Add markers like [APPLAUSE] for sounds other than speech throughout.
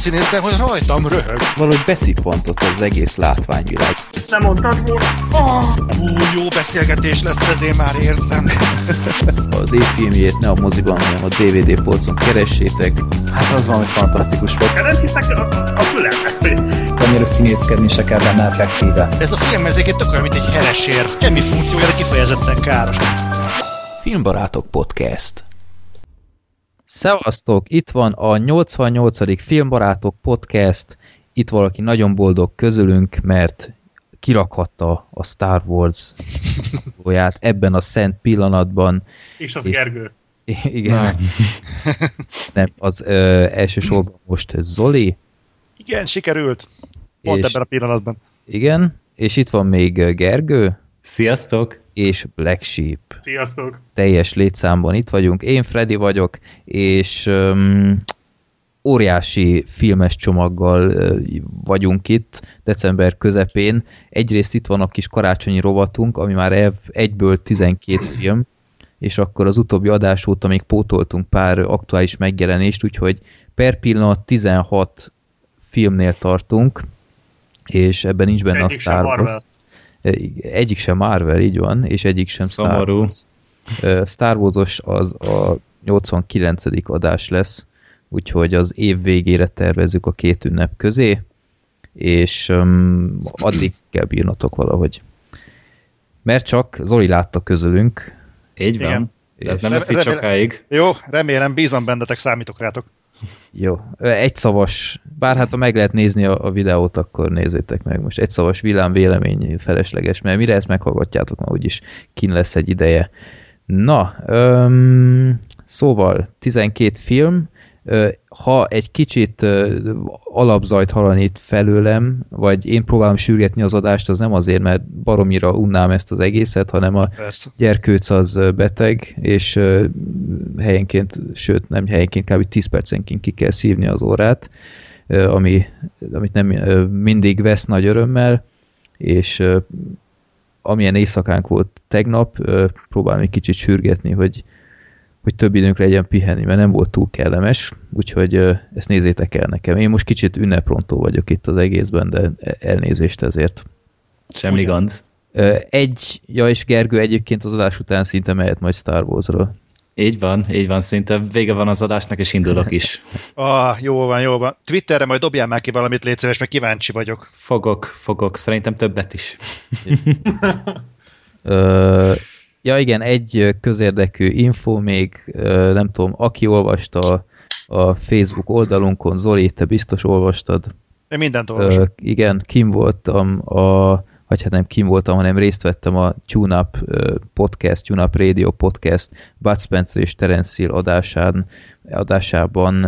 színészen, hogy rajtam röhög. Valahogy beszippantott az egész látványvilág. Ezt nem mondtad volna? Oh, ú, jó beszélgetés lesz, ez én már érzem. [LAUGHS] Az év filmjét ne a moziban, hanem a DVD polcon keressétek. Hát az valami fantasztikus volt. Nem hiszek a, a fülemnek. Annyira színészkedni se kell benne effektíve. Ez a film ezeket tök olyan, mint egy heresér. Semmi funkciója, de kifejezetten káros. Filmbarátok Podcast Szevasztok! Itt van a 88. Filmbarátok Podcast. Itt valaki nagyon boldog közülünk, mert kirakhatta a Star Wars ját ebben a szent pillanatban. És az és, Gergő. [LAUGHS] Igen. Nem, [LAUGHS] Nem az ö, elsősorban most Zoli. Igen, sikerült. Pont és, ebben a pillanatban. Igen, és itt van még Gergő. Sziasztok! És Black Sheep. Sziasztok! Teljes létszámban itt vagyunk. Én Freddy vagyok, és um, óriási filmes csomaggal vagyunk itt december közepén. Egyrészt itt van a kis karácsonyi rovatunk, ami már egyből 12 film, és akkor az utóbbi adás óta még pótoltunk pár aktuális megjelenést, úgyhogy per pillanat 16 filmnél tartunk, és ebben nincs benne a Star Wars. Egyik sem Marvel, így van, és egyik sem Szomorú. Star Wars. Star Wars-os az a 89. adás lesz, úgyhogy az év végére tervezzük a két ünnep közé, és um, addig kell bírnatok valahogy. Mert csak Zoli látta közülünk. Így van. Igen. De ez nem lesz itt sokáig. Jó, remélem, bízom bennetek, számítok rátok. Jó, egy szavas, bár hát ha meg lehet nézni a, a videót, akkor nézzétek meg. Most egy szavas villám vélemény felesleges, mert mire ezt meghallgatjátok, már úgyis kin lesz egy ideje. Na, öm, szóval 12 film, ha egy kicsit alapzajt hallanít felőlem, vagy én próbálom sürgetni az adást, az nem azért, mert baromira unnám ezt az egészet, hanem a Persze. gyerkőc az beteg, és helyenként, sőt nem helyenként, kb. 10 percenként ki kell szívni az órát, ami, amit nem mindig vesz nagy örömmel, és amilyen éjszakánk volt tegnap, próbálom egy kicsit sürgetni, hogy hogy több időnk legyen pihenni, mert nem volt túl kellemes, úgyhogy ezt nézzétek el nekem. Én most kicsit ünneprontó vagyok itt az egészben, de elnézést ezért. Semmi gond. Egy, ja és Gergő egyébként az adás után szinte mehet majd Star Wars-ról. Így van, így van, szinte vége van az adásnak, és indulok is. [LAUGHS] ah, jó van, jó van. Twitterre majd dobjál már ki valamit, légy szíves, mert kíváncsi vagyok. Fogok, fogok, szerintem többet is. Ja igen, egy közérdekű info még, nem tudom, aki olvasta a Facebook oldalunkon, Zoli, te biztos olvastad. Én mindent olvastam. Igen, kim voltam a, vagy hát nem kim voltam, hanem részt vettem a Tune Up podcast, Tune Up Radio podcast Bud Spencer és Terence Hill adásán, adásában,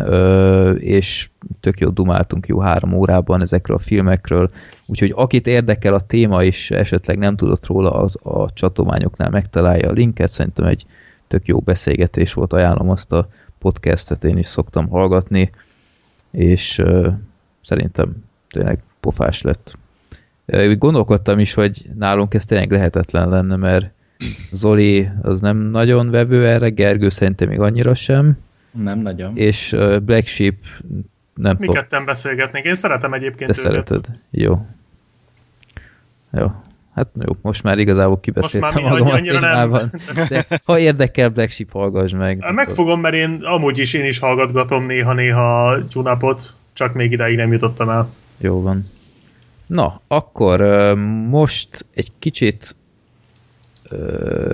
és tök jó dumáltunk jó három órában ezekről a filmekről, úgyhogy akit érdekel a téma, és esetleg nem tudott róla, az a csatományoknál megtalálja a linket, szerintem egy tök jó beszélgetés volt, ajánlom azt a podcastet, én is szoktam hallgatni, és szerintem tényleg pofás lett. Úgy gondolkodtam is, hogy nálunk ez tényleg lehetetlen lenne, mert Zoli az nem nagyon vevő erre, Gergő szerintem még annyira sem. Nem nagyon. És Black Sheep nem Mi ketten beszélgetnénk. Én szeretem egyébként Te őket. szereted. Jó. Jó. Hát jó, most már igazából kibeszéltem most már magam annyi, a de ha érdekel Black Sheep, hallgass meg. Megfogom, mert én amúgy is én is hallgatgatom néha-néha a tunapot, csak még ideig nem jutottam el. Jó van. Na, akkor most egy kicsit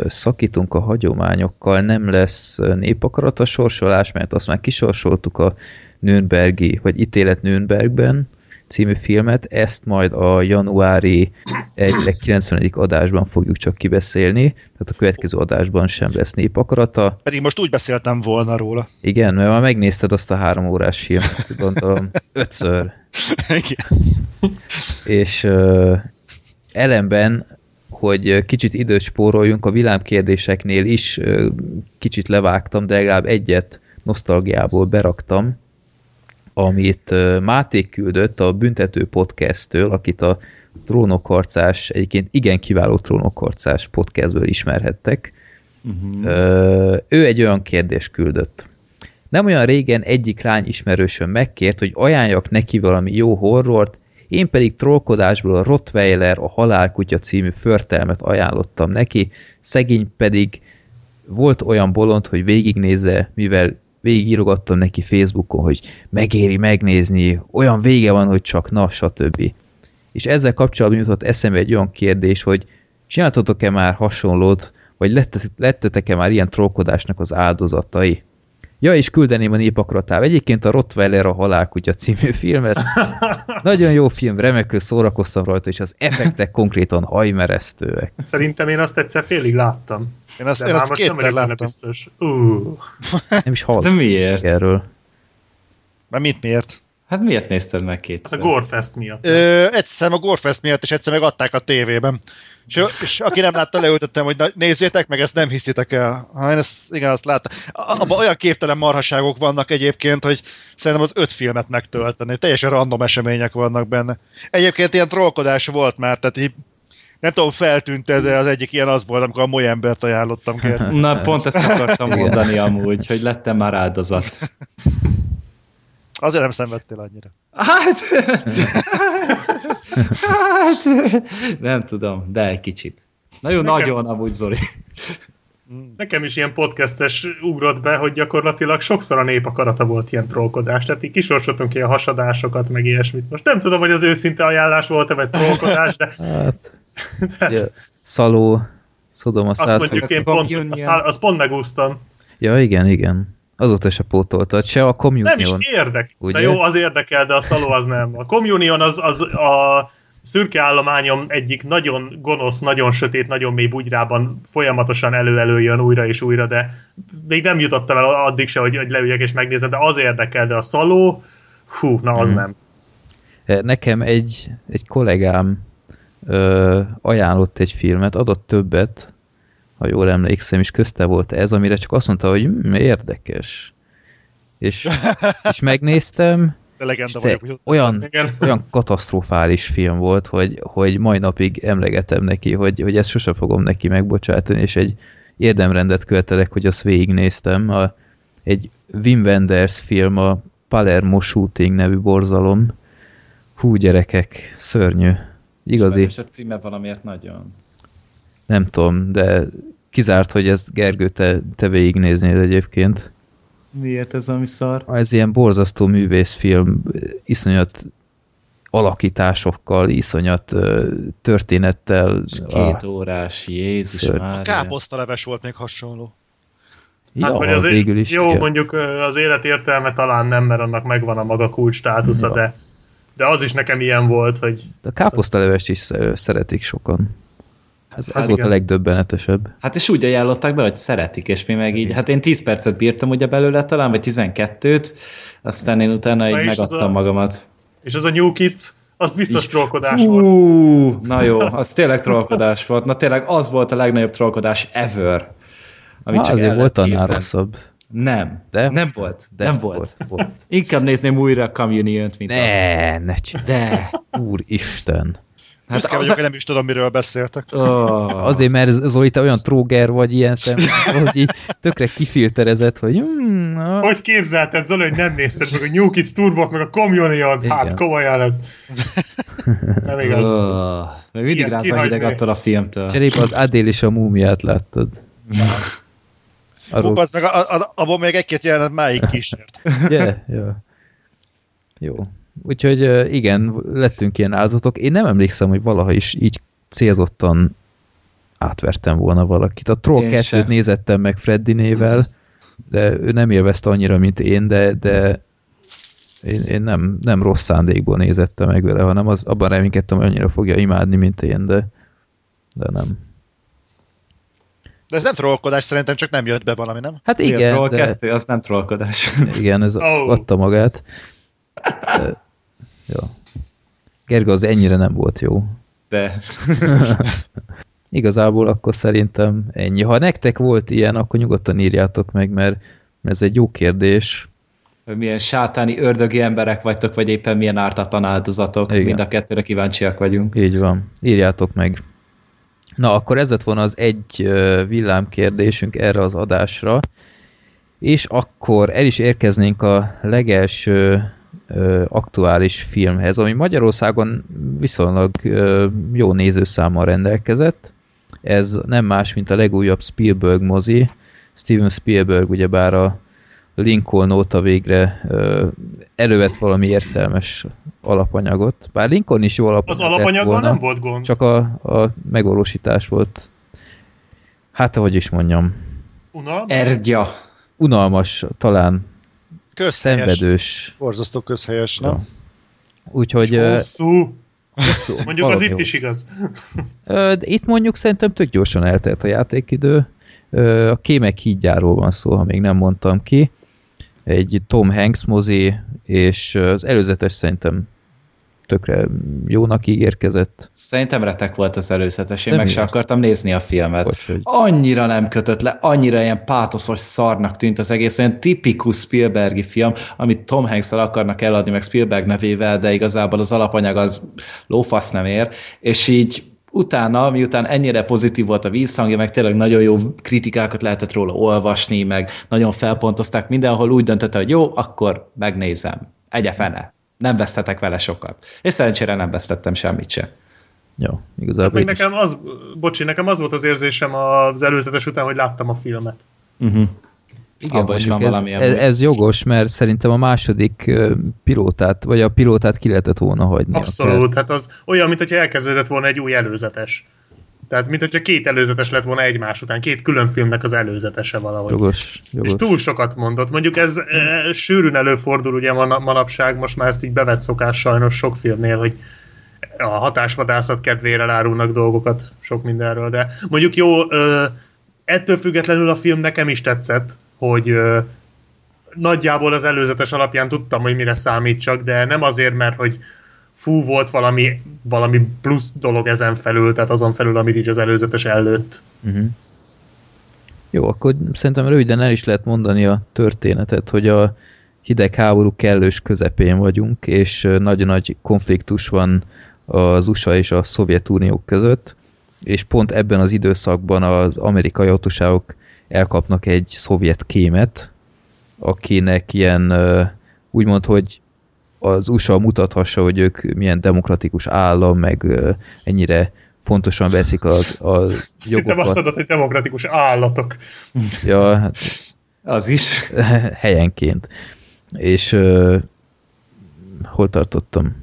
szakítunk a hagyományokkal, nem lesz népakarata sorsolás, mert azt már kisorsoltuk a Nürnbergi, vagy ítélet Nürnbergben című filmet, ezt majd a januári 90. adásban fogjuk csak kibeszélni, tehát a következő adásban sem lesz népakarata. Pedig most úgy beszéltem volna róla. Igen, mert már megnézted azt a három órás filmet, gondolom, [LAUGHS] ötször. Igen. És uh, ellenben hogy kicsit időt spóroljunk, a villámkérdéseknél is kicsit levágtam, de legalább egyet nosztalgiából beraktam, amit Máté küldött a Büntető Podcast-től, akit a trónokharcás, egyébként igen kiváló trónokharcás podcastből ismerhettek. Uh-huh. Ő egy olyan kérdést küldött. Nem olyan régen egyik lány ismerősöm megkért, hogy ajánljak neki valami jó horrort, én pedig trollkodásból a Rottweiler, a Halálkutya című förtelmet ajánlottam neki, szegény pedig volt olyan bolond, hogy végignézze, mivel végigírogattam neki Facebookon, hogy megéri megnézni, olyan vége van, hogy csak na, stb. És ezzel kapcsolatban jutott eszembe egy olyan kérdés, hogy csináltatok-e már hasonlót, vagy lett- lettetek-e már ilyen trollkodásnak az áldozatai? Ja, és küldeném a népakratával. Egyébként a Rottweiler a halálkutya című filmet. [LAUGHS] Nagyon jó film, remekül szórakoztam rajta, és az effektek konkrétan hajmeresztőek. Szerintem én azt egyszer félig láttam. Én azt, De én azt most nem kétszer benne láttam. biztos. Uh. [LAUGHS] Nem is De hallottam miért? erről. Mert mit miért? Hát miért nézted meg Az a kétszer? Gorefest miatt. Ö, egyszer a Gorefest miatt, és egyszer meg adták a tévében. És, és aki nem látta, leültettem, hogy na, nézzétek meg, ezt nem hiszitek el. Ha én ezt, igen, azt láttam. Abban olyan képtelen marhaságok vannak egyébként, hogy szerintem az öt filmet megtölteni. Teljesen random események vannak benne. Egyébként ilyen trollkodás volt már, tehát így, nem tudom, feltűnt de az egyik ilyen az volt, amikor a moly embert ajánlottam kérni. [LAUGHS] Na, pont ezt akartam mondani amúgy, hogy lettem már áldozat. Azért nem szenvedtél annyira. Hát, hát, nem tudom, de egy kicsit. Nagyon Nekem- nagyon amúgy, Zoli. Nekem is ilyen podcastes ugrott be, hogy gyakorlatilag sokszor a nép akarata volt ilyen trollkodás. Tehát így kisorsoltunk ilyen hasadásokat, meg ilyesmit. Most nem tudom, hogy az őszinte ajánlás volt-e, vagy trollkodás, de Hát, ja, Szaló, Szodom a azt mondjuk én pont, azt, azt pont megúsztam. Ja, igen, igen. Azóta se pótoltad, se a Nem is Communion. érdek. Ugye? De jó, az érdekel, de a szaló az nem. A Communion az, az a szürke állományom egyik nagyon gonosz, nagyon sötét, nagyon mély bugyrában folyamatosan elő-elő jön újra és újra, de még nem jutottam el addig se, hogy, hogy leüljek és megnézem, de az érdekel, de a szaló, hú, na az Mhm. nem. Nekem egy, egy kollégám ö, ajánlott egy filmet, adott többet, ha jól emlékszem, és közte volt ez, amire csak azt mondta, hogy hm, érdekes. És, [LAUGHS] és megnéztem, De és te, vagyok. hogy- olyan, olyan katasztrofális film volt, hogy, hogy mai napig emlegetem neki, hogy, hogy ezt sose fogom neki megbocsátani, és egy érdemrendet követelek, hogy azt végignéztem. A, egy Wim Wenders film, a Palermo Shooting nevű borzalom. Hú, gyerekek, szörnyű. Igazi, És a címe valamiért nagyon. Nem tudom, de kizárt, hogy ezt Gergő, te, te végignéznéd egyébként. Miért ez ami szar? Ez ilyen borzasztó művészfilm, iszonyat alakításokkal, iszonyat történettel. És két órás, Jézus Szörny. már. Káposztaleves volt még hasonló. Hát, ja, vagy az végül is. jó, igen. mondjuk az élet értelme talán nem, mert annak megvan a maga kulcs státusza, Ja. de, de az is nekem ilyen volt, hogy a káposztalevest is szeretik sokan. Ez, ez Hát volt a legdöbbenetesebb. Hát és úgy ajánlották be, hogy szeretik, és mi meg így, hát én 10 percet bírtam ugye belőle talán, vagy 12-t, aztán én utána Na így megadtam a- magamat. és az a New Kids, az biztos trollkodás volt. Hú, na jó, az tényleg trollkodás volt. Na tényleg az volt a legnagyobb trollkodás ever. Amit Ah, csak azért volt annál rosszabb. Nem, De? nem volt, De nem volt. volt. volt. Inkább nézném újra a Communion-t, mint azt. Ne, ne. De. Úristen. Hát Hát az... az, vagyok, nem is tudom, miről beszéltek. oh, Azért, mert Zoli, te olyan tróger vagy ilyen szempontból, [LAUGHS] hogy így tökre kifilterezett, hogy hmm, na, Hogy képzelted, Zoli, hogy nem nézted meg a New Kids Turbo-t, meg a Communion? Hát Igen. komolyan. ez- Nem igaz. oh, még mindig rázza kihagyni. hideg attól a filmtől. cserébe az Adél és a múmiát láttad. [LAUGHS] Hú, Arról, az meg, a, a, abból még egy-két jelenet máig kísért. yeah, yeah. Jó. Úgyhogy igen, lettünk ilyen áldozatok. Én nem emlékszem, hogy valaha is így célzottan átvertem volna valakit. A Troll Én 2-t sem. nézettem meg Freddinével, de ő nem élvezte annyira, mint én, de, de én, én nem, nem rossz szándékból nézettem meg vele, hanem az, abban reménykedtem, hogy annyira fogja imádni, mint én, de, de nem. De ez nem trollkodás, szerintem csak nem jött be valami, nem? Hát Igen, igen, Troll de, 2, az nem trollkodás. igen, ez Oh. adta magát. De, [LAUGHS] jó. Gerga, az ennyire nem volt jó. De [LAUGHS] Igazából akkor szerintem ennyi. Ha nektek volt ilyen, akkor nyugodtan írjátok meg, mert mert ez egy jó kérdés. milyen sátáni ördögi emberek vagytok, vagy éppen milyen ártatlan áldozatok. Igen. Mind a kettőre kíváncsiak vagyunk. Így van. Írjátok meg. Na, akkor ez lett volna az egy villámkérdésünk erre az adásra. És akkor el is érkeznénk a legelső ö, aktuális filmhez, ami Magyarországon viszonylag ö, jó nézőszámmal rendelkezett. Ez nem más, mint a legújabb Spielberg mozi. Steven Spielberg ugyebár a Lincoln óta végre ö, elővett valami értelmes alapanyagot. Bár Lincoln is jó Az alapanyag lett alapanyaggal volna, nem volt gond. csak a, a megvalósítás volt, hát ahogy is mondjam, Unalmas? Ergya. unalmas, talán Közhelyes. szenvedős. Borzasztó közhelyes, nem? Ja. Úgyhogy Hosszú. hosszú, [LAUGHS] Mondjuk az itt is hosszú. igaz. Ö, de Itt mondjuk szerintem tök gyorsan eltelt a játékidő. A Kémek hídjáról van szó, ha még nem mondtam ki. Egy Tom Hanks mozi, és az előzetes szerintem tökre jónak ígérkezett. Szerintem retek volt az előzetes, én Nem meg se akartam nézni a filmet. Vagy, hogy Annyira nem kötött le, annyira ilyen pátoszos szarnak tűnt az egész, olyan tipikus Spielbergi film, amit Tom hanks akarnak eladni, meg Spielberg nevével, de igazából az alapanyag az lófasz nem ér, és így utána, miután ennyire pozitív volt a vízhangja, meg tényleg nagyon jó kritikákat lehetett róla olvasni, meg nagyon felpontozták mindenhol, úgy döntötte, hogy jó, akkor megnézem. Egye fene. Nem vesztetek vele sokat. És szerencsére nem vesztettem semmit se. jó, Hát igazából is- nekem az, bocsi, nekem az volt az érzésem az előzetes után, hogy láttam a filmet. Uh-huh. Igen, Abban is van ez, valami ez, ez jogos, mert szerintem a második pilótát, vagy a pilótát ki lehetett volna hagyni. Abszolút, hát az olyan, mint hogyha elkezdődött volna egy új előzetes. Tehát, mint hogyha két előzetes lett volna egymás után, két külön filmnek az előzetese valahogy. Jogos, jogos. És túl sokat mondott. Mondjuk ez e, sűrűn előfordul ugye man- manapság, most már ezt így bevett szokás sajnos sok filmnél, hogy a hatásvadászat kedvére árulnak dolgokat sok mindenről, de mondjuk jó, ö, ettől függetlenül a film nekem is tetszett, hogy ö, nagyjából az előzetes alapján tudtam, hogy mire számítsak, de nem azért, mert hogy fú, volt valami, valami plusz dolog ezen felül, tehát azon felül, amit így az előzetes előtt. Uh-huh. Jó, akkor szerintem röviden el is lehet mondani a történetet, hogy a hidegháború kellős közepén vagyunk, és nagyon nagy konfliktus van az USA és a Szovjetunió között, és pont ebben az időszakban az amerikai hatóságok elkapnak egy szovjet kémet, akinek ilyen úgymond, hogy az USA mutathassa, hogy ők milyen demokratikus állam, meg ennyire fontosan veszik az, a Szinte azt jogokat. mondod, hogy demokratikus állatok. Ja, hát Az is. [LAUGHS] helyenként. És uh, hol tartottam?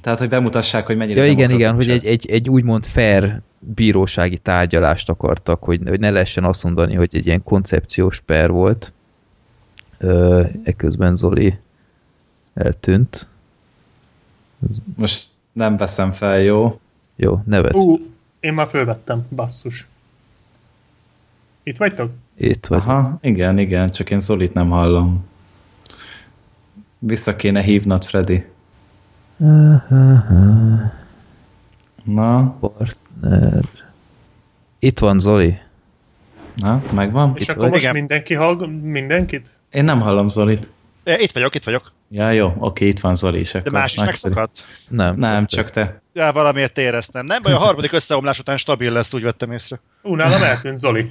Tehát, hogy bemutassák, hogy mennyire Ja igen, igen, hogy egy, egy, egy úgymond fair bírósági tárgyalást akartak, hogy, hogy ne lehessen azt mondani, hogy egy ilyen koncepciós per volt. Uh, ekközben Zoli eltűnt. Most nem veszem fel, jó? Jó, nevet. Ú, én már fölvettem, basszus. Itt vagytok? Itt vagy. Aha, igen, igen, csak én Zolit nem hallom. Vissza kéne hívnod, Freddy. Na, Partner. Itt van Zoli. na, megvan? És Itt akkor vagy? most Igen. mindenki hallg mindenkit? Én nem hallom Zolit. Itt vagyok, itt vagyok. Ja, jó, oké, itt van Zoli is. De más is megszakadt. Nem. Nem, csak te. Ja, valamiért éreztem. Nem baj, a harmadik összeomlás után stabil lesz, úgy vettem észre. Ú, nálam eltűnt Zoli.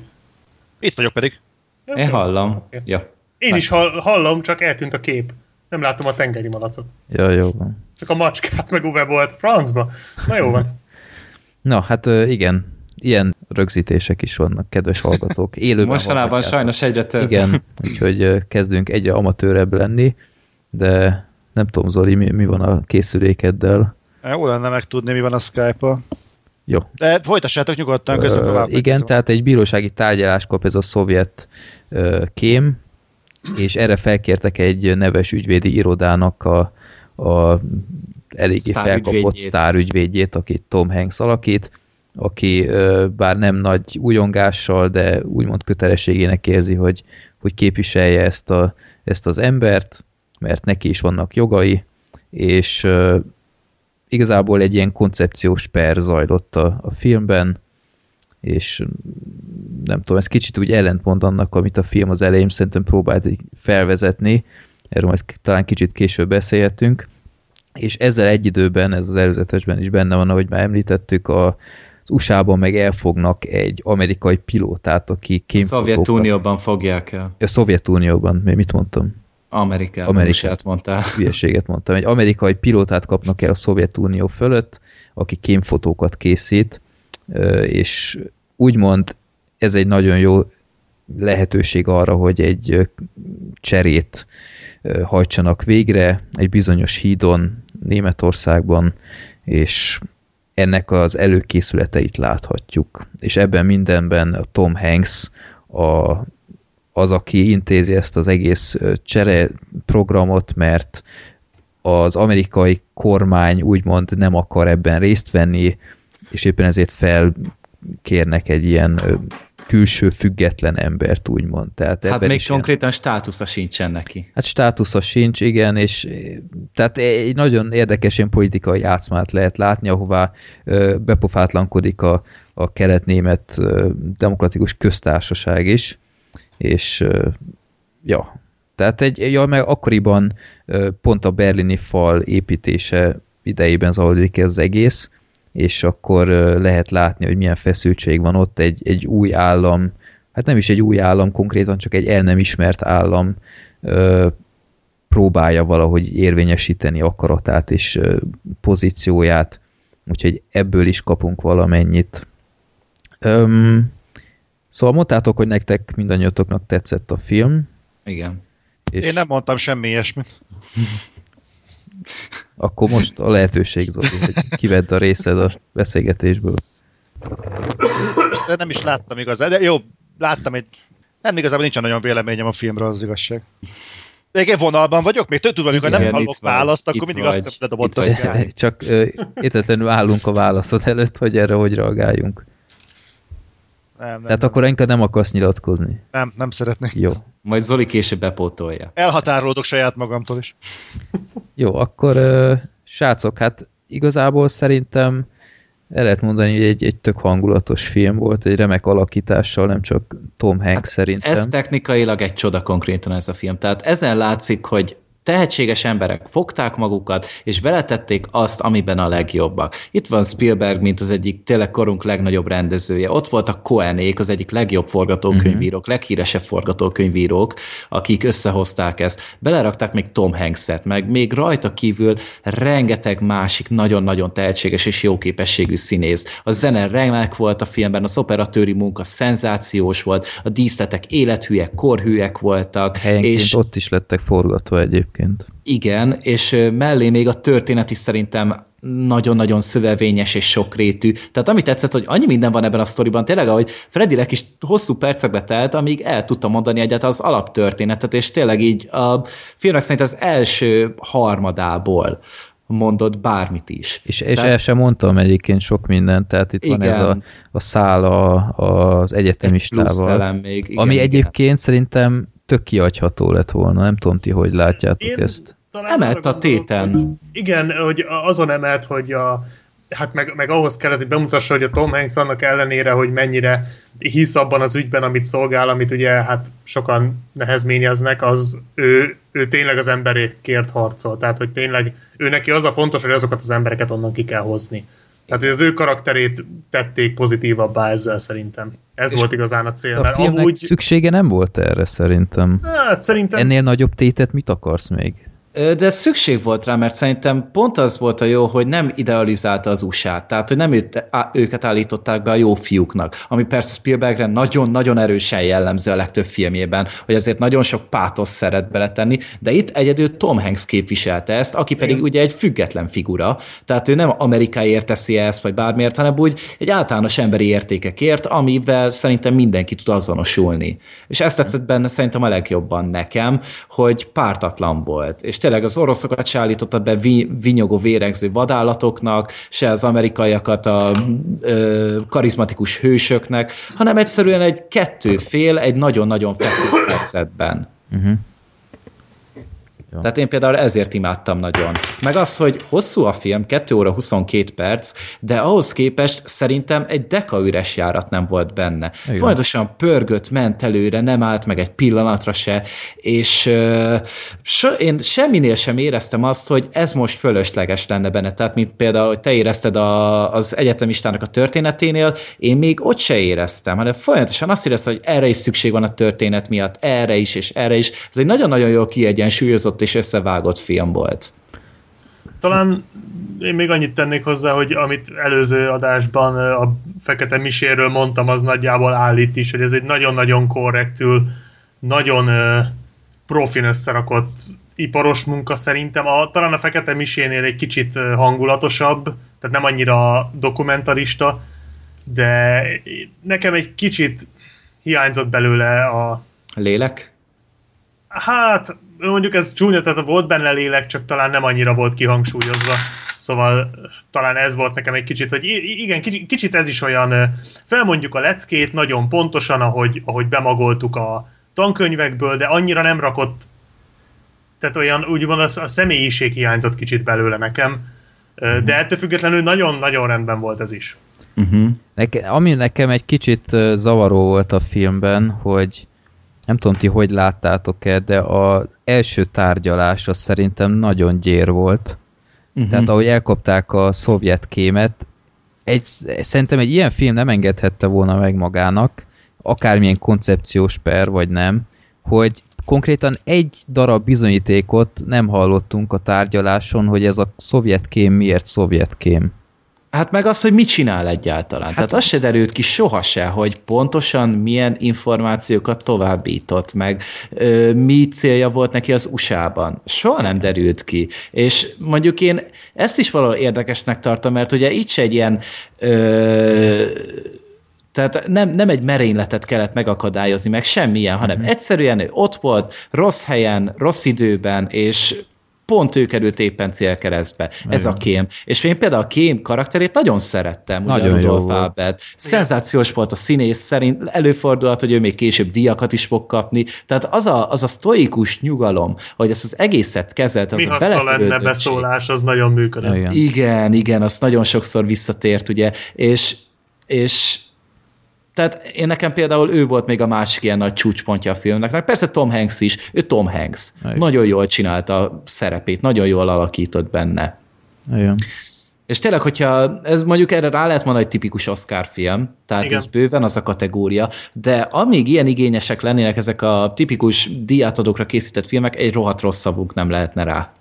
Itt vagyok pedig. Én hallom. Oké. Ja. Én is hall, hallom, csak eltűnt a kép. Nem látom a tengeri malacot. Ja, jó van. Csak a macskát meg Uwe volt francba. Na jó van. [LAUGHS] Na, hát igen, ilyen rögzítések is vannak, kedves hallgatók. Élőben [LAUGHS] Mostanában sajnos egyre több. Igen, [LAUGHS] úgyhogy kezdünk egyre amatőrebb lenni, de nem tudom, Zoli, mi, mi van a készülékeddel? Jó lenne megtudni, mi van a Skype-a. Jó. De folytassátok nyugodtan, közben tovább. igen, tehát egy bírósági tárgyalás kap ez a szovjet ö, kém, és erre felkértek egy neves ügyvédi irodának a, a eléggé felkapott Sztárügyvédjét. sztárügyvédjét, akit Tom Hanks alakít, aki bár nem nagy újongással, de úgymond kötelességének érzi, hogy, hogy képviselje ezt, a, ezt az embert, mert neki is vannak jogai, és igazából egy ilyen koncepciós per zajlott a, a filmben, és nem tudom, ez kicsit úgy ellentmond annak, amit a film az elején szerintem próbált felvezetni, erről majd talán kicsit később beszélhetünk, és ezzel egy időben, ez az előzetesben is benne van, ahogy már említettük, a USA-ban meg elfognak egy amerikai pilótát, aki kémfotókat... Szovjetunióban fogják el. A Szovjetunióban, mi- mit mondtam? Amerikában Amerika. Amerikát mondtál. Hülyeséget mondtam. Egy amerikai pilótát kapnak el a Szovjetunió fölött, aki kémfotókat készít, és úgymond ez egy nagyon jó lehetőség arra, hogy egy cserét hajtsanak végre egy bizonyos hídon Németországban, és ennek az előkészületeit láthatjuk. És ebben mindenben a Tom Hanks a, az, aki intézi ezt az egész csere programot, mert az amerikai kormány úgymond nem akar ebben részt venni, és éppen ezért felkérnek egy ilyen külső független embert, úgymond. Tehát Hát még is ilyen- konkrétan státusza sincsen neki. Hát státusza sincs, igen, és eh, tehát egy nagyon érdekes ilyen politikai játszmát lehet látni, ahová bepofátlankodik a, a kelet-német demokratikus köztársaság is, és ja, tehát egy, ja, meg akkoriban pont a berlini fal építése idejében zajlik ez az egész, és akkor lehet látni, hogy milyen feszültség van ott, egy, egy új állam, hát nem is egy új állam konkrétan, csak egy el nem ismert állam próbálja valahogy érvényesíteni akaratát és pozícióját, úgyhogy ebből is kapunk valamennyit. Öm, szóval mondtátok, hogy nektek mindannyiatoknak tetszett a film, Igen. és Én nem mondtam semmi ilyesmit. [LAUGHS] akkor most a lehetőség, Zoli, hogy kivedd a részed a beszélgetésből. De nem is láttam igazán. De jó, láttam egy... Nem igazából nincsen nagyon véleményem a filmről, az igazság. De egy vonalban vagyok, még tudom, amikor nem Igen, hallok választ, akkor mindig vagy, azt ledobott a vagy. [LAUGHS] Csak értetlenül állunk a válaszod előtt, hogy erre hogy reagáljunk. Nem, nem, Tehát nem, akkor inkább nem akarsz nyilatkozni. nem, nem szeretnék. Jó. Majd Zoli később bepótolja. Elhatárolódok saját magamtól is. Jó, akkor ö, srácok, hát igazából szerintem el lehet mondani, hogy egy, egy tök hangulatos film volt, egy remek alakítással, nem csak Tom Hanks hát szerintem. Ez technikailag egy csoda konkrétan ez a film. Tehát ezen látszik, hogy tehetséges emberek fogták magukat, és beletették azt, amiben a legjobbak. Itt van Spielberg, mint az egyik tényleg korunk legnagyobb rendezője. Ott voltak Coenék, az egyik legjobb forgatókönyvírók, uh-huh. leghíresebb forgatókönyvírók, akik összehozták ezt. Belerakták még Tom Hanks-et, meg még rajta kívül rengeteg másik nagyon-nagyon tehetséges és jó képességű színész. A zene remek volt a filmben, az operatőri munka szenzációs volt, a díszletek élethűek, korhűek voltak. Helyenként és ott is lettek forgatva egyébként. Igen, és mellé még a történet is szerintem nagyon-nagyon szövevényes és sokrétű. Tehát ami tetszett, hogy annyi minden van ebben a sztoriban, tényleg, ahogy Freddynek is hosszú percekbe telt, amíg el tudta mondani egyáltalán az alaptörténetet, és tényleg így a filmnek szerint az első harmadából mondott bármit is. És, és Tehát- el sem mondtam egyébként sok mindent, tehát itt van ez Igen. a, a szál a, az Plusz egyetemistával, elem még. Igen, ami igen. egyébként szerintem tök kiagyható lett volna, nem tudom ti, hogy látjátok Én ezt. talán Emelt a téten. hogy Igen, hogy azon emelt, hogy a, hát meg, meg ahhoz kellett, hogy bemutassa, hogy a Tom Hanks annak ellenére, hogy mennyire hisz abban az ügyben, amit szolgál, amit ugye hát sokan nehezményeznek, az ő, ő tényleg az emberékért harcol. Tehát, hogy tényleg ő neki az a fontos, hogy azokat az embereket onnan ki kell hozni. Tehát, hogy az ő karakterét tették pozitívabbá ezzel szerintem. Ez És volt igazán a cél. A Mert filmnek amúgy, szüksége nem volt erre szerintem. hát szerintem Ennél nagyobb tétet mit akarsz még? De szükség volt rá, mert szerintem pont az volt a jó, hogy nem idealizálta az USA-t, tehát hogy nem őt, á, őket állították be a jó fiúknak, ami persze Spielbergre nagyon-nagyon erősen jellemző a legtöbb filmjében, hogy azért nagyon sok pátosz szeret beletenni, de itt egyedül Tom Hanks képviselte ezt, aki pedig Igen. ugye egy független figura, tehát ő nem amerikáért teszi ezt, vagy bármiért, hanem úgy egy általános emberi értékekért, amivel szerintem mindenki tud azonosulni. És ezt tetszett benne szerintem a legjobban nekem, hogy pártatlan volt. És tényleg az oroszokat se állította be vi, vinyogó, véregző vadállatoknak, se az amerikaiakat a ö, karizmatikus hősöknek, hanem egyszerűen egy kettő fél egy nagyon-nagyon feszült helyzetben. Uh-huh. Tehát én például ezért imádtam nagyon. Meg az, hogy hosszú a film, 2 óra 22 perc, de ahhoz képest szerintem egy deka üres járat nem volt benne. Igen. Folyamatosan pörgött, ment előre, nem állt meg egy pillanatra se, és uh, so, én semminél sem éreztem azt, hogy ez most fölösleges lenne benne. Tehát, mint például, hogy te érezted a, az egyetemistának a történeténél, én még ott se éreztem, hanem folyamatosan azt éreztem, hogy erre is szükség van a történet miatt, erre is és erre is. Ez egy nagyon-nagyon jól kiegyensúlyozott és összevágott film volt. Talán én még annyit tennék hozzá, hogy amit előző adásban a Fekete Miséről mondtam, az nagyjából állít is, hogy ez egy nagyon-nagyon korrektül, nagyon profin összerakott iparos munka szerintem. A, talán a Fekete Misénél egy kicsit hangulatosabb, tehát nem annyira dokumentarista, de nekem egy kicsit hiányzott belőle a, Lélek? Hát, mondjuk ez csúnya, tehát volt benne lélek, csak talán nem annyira volt kihangsúlyozva. Szóval talán ez volt nekem egy kicsit, hogy igen, kicsit, kicsit ez is olyan, ö, felmondjuk a leckét nagyon pontosan, ahogy, ahogy bemagoltuk a tankönyvekből, de annyira nem rakott, tehát olyan, úgymond a, a személyiség hiányzott kicsit belőle nekem, Ö, de ettől függetlenül nagyon-nagyon rendben volt ez is. Uh-huh. Neke, ami nekem egy kicsit zavaró volt a filmben, hogy nem tudom ti, hogy láttátok-e, de az első tárgyalás az szerintem nagyon gyér volt. Uh-huh. Tehát ahogy elkapták a szovjet kémet, egy, szerintem egy ilyen film nem engedhette volna meg magának, akármilyen koncepciós per, vagy nem, hogy konkrétan egy darab bizonyítékot nem hallottunk a tárgyaláson, hogy ez a szovjet kém miért szovjet kém. Hát meg az, hogy mit csinál egyáltalán. Hát, Tehát az se derült ki soha se, hogy pontosan milyen információkat továbbított, meg ö, mi célja volt neki az USA-ban. Soha nem derült ki. És mondjuk én ezt is valahol érdekesnek tartom, mert ugye itt se egy ilyen ö, tehát nem, nem egy merényletet kellett megakadályozni, meg semmilyen, hanem egyszerűen ő ott volt, rossz helyen, rossz időben, és pont ő került éppen célkeresztbe. Ez a kém. És én például a kém karakterét nagyon szerettem, ugye Nagyon jó Rudolf volt. Albert. Szenzációs volt a színész szerint, előfordulhat, hogy ő még később díjakat is fog kapni. Tehát az a, az a sztoikus nyugalom, hogy ezt az egészet kezelt, az Mi a lenne beszólás, az nagyon működött. Igen. Igen, igen, az nagyon sokszor visszatért, ugye, és, és tehát én nekem például ő volt még a másik ilyen nagy csúcspontja a filmnek, persze Tom Hanks is, ő Tom Hanks. Igen. Nagyon jól csinálta a szerepét, nagyon jól alakított benne. Igen. És tényleg, hogyha ez mondjuk erre rá lehet mondani, hogy tipikus Oscar film, tehát Igen. ez bőven az a kategória, de amíg ilyen igényesek lennének ezek a tipikus díjátadókra készített filmek, egy rohadt rosszabbunk nem lehetne rá.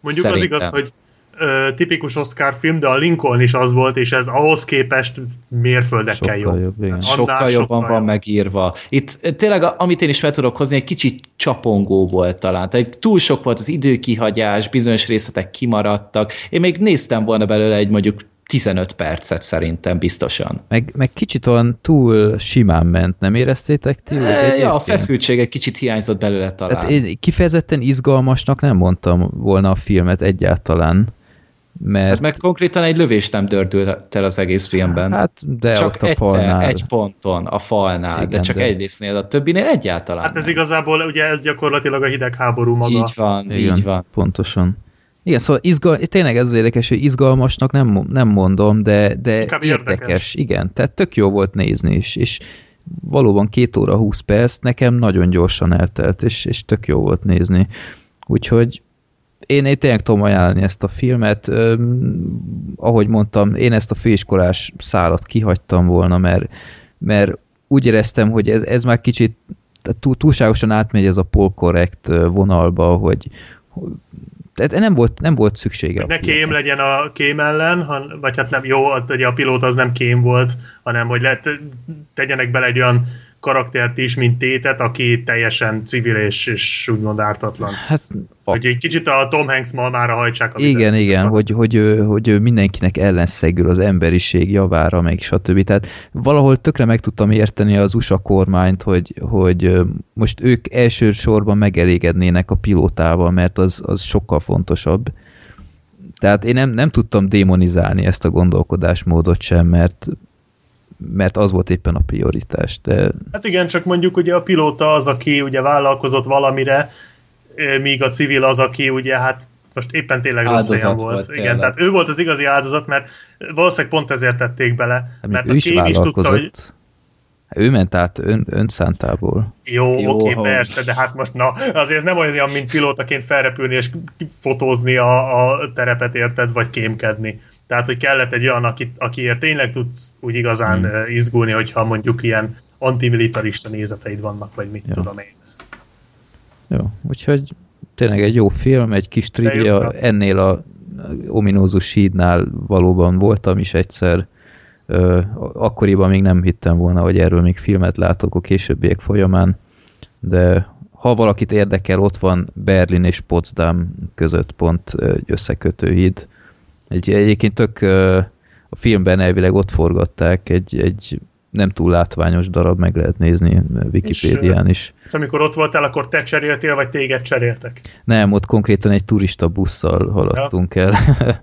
Mondjuk Szerintem. az igaz, hogy ö, tipikus Oscar film, de a Lincoln is az volt, és ez ahhoz képest mérföldekkel Sokkal jobb. jobb, igen. Sokkal annál jobban sokkal van jobb. megírva. Itt tényleg, amit én is fel tudok hozni, egy kicsit csapongó volt talán. Tehát túl sok volt az időkihagyás, bizonyos részletek kimaradtak. Én még néztem volna belőle egy mondjuk 15 percet szerintem biztosan. Meg, meg kicsit olyan túl simán ment, nem éreztétek ti? E, ja, a feszültség egy kicsit hiányzott belőle talán. Hát én kifejezetten izgalmasnak nem mondtam volna a filmet egyáltalán, mert Hát meg konkrétan egy lövés nem dördült el az egész filmben. hát de csak ott a egyszer, falnál. egy ponton, a falnál, Igen, de csak de- egy résznél, a többinél egyáltalán Hát ez nem. igazából, ugye ez gyakorlatilag a hidegháború maga. Így van, Igen, így van. pontosan. Igen, szóval izgal, tényleg ez az érdekes, hogy izgalmasnak nem, nem mondom, de, de Inkább érdekes. érdekes. Igen, tehát tök jó volt nézni is, és valóban két óra 20 perc nekem nagyon gyorsan eltelt, és, és tök jó volt nézni. Úgyhogy én, én tényleg tudom ajánlani ezt a filmet. Öm, ahogy mondtam, én ezt a főiskolás szálat kihagytam volna, mert, mert úgy éreztem, hogy ez, ez már kicsit túl, túlságosan átmegy ez a polkorrekt vonalba, hogy, hogy tehát nem volt, nem volt szüksége. Hogy ne kém legyen a kém ellen, han, vagy hát nem, jó, ugye a pilóta az nem kém volt, hanem hogy le, tegyenek bele egy olyan karaktert is, mint Tétet, aki teljesen civil és, és úgymond ártatlan. Hát, a, Hogy egy kicsit a Tom Hanks malmára hajtsák a vizet. igen, igen, hogy, hogy, hogy mindenkinek ellenszegül az emberiség javára, meg stb. Tehát valahol tökre meg tudtam érteni az USA kormányt, hogy, hogy most ők elsősorban megelégednének a pilótával, mert az, az sokkal fontosabb. Tehát én nem, nem tudtam démonizálni ezt a gondolkodásmódot sem, mert mert az volt éppen a prioritás. De Hát igen, csak mondjuk ugye a pilóta az, aki ugye vállalkozott valamire, míg a civil az, aki ugye hát most éppen tényleg rossz Áldozat helyen volt. volt, Igen, tehát ő volt az igazi áldozat, mert valószínűleg pont ezért tették bele. Hát mert ő a is is tudta, hogy vállalkozott. Ő ment át ön, önszántából. jó, Jó, oké, ha- persze, de hát most na, azért ez nem olyan, mint pilótaként felrepülni és fotózni a, a terepet, érted, vagy kémkedni. Tehát, hogy kellett egy olyan, aki, akiért tényleg tudsz úgy igazán Hmm. hmm. izgulni, hogyha mondjuk ilyen antimilitarista nézeteid vannak, vagy mit Ja. tudom én. Jó, úgyhogy tényleg egy jó film, egy kis trivia, ennél a ominózus hídnál valóban voltam is egyszer, Ö, akkoriban még nem hittem volna, hogy erről még filmet látok a későbbiek folyamán, de ha valakit érdekel, ott van Berlin és Potsdam között pont egy összekötő híd. Egy, egyébként tök a filmben elvileg ott forgatták, egy, egy nem túl látványos darab, meg lehet nézni Wikipédián is. És amikor ott voltál, akkor te cseréltél, vagy téged cseréltek? Nem, ott konkrétan egy turista busszal haladtunk el. [LAUGHS]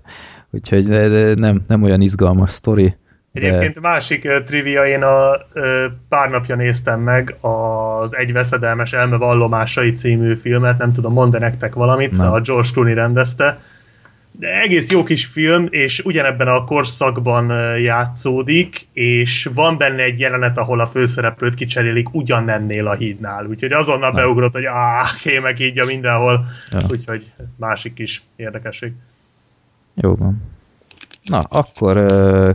Úgyhogy de, de nem, nem olyan izgalmas sztori. De Egyébként másik uh, trivia, én a uh, pár napja néztem meg az Egy veszedelmes elme vallomásai című filmet, nem tudom, mond nektek valamit, Nem. a George Clooney rendezte. De egész jó kis film, és ugyanebben a korszakban játszódik, és van benne egy jelenet, ahol a főszereplőt kicserélik ugyanennél a hídnál. Úgyhogy azonnal Nem. beugrott, hogy áh, kémek így a mindenhol. Ja. Úgyhogy másik kis érdekesség. Jó van. Na, akkor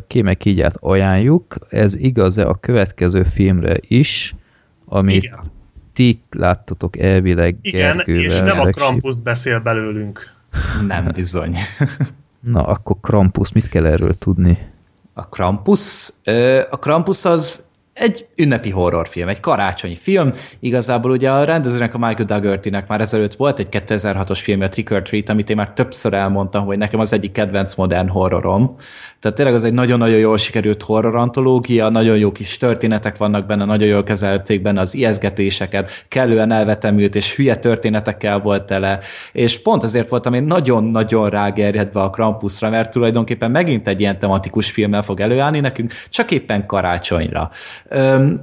kémek így át ajánljuk. Ez igaz-e a következő filmre is, amit Igen. ti láttatok elvileg Igen, Gergővel, és nem a. Krampus beszél belőlünk. Nem bizony. [LAUGHS] Na, akkor Krampus, mit kell erről tudni? A Krampus? A Krampus az egy ünnepi horrorfilm, egy karácsonyi film. Igazából ugye a rendezőnek, a Michael Dougherty-nek már ezelőtt volt egy 2006-os film, a Trick or Treat, amit én már többször elmondtam, hogy nekem az egyik kedvenc modern horrorom. Tehát tényleg az egy nagyon-nagyon jól sikerült horror antológia, nagyon jó kis történetek vannak benne, nagyon jól kezelték benne az ijeszgetéseket, kellően elvetemült és hülye történetekkel volt tele, és pont ezért voltam én nagyon-nagyon rágerjedve a Krampusra, mert tulajdonképpen megint egy ilyen tematikus filmmel fog előállni nekünk, csak éppen karácsonyra. Öm,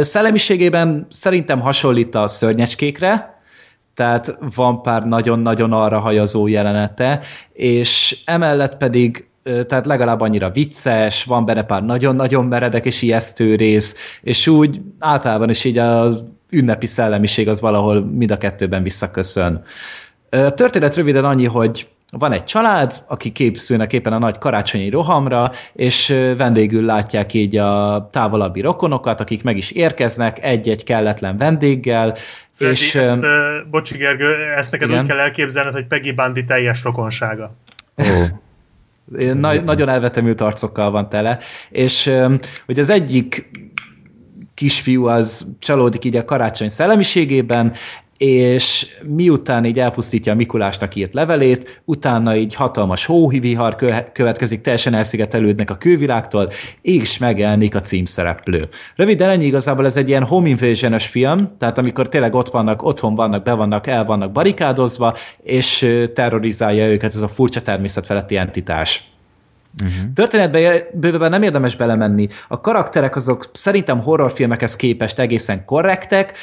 szellemiségében szerintem hasonlít a szörnyecskékre, tehát van pár nagyon-nagyon arra hajazó jelenete, és emellett pedig tehát legalább annyira vicces, van benne pár nagyon-nagyon meredek és ijesztő rész, és úgy általában is így az ünnepi szellemiség az valahol mind a kettőben visszaköszön. A történet röviden annyi, hogy van egy család, aki készülnek éppen a nagy karácsonyi rohamra, és vendégül látják így a távolabbi rokonokat, akik meg is érkeznek egy-egy kelletlen vendéggel, Freddy, és ezt, bocsi Gergő, ezt neked igen. úgy kell elképzelned, hogy Peggy Bundy teljes rokonsága. Ó, Na, nagyon elvetemült arcokkal van tele, és hogy az egyik kisfiú az csalódik így a karácsony szellemiségében, és miután így elpusztítja a Mikulásnak írt levelét, utána így hatalmas hóvihar kö- következik, teljesen elszigetelődnek a külvilágtól, és megjelenik a címszereplő. Röviden ennyi igazából ez egy ilyen home invasion film, tehát amikor tényleg ott vannak, otthon vannak, be vannak, el vannak barikádozva, és terrorizálja őket ez a furcsa természetfeletti entitás. Uh-huh. Történetbe bővebben nem érdemes belemenni. A karakterek azok szerintem horrorfilmekhez képest egészen korrektek.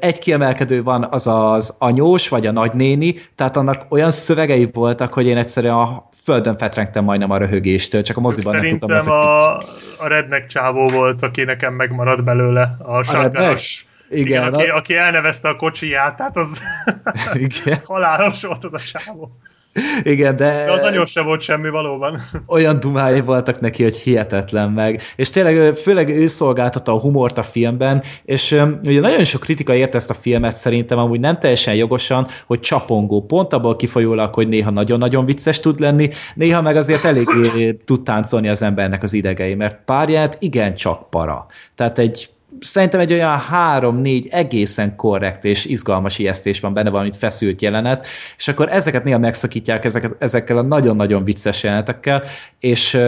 Egy kiemelkedő van, az az anyós, vagy a nagynéni, tehát annak olyan szövegei voltak, hogy én egyszerűen a földön fetrengtem majdnem a röhögéstől, csak a moziban nem tudtam Szerintem a, a redneck csávó volt, aki nekem megmaradt belőle. A shotgunos. Igen, Igen, aki, a- aki elnevezte a kocsiját, tehát az [LAUGHS] Igen, [LAUGHS] halálos volt az a csávó. [LAUGHS] igen, de, De az anyós se volt semmi valóban. [LAUGHS] olyan dumái voltak neki, hogy hihetetlen meg. És tényleg főleg ő szolgáltatta a humort a filmben, és ugye nagyon sok kritika érte ezt a filmet szerintem, amúgy nem teljesen jogosan, hogy csapongó, pont abból kifolyólag, hogy néha nagyon-nagyon vicces tud lenni, néha meg azért eléggé [LAUGHS] tud táncolni az embernek az idegei, mert párját igencsak para. Tehát egy szerintem egy olyan három-négy egészen korrekt és izgalmas ijesztés van benne, valamit feszült jelenet, és akkor ezeket néha megszakítják ezeket, ezekkel a nagyon-nagyon vicces jelenetekkel, és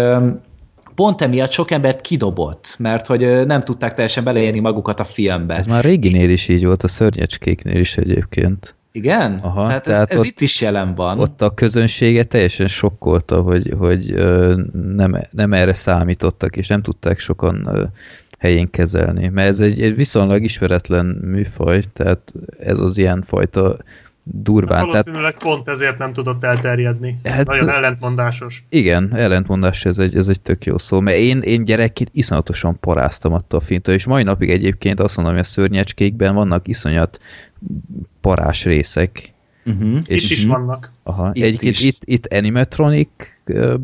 pont emiatt sok embert kidobott, mert hogy nem tudták teljesen beleérni magukat a filmbe. Ez már réginél is így volt, a szörnyecskéknél is egyébként. Igen? Aha, tehát ez, tehát ez ott- itt is jelen van. Ott a közönsége teljesen sokkolta, hogy, hogy nem, nem erre számítottak, és nem tudták sokan helyén kezelni. Mert ez egy, egy viszonylag ismeretlen műfaj, tehát ez az ilyen fajta durván. Tehát, Valószínűleg pont ezért nem tudott elterjedni. Hát- Nagyon ellentmondásos. igen, ellentmondás, ez egy, ez egy tök jó szó, mert én, én gyerekként iszonyatosan paráztam attól a filmtől, és mai napig egyébként azt mondom, hogy a szörnyecskékben vannak iszonyat parás részek. Uh-huh. És Itt is vannak. Aha, Itt egyébként is. itt, itt animatronic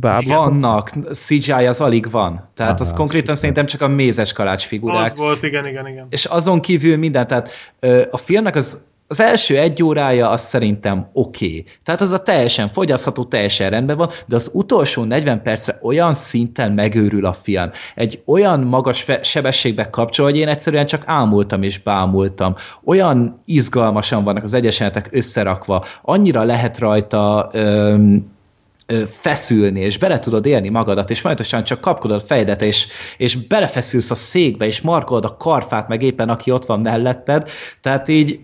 bábú. Vannak, CGI az alig van. Tehát az Aha, konkrétan szuper. szerintem csak a mézes kalács figurák. Az volt, igen, igen, igen. És azon kívül minden, tehát a filmnek az, az első egy órája az szerintem oké. Okay. Tehát az a teljesen fogyasztható, teljesen rendben van, de az utolsó 40 percre olyan szinten megőrül a film. Egy olyan magas sebességbe kapcsol, hogy én egyszerűen csak ámultam és bámultam. Olyan izgalmasan vannak az egyesenetek összerakva, annyira lehet rajta öm, feszülni, és bele tudod élni magadat, és folyamatosan csak kapkodod a fejedet, és, és belefeszülsz a székbe, és markolod a karfát, meg éppen aki ott van melletted, tehát így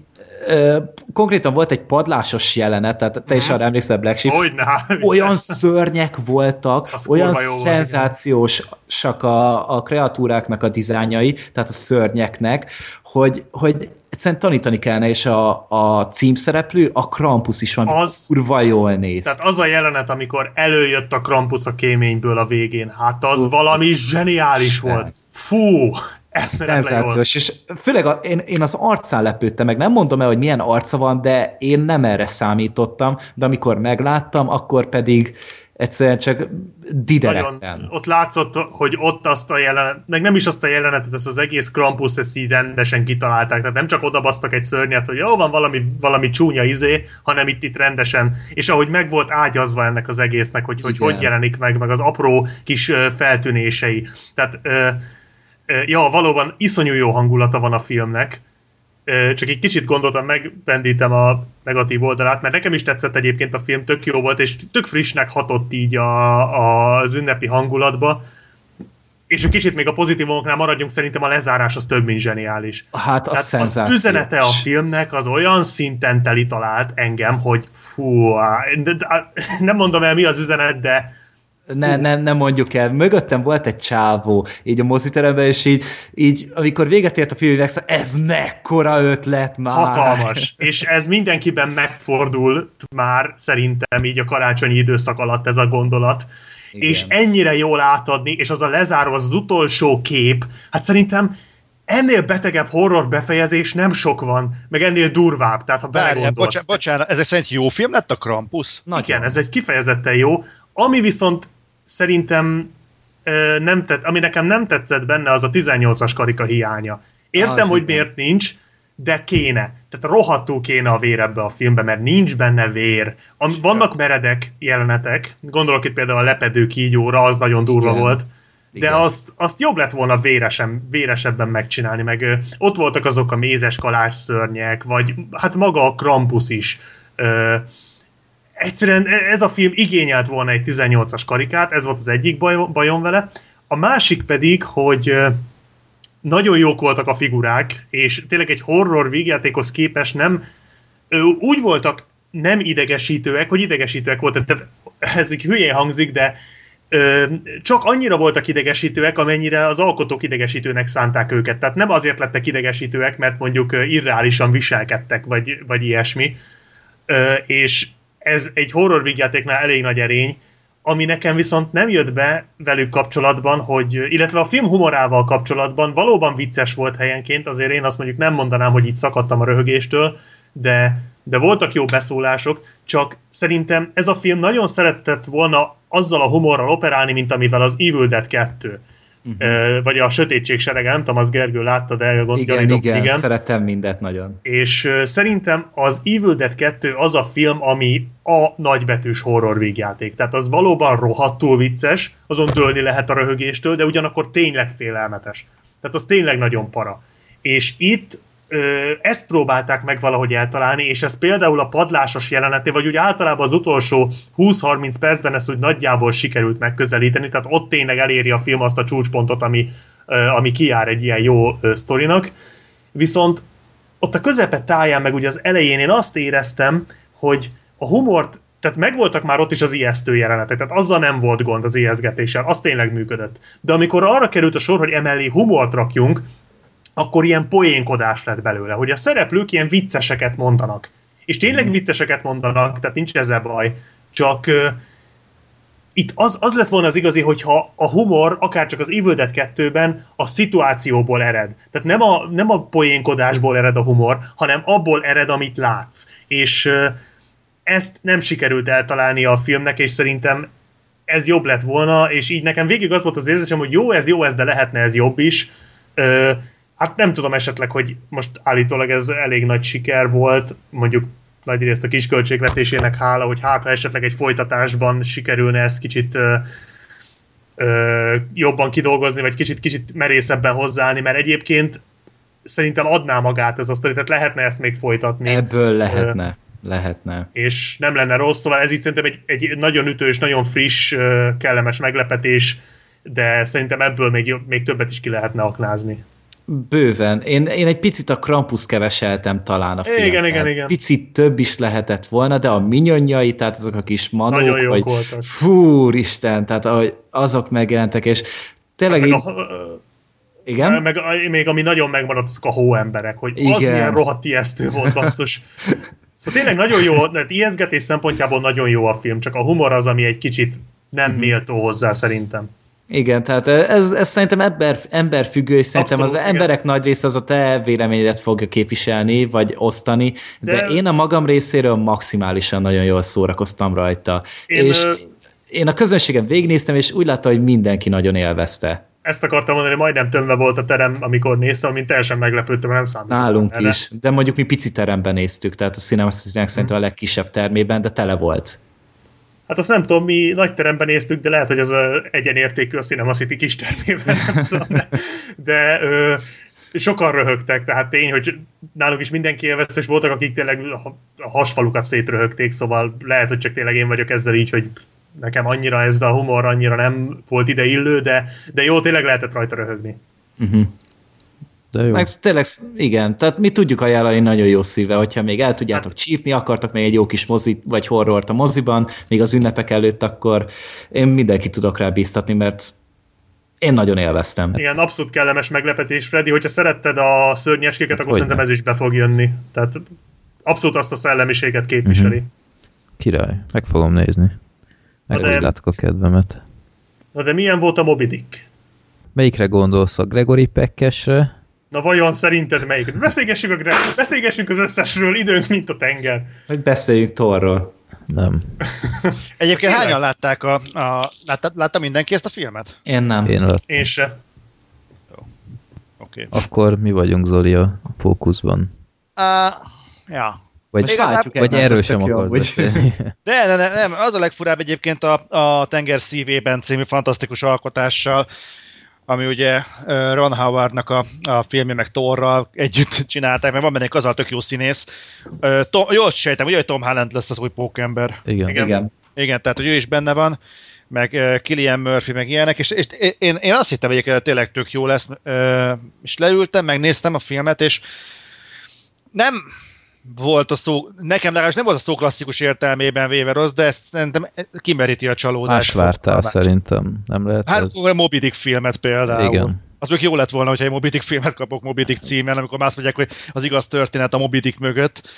ö, konkrétan volt egy padlásos jelenet, tehát te is arra emlékszel, Black Sheep, Hogyne, [LAUGHS] hát, olyan szörnyek voltak, Az olyan szenzációsak a, a kreatúráknak a dizájnjai, tehát a szörnyeknek, hogy, hogy egyszerűen tanítani kellene, és a, a címszereplő, a Krampus is van, Az- kurva jól néz. Tehát az a jelenet, amikor előjött a Krampus a kéményből a végén, hát az valami zseniális volt. Fú, jól. Szenzációs, és főleg a, én, én az arcán lepődtem meg, nem mondom el, hogy milyen arca van, de én nem erre számítottam, de amikor megláttam, akkor pedig egyszerűen csak diderektem. Nagyon, ott látszott, hogy ott azt a jelenet, meg nem is azt a jelenetet, ezt az egész Krampus ezt így rendesen kitalálták, tehát nem csak odabasztak egy szörnyet, hogy jó, van valami, valami csúnya izé, hanem itt, itt rendesen, és ahogy meg volt ágyazva ennek az egésznek, hogy hogy, Igen. hogy jelenik meg, meg az apró kis feltűnései. Tehát, ö, ö, ja, valóban iszonyú jó hangulata van a filmnek, csak egy kicsit gondoltam, megpendítem a negatív oldalát, mert nekem is tetszett egyébként a film, tök jó volt, és tök frissnek hatott így a, a, az ünnepi hangulatba, és egy kicsit még a pozitívumoknál maradjunk, szerintem a lezárás az több, mint zseniális. Hát az Tehát az üzenete a filmnek az olyan szinten teli talált engem, hogy fú, nem mondom el mi az üzenet, de Ne, ne, ne mondjuk el. Mögöttem volt egy csávó, így a moziteremben, és így, így amikor véget ért a film, megszól, ez mekkora ötlet már. hatalmas. [LAUGHS] És ez mindenkiben megfordult már szerintem így a karácsonyi időszak alatt ez a gondolat. Igen. És ennyire jól átadni, és az a lezáró, az, az utolsó kép, hát szerintem ennél betegebb horror befejezés nem sok van, meg ennél durvább, tehát ha belegondolsz. bocsánat, bocsánat, ezek szerint jó film lett a Krampus? Nagyon. Igen, ez egy kifejezetten jó. Ami viszont szerintem ö, nem tett, ami nekem nem tetszett benne, az a 18-as karika hiánya. Értem, Az hogy igen. miért nincs, de kéne. Tehát rohadtul kéne a vér ebbe a filmbe, mert nincs benne vér. Am, vannak meredek jelenetek, gondolok itt például a lepedő kígyóra, az nagyon durva Igen. volt, de Igen. azt, azt jobb lett volna véresen, véresebben megcsinálni, meg ö, ott voltak azok a mézes kalács szörnyek, vagy hát maga a Krampus is. Ö, egyszerűen ez a film igényelt volna egy 18-as karikát, ez volt az egyik baj, bajom vele. A másik pedig, hogy nagyon jók voltak a figurák, és tényleg egy horror vígjátékhoz képest nem úgy voltak nem idegesítőek, hogy idegesítőek voltak. Tehát ez így hülyén hangzik, de csak annyira voltak idegesítőek, amennyire az alkotók idegesítőnek szánták őket. Tehát nem azért lettek idegesítőek, mert mondjuk irreálisan viselkedtek, vagy, vagy ilyesmi. És ez egy horror vígjátéknál elég nagy erény, ami nekem viszont nem jött be velük kapcsolatban, hogy, illetve a film humorával kapcsolatban valóban vicces volt helyenként, azért én azt mondjuk nem mondanám, hogy itt szakadtam a röhögéstől, de, de voltak jó beszólások, csak szerintem ez a film nagyon szeretett volna azzal a humorral operálni, mint amivel az Evil Dead 2, uh-huh. vagy a Sötétség serege, nem tudom, az Gergő látta, de Igen, gyanítom, igen, igen, szeretem mindet nagyon. és ö, szerintem az Evil Dead 2 az a film, ami a nagybetűs horror vígjáték. Tehát az valóban rohadtul vicces, azon dőlni lehet a röhögéstől, de ugyanakkor tényleg félelmetes. Tehát az tényleg nagyon para. És itt ö, ezt próbálták meg valahogy eltalálni, és ez például a padlásos jeleneté, vagy úgy általában az utolsó 20-30 percben ezt úgy nagyjából sikerült megközelíteni, tehát ott tényleg eléri a film azt a csúcspontot, ami, ö, ami kijár egy ilyen jó ö, sztorinak. Viszont ott a közepe táján, meg ugye az elején én azt éreztem, hogy a humort, tehát megvoltak már ott is az ijesztő jelenetek, tehát azzal nem volt gond az ijeszgetéssel, az tényleg működött. De amikor arra került a sor, hogy emellé humort rakjunk, akkor ilyen poénkodás lett belőle, hogy a szereplők ilyen vicceseket mondanak. És tényleg vicceseket mondanak, tehát nincs ezzel baj. Csak uh, itt az, az lett volna az igazi, hogyha a humor, akár csak az Evil Dead 2-ben a szituációból ered. Tehát nem a, nem a poénkodásból ered a humor, hanem abból ered, amit látsz. És uh, ezt nem sikerült eltalálni a filmnek, és szerintem ez jobb lett volna, és így nekem végig az volt az érzésem, hogy jó, ez jó, ez, de lehetne ez jobb is. Uh, hát nem tudom esetleg, hogy most állítólag ez elég nagy siker volt, mondjuk nagy részt a kis költségvetésének hála, hogy hát ha esetleg egy folytatásban sikerülne ezt kicsit ö, ö, jobban kidolgozni, vagy kicsit, kicsit merészebben hozzáállni, mert egyébként szerintem adná magát ez a sztori, tehát lehetne ezt még folytatni. Ebből lehetne. Ö, lehetne. És nem lenne rossz, szóval ez így szerintem egy, egy nagyon ütős, nagyon friss, kellemes meglepetés, de szerintem ebből még, még többet is ki lehetne aknázni. Bőven. Én, én egy picit a Krampus keveseltem talán a filmben. Igen, igen, igen. Picit több is lehetett volna, de a minyonjai, tehát azok a kis manók, Nagyon jók vagy voltak. fúr Isten, tehát ahogy azok megjelentek, és tényleg Meg a, igen? meg még ami nagyon megmaradt, azok a hóemberek, hogy az Igen. milyen rohadt ijesztő volt, basszus. Szóval tényleg nagyon jó, tehát ijeszgetés szempontjából nagyon jó a film, csak a humor az, ami egy kicsit nem Mhm. méltó hozzá szerintem. Igen, tehát ez, ez szerintem ember, emberfüggő, és szerintem Abszolút, az igen. emberek nagy része az a te véleményedet fogja képviselni, vagy osztani, de, De- én a magam részéről maximálisan nagyon jól szórakoztam rajta. Én, és ö, én a közönségen végignéztem, és úgy láttam, hogy mindenki nagyon élvezte. Ezt akartam mondani, hogy majdnem tömve volt a terem, amikor néztem, mint teljesen meglepődtem, nem számítottam Nálunk erre. is, de mondjuk mi pici teremben néztük, tehát a Cinema City-nek szerintem a legkisebb termében, de tele volt. Hát azt nem tudom, mi nagy teremben néztük, de lehet, hogy az ö, egyenértékű a Cinema City kis termében, de, de ö, sokan röhögtek, tehát tény, hogy náluk is mindenki élvezte, és voltak, akik tényleg a- a hasfalukat szétröhögték, szóval lehet, hogy csak tényleg én vagyok ezzel így, hogy nekem annyira ez a humor annyira nem volt ide illő, de, de jó, tényleg lehetett rajta röhögni. Uh-huh. De jó. Meg tényleg, igen, tehát mi tudjuk ajánlani nagyon jó szíve, hogyha még el tudjátok csípni, akartak még egy jó kis mozi vagy horrort a moziban, még az ünnepek előtt, akkor én mindenki tudok rá bíztatni, mert én nagyon élveztem. Igen, abszolút kellemes meglepetés, Freddy, hogyha szeretted a szörnyeskéket, akkor Hogyne. szerintem ez is be fog jönni. Tehát abszolút azt a szellemiséget képviseli. Mhm. Király, meg fogom nézni. Megvizsgáltuk a kedvemet. Na de milyen volt a Moby Dick? Melyikre gondolsz? A Gregory Pekkesre? Na vajon szerinted melyik? Beszélgessünk, a beszélgessünk az összesről, időnk, mint a tenger. Hogy beszéljünk Torról. Nem. [LAUGHS] Egyébként Tényleg? hányan látták a... a látta, látta mindenki ezt a filmet? Én nem. Én lett. Én se. Oké. Akkor mi vagyunk Zoli a fókuszban? Uh, ja. Vagy, Igazából- vagy erről sem akarsz beszélni. De ne, ne, nem, az a legfurább egyébként a, a Tenger szívében című fantasztikus alkotással, ami ugye Ron Howardnak a, a filmje, meg Thorral együtt [LAUGHS] csinálták, mert van benne egy azal tök jó színész. Tom, jól sejtem, ugye, hogy Tom Holland lesz az új pókember. Igen. Igen. Igen. Igen, tehát, hogy ő is benne van, meg Killian Murphy, meg ilyenek, és, és én, én azt hittem hogy tényleg tök jó lesz, és leültem, megnéztem a filmet, és nem volt a szó, nekem legalábbis nem volt a szó klasszikus értelmében véve rossz, de ezt szerintem kimeríti a csalódást. Más vártál szerintem. Nem lehet Hát ez? a Moby Dick filmet például. Igen. Az még jó lett volna, hogyha egy Moby Dick filmet kapok Moby Dick címen, amikor azt mondják, hogy az igaz történet a Moby Dick mögött.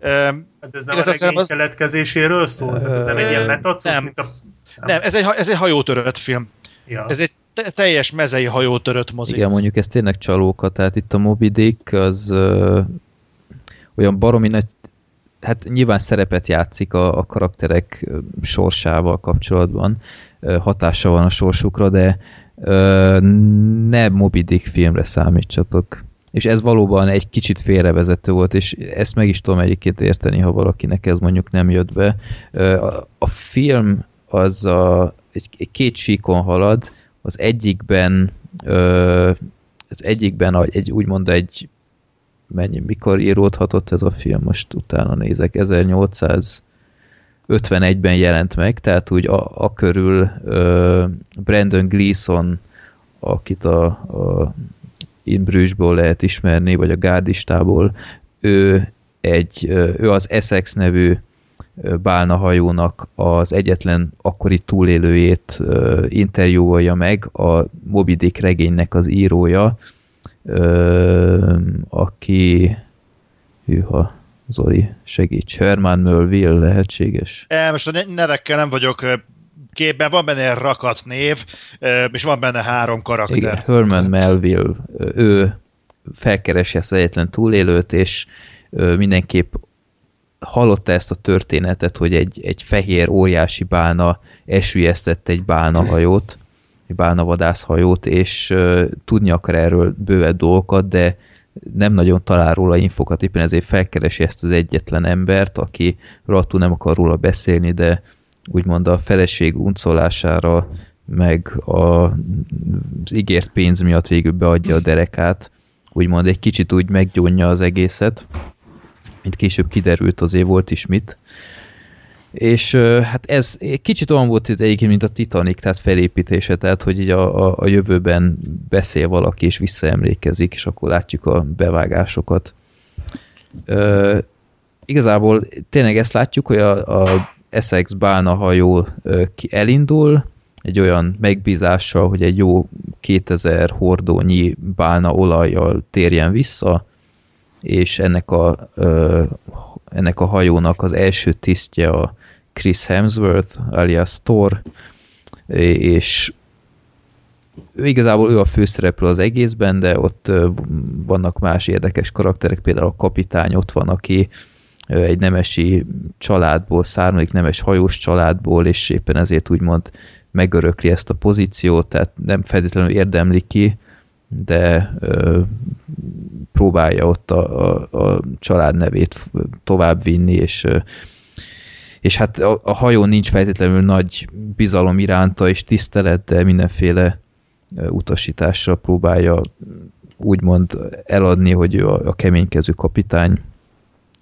Öm, Hát ez nem Igaz, a regény az- keletkezéséről szól? Tehát ez nem egy ilyen nem. mint a... nem, ez egy, ez egy hajótörött film. Ja. Ez egy te- teljes mezei hajótörött mozi. Igen, mondjuk ez tényleg csalóka, tehát itt a Moby Dick az olyan baromi nagy, hát nyilván szerepet játszik a, a karakterek sorsával kapcsolatban, hatása van a sorsukra, de ö, ne Moby Dick filmre számítsatok. És ez valóban egy kicsit félrevezető volt, és ezt meg is tudom egyébként érteni, ha valakinek ez mondjuk nem jött be. A, a film az a, egy, egy két síkon halad, az egyikben ö, az egyikben egy, úgymond egy mennyi, mikor íródhatott ez a film, most utána nézek, 1851-ben jelent meg, tehát úgy a, a körül ö, Brandon Gleeson, akit a, a In Bruges-ból lehet ismerni, vagy a gárdistából, ő, egy, ő az Essex nevű ö, bálnahajónak az egyetlen akkori túlélőjét interjúolja meg, a Moby Dick regénynek az írója, ö, aki hűha, Zoli, segíts. Herman Melville lehetséges? E, most a ne- nevekkel nem vagyok képben, van benne rakat név, és van benne három karakter. Igen, Herman Melville, ő felkeresi ezt az egyetlen túlélőt, és mindenképp hallotta ezt a történetet, hogy egy, egy fehér óriási bálna esülyeztette egy bálnahajót, egy bálnavadászhajót, és ö, tudni akar erről bővebb dolgokat, de nem nagyon talál róla infokat, éppen ezért felkeresi ezt az egyetlen embert, aki rohadtul nem akar róla beszélni, de úgymond a feleség uncolására, meg a, az ígért pénz miatt végül beadja a derekát, úgymond egy kicsit úgy meggyónja az egészet, mint később kiderült, azért volt is mit. És hát ez kicsit olyan volt itt egyébként, mint a Titanic, tehát felépítése, tehát hogy így a, a, a jövőben beszél valaki és visszaemlékezik, és akkor látjuk a bevágásokat. Ö, igazából tényleg ezt látjuk, hogy a, a Essex bálna hajó elindul, egy olyan megbízással, hogy egy jó 2000 hordónyi bálna olajjal térjen vissza, és ennek a, ö, ennek a hajónak az első tisztje a Chris Hemsworth, alias Thor, és igazából ő a főszereplő az egészben, de ott vannak más érdekes karakterek, például a kapitány ott van, aki egy nemesi családból származik, nemes hajós családból, és éppen ezért úgymond megörökli ezt a pozíciót, tehát nem feltétlenül érdemli ki, de ö, próbálja ott a, a, a család nevét tovább vinni, és, ö, és hát a, a hajón nincs feltétlenül nagy bizalom iránta és tisztelet, de mindenféle utasításra próbálja úgymond eladni, hogy ő a, a keménykező kapitány,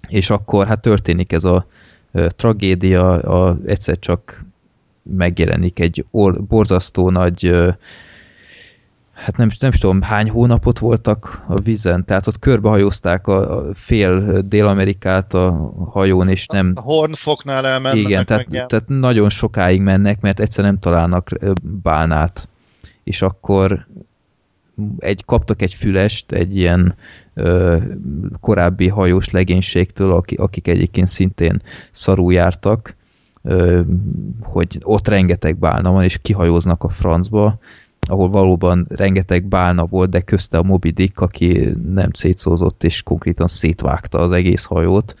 és akkor hát történik ez a ö, tragédia, a, egyszer csak megjelenik egy or, borzasztó nagy hát nem, nem is tudom, hány hónapot voltak a vízen, tehát ott körbehajózták a, a fél Dél-Amerikát a hajón, és nem... A Hornfoknál elmennek. Igen, meg tehát, ilyen. tehát nagyon sokáig mennek, mert egyszer nem találnak ö, bálnát. És akkor egy, kaptak egy fülest egy ilyen ö, korábbi hajós legénységtől, aki, akik egyébként szintén szarul jártak, ö, hogy ott rengeteg bálna van, és kihajóznak a francba, ahol valóban rengeteg bálna volt, de közte a Moby Dick, aki nem szétszózott, és konkrétan szétvágta az egész hajót,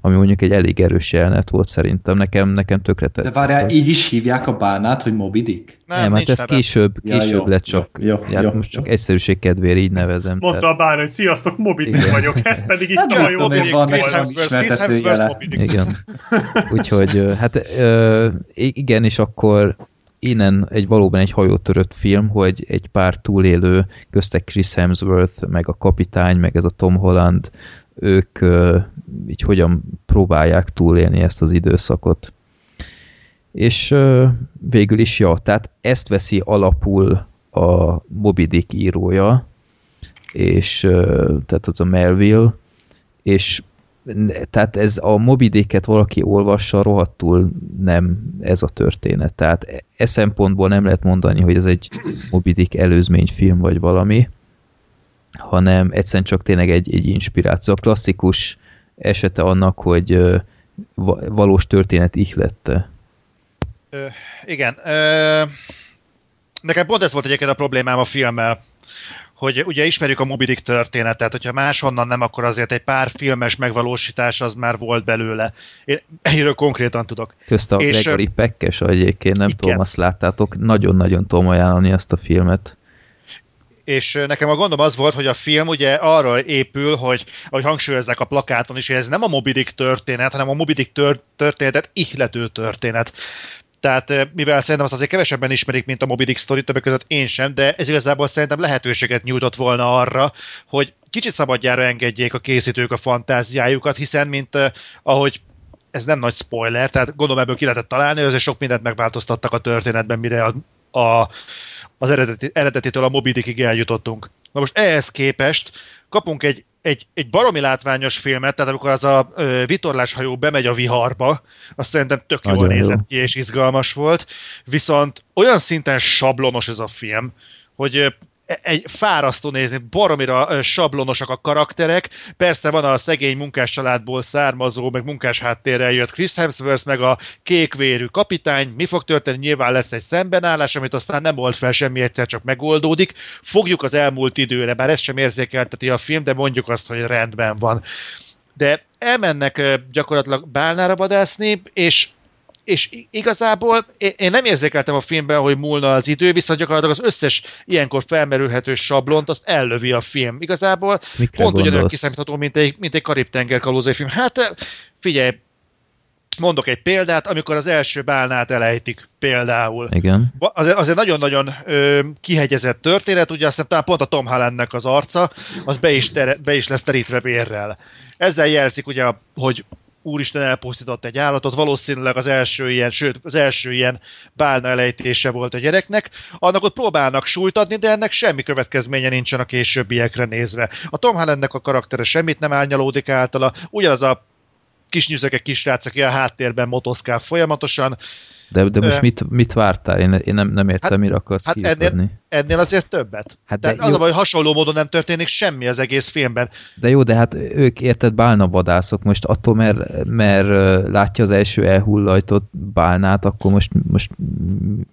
ami mondjuk egy elég erős jelenet volt szerintem. Nekem, nekem tökre De tetszett. várjál, így is hívják a bálnát, hogy Moby Dick? Nem, hát nincs ez neve. később, Ja, később jó, lett csak. jó, jó, hát jó, most csak jó. egyszerűség kedvéért így nevezem. Mondta tehát- a bány, hogy sziasztok, Moby Igen. Dick vagyok, ez pedig itt Hát a nem tudom, hogy van. Igen. Úgyhogy hát igen, és akkor innen egy valóban egy hajótörött film, hogy egy pár túlélő, köztek Chris Hemsworth, meg a kapitány, meg ez a Tom Holland, ők így hogyan próbálják túlélni ezt az időszakot. És végül is ja, tehát ezt veszi alapul a Moby Dick írója, és tehát az a Melville, és tehát ez a Moby Dicket valaki olvassa, rohadtul nem ez a történet. Tehát e, e szempontból nem lehet mondani, hogy ez egy Moby Dick előzményfilm vagy valami, hanem egyszerűen csak tényleg egy, egy inspiráció. A klasszikus esete annak, hogy valós történet ihlette. Ö, igen. Ö, nekem pont ez volt egyébként a problémám a filmmel, hogy ugye ismerjük a Moby Dick történetet, hogyha máshonnan nem, akkor azért egy pár filmes megvalósítás az már volt belőle. Én erről konkrétan tudok. Közt a És, Gregory Pekkes egyébként, nem igen. tudom, azt láttátok, nagyon-nagyon tudom ajánlani ezt a filmet. És nekem a gondom az volt, hogy a film ugye arról épül, hogy, ahogy hangsúlyozzák a plakáton is, hogy ez nem a Moby Dick történet, hanem a Moby Dick tör- történetet ihlető történet. Tehát mivel szerintem azt azért kevesebben ismerik, mint a Moby Dick többek között én sem, de ez igazából szerintem lehetőséget nyújtott volna arra, hogy kicsit szabadjára engedjék a készítők a fantáziájukat, hiszen mint ahogy ez nem nagy spoiler, tehát gondolom ebből ki lehetett találni, azért sok mindent megváltoztattak a történetben, mire a, a az eredeti, eredetitől a Moby Dickig eljutottunk. Na most ehhez képest kapunk egy, egy, egy baromi látványos filmet, tehát amikor az a ö, vitorláshajó bemegy a viharba, azt szerintem tök jól Nagyon jó. nézett ki és izgalmas volt, viszont olyan szinten sablonos ez a film, hogy egy fárasztó nézni, baromira sablonosak a karakterek, persze van a szegény munkás családból származó, meg munkás háttérrel jött Chris Hemsworth, meg a kékvérű kapitány, mi fog történni, nyilván lesz egy szembenállás, amit aztán nem old fel semmi, egyszer csak megoldódik, fogjuk az elmúlt időre, bár ez sem érzékelteti a film, de mondjuk azt, hogy rendben van. De elmennek gyakorlatilag bálnára vadászni, és és igazából én nem érzékeltem a filmben, hogy múlna az idő, viszont gyakorlatilag az összes ilyenkor felmerülhető sablont, azt ellövi a film. Igazából Mikre pont ugyanolyan kiszámítható, mint egy, mint egy Karib-tenger kalózai film. Hát eh, figyelj, mondok egy példát, amikor az első bálnát elejtik például. Igen. Va- azért, azért nagyon-nagyon ö, kihegyezett történet, ugye aztán talán pont a Tom Hollandnek az arca, az be is, tere, be is lesz terítve vérrel. Ezzel jelzik ugye, hogy úristen elpusztított egy állatot, valószínűleg az első ilyen, sőt, az első ilyen bálna elejtése volt a gyereknek, annak ott próbálnak súlyt adni, de ennek semmi következménye nincsen a későbbiekre nézve. A Tom Hollandnek a karaktere semmit nem árnyalódik általa, ugyanaz a kis nyüzeke kisrác, aki a háttérben motoszkál folyamatosan, De, de most mit, mit vártál? Én, én nem, nem értem, Hát- mire akarsz hát ennél, ennél azért többet. Hát Tehát de az a baj, hogy hasonló módon nem történik semmi az egész filmben. De jó, de hát ők érted bálna vadászok, most attól, mert, mert látja az első elhullajtott bálnát, akkor most, most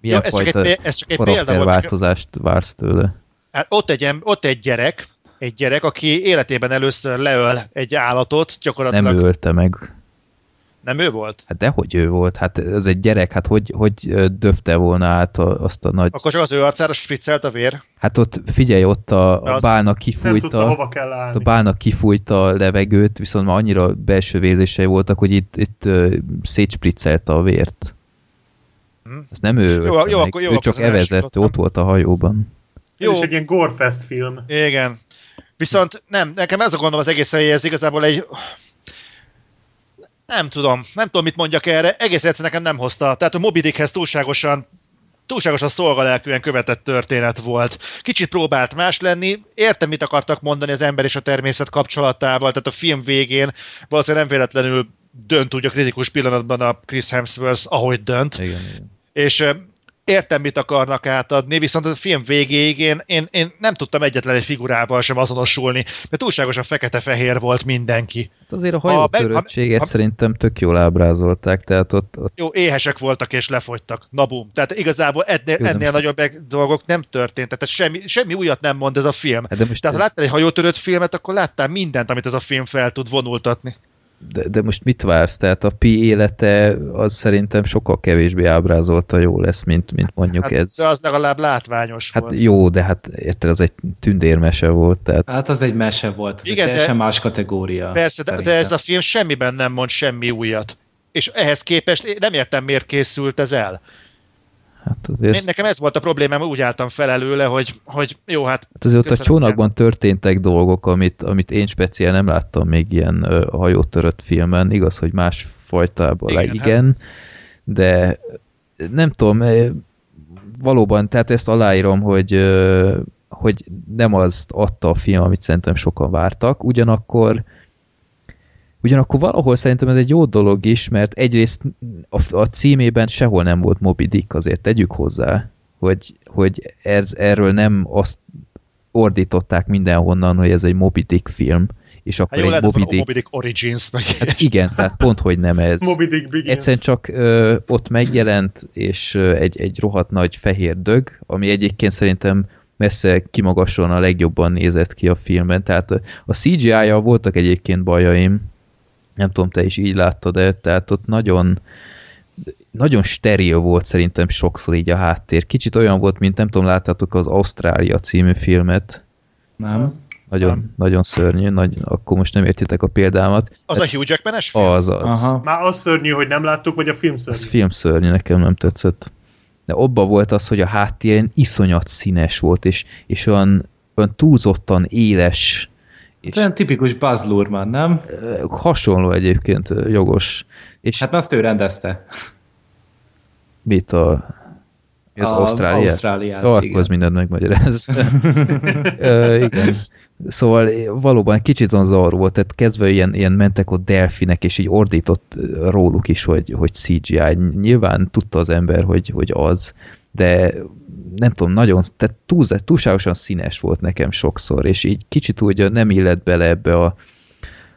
milyen Jó, ez csak fajta egy, ez csak egy karakterváltozást vársz tőle? Hát ott, egy, ott egy gyerek, egy gyerek, aki életében először leöl egy állatot, Nem gyakorlatilag ölte meg. Nem ő volt? Hát dehogy ő volt, hát ez egy gyerek, hát hogy, hogy döfte volna át a, azt a nagy... Akkor csak az ő arcára spriccelt a vér. Hát ott figyelj, ott a, a az- bálna Nem tudta, kifújta, hova kell állni. a bálna kifújta a levegőt, viszont már annyira belső vézései voltak, hogy itt, itt szétspriccelte a vért. Hm. Ez nem ő Jó, jó, meg. akkor- jó, ő csak evezett, ott volt a hajóban. Ez Jó, is egy ilyen gorefest film. igen. Viszont nem, nekem ez a gondom az egész hogy ez igazából egy... Nem tudom, nem tudom, mit mondjak erre. Egész egyszerűen nekem nem hozta. Tehát a Moby Dickhez túlságosan túlságosan szolgalelkűen követett történet volt. Kicsit próbált más lenni, értem, mit akartak mondani az ember és a természet kapcsolatával, tehát a film végén valószínűleg nem véletlenül dönt úgy a kritikus pillanatban a Chris Hemsworth, ahogy dönt, Igen, igen. és értem, mit akarnak átadni, viszont a film végéig én, én, én nem tudtam egyetlen egy figurával sem azonosulni, mert túlságosan fekete-fehér volt mindenki. Hát azért a hajótöröttséget ha- szerintem tök jól ábrázolták, tehát ott, ott Jó, éhesek voltak és lefogytak. Na bum. Tehát igazából ennél, Jó, ennél nagyobb dolgok nem történt. Tehát semmi, semmi újat nem mond ez a film. hát de most Tehát ha láttál egy hajótörött filmet, akkor láttál mindent, amit ez a film fel tud vonultatni. De, de most mit vársz? Tehát a Pi élete az szerintem sokkal kevésbé ábrázolta jó lesz, mint, mint mondjuk Hát, ez. De az legalább látványos Hát volt. jó, de hát érted, az egy tündérmese volt, tehát Hát az egy mese volt, ez Igen, egy de- teljesen más kategória. Persze, de, de ez a film semmiben nem mond semmi újat. És ehhez képest nem értem, miért készült ez el. Hát azért, Én, nekem ez volt a problémám, úgy álltam fel előle, hogy, hogy jó, hát hát azért ott a csónakban történtek dolgok, amit, amit én speciál nem láttam még ilyen ö, hajótörött filmen. Igaz, hogy más fajtában Igen, igen, hát- de nem tudom, valóban, tehát ezt aláírom, hogy ö, hogy nem azt adta a film, amit szerintem sokan vártak, ugyanakkor Ugyanakkor valahol szerintem ez egy jó dolog is, mert egyrészt a, a címében sehol nem volt Moby Dick, azért tegyük hozzá, hogy, hogy ez, erről nem azt ordították mindenhonnan, hogy ez egy Moby Dick film, és akkor hát egy lehet, Moby Dick... Moby Dick Origins, meg Igen, tehát pont, hogy nem ez. [LAUGHS] Moby Dick Begins. Egyszerűen csak ö, ott megjelent, és ö, egy, egy rohadt nagy fehér dög, ami egyébként szerintem messze kimagason a legjobban nézett ki a filmben. Tehát a CGI-jal voltak egyébként bajaim, nem tudom, te is így láttad de tehát ott nagyon nagyon steril volt szerintem sokszor így a háttér. Kicsit olyan volt, mint nem tudom, láttátok az Ausztrália című filmet. Nem? Nagyon, Nem. nagyon szörnyű, nagy, akkor most nem értitek a példámat. Az a Hugh Jackman-es film? Az az. Aha. Már az szörnyű, hogy nem láttuk, vagy a film Ez szörnyű? film szörnyű, nekem nem tetszett. De abba volt az, hogy a háttéren iszonyat színes volt, és, és olyan, olyan túlzottan éles, és Olyan tipikus Buzz Lurman, nem? hasonló egyébként, jogos. És hát azt ő rendezte. mit a... mi Az A- Ausztráliát? Ausztráliát, akkor igen. az mindent megmagyaráz. [LAUGHS] Ö, igen. Szóval valóban kicsit olyan zavaró volt, tehát kezdve ilyen, ilyen mentek ott delfinek, és így ordított róluk is, hogy, hogy CGI. Nyilván tudta az ember, hogy, hogy az, de nem tudom, nagyon, tehát túl, túlságosan színes volt nekem sokszor, és így kicsit úgy nem illett bele ebbe a,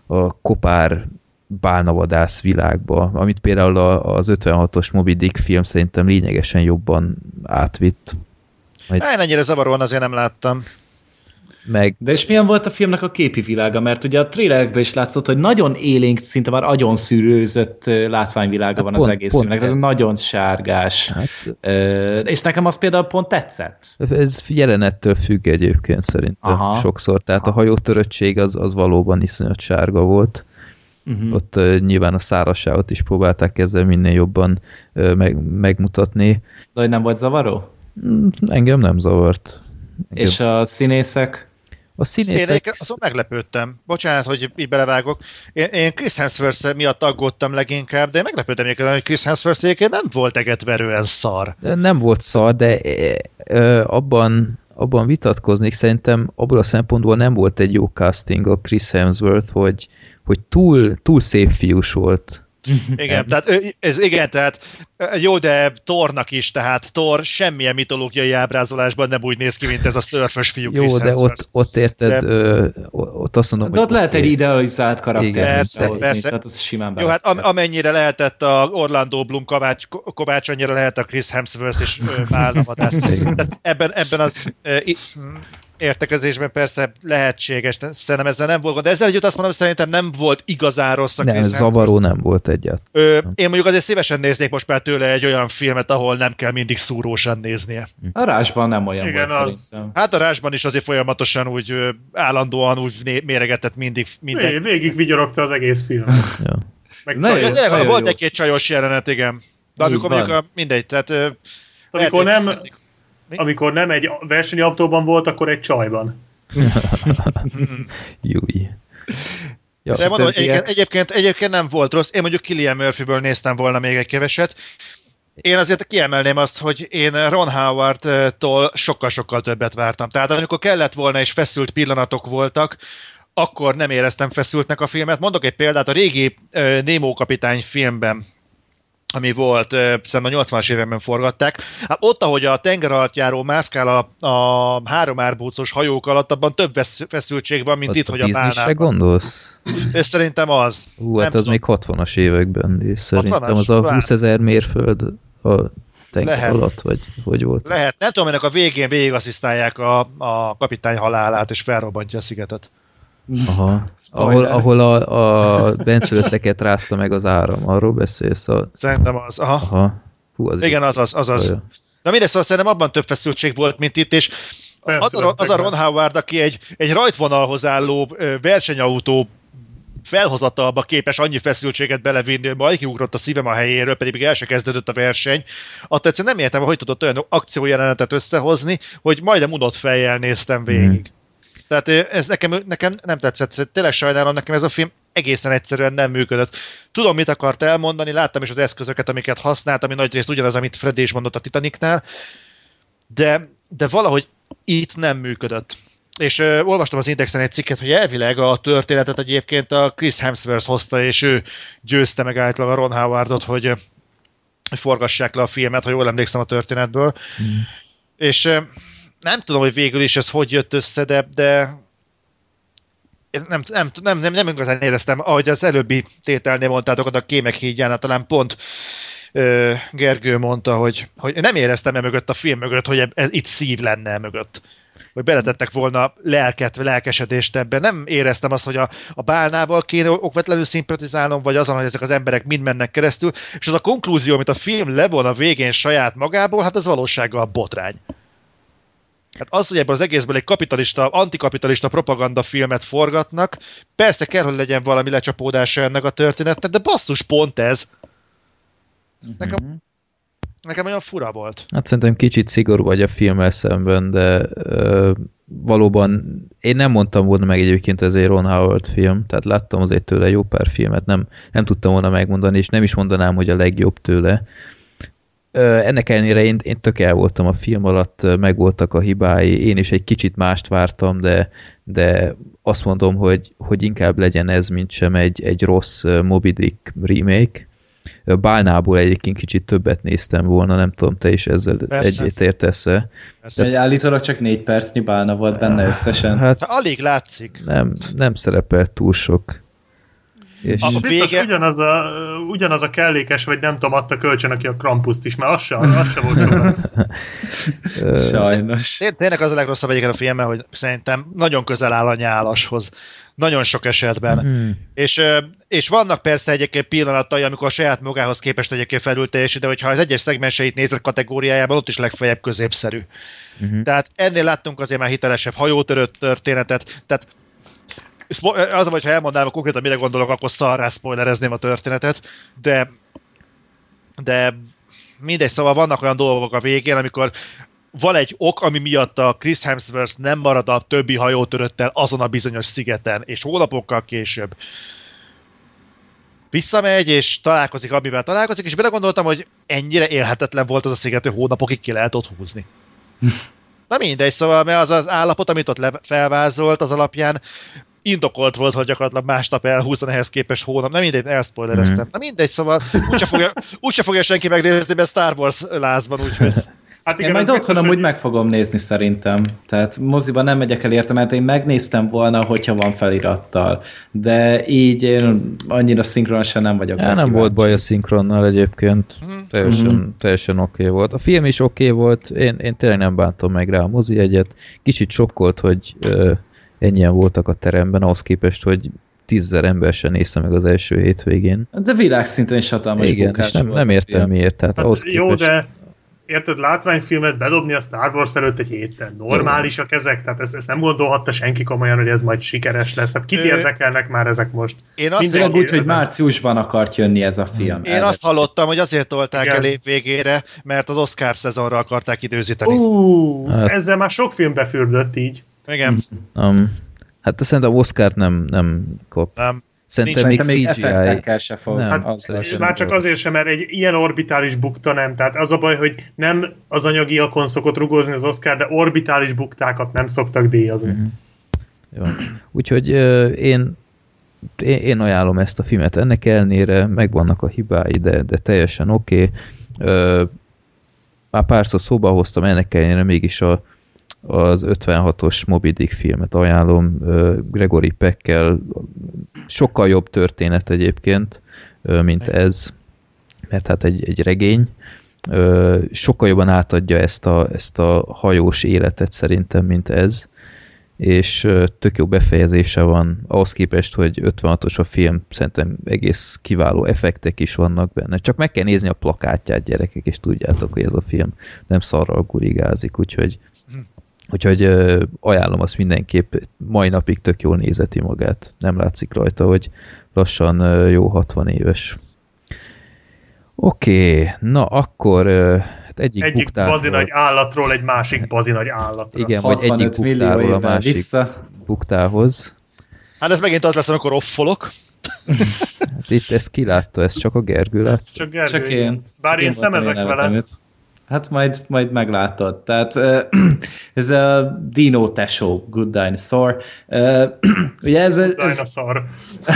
a kopár bálnavadász világba, amit például az 56-os Moby Dick film szerintem lényegesen jobban átvitt. Majd... Én ennyire zavaróan azért nem láttam. Meg... De és milyen volt a filmnek a képi világa? Mert ugye a trailerekben is látszott, hogy nagyon élénk, szinte már agyon szűrőzött látványvilága hát van pont, az egész pont filmnek. Ez nagyon sárgás. Hát... és nekem az például pont tetszett. Ez jelenettől függ egyébként szerintem Aha. sokszor. Tehát Aha. a hajótöröttség az, az valóban iszonyat sárga volt. Uh-huh. Ott uh, nyilván a szárazságot is próbálták ezzel minél jobban uh, meg, megmutatni. De hogy nem volt zavaró? Mm, engem nem zavart. Engem. És a színészek? A színészek... Én azon meglepődtem. Bocsánat, hogy így belevágok. Én, én Chris Hemsworth miatt aggódtam leginkább, de meglepődtem egyébként, hogy Chris Hemsworth nem volt egetverően szar. Nem volt szar, de ö, abban, abban vitatkoznék, szerintem abból a szempontból nem volt egy jó casting a Chris Hemsworth, hogy, hogy túl, túl szép fiús volt. [LAUGHS] Igen, tehát, ez, igen, tehát jó, de Tornak is, tehát Tor semmilyen mitológiai ábrázolásban nem úgy néz ki, mint ez a szörfös fiú. Jó, de ott, ott érted, de, ö, ott azt mondom, de ott lehet egy idealizált karakter. Persze, persze. Tehát az simán Jó, hát am, amennyire lehetett a Orlando Bloom Kovács, Kovács annyira lehet a Chris Hemsworth és Válnavadász. ebben, ebben az értekezésben persze lehetséges, szerintem ezzel nem volt de ezzel együtt azt mondom, szerintem nem volt igazán rossz a Nem, zavaró nem volt egyet. Ö, én mondjuk azért szívesen néznék most már tőle egy olyan filmet, ahol nem kell mindig szúrósan néznie. A rásban nem olyan Igen, volt az... szerintem. Hát a rásban is azért folyamatosan úgy állandóan úgy méregetett mindig. Minden... Vég, végig vigyorogta az egész film. [LAUGHS] ja. Meg nagyon, nagyon volt egy-két csajos jelenet, igen. De amikor mondjuk a, mindegy, tehát... Amikor nem, mi? Amikor nem egy versenyautóban volt, akkor egy csajban. [LAUGHS] Júj. Ja, De mondom, egyébként, egyébként, egyébként nem volt rossz. Én mondjuk Killian Murphyből néztem volna még egy keveset. Én azért kiemelném azt, hogy én Ron Howard-tól sokkal-sokkal többet vártam. Tehát amikor kellett volna és feszült pillanatok voltak, akkor nem éreztem feszültnek a filmet. Mondok egy példát, a régi Nemo kapitány filmben ami volt, szerintem a 80-as években forgatták. Hát ott, ahogy a tenger alatt járó mászkál a, a három árbócos hajók alatt, abban több feszültség van, mint ott itt, a hogy a bálnában. gondolsz? És szerintem az. Hú, hát az tudom. még 60-as években, és szerintem az a 20 ezer mérföld a tenger Lehet. alatt, vagy hogy volt? Lehet. Nem tudom, ennek a végén végigasszisztálják a, a kapitány halálát, és felrobbantja a szigetet. Aha. ahol, ahol a, a benszülötteket rázta meg az áram. Arról beszélsz? A... Szerintem az. Aha. Aha. Hú, az Igen, az az. az, az. Na mindegy, szóval szerintem abban több feszültség volt, mint itt, és az a, az a Ron Howard, aki egy, egy rajtvonalhoz álló versenyautó felhozatalba képes annyi feszültséget belevinni, hogy majd kiugrott a szívem a helyéről, pedig még el se kezdődött a verseny. Attól egyszerűen nem értem, hogy tudott olyan akciójelenetet összehozni, hogy majdnem unott fejjel néztem végig. Tehát ez nekem, nekem nem tetszett. Tényleg sajnálom, nekem ez a film egészen egyszerűen nem működött. Tudom, mit akart elmondani, láttam is az eszközöket, amiket használt, ami nagy részt ugyanaz, amit Freddy is mondott a Titanicnál, de, de valahogy itt nem működött. És ö, olvastam az Indexen egy cikket, hogy elvileg a történetet egyébként a Chris Hemsworth hozta, és ő győzte meg általában a Ron Howardot, hogy, hogy forgassák le a filmet, ha jól emlékszem a történetből. Mm. És nem tudom, hogy végül is ez hogy jött össze, de, de nem, nem, nem, nem, nem igazán éreztem, ahogy az előbbi tételnél mondtátok, a Kémek hídján, talán pont ö, Gergő mondta, hogy, hogy nem éreztem e mögött a film mögött, hogy ez, ez itt szív lenne e mögött. Hogy beletettek volna lelket, lelkesedést ebben. Nem éreztem azt, hogy a, a bálnával kéne okvetlenül szimpatizálnom, vagy azon, hogy ezek az emberek mind mennek keresztül, és az a konklúzió, amit a film levon a végén saját magából, hát az valósággal botrány. Hát az, hogy ebből az egészből egy kapitalista, antikapitalista propaganda filmet forgatnak, persze kell, hogy legyen valami lecsapódása ennek a történetnek, de basszus, pont ez. Nekem, uh-huh. nekem olyan fura volt. Hát szerintem kicsit szigorú vagy a filmmel szemben, de ö, valóban én nem mondtam volna meg egyébként ez egy Ron Howard film, tehát láttam azért tőle jó pár filmet, nem, nem tudtam volna megmondani, és nem is mondanám, hogy a legjobb tőle ennek ellenére én, én tök el voltam a film alatt, megvoltak a hibái, én is egy kicsit mást vártam, de, de azt mondom, hogy, hogy inkább legyen ez, mint sem egy, egy rossz Moby Dick remake. Bálnából egyébként kicsit többet néztem volna, nem tudom, te is ezzel egyet értesz-e. Egy állítólag csak négy percnyi bálna volt benne összesen. Hát Hát alig látszik. nem, nem szerepelt túl sok. És A, biztos vége- ugyanaz a, ugyanaz a kellékes, vagy nem tudom, adta kölcsön, aki a Krampuszt is, mert az se, az se volt sokat. [LAUGHS] Sajnos. Té- Tényleg az a legrosszabb egyébként a filmben, hogy szerintem nagyon közel áll a nyálashoz. Nagyon sok esetben. Hmm. És, és vannak persze egyébként pillanatai, amikor a saját magához képest egyébként felül teljesít, de hogyha az egyes szegmenseit nézed kategóriájában, ott is legfeljebb középszerű. Mhm. Tehát ennél láttunk azért már hitelesebb hajótörött történetet, tehát az, hogy ha elmondanám konkrétan mire gondolok, akkor szarrá spoilerezném a történetet, de de mindegy, szóval vannak olyan dolgok a végén, amikor van egy ok, ami miatt a Chris Hemsworth nem marad a többi hajótöröttel azon a bizonyos szigeten, és hónapokkal később visszamegy, és találkozik, amivel találkozik, és belegondoltam, hogy ennyire élhetetlen volt az a sziget, hogy hónapokig ki lehet ott húzni. [LAUGHS] Na mindegy, szóval mert az az állapot, amit ott felvázolt, az alapján indokolt volt, hogy gyakorlatilag másnap elhúzzon ehhez képest hónap. Nem mindegy, elspoilereztem. Mhm. Na mindegy, szóval úgyse fogja, úgyse fogja senki megnézni, mert Star Wars lázban, úgyhogy Hát Én majd otthon amúgy meg fogom nézni szerintem. Tehát moziban nem megyek el érte, mert én megnéztem volna, hogyha van felirattal. De így én annyira szinkronosan nem vagyok. Ja, nem kíváncsi. volt baj a szinkronnal egyébként. Mhm. Teljesen, Mhm. teljesen oké okay volt. A film is oké okay volt, én, én tényleg nem bántom meg rá a mozi egyet. Kicsit sokkolt, hogy ö, ennyien voltak a teremben, ahhoz képest, hogy tízzer ember sem nézte meg az első hétvégén. De világszinten is hatalmas Igen, és nem, nem értem film. miért. Tehát ahhoz Hát, jó, képest... de érted, látványfilmet bedobni a Star Wars előtt egy héten. Normálisak ezek, tehát ezt, ezt nem gondolhatta senki komolyan, hogy ez majd sikeres lesz. Hát kit érdekelnek már ezek most? én azt, Főleg úgy, hogy márciusban akart jönni ez a film. én azt hallottam, hogy azért tolták Igen. el év végére, mert az Oscar szezonra akarták időzíteni. Ú, Hát- ezzel már sok film befürdött így. Igen, Um, hát szerintem Oscar nem, nem kap. nem. Szerintem Szerintem még még CGI. se fog. Nem, Hát sem. már csak azért sem, mert egy ilyen orbitális bukta nem. Tehát az a baj, hogy nem az anyagiakon szokott rugózni az Oscar, de orbitális buktákat nem szoktak díjazni. Mhm. Jó. Úgyhogy ö, én, én, én ajánlom ezt a filmet. Ennek ellenére megvannak a hibái, de, de teljesen oké. Okay. Már párszor szóba hoztam, ennek ellenére mégis a, az 56-os Moby Dick filmet ajánlom. Gregory Peckkel sokkal jobb történet egyébként, mint ez, mert hát egy, egy regény. Sokkal jobban átadja ezt a, ezt a hajós életet szerintem, mint ez és tök jó befejezése van, ahhoz képest, hogy 56-os a film, szerintem egész kiváló effektek is vannak benne. Csak meg kell nézni a plakátját, gyerekek, és tudjátok, hogy ez a film nem szarral gurigázik, úgyhogy, úgyhogy ö, ajánlom azt mindenképp, mai napig tök jól nézeti magát. Nem látszik rajta, hogy lassan ö, jó 60 éves. Oké, okay, na akkor ö, hát egyik, Egyik bazi nagy állatról egy másik bazi nagy állatra. Igen, vagy egyik 65 millió buktáról a másik vissza. buktához. Hát ez megint az lesz, amikor offolok. Hát itt ezt kilátta, ez csak a Gergő lát. Csak, Gergő, Csak én. Bár csak én voltam, szemezek vele. őt. Hát majd, majd meglátod. Tehát [CLEARS THROAT] ez a Dino Tesho, Good Dinosaur. [CLEARS THROAT] Ugye ez, ez, Dinosaur.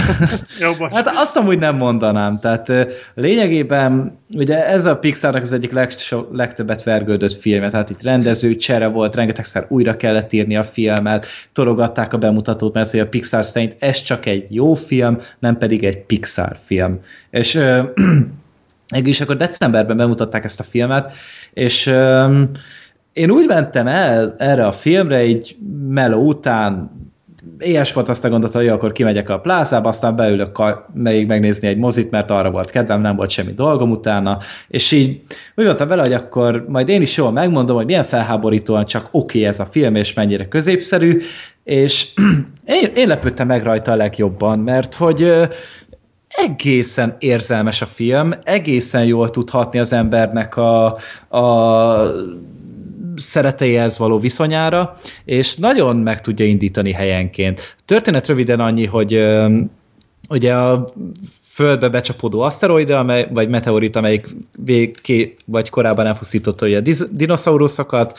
[LAUGHS] Jó, bocs. Hát azt amúgy nem mondanám. Tehát lényegében ugye ez a Pixarnak az egyik legso, legtöbbet vergődött filmje, tehát itt rendező csere volt, rengetegszer újra kellett írni a filmet, tologatták a bemutatót, mert hogy a Pixar szerint ez csak egy jó film, nem pedig egy Pixar film. És [CLEARS THROAT] is akkor decemberben bemutatták ezt a filmet, és ö, én úgy mentem el erre a filmre, így meló után, éhes volt azt a gondot, hogy akkor kimegyek a plázába, aztán beülök még megnézni egy mozit, mert arra volt kedvem, nem volt semmi dolgom utána, és így úgy voltam vele, hogy akkor majd én is jól megmondom, hogy milyen felháborítóan csak oké okay ez a film, és mennyire középszerű, és [CLEARS THROAT] én, én lepődtem meg rajta a legjobban, mert hogy egészen érzelmes a film, egészen jól tud hatni az embernek a, a szereteihez való viszonyára, és nagyon meg tudja indítani helyenként. Történet röviden annyi, hogy ugye a földbe becsapódó aszteroida, amely, vagy meteorit, amelyik végké, vagy korábban elpusztította ugye a dinoszauruszokat,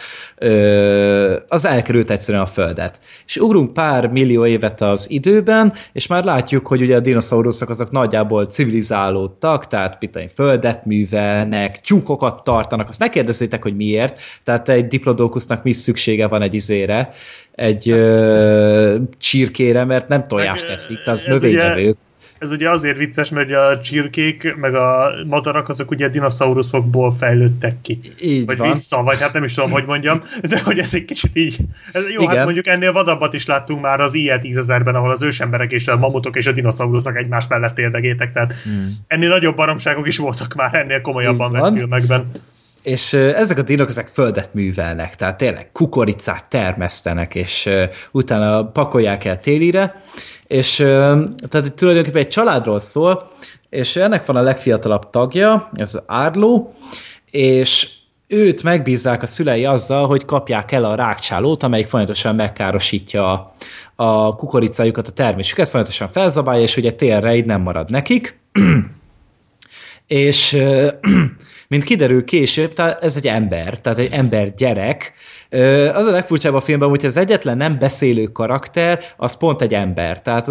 az elkerült egyszerűen a földet. És ugrunk pár millió évet az időben, és már látjuk, hogy ugye a dinoszauruszok azok nagyjából civilizálódtak, tehát például földet művelnek, tyúkokat tartanak, azt ne kérdezzétek, hogy miért, tehát egy diplodókusznak mi szüksége van egy izére, egy ö, csirkére, mert nem tojást Meg, eszik, az növényevők. Ez ugye azért vicces, mert a csirkék, meg a madarak, azok ugye dinoszauruszokból fejlődtek ki. Így vagy van. vissza, vagy hát nem is tudom, hogy mondjam, de hogy ez egy kicsit így. Ez, jó, Igen. Igen. hát mondjuk ennél vadabbat is láttunk már az IE 10.000-ben, ahol az ősemberek és a mamutok és a dinoszauruszok egymás mellett érdegétek, tehát Hmm. ennél nagyobb baromságok is voltak már ennél komolyabban vett van. filmekben. És ezek a dinok, ezek földet művelnek, tehát tényleg kukoricát termesztenek, és utána pakolják el télire, és tehát tulajdonképpen egy családról szól, és ennek van a legfiatalabb tagja, ez az Árló, és őt megbízzák a szülei azzal, hogy kapják el a rákcsálót, amelyik folyamatosan megkárosítja a, a kukoricájukat, a termésüket, folyamatosan felzabálja, és ugye télre így nem marad nekik. [CLEARS THROAT] és mint kiderül később, tehát ez egy ember, tehát egy ember gyerek. Az a legfurcsább a filmben, hogy az egyetlen nem beszélő karakter, az pont egy ember. Tehát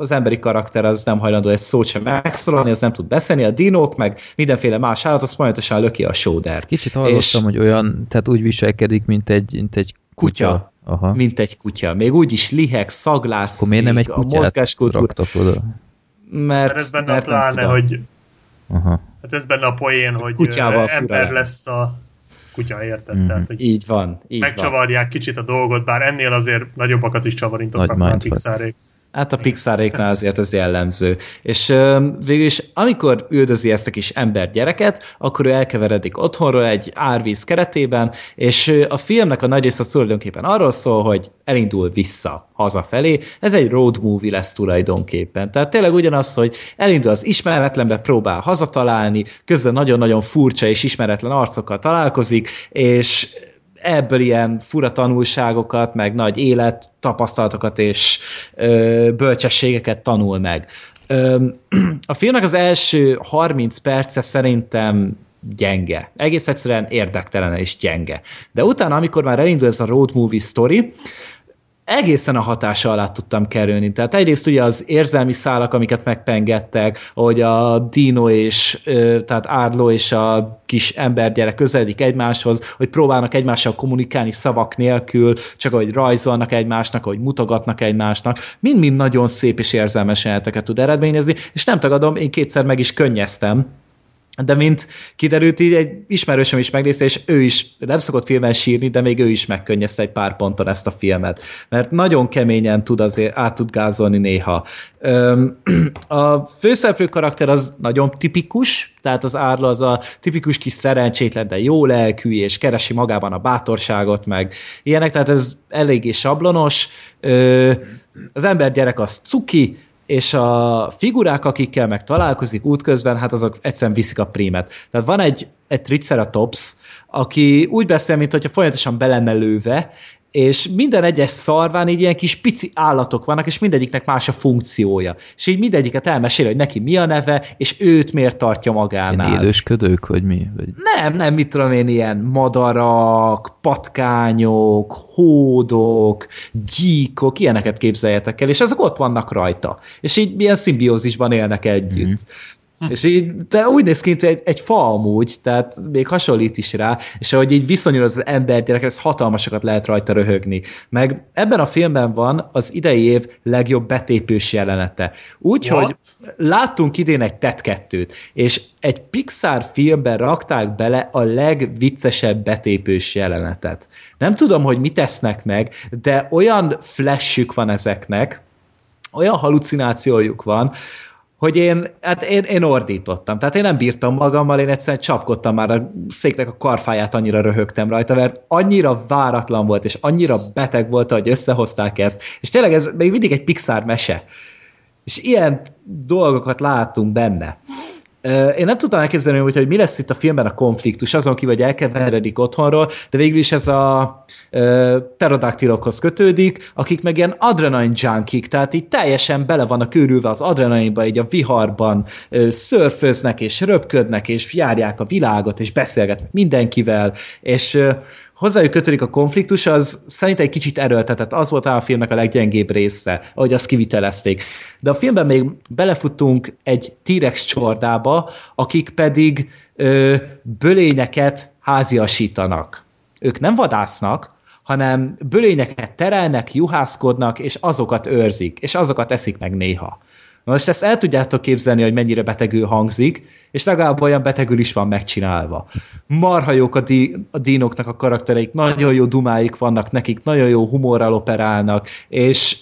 az emberi karakter az nem hajlandó egy szót sem megszólalni, az nem tud beszélni, a dinók, meg mindenféle más állat, az folyamatosan löki a sódert. Kicsit hallottam, És- hogy olyan, tehát úgy viselkedik, mint egy, mint egy kutya. Kutya. Aha. Mint egy kutya. Még úgy is liheg, szaglászik, Akkor miért nem egy a kutyát mozgáskultúra, raktak oda? mert, Mert ez benne a mert nem pláne, tudom. hogy Aha. Hát ez benne a poén, hogy Kutyával ember lesz a kutya, érted? Mhm. Tehát, hogy Így van, így van. megcsavarják kicsit a dolgot, bár ennél azért nagyobbakat is már a. Pixarék. Hát a Pixaréknál [LAUGHS] azért ez jellemző. És végül is, amikor üldözi ezt a kis ember gyereket, akkor ő elkeveredik otthonról egy árvíz keretében, és a filmnek a nagy része tulajdonképpen arról szól, hogy elindul vissza hazafelé. Ez egy road movie lesz tulajdonképpen. Tehát tényleg ugyanaz, hogy elindul az ismeretlenbe, próbál hazatalálni, közben nagyon-nagyon furcsa és ismeretlen arcokkal találkozik, és ebből ilyen fura tanulságokat, meg nagy élet tapasztalatokat és ö, bölcsességeket tanul meg. Ö, [CLEARS THROAT] a filmnek az első 30 perce szerintem gyenge. Egész egyszerűen érdektelen és gyenge. De utána, amikor már elindul ez a road movie story, egészen a hatása alá tudtam kerülni. Tehát egyrészt ugye az érzelmi szálak, amiket megpengettek, ahogy a Dino és, tehát Árló és a kis embergyerek közeledik egymáshoz, hogy próbálnak egymással kommunikálni szavak nélkül, csak ahogy rajzolnak egymásnak, ahogy mutogatnak egymásnak, mind-mind nagyon szép és érzelmes jeleneteket tud eredményezni, és nem tagadom, én kétszer meg is könnyeztem, de mint kiderült, így egy ismerősöm is megnézte, és ő is nem szokott filmen sírni, de még ő is megkönnyezte egy pár ponton ezt a filmet. Mert nagyon keményen tud azért át tud gázolni néha. [CLEARS THROAT] A főszereplő karakter az nagyon tipikus, tehát az Árla az a tipikus kis szerencsétlen, de jó lelkű, és keresi magában a bátorságot, meg ilyenek, tehát ez eléggé sablonos. Az ember gyerek az cuki, és a figurák, akikkel meg találkozik útközben, hát azok egyszerűen viszik a prímet. Tehát van egy, egy Triceratops, aki úgy beszél, mint hogyha folyamatosan be lenne lőve, és minden egyes szarván így ilyen kis pici állatok vannak, és mindegyiknek más a funkciója. És így mindegyiket elmesél, hogy neki mi a neve, és őt miért tartja Ilyen magánál. élősködők, vagy mi? Vagy... Nem, nem, mit tudom én, ilyen madarak, patkányok, hódok, gyíkok, ilyeneket képzeljetek el, és ezek ott vannak rajta. És így milyen szimbiózisban élnek együtt. Mm. És így, de úgy néz ki, mint egy, egy fa amúgy, tehát még hasonlít is rá, és ahogy így viszonyul az ember gyerek, ez hatalmasokat lehet rajta röhögni. Meg ebben a filmben van az idei év legjobb betépős jelenete. Úgyhogy láttunk idén egy TED 2 és egy Pixar filmben rakták bele a legviccesebb betépős jelenetet. Nem tudom, hogy mit tesznek meg, de olyan flashük van ezeknek, olyan halucinációjuk van, hogy én, hát én, én ordítottam. Tehát én nem bírtam magammal, én egyszerűen csapkodtam már a széknek a karfáját, annyira röhögtem rajta, mert annyira váratlan volt, és annyira beteg volt, hogy összehozták ezt. És tényleg ez még mindig egy Pixar mese. És ilyen dolgokat láttunk benne. Én nem tudtam elképzelni, hogy, hogy mi lesz itt a filmben a konfliktus, azon kívül, hogy elkeveredik otthonról, de végül is ez a ö, pterodaktilokhoz kötődik, akik meg ilyen adrenalin junkik, tehát így teljesen bele vannak őrülve az adrenalinba, így a viharban ö, szörföznek és röpködnek, és járják a világot, és beszélgetnek mindenkivel, és ö, hozzájuk kötődik a konfliktus, az szerintem egy kicsit erőltetett. Az volt a filmnek a leggyengébb része, ahogy azt kivitelezték. De a filmben még belefutunk egy T-rex csordába, akik pedig ö, bölényeket háziasítanak. Ők nem vadásznak, hanem bölényeket terelnek, juhászkodnak, és azokat őrzik, és azokat eszik meg néha. Na most ezt el tudjátok képzelni, hogy mennyire betegül hangzik, és legalább olyan betegül is van megcsinálva. Marha jók a, di- a dínoknak a karaktereik, nagyon jó dumáik vannak nekik, nagyon jó humorral operálnak, és,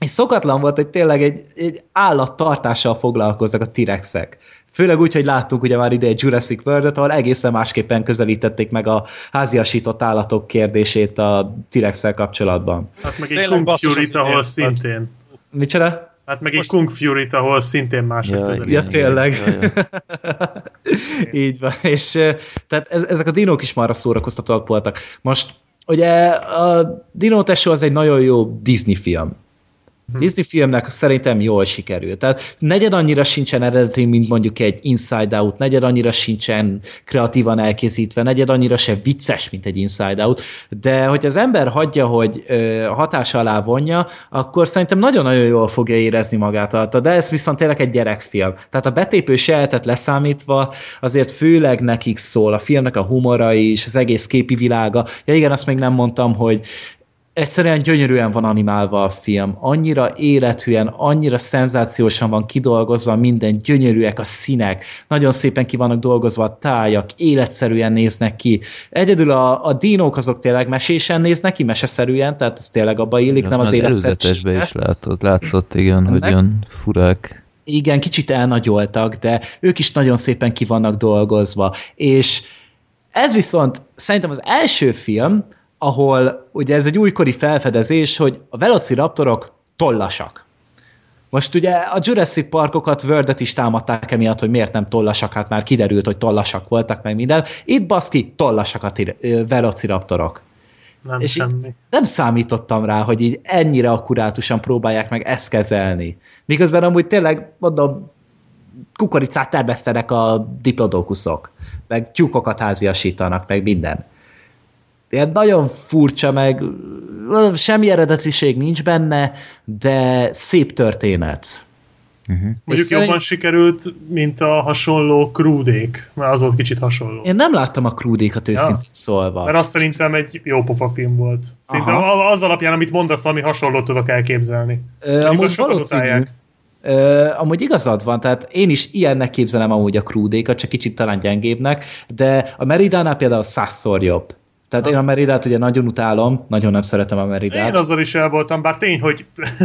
és szokatlan volt, hogy tényleg egy, egy állattartással foglalkoznak a T-rexek. Főleg úgy, hogy láttunk ugye már ide egy Jurassic world ahol egészen másképpen közelítették meg a háziasított állatok kérdését a T-rexel kapcsolatban. Hát meg egy Kung ahol szintén. Micsoda? Hát meg egy Kung Fury-t, ahol szintén máshogy Ja, közelít. Ja, tényleg. igen. Ja, [LAUGHS] Így van. És eh, tehát ez, ezek a dinók is már szórakoztatóak voltak. Most ugye a Dino Tesó az egy nagyon jó Disney film. Disney filmnek szerintem jól sikerült. Tehát negyed annyira sincsen eredeti, mint mondjuk egy Inside Out, negyed annyira sincsen kreatívan elkészítve, negyed annyira se vicces, mint egy Inside Out, de hogy az ember hagyja, hogy ö, hatás alá vonja, akkor szerintem nagyon-nagyon jól fogja érezni magát alatta, de ez viszont tényleg egy gyerekfilm. Tehát a betépős jelenetet leszámítva azért főleg nekik szól, a filmnek a humora is, az egész képi világa. Ja igen, azt még nem mondtam, hogy egyszerűen gyönyörűen van animálva a film, annyira élethűen, annyira szenzációsan van kidolgozva minden, gyönyörűek a színek, nagyon szépen ki vannak dolgozva a tájak, életszerűen néznek ki. Egyedül a, a dinók azok tényleg mesésen néznek ki, meseszerűen, tehát ez tényleg abba illik, Az nem az életszerűen. is látott, látszott, igen, hogy Meg- olyan furák. Igen, kicsit elnagyoltak, de ők is nagyon szépen ki vannak dolgozva. És ez viszont szerintem az első film, ahol ugye ez egy újkori felfedezés, hogy a velociraptorok tollasak. Most ugye a Jurassic Parkokat, World-et is támadták emiatt, hogy miért nem tollasak, hát már kiderült, hogy tollasak voltak, meg minden. Itt baszki, tollasak a velociraptorok. Nem És semmi. nem számítottam rá, hogy így ennyire akkurátusan próbálják meg ezt kezelni. Miközben amúgy tényleg, mondom, kukoricát termesztenek a diplodókuszok, meg tyúkokat háziasítanak, meg minden. Ilyen nagyon furcsa, meg semmi eredetiség nincs benne, de szép történet. Uh-huh. Mondjuk szerint- jobban sikerült, mint a hasonló krúdék, mert az volt kicsit hasonló. Én nem láttam a krúdékat őszintén szólva. Mert azt szerintem egy jó pofa film volt. Szerintem Aha. az alapján, amit mondasz, valami hasonlót tudok elképzelni. Ö, amúgy valószínű. utálják. Ö, amúgy igazad van, tehát én is ilyennek képzelem amúgy a krúdékat, csak kicsit talán gyengébbnek, de a Meridánál például százszor jobb. Tehát én a Meridát ugye nagyon utálom, nagyon nem szeretem a Meridát. Én azzal is el voltam, bár tény, hogy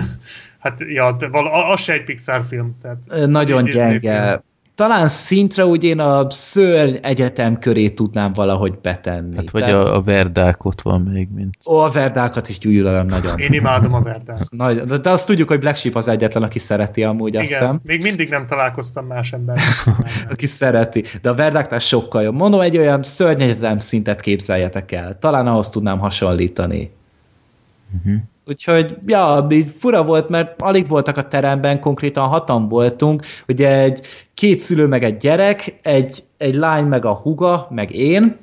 [LAUGHS] hát ja, de val- az se egy Pixar film. Tehát nagyon gyenge. Talán szintre úgy én a szörny egyetem köré tudnám valahogy betenni. Hát vagy Tehát, a, a verdák ott van még, mint... Ó, a verdákat is gyűlölöm nagyon. Én imádom a Verdát. Nagy, de, azt tudjuk, hogy Black Sheep az egyetlen, aki szereti amúgy, azt Igen, hiszem. még mindig nem találkoztam más emberrel. [LAUGHS] aki szereti. De a verdáknál sokkal jobb. Mondom, egy olyan szörnyegyetem szintet képzeljetek el. Talán ahhoz tudnám hasonlítani. Uh-huh. Úgyhogy, ja, így fura volt, mert alig voltak a teremben, konkrétan hatan voltunk. Ugye egy két szülő meg egy gyerek, egy, egy lány meg a huga, meg én,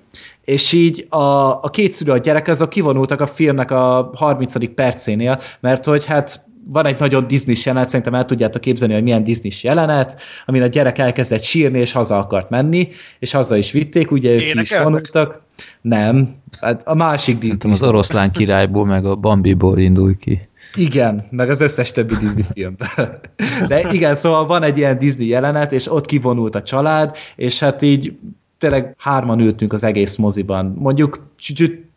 és így a, a két szülő, a gyerek, azok kivonultak a filmnek a 30. percénél, mert hogy hát van egy nagyon disney jelenet, szerintem el tudjátok képzelni, hogy milyen disney jelenet, amin a gyerek elkezdett sírni, és haza akart menni, és haza is vitték, ugye ők ki is Énekeltek? vonultak. Nem, hát a másik Disney. Nem az oroszlán királyból, meg a Bambiból indul ki. Igen, meg az összes többi Disney film. De igen, szóval van egy ilyen Disney jelenet, és ott kivonult a család, és hát így tényleg hárman ültünk az egész moziban. Mondjuk,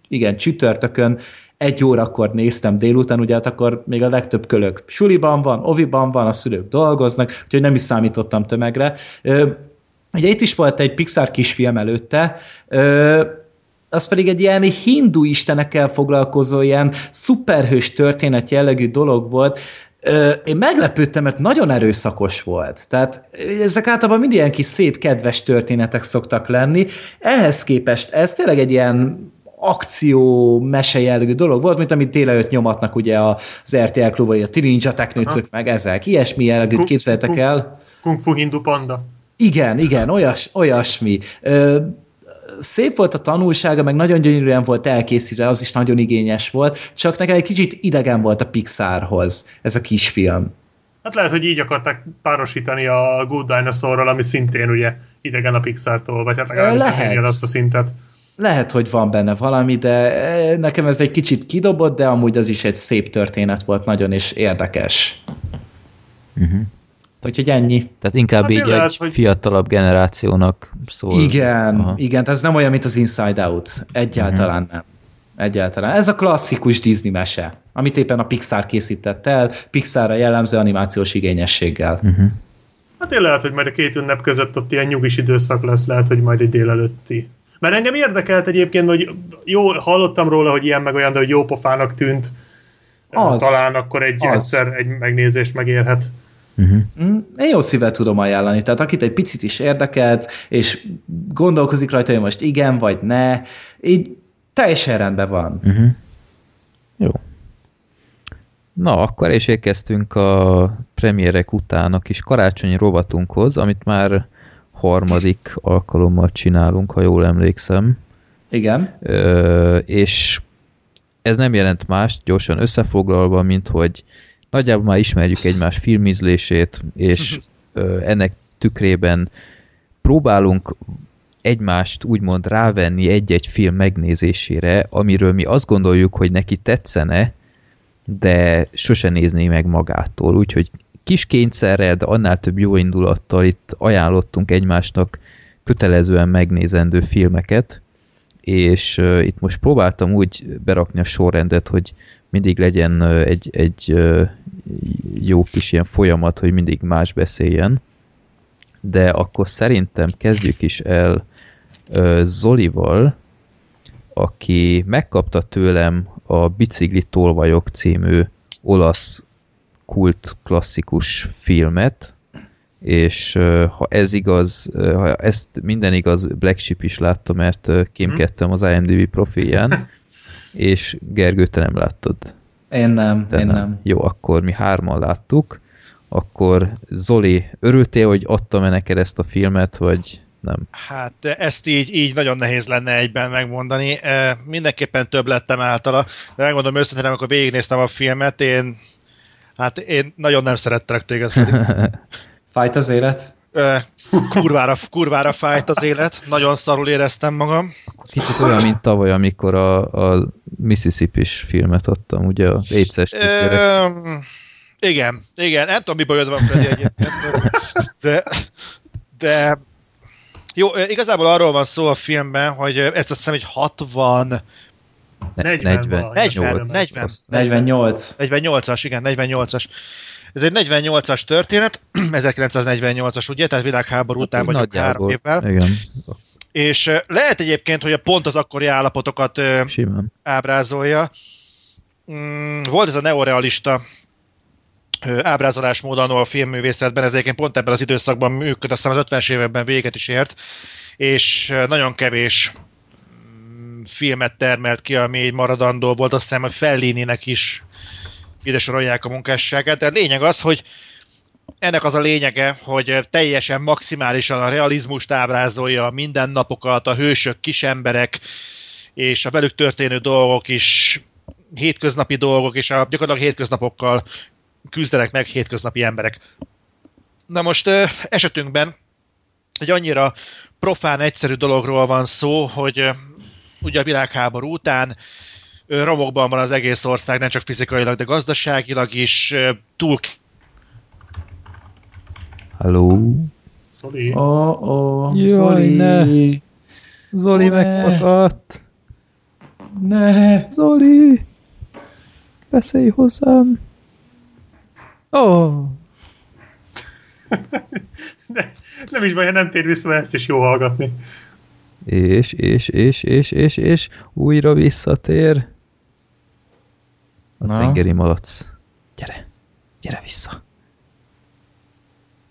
igen, csütörtökön egy órakor néztem délután, ugye hát akkor még a legtöbb kölök suliban van, oviban van, a szülők dolgoznak, úgyhogy nem is számítottam tömegre. Ugye itt is volt egy Pixar kisfilm előtte, az pedig egy ilyen hindu istenekkel foglalkozó, ilyen szuperhős történet jellegű dolog volt. Én meglepődtem, mert nagyon erőszakos volt. Tehát ezek általában mind ilyen kis szép, kedves történetek szoktak lenni. Ehhez képest ez tényleg egy ilyen akció, mese jellegű dolog volt, mint amit délelőtt nyomatnak ugye az RTL klub, vagy a Tirinja Teknőcök, meg ezek. Ilyesmi jellegűt képzeltek el. Kung Fu Hindu Panda. Igen, igen, olyas, olyasmi. Szép volt a tanulsága, meg nagyon gyönyörűen volt elkészítve, az is nagyon igényes volt, csak nekem egy kicsit idegen volt a Pixarhoz ez a kisfilm. Hát lehet, hogy így akarták párosítani a Good Dinosaurral, ami szintén ugye idegen a Pixar-tól, vagy hát legalábbis Lehet. azt a szintet. Lehet, hogy van benne valami, de eh, nekem ez egy kicsit kidobott, de amúgy az is egy szép történet volt, nagyon és érdekes. Uh-huh. Úgyhogy ennyi. Tehát inkább Hát így tényleg, egy hogy- fiatalabb generációnak szól. Igen, Aha. igen, tehát ez nem olyan, mint az Inside Out. Egyáltalán nem. Egyáltalán. Ez a klasszikus Disney mese, amit éppen a Pixar készített el, Pixarra jellemző animációs igényességgel. Uh-huh. Hát én lehet, hogy majd a két ünnep között ott ilyen nyugis időszak lesz, lehet, hogy majd egy délelőtti. Mert engem érdekelt egyébként, hogy jó, hallottam róla, hogy ilyen meg olyan, de hogy jó pofának tűnt. Az. Talán akkor egy Az. egyszer egy megnézést megérhet. Uh-huh. Én jó szívvel tudom ajánlani, tehát akit egy picit is érdekelt, és gondolkozik rajta, hogy most igen vagy ne, így teljesen rendben van. Uh-huh. Jó. Na, akkor is érkeztünk a premierek után a kis karácsonyi rovatunkhoz, amit már harmadik alkalommal csinálunk, ha jól emlékszem. Igen. Ö, és ez nem jelent más, gyorsan összefoglalva, mint hogy nagyjából már ismerjük egymás filmízlését, és [LAUGHS] ö, ennek tükrében próbálunk egymást úgymond rávenni egy-egy film megnézésére, amiről mi azt gondoljuk, hogy neki tetszene, de sose nézné meg magától. Úgyhogy kis kényszerrel, de annál több jó indulattal itt ajánlottunk egymásnak kötelezően megnézendő filmeket, és uh, itt most próbáltam úgy berakni a sorrendet, hogy mindig legyen egy, egy jó kis ilyen folyamat, hogy mindig más beszéljen. De akkor szerintem kezdjük is el Zolival, aki megkapta tőlem a Bicikli tolvajok című olasz kult klasszikus filmet, és ha ez igaz, ha ezt minden igaz, Black Sheep is látta, mert kémkedtem az IMDb profilján, [LAUGHS] és Gergő, te nem láttad. Én nem, Te én nem. Jó, akkor mi hárman láttuk. Akkor Zoli, örültél, hogy adtam-e neked ezt a filmet, vagy nem? Hát ezt így, így nagyon nehéz lenne egyben megmondani. E, Mindenképpen több lettem általa, de megmondom őszintén, amikor végignéztem a filmet, én hát én nagyon nem szerettelek téged. [LAUGHS] Fájt az élet? Kurvára, kurvára fájt az élet, nagyon szarul éreztem magam. Kicsit olyan, mint tavaly, amikor a, a Mississippi-s filmet adtam, ugye az kisgyerek. Ö, igen, igen, nem tudom, mi bajod van Freddy egyébként, de, de jó, igazából arról van szó a filmben, hogy ezt azt hiszem, hogy 60 Ne- 40 40, valahogy, 40, 40. 40. 48. 48-as, igen, 48-as. Ez egy 48-as történet, [CLEARS THROAT] 1948-as, ugye, tehát világháború után vagyunk három évvel. Igen, És lehet egyébként, hogy a pont az akkori állapotokat simán. ábrázolja. Mm, Volt ez a neorealista ábrázolásmód annó a filmművészetben, ez egyébként pont ebben az időszakban működött, aztán az 50-es években véget is ért, és nagyon kevés mm, filmet termelt ki, ami egy maradandó volt, azt hiszem, hogy Fellininek is ide sorolják a munkásságát, de a lényeg az, hogy ennek az a lényege, hogy teljesen maximálisan a realizmust ábrázolja, a mindennapokat, a hősök, kisemberek, és a velük történő dolgok is hétköznapi dolgok, és a gyakorlatilag hétköznapokkal küzdenek meg hétköznapi emberek. Na most esetünkben egy annyira profán, egyszerű dologról van szó, hogy ugye a világháború után romokban van az egész ország, nem csak fizikailag, de gazdaságilag is, túl Halló? Zoli. Oh, oh, Jaj, Zoli. ne. Zoli Ne. megszakadt! Ne. Zoli! Beszélj hozzám! Ó! Oh. [LAUGHS] De, nem is baj, ha nem tér vissza, mert ezt is jó hallgatni. És, és, és, és, és, és újra visszatér. A Na? tengeri malac. Gyere! Gyere vissza.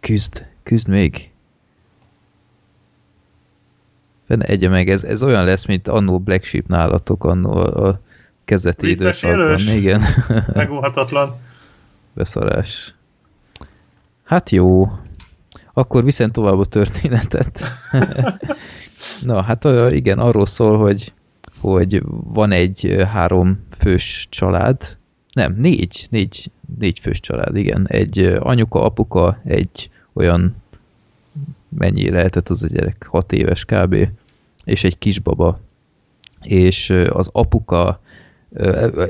Küzd, küzd még. Fene egye meg, ez, ez olyan lesz, mint annó Black Sheep nálatok, annó a, a kezdeti Vízbesélős? időszakban. Igen. [LAUGHS] Megúhatatlan. Beszarás. Hát jó. Akkor viszont tovább a történetet. [LAUGHS] Na, hát igen, arról szól, hogy, hogy van egy három fős család, nem, négy, négy, négy fős család, igen. Egy anyuka, apuka, egy olyan, mennyi lehetett az a gyerek, hat éves kb. És egy kisbaba. És az apuka,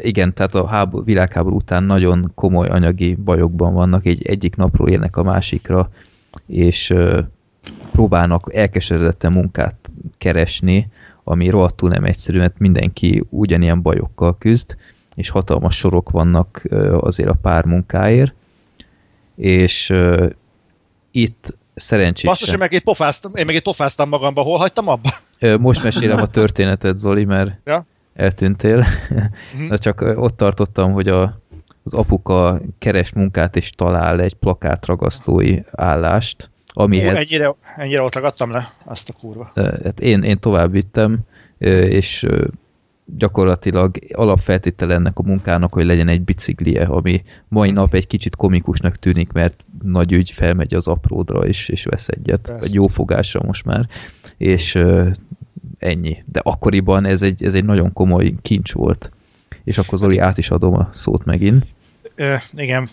igen, tehát a háború, világháború után nagyon komoly anyagi bajokban vannak, egy, egyik napról élnek a másikra, és próbálnak elkeseredetten munkát keresni, ami rohadtul nem egyszerű, mert mindenki ugyanilyen bajokkal küzd, és hatalmas sorok vannak azért a pár munkáért, és itt szerencsésen... Basszus, én meg itt pofáztam, én meg itt pofáztam magamba, hol hagytam abba? Most mesélem a [LAUGHS] történetet, Zoli, mert Ja. eltűntél. Mhm. De csak ott tartottam, hogy a, az apuka keres munkát és talál egy plakátragasztói állást, Hú, amihez... ennyire, ennyire ott ragadtam le, azt a kurva. Hát én, én tovább vittem, és gyakorlatilag alapfeltétele ennek a munkának, hogy legyen egy biciklie, ami mai nap egy kicsit komikusnak tűnik, mert nagy ügy felmegy az apródra, és, és vesz egyet, Persze. vagy jó fogásra most már, és ö, ennyi. De akkoriban ez egy, ez egy nagyon komoly kincs volt. És akkor Zoli, át is adom a szót megint. Ö, igen.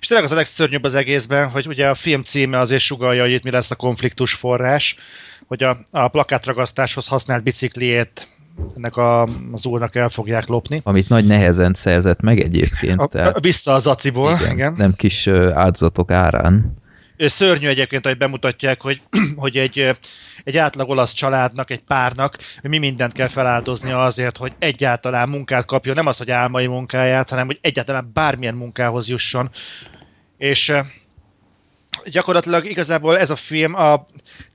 És tényleg az a legszörnyűbb az egészben, hogy ugye a film címe azért sugalja, hogy itt mi lesz a konfliktus forrás, hogy a, a plakátragasztáshoz használt bicikliét ennek a, az úrnak el fogják lopni. Amit nagy nehezen szerzett meg egyébként. A, tehát, vissza az aciból, igen. igen, nem kis áldozatok árán. Szörnyű egyébként, hogy bemutatják, hogy, [CLEARS THROAT] hogy egy, egy átlag olasz családnak, egy párnak mi mindent kell feláldoznia azért, hogy egyáltalán munkát kapjon, nem az, hogy álmai munkáját, hanem hogy egyáltalán bármilyen munkához jusson. És gyakorlatilag igazából ez a film a,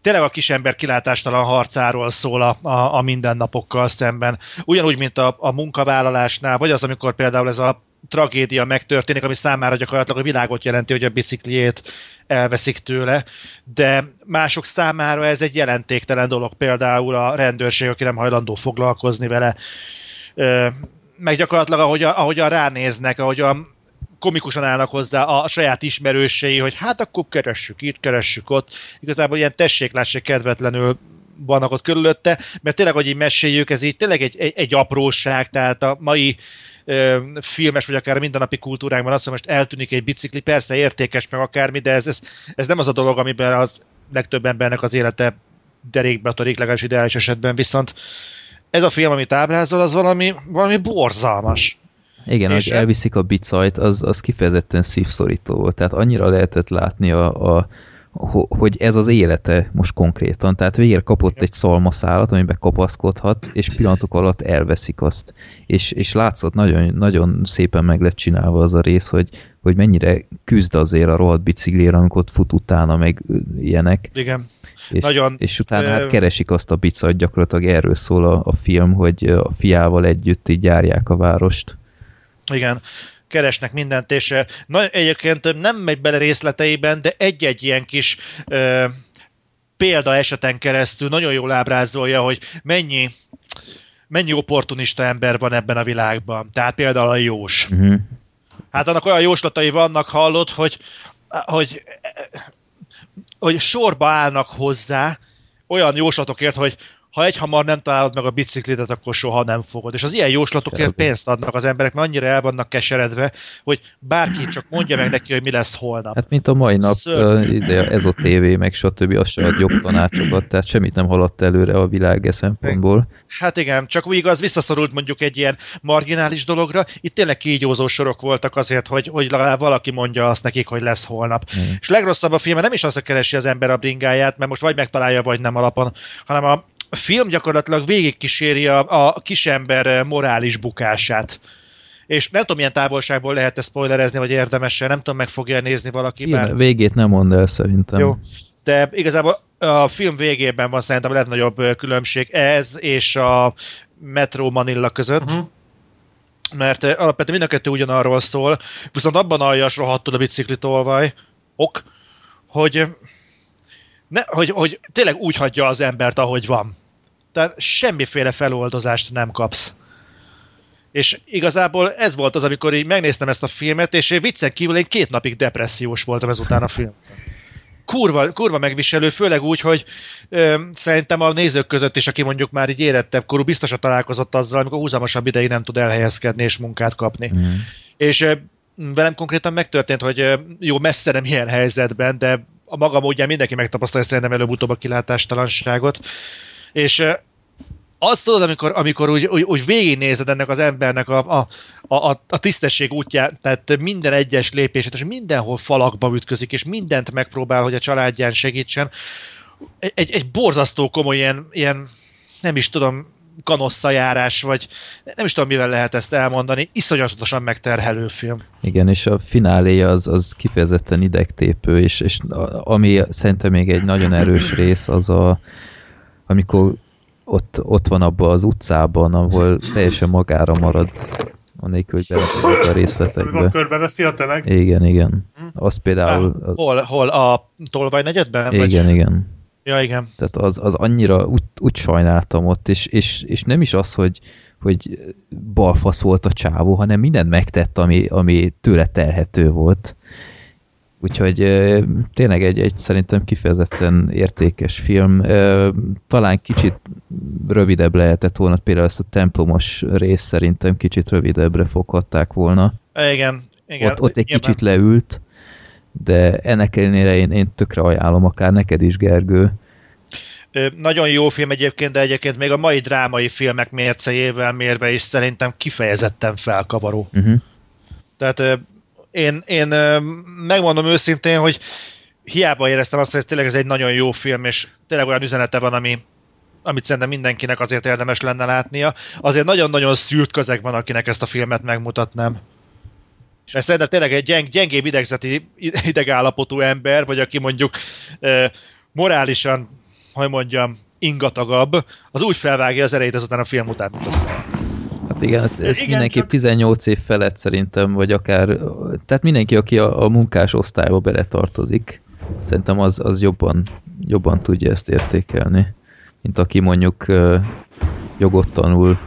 tényleg a kisember kilátástalan harcáról szól a, a, a mindennapokkal szemben. Ugyanúgy, mint a, a munkavállalásnál, vagy az, amikor például ez a tragédia megtörténik, ami számára gyakorlatilag a világot jelenti, hogy a bicikliét elveszik tőle, de mások számára ez egy jelentéktelen dolog, például a rendőrség, aki nem hajlandó foglalkozni vele, meg gyakorlatilag ahogy a, ahogyan ránéznek, ahogyan komikusan állnak hozzá a saját ismerősei, hogy hát akkor keressük itt, keressük ott. Igazából ilyen tessék-lássék kedvetlenül vannak ott körülötte, mert tényleg, hogy így meséljük, ez így tényleg egy, egy, egy apróság, tehát a mai ö, filmes, vagy akár mindennapi kultúránkban azt, hogy most eltűnik egy bicikli, persze értékes, meg akármi, de ez, ez, ez nem az a dolog, amiben a legtöbb embernek az élete derékbe törik, legalábbis ideális esetben, viszont ez a film, amit ábrázol, az valami, valami borzalmas. Igen, És- elviszik a bicajt, az, az kifejezetten szívszorító volt. Tehát annyira lehetett látni, a, a, ho- hogy ez az élete most konkrétan. Tehát végre kapott egy szalmaszálat, amiben kapaszkodhat, és pillanatok alatt elveszik azt. És, és látszott, nagyon, nagyon szépen meg lett csinálva az a rész, hogy, hogy mennyire küzd azért a rohadt biciklére, amikor ott fut utána, meg ilyenek. Igen. És, Nagyon, és utána hát keresik azt a bicajt, gyakorlatilag erről szól a, a film, hogy a fiával együtt így járják a várost. Igen, keresnek mindent, és na, egyébként nem megy bele részleteiben, de egy-egy ilyen kis ö, példa eseten keresztül nagyon jól ábrázolja, hogy mennyi mennyi opportunista ember van ebben a világban. Tehát például a Jós. Uh-huh. Hát annak olyan jóslatai vannak, hallott, hogy, hogy, hogy sorba állnak hozzá olyan jóslatokért, hogy ha egyhamar nem találod meg a biciklidet, akkor soha nem fogod. És az ilyen jóslatokért pénzt adnak az emberek, mert annyira el vannak keseredve, hogy bárki csak mondja meg neki, hogy mi lesz holnap. Hát mint a mai nap, ide, ez a tévé, meg stb. az se ad jobb tanácsokat, tehát semmit nem haladt előre a világ e szempontból. Hát igen, csak úgy igaz, visszaszorult mondjuk egy ilyen marginális dologra. Itt tényleg kígyózó sorok voltak azért, hogy, hogy legalább valaki mondja azt nekik, hogy lesz holnap. Mm. És legrosszabb a filmben nem is az, hogy keresi az ember a bringáját, mert most vagy megtalálja, vagy nem alapon, hanem a film gyakorlatilag végigkíséri a, a kisember morális bukását. És nem tudom, milyen távolságból lehet ezt spoilerezni, vagy érdemesen, nem tudom, meg fogja nézni valaki. bár- Film végét nem mondd el szerintem. Jó. De igazából a film végében van szerintem a legnagyobb ö, különbség ez és a Metro Manila között. Uh-huh. mert alapvetően mind a kettő ugyanarról szól, viszont abban aljas rohadtul a bicikli tolvaj, ok, hogy, ne, hogy, hogy tényleg úgy hagyja az embert, ahogy van. Tehát semmiféle feloldozást nem kapsz. És igazából ez volt az, amikor így megnéztem ezt a filmet, és én viccen kívül én két napig depressziós voltam ezután a film. Kurva, kurva megviselő, főleg úgy, hogy ö, szerintem a nézők között is, aki mondjuk már így érettebb korú, biztosan találkozott azzal, amikor húzamosabb ideig nem tud elhelyezkedni és munkát kapni. Mm. És ö, velem konkrétan megtörtént, hogy ö, jó, messze nem ilyen helyzetben, de a maga módján mindenki megtapasztalja szerintem előbb-utóbb a kilátástalanságot. És azt tudod, amikor, amikor úgy, úgy, úgy végignézed ennek az embernek a, a, a, a tisztesség útját, tehát minden egyes lépését, és mindenhol falakba ütközik, és mindent megpróbál, hogy a családján segítsen. Egy, egy borzasztó komoly ilyen, ilyen nem is tudom, kanosszajárás, vagy nem is tudom, mivel lehet ezt elmondani, iszonyatosan megterhelő film. Igen, és a fináléja az, az kifejezetten idegtépő, és, és ami szerintem még egy nagyon erős rész, az a, amikor ott, ott van abban az utcában, ahol teljesen magára marad, anélkül, hogy beletudok a Amikor részletekbe. körbeveszi a tömeg. Igen, igen. Az például... Az, Hol, hol a tolvaj negyedben? igen, Vagy? igen. Ja, igen. Tehát az, az annyira úgy, úgy sajnáltam ott, és, és, és nem is az, hogy, hogy balfasz volt a csávó, hanem mindent megtett, ami, ami tőle telhető volt. Úgyhogy tényleg egy, egy szerintem kifejezetten értékes film. Talán kicsit rövidebb lehetett volna, például ezt a templomos rész szerintem kicsit rövidebbre foghatták volna. Igen. igen. Ott, ott egy Nyilván. kicsit leült, de ennek ellenére én, én tökre ajánlom, akár neked is, Gergő. Nagyon jó film egyébként, de egyébként még a mai drámai filmek mércejével mérve is szerintem kifejezetten felkavaró. Uh-huh. Tehát ö, én, én megmondom őszintén, hogy hiába éreztem azt, hogy tényleg ez egy nagyon jó film, és tényleg olyan üzenete van, ami, amit szerintem mindenkinek azért érdemes lenne látnia. Azért nagyon-nagyon szűrt közeg van, akinek ezt a filmet megmutatnám. Mert szerintem tényleg egy gyeng, gyengébb idegzeti idegállapotú ember, vagy aki mondjuk ö, morálisan, hogy mondjam, ingatagabb, az úgy felvágja az erejét azután a film után. Hát igen, hát ez Igen, mindenképp csak- 18 év felett szerintem, vagy akár, tehát mindenki, aki a, a munkás osztályba beletartozik, szerintem az, az jobban, jobban tudja ezt értékelni, mint aki mondjuk jogot tanul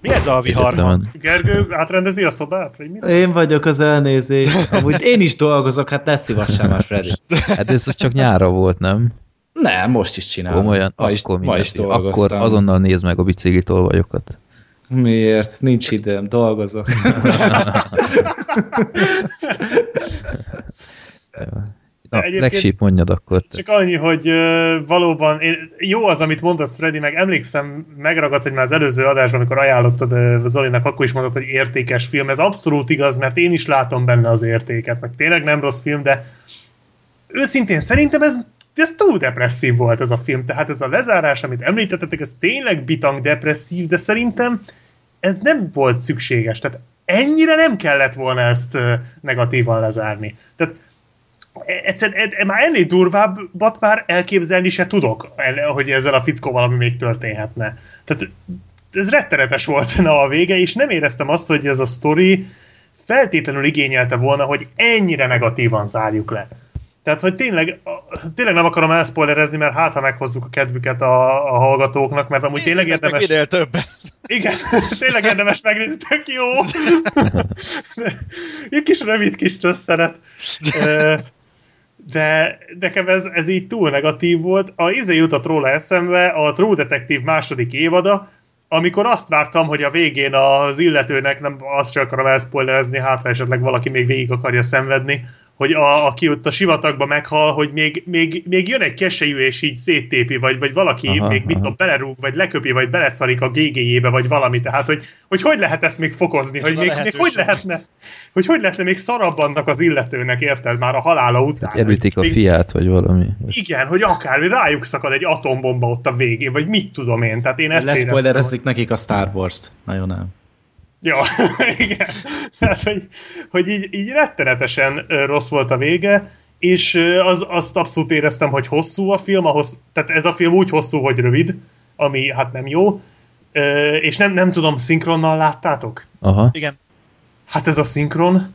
Mi ez a viharban? egyetemen. Gergő átrendezi a szobát? Vagy mit? Én vagyok az elnézés. Amúgy én is dolgozok, hát ne szívassál már, Freddy. Hát ez az csak nyára volt, nem? Nem, most is csinálom. Komolyan? Ma is, akkor, ma is mindegy. dolgoztam. akkor azonnal nézd meg a biciklitolvajokat. Miért? Nincs időm, dolgozok. Na, Legship mondjad akkor. Csak annyi, hogy ö, valóban én, jó az, amit mondasz, Freddy, meg emlékszem, megragadt, hogy már az előző adásban, amikor ajánlottad ö, Zolinak, akkor is mondtad, hogy értékes film. Ez abszolút igaz, mert én is látom benne az értéket, meg tényleg nem rossz film, de őszintén szerintem ez, ez túl depresszív volt ez a film. Tehát ez a lezárás, amit említettetek, ez tényleg bitang depresszív, de szerintem ez nem volt szükséges. Tehát ennyire nem kellett volna ezt negatívan lezárni. Tehát egyszerűen e- már ennél durvábbat már elképzelni se tudok, hogy ezzel a fickó valami még történhetne. Tehát ez rettenetes volt na [LAUGHS] a vége, és nem éreztem azt, hogy ez a sztori feltétlenül igényelte volna, hogy ennyire negatívan zárjuk le. Tehát, hogy tényleg, tényleg nem akarom elspoilerezni, mert hát, ha meghozzuk a kedvüket a, a hallgatóknak, mert amúgy tényleg meg érdemes... minél többet. Igen, [LAUGHS] tényleg érdemes megnézni, tök jó. [LAUGHS] Egy kis rövid kis szösszeret. Ö, De nekem ez, ez így túl negatív volt. A izé jutott róla eszembe a True Detective második évada, amikor azt vártam, hogy a végén az illetőnek, nem azt sem akarom elspoilerezni, hát esetleg valaki még végig akarja szenvedni, hogy a, aki ott a sivatagba meghal, hogy még, még, még jön egy keselyű és így széttépi, vagy, vagy valaki Aha, aha, még mit aha. tudom, belerúg, vagy leköpi, vagy beleszarik a GG-jébe, vagy valami. Tehát, hogy hogy, hogy lehet ezt még fokozni, hogy a még, még hogy lehetne, hogy hogy lehetne még szarabb annak az illetőnek, érted, már a halála után. Elütik a Még- fiát, vagy valami. igen, hogy akár hogy rájuk szakad egy atombomba ott a végén, vagy mit tudom én. Tehát én ezt Leszpoilerezik nekik a Star Wars-t. Nagyon nem. Ja, [LAUGHS] igen. Tehát, hogy, hogy így, így rettenetesen rossz volt a vége, és az, azt abszolút éreztem, hogy hosszú a film, ahhoz, tehát ez a film úgy hosszú, hogy rövid, ami hát nem jó, és nem, nem tudom, szinkronnal láttátok? Aha. Igen. Hát ez a szinkron,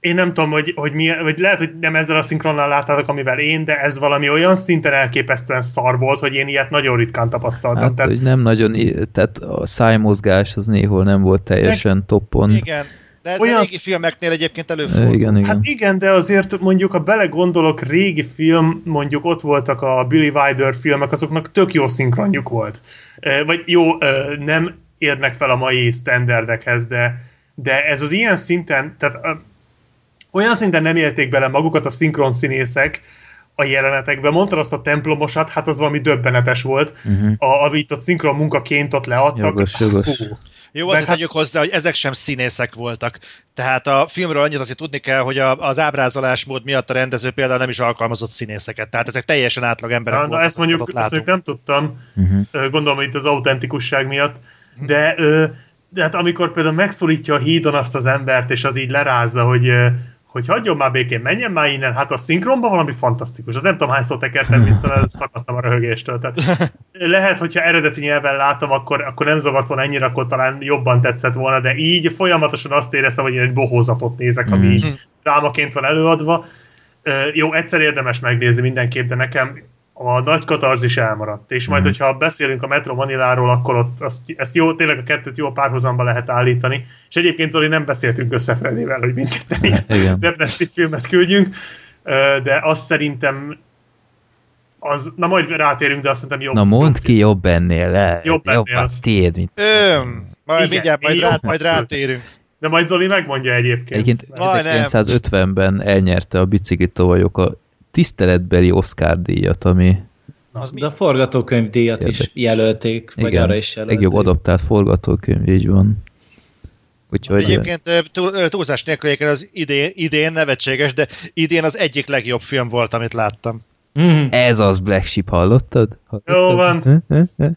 én nem tudom, hogy, hogy mi, vagy lehet, hogy nem ezzel a szinkronnal láttátok, amivel én, de ez valami olyan szinten elképesztően szar volt, hogy én ilyet nagyon ritkán tapasztaltam. Hát, Tehát, hogy nem nagyon, tehát a szájmozgás az néhol nem volt teljesen toppon. Igen. De ez Olyan a régi sz- filmeknél egyébként előfordul. Igen, igen. Hát igen, de azért mondjuk, ha belegondolok, régi film, mondjuk ott voltak a Billy Wilder filmek, azoknak tök jó szinkronjuk volt. Vagy jó, nem érnek fel a mai standardekhez, de, de ez az ilyen szinten, tehát olyan szinten nem élték bele magukat a szinkron színészek a jelenetekbe. Mondtad azt a templomosat, hát az valami döbbenetes volt, Uh-huh. a, amit ott szinkron munkaként ott leadtak. Jogos, jogos. Fú. Jó, azt hát- tegyük hozzá, hogy ezek sem színészek voltak. Tehát a filmről annyit azért tudni kell, hogy a, az ábrázolásmód miatt a rendező például nem is alkalmazott színészeket. Tehát ezek teljesen átlag emberek Na, na voltak. ezt mondjuk, ott ezt mondjuk nem tudtam, Uh-huh. Gondolom hogy itt az autentikusság miatt, de, ö, de hát amikor például megszólítja a hídon azt az embert, és az így lerázza, hogy hogy hagyjon már békén, menjen már innen, hát a szinkronban valami fantasztikus. Hát nem tudom, hányszor tekertem vissza, mert szakadtam a röhögéstől. Tehát [LAUGHS] lehet, hogyha eredeti nyelven látom, akkor, akkor nem zavart volna ennyire, akkor talán jobban tetszett volna, de így folyamatosan azt éreztem, hogy én egy bohózatot nézek, ami Mm. így drámaként van előadva. Jó, egyszer érdemes megnézni mindenképp, de nekem a nagy katarzis elmaradt. És majd, Mhm. hogyha beszélünk a Metro Maniláról, akkor ott azt, ezt jó, tényleg a kettőt jó párhuzamba lehet állítani. És egyébként Zoli nem beszéltünk össze Fredivel, hogy mindketten ilyen [LAUGHS] depresszív filmet küldjünk, Ö, de azt szerintem az, na majd rátérünk, de azt szerintem jobb. Na mondd ki jobb ennél, le. Jobb jobb ennél. a tiéd, mint... Öm, majd Igen, mindjárt, majd, rá, majd rátérünk. De majd Zoli megmondja egyébként. Egyébként Vaj, nem. 1950-ben elnyerte a biciklitovajok a tiszteletbeli Oscar díjat, ami Az? De a forgatókönyvdíjat is Érdekes. jelölték, vagy arra is jelölték. legjobb adaptált forgatókönyv, így van. Úgyhogy Egyébként túlzás nélkül az idén, idén nevetséges, de idén az egyik legjobb film volt, amit láttam. Mhm. ez az Black Sheep, hallottad? hallottad? Jó van.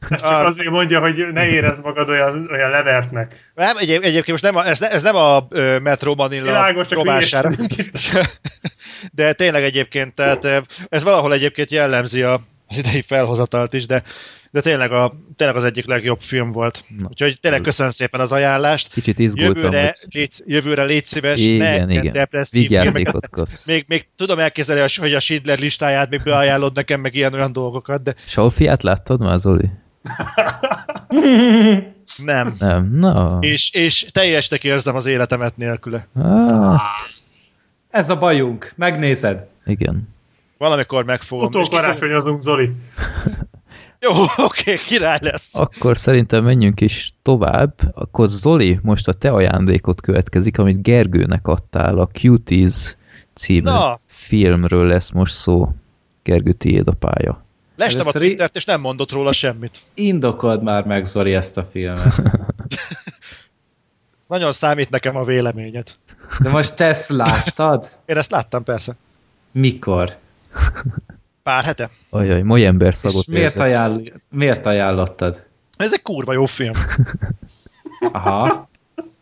Ezt csak Ah. azért mondja, hogy ne érezd magad olyan, olyan levertnek. Nem, egy, egyébként most nem a, ez, ne, ez nem a ö, Metro Manila Világos, csak rovására. [LAUGHS] De tényleg egyébként, tehát ez valahol egyébként jellemzi a, az idei felhozatalt is, de, de tényleg, a, tényleg az egyik legjobb film volt. Na. Úgyhogy tényleg köszönöm szépen az ajánlást. Kicsit izgultam, Jövőre hogy légy, jövőre légy szíves, ne igen, ilyen igen, depresszív filmeket. Még, még tudom elképzelni, hogy a Schindler listáját még beajánlod nekem, meg ilyen-olyan dolgokat, de Salfiát láttad már, Zoli? [LAUGHS] nem. Nem, na. És, és teljesnek érzem az életemet nélküle. Hát, Ez a bajunk, megnézed. igen. Valamikor megfogom. Utókarácsonyozunk, Zoli. Jó, [LAUGHS] oké, király lesz. Akkor szerintem menjünk is tovább. Akkor Zoli, most a te ajándékot következik, amit Gergőnek adtál, a Cuties című Na. filmről lesz most szó. Gergő, tiéd a pálya. Lestem a Twittert, és nem mondott róla semmit. Indokold már meg, Zoli, ezt a filmet. [LAUGHS] Nagyon számít nekem a véleményed. De most te ezt láttad? Én ezt láttam persze. Mikor? Pár hete. Ajaj, moly ember És szagot miért, érzek. ajánl... miért ajánlottad? Ez egy kurva jó film. Aha.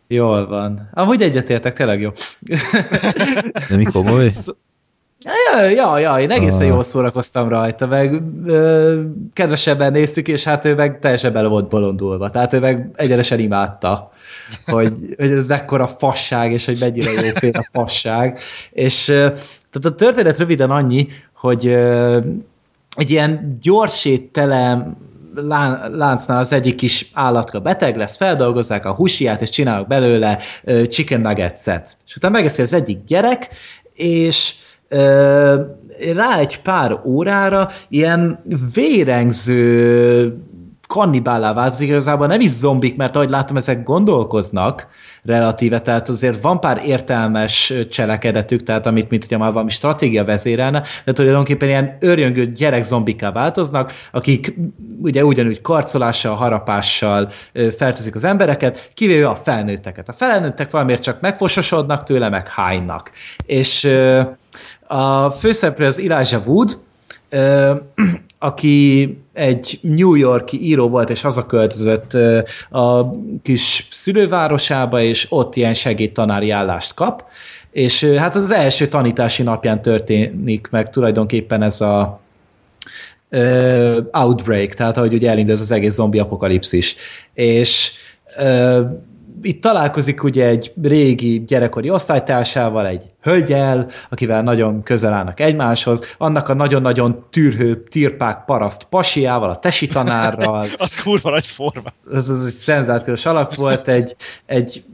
Jól van. Amúgy egyetértek, tényleg jó. De mi komoly? [LAUGHS] Ja, ja, ja, én egészen Ah. jól szórakoztam rajta, meg ö, kedvesebben néztük, és hát ő meg teljesen bele volt bolondulva. Tehát ő meg egyenesen imádta, hogy, hogy ez mekkora fasság, és hogy mennyire jóféle fasság. És ö, tehát a történet röviden annyi, hogy egy ilyen gyorséttelem lá- láncnál az egyik kis állatka beteg lesz, feldolgozzák a húsiát, és csinálnak belőle chicken nuggets-et. És utána megeszi az egyik gyerek, és rá egy pár órára ilyen vérengző kannibálá válik, igazából nem is zombik, mert ahogy látom, ezek gondolkoznak relatíve, tehát azért van pár értelmes cselekedetük, tehát amit, mint ugye már valami stratégia vezérelne, de tulajdonképpen ilyen őrjöngő gyerek zombiká változnak, akik ugye ugyanúgy karcolással, harapással fertőzik az embereket, kivéve a felnőtteket. A felnőttek valamiért csak megfososodnak tőle, meg hánynak. És a főszereplő az Elijah Wood, aki egy New Yorki író volt, és hazaköltözött a kis szülővárosába, és ott ilyen segédtanári állást kap, és hát az első tanítási napján történik meg tulajdonképpen ez a outbreak, tehát ahogy ugye elindul az egész zombi apokalipszis. És itt találkozik ugye egy régi gyerekkori osztálytársával, egy hölgyel, akivel nagyon közel állnak egymáshoz, annak a nagyon-nagyon tűrhő, tirpák paraszt pasiával, a tesi tanárral. [LAUGHS] az kurva nagy forma. Ez, ez egy szenzációs alak volt, egy, egy,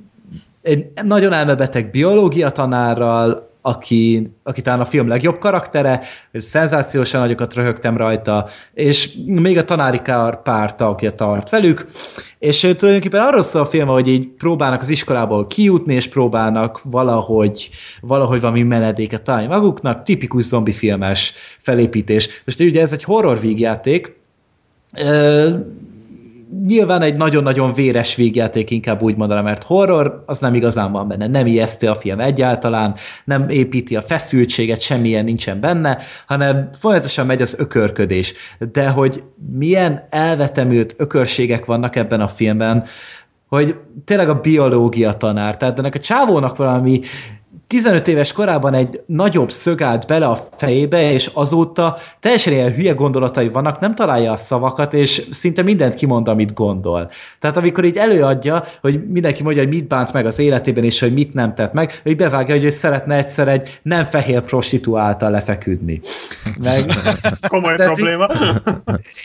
egy nagyon elmebeteg biológia tanárral, aki, aki talán a film legjobb karaktere, szenzációsan nagyokat röhögtem rajta, és még a tanári párta, aki a tart velük, és tulajdonképpen arról szól a film, hogy így próbálnak az iskolából kijutni, és próbálnak valahogy, valahogy valami menedéket találni maguknak, tipikus zombi filmes felépítés. Most ugye ez egy horror vígjáték, nyilván egy nagyon-nagyon véres végjáték, inkább úgy mondanám, mert horror, az nem igazán van benne, nem ijesztő a film egyáltalán, nem építi a feszültséget, semmilyen nincsen benne, hanem folyamatosan megy az ökörködés. De hogy milyen elvetemült ökörségek vannak ebben a filmben, hogy tényleg a biológia tanár, tehát ennek a csávónak valami 15 éves korában egy nagyobb szög állt bele a fejébe, és azóta teljesen ilyen hülye gondolatai vannak, nem találja a szavakat, és szinte mindent kimond, amit gondol. Tehát amikor így előadja, hogy mindenki mondja, hogy mit bánt meg az életében, és hogy mit nem tett meg, hogy bevágja, hogy ő szeretne egyszer egy nem fehér prostituáltal lefeküdni. Meg, Komoly probléma.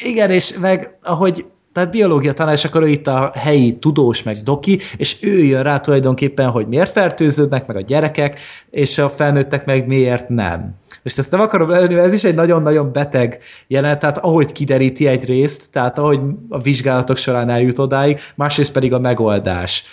Igen, és meg ahogy tehát biológia tanár, és akkor itt a helyi tudós, meg doki, és ő jön rá tulajdonképpen, hogy miért fertőződnek, meg a gyerekek, és a felnőttek meg miért nem. És ezt nem akarom lenni, ez is egy nagyon-nagyon beteg jelenet, tehát ahogy kideríti egy részt, tehát ahogy a vizsgálatok során eljut odáig, másrészt pedig a megoldás.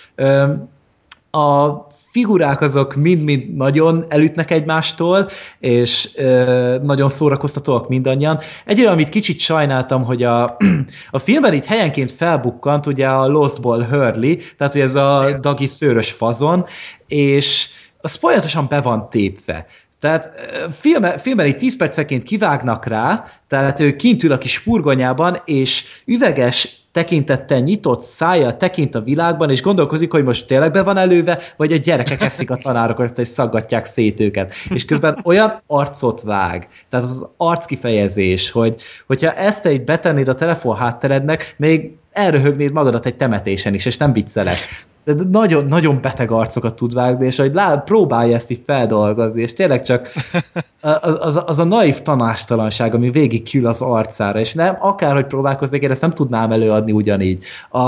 A figurák azok mind-mind nagyon elütnek egymástól, és ö, nagyon szórakoztatóak mindannyian. Egyre, amit kicsit sajnáltam, hogy a, [CLEARS THROAT] a filmben itt helyenként felbukkant ugye a Lost Ball Hurley, tehát hogy ez a dagi szőrös fazon, és az folyamatosan be van tépve. Tehát filme, filmen egy 10 perceként kivágnak rá, tehát ő kint ül a kis furgonyában, és üveges tekintettel nyitott szája tekint a világban, és gondolkozik, hogy most tényleg be van előve, vagy a gyerekek eszik a tanárokat, és szaggatják szét őket. És közben olyan arcot vág, tehát az, az arckifejezés, hogy hogyha ezt egy betennéd a telefon hátterednek, még elröhögnéd magadat egy temetésen is, és nem viccelek de nagyon, nagyon beteg arcokat tud vágni, és hogy lá, próbálja ezt így feldolgozni, és tényleg csak [LAUGHS] az, az, az a naív tanástalanság, ami végig kül az arcára, és nem, akárhogy próbálkoznék, én ezt nem tudnám előadni ugyanígy. A,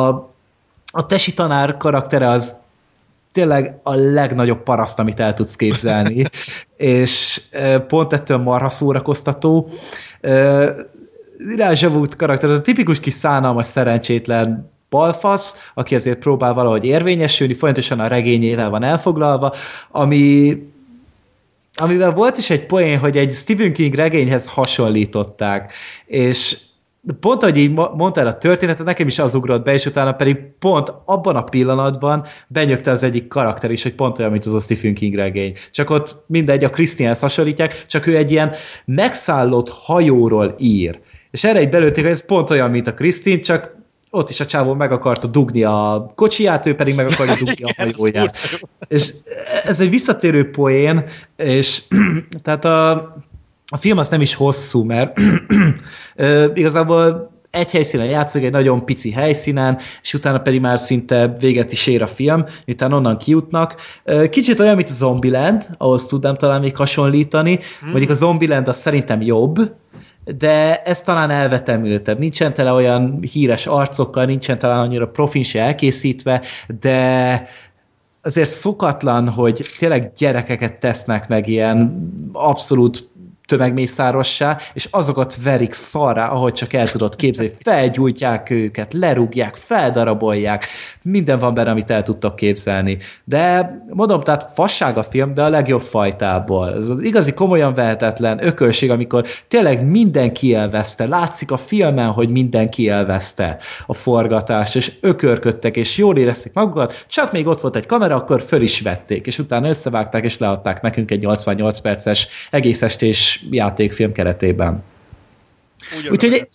a tesi tanár karaktere az tényleg a legnagyobb paraszt, amit el tudsz képzelni, [LAUGHS] és pont ettől marha szórakoztató. Irázsavút karakter, az a tipikus kis szánalmas, szerencsétlen balfasz, aki azért próbál valahogy érvényesülni, folyamatosan a regényével van elfoglalva, ami amivel volt is egy poén, hogy egy Stephen King regényhez hasonlították, és pont, ahogy így mondtál a történetet, nekem is az ugrott be, és utána pedig pont abban a pillanatban benyögte az egyik karakter is, hogy pont olyan, mint az a Stephen King regény. Csak ott mindegy, a Christianhez hasonlítják, csak ő egy ilyen megszállott hajóról ír. És erre egy belőtték, hogy ez pont olyan, mint a Krisztin, csak ott is a csávó meg akarta dugni a kocsiját, ő pedig meg akarja dugni a [LAUGHS] hajóját. És ez egy visszatérő poén, és [CLEARS THROAT] tehát a, a film az nem is hosszú, mert [CLEARS THROAT] igazából egy helyszínen játszik, egy nagyon pici helyszínen, és utána pedig már szinte véget is ér a film, miután onnan kijutnak. Kicsit olyan, mint a Zombieland, ahhoz tudnám talán még hasonlítani, hmm. mondjuk a Zombieland az szerintem jobb, de ez talán elvetemültebb. Nincsen tele olyan híres arcokkal, nincsen talán annyira profin se elkészítve, de azért szokatlan, hogy tényleg gyerekeket tesznek meg ilyen abszolút tömegmészárossá, és azokat verik szarrá, ahogy csak el tudod képzelni, felgyújtják őket, lerúgják, feldarabolják, minden van benne, amit el tudtok képzelni. De mondom, tehát fasság a film, de a legjobb fajtából. Ez az igazi komolyan vehetetlen ökölség, amikor tényleg mindenki elveszte. Látszik a filmen, hogy mindenki elveszte a forgatást, és ökörködtek, és jól érezték magukat, csak még ott volt egy kamera, akkor föl is vették, és utána összevágták, és leadták nekünk egy 88 perces egész estés játékfilm keretében. Úgy Úgyhogy örülök,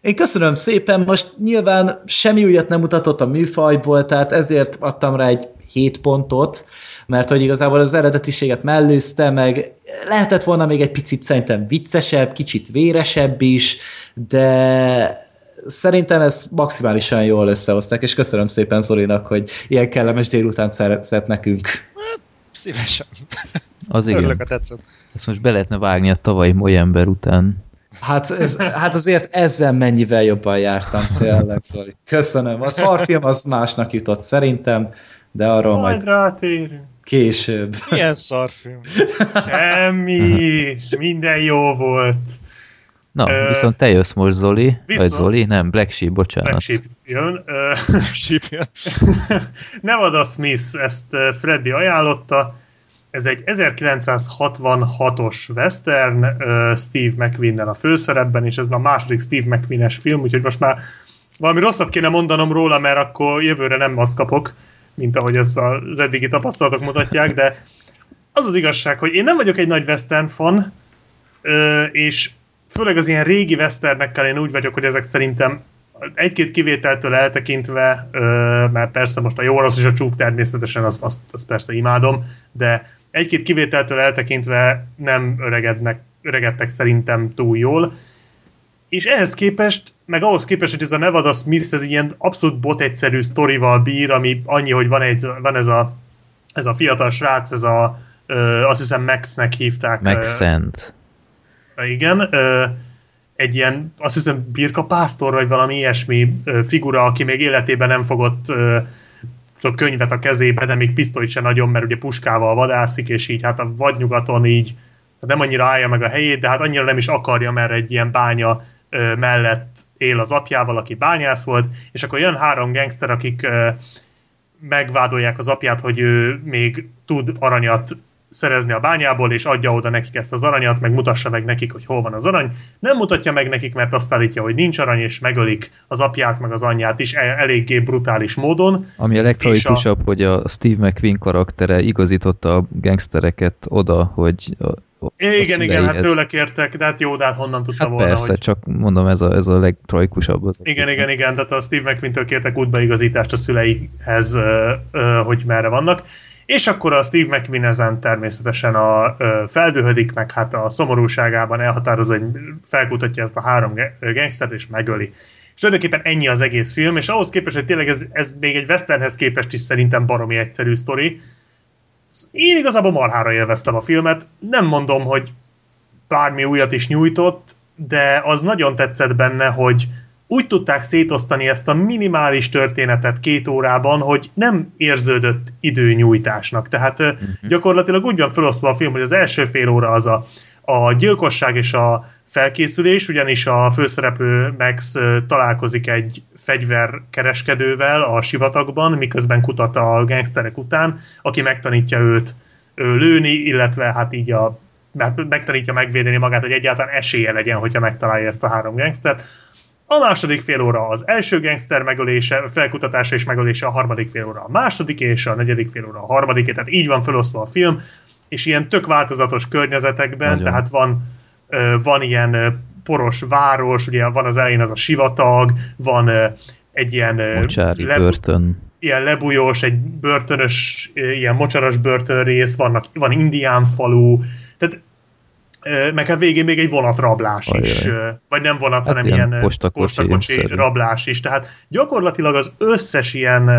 én- köszönöm szépen, most nyilván semmi újat nem mutatott a műfajból, tehát ezért adtam rá egy 7 pontot, mert hogy igazából az eredetiséget mellőzte, meg lehetett volna még egy picit szerintem viccesebb, kicsit véresebb is, de szerintem ezt maximálisan jól összehozták, és köszönöm szépen Zolinak, hogy ilyen kellemes délután szerzett nekünk. Szívesen. Az Örülök, igen. ha tetszett. Ezt most be lehetne vágni a tavalyi Molyember után. Hát, ez, hát azért ezzel mennyivel jobban jártam, tényleg, Zoli. Köszönöm. A szarfilm az másnak jutott szerintem, de arról Majd majd rátérünk. később. Milyen szarfilm. Semmi, minden jó volt. Na, Ö, viszont te jössz most, Zoli. viszont- Vagy Zoli? Nem, Black Sheep, bocsánat. Black Sheep jön. Ö, [LAUGHS] Sípjön. [LAUGHS] Nevada Smith, ezt Freddy ajánlotta. Ez egy 1966-os western, Steve McQueen-nel a főszerepben, és ez már a második Steve McQueen-es film, úgyhogy most már valami rosszat kéne mondanom róla, mert akkor jövőre nem azt kapok, mint ahogy ezt az eddigi tapasztalatok mutatják, de az az igazság, hogy én nem vagyok egy nagy western fan, és főleg az ilyen régi westernekkel én úgy vagyok, hogy ezek szerintem egy-két kivételtől eltekintve, mert persze most a jó rossz és a csúf természetesen azt, azt, azt persze imádom, de egy-két kivételtől eltekintve nem öregednek, öregedtek szerintem túl jól. És ehhez képest, meg ahhoz képest, hogy ez a Nevada Smith, ez ilyen abszolút bot egyszerű sztorival bír, ami annyi, hogy van, egy, van ez, a, ez a fiatal srác, ez a, ö, azt hiszem Maxnek hívták. ö, Megszent. igen, ö, egy ilyen, azt hiszem birkapásztor, vagy valami ilyesmi ö, figura, aki még életében nem fogott ö, csak könyvet a kezébe, de még pisztolyt se nagyon, mert ugye puskával vadászik, és így hát a vadnyugaton így hát nem annyira állja meg a helyét, de hát annyira nem is akarja, mert egy ilyen bánya mellett él az apjával, aki bányász volt, és akkor jön három gangster, akik megvádolják az apját, hogy ő még tud aranyat szerezni a bányából, és adja oda nekik ezt az aranyat, meg mutassa meg nekik, hogy hol van az arany. Nem mutatja meg nekik, mert azt állítja, hogy nincs arany, és megölik az apját, meg az anyját is el- eléggé brutális módon. Ami a legtragikusabb, hogy a Steve McQueen karaktere igazította a gangstereket oda, hogy a, a É, igen, igen, hát tőle kértek, de hát jó, de hát honnan tudta Hát volna, persze, hogy... csak mondom, ez a, ez a legtragikusabb. Az Igen, igen, igen, tehát a Steve McQueen-től kértek útbaigazítást a szüleihez, hogy merre vannak. És akkor a Steve McQueen ezen természetesen a, ö, feldühödik, meg hát a szomorúságában elhatározza, hogy felkutatja ezt a három gangstert, és megöli. És tulajdonképpen ennyi az egész film, és ahhoz képest, hogy tényleg ez, ez még egy westernhez képest is szerintem baromi egyszerű sztori. Én igazából marhára élveztem a filmet. Nem mondom, hogy bármi újat is nyújtott, de az nagyon tetszett benne, hogy úgy tudták szétosztani ezt a minimális történetet két órában, hogy nem érződött időnyújtásnak. Tehát uh-huh. gyakorlatilag úgy van felosztva a film, hogy az első fél óra az a, a gyilkosság és a felkészülés, ugyanis a főszereplő Max találkozik egy fegyverkereskedővel a sivatagban, miközben kutat a gangsterek után, aki megtanítja őt ö, lőni, illetve hát így a mert megtanítja megvédeni magát, hogy egyáltalán esélye legyen, hogyha megtalálja ezt a három gangstert. A második fél óra az első gangster megölése, felkutatása és megölése, a harmadik fél óra a második, és a negyedik fél óra a harmadik, tehát így van felosztva a film, és ilyen tök változatos környezetekben, Nagyon. tehát van, van ilyen poros város, ugye van az elején az a sivatag, van egy ilyen Mocsári leb- börtön. ilyen lebújós, egy börtönös, ilyen mocsaras börtönrész, vannak, van indián falu, tehát meg hát végén még egy vonatrablás Ajaj. is, vagy nem vonat, Hát hanem ilyen ilyen, postakocsi postakocsi rablás is. Tehát gyakorlatilag az összes ilyen,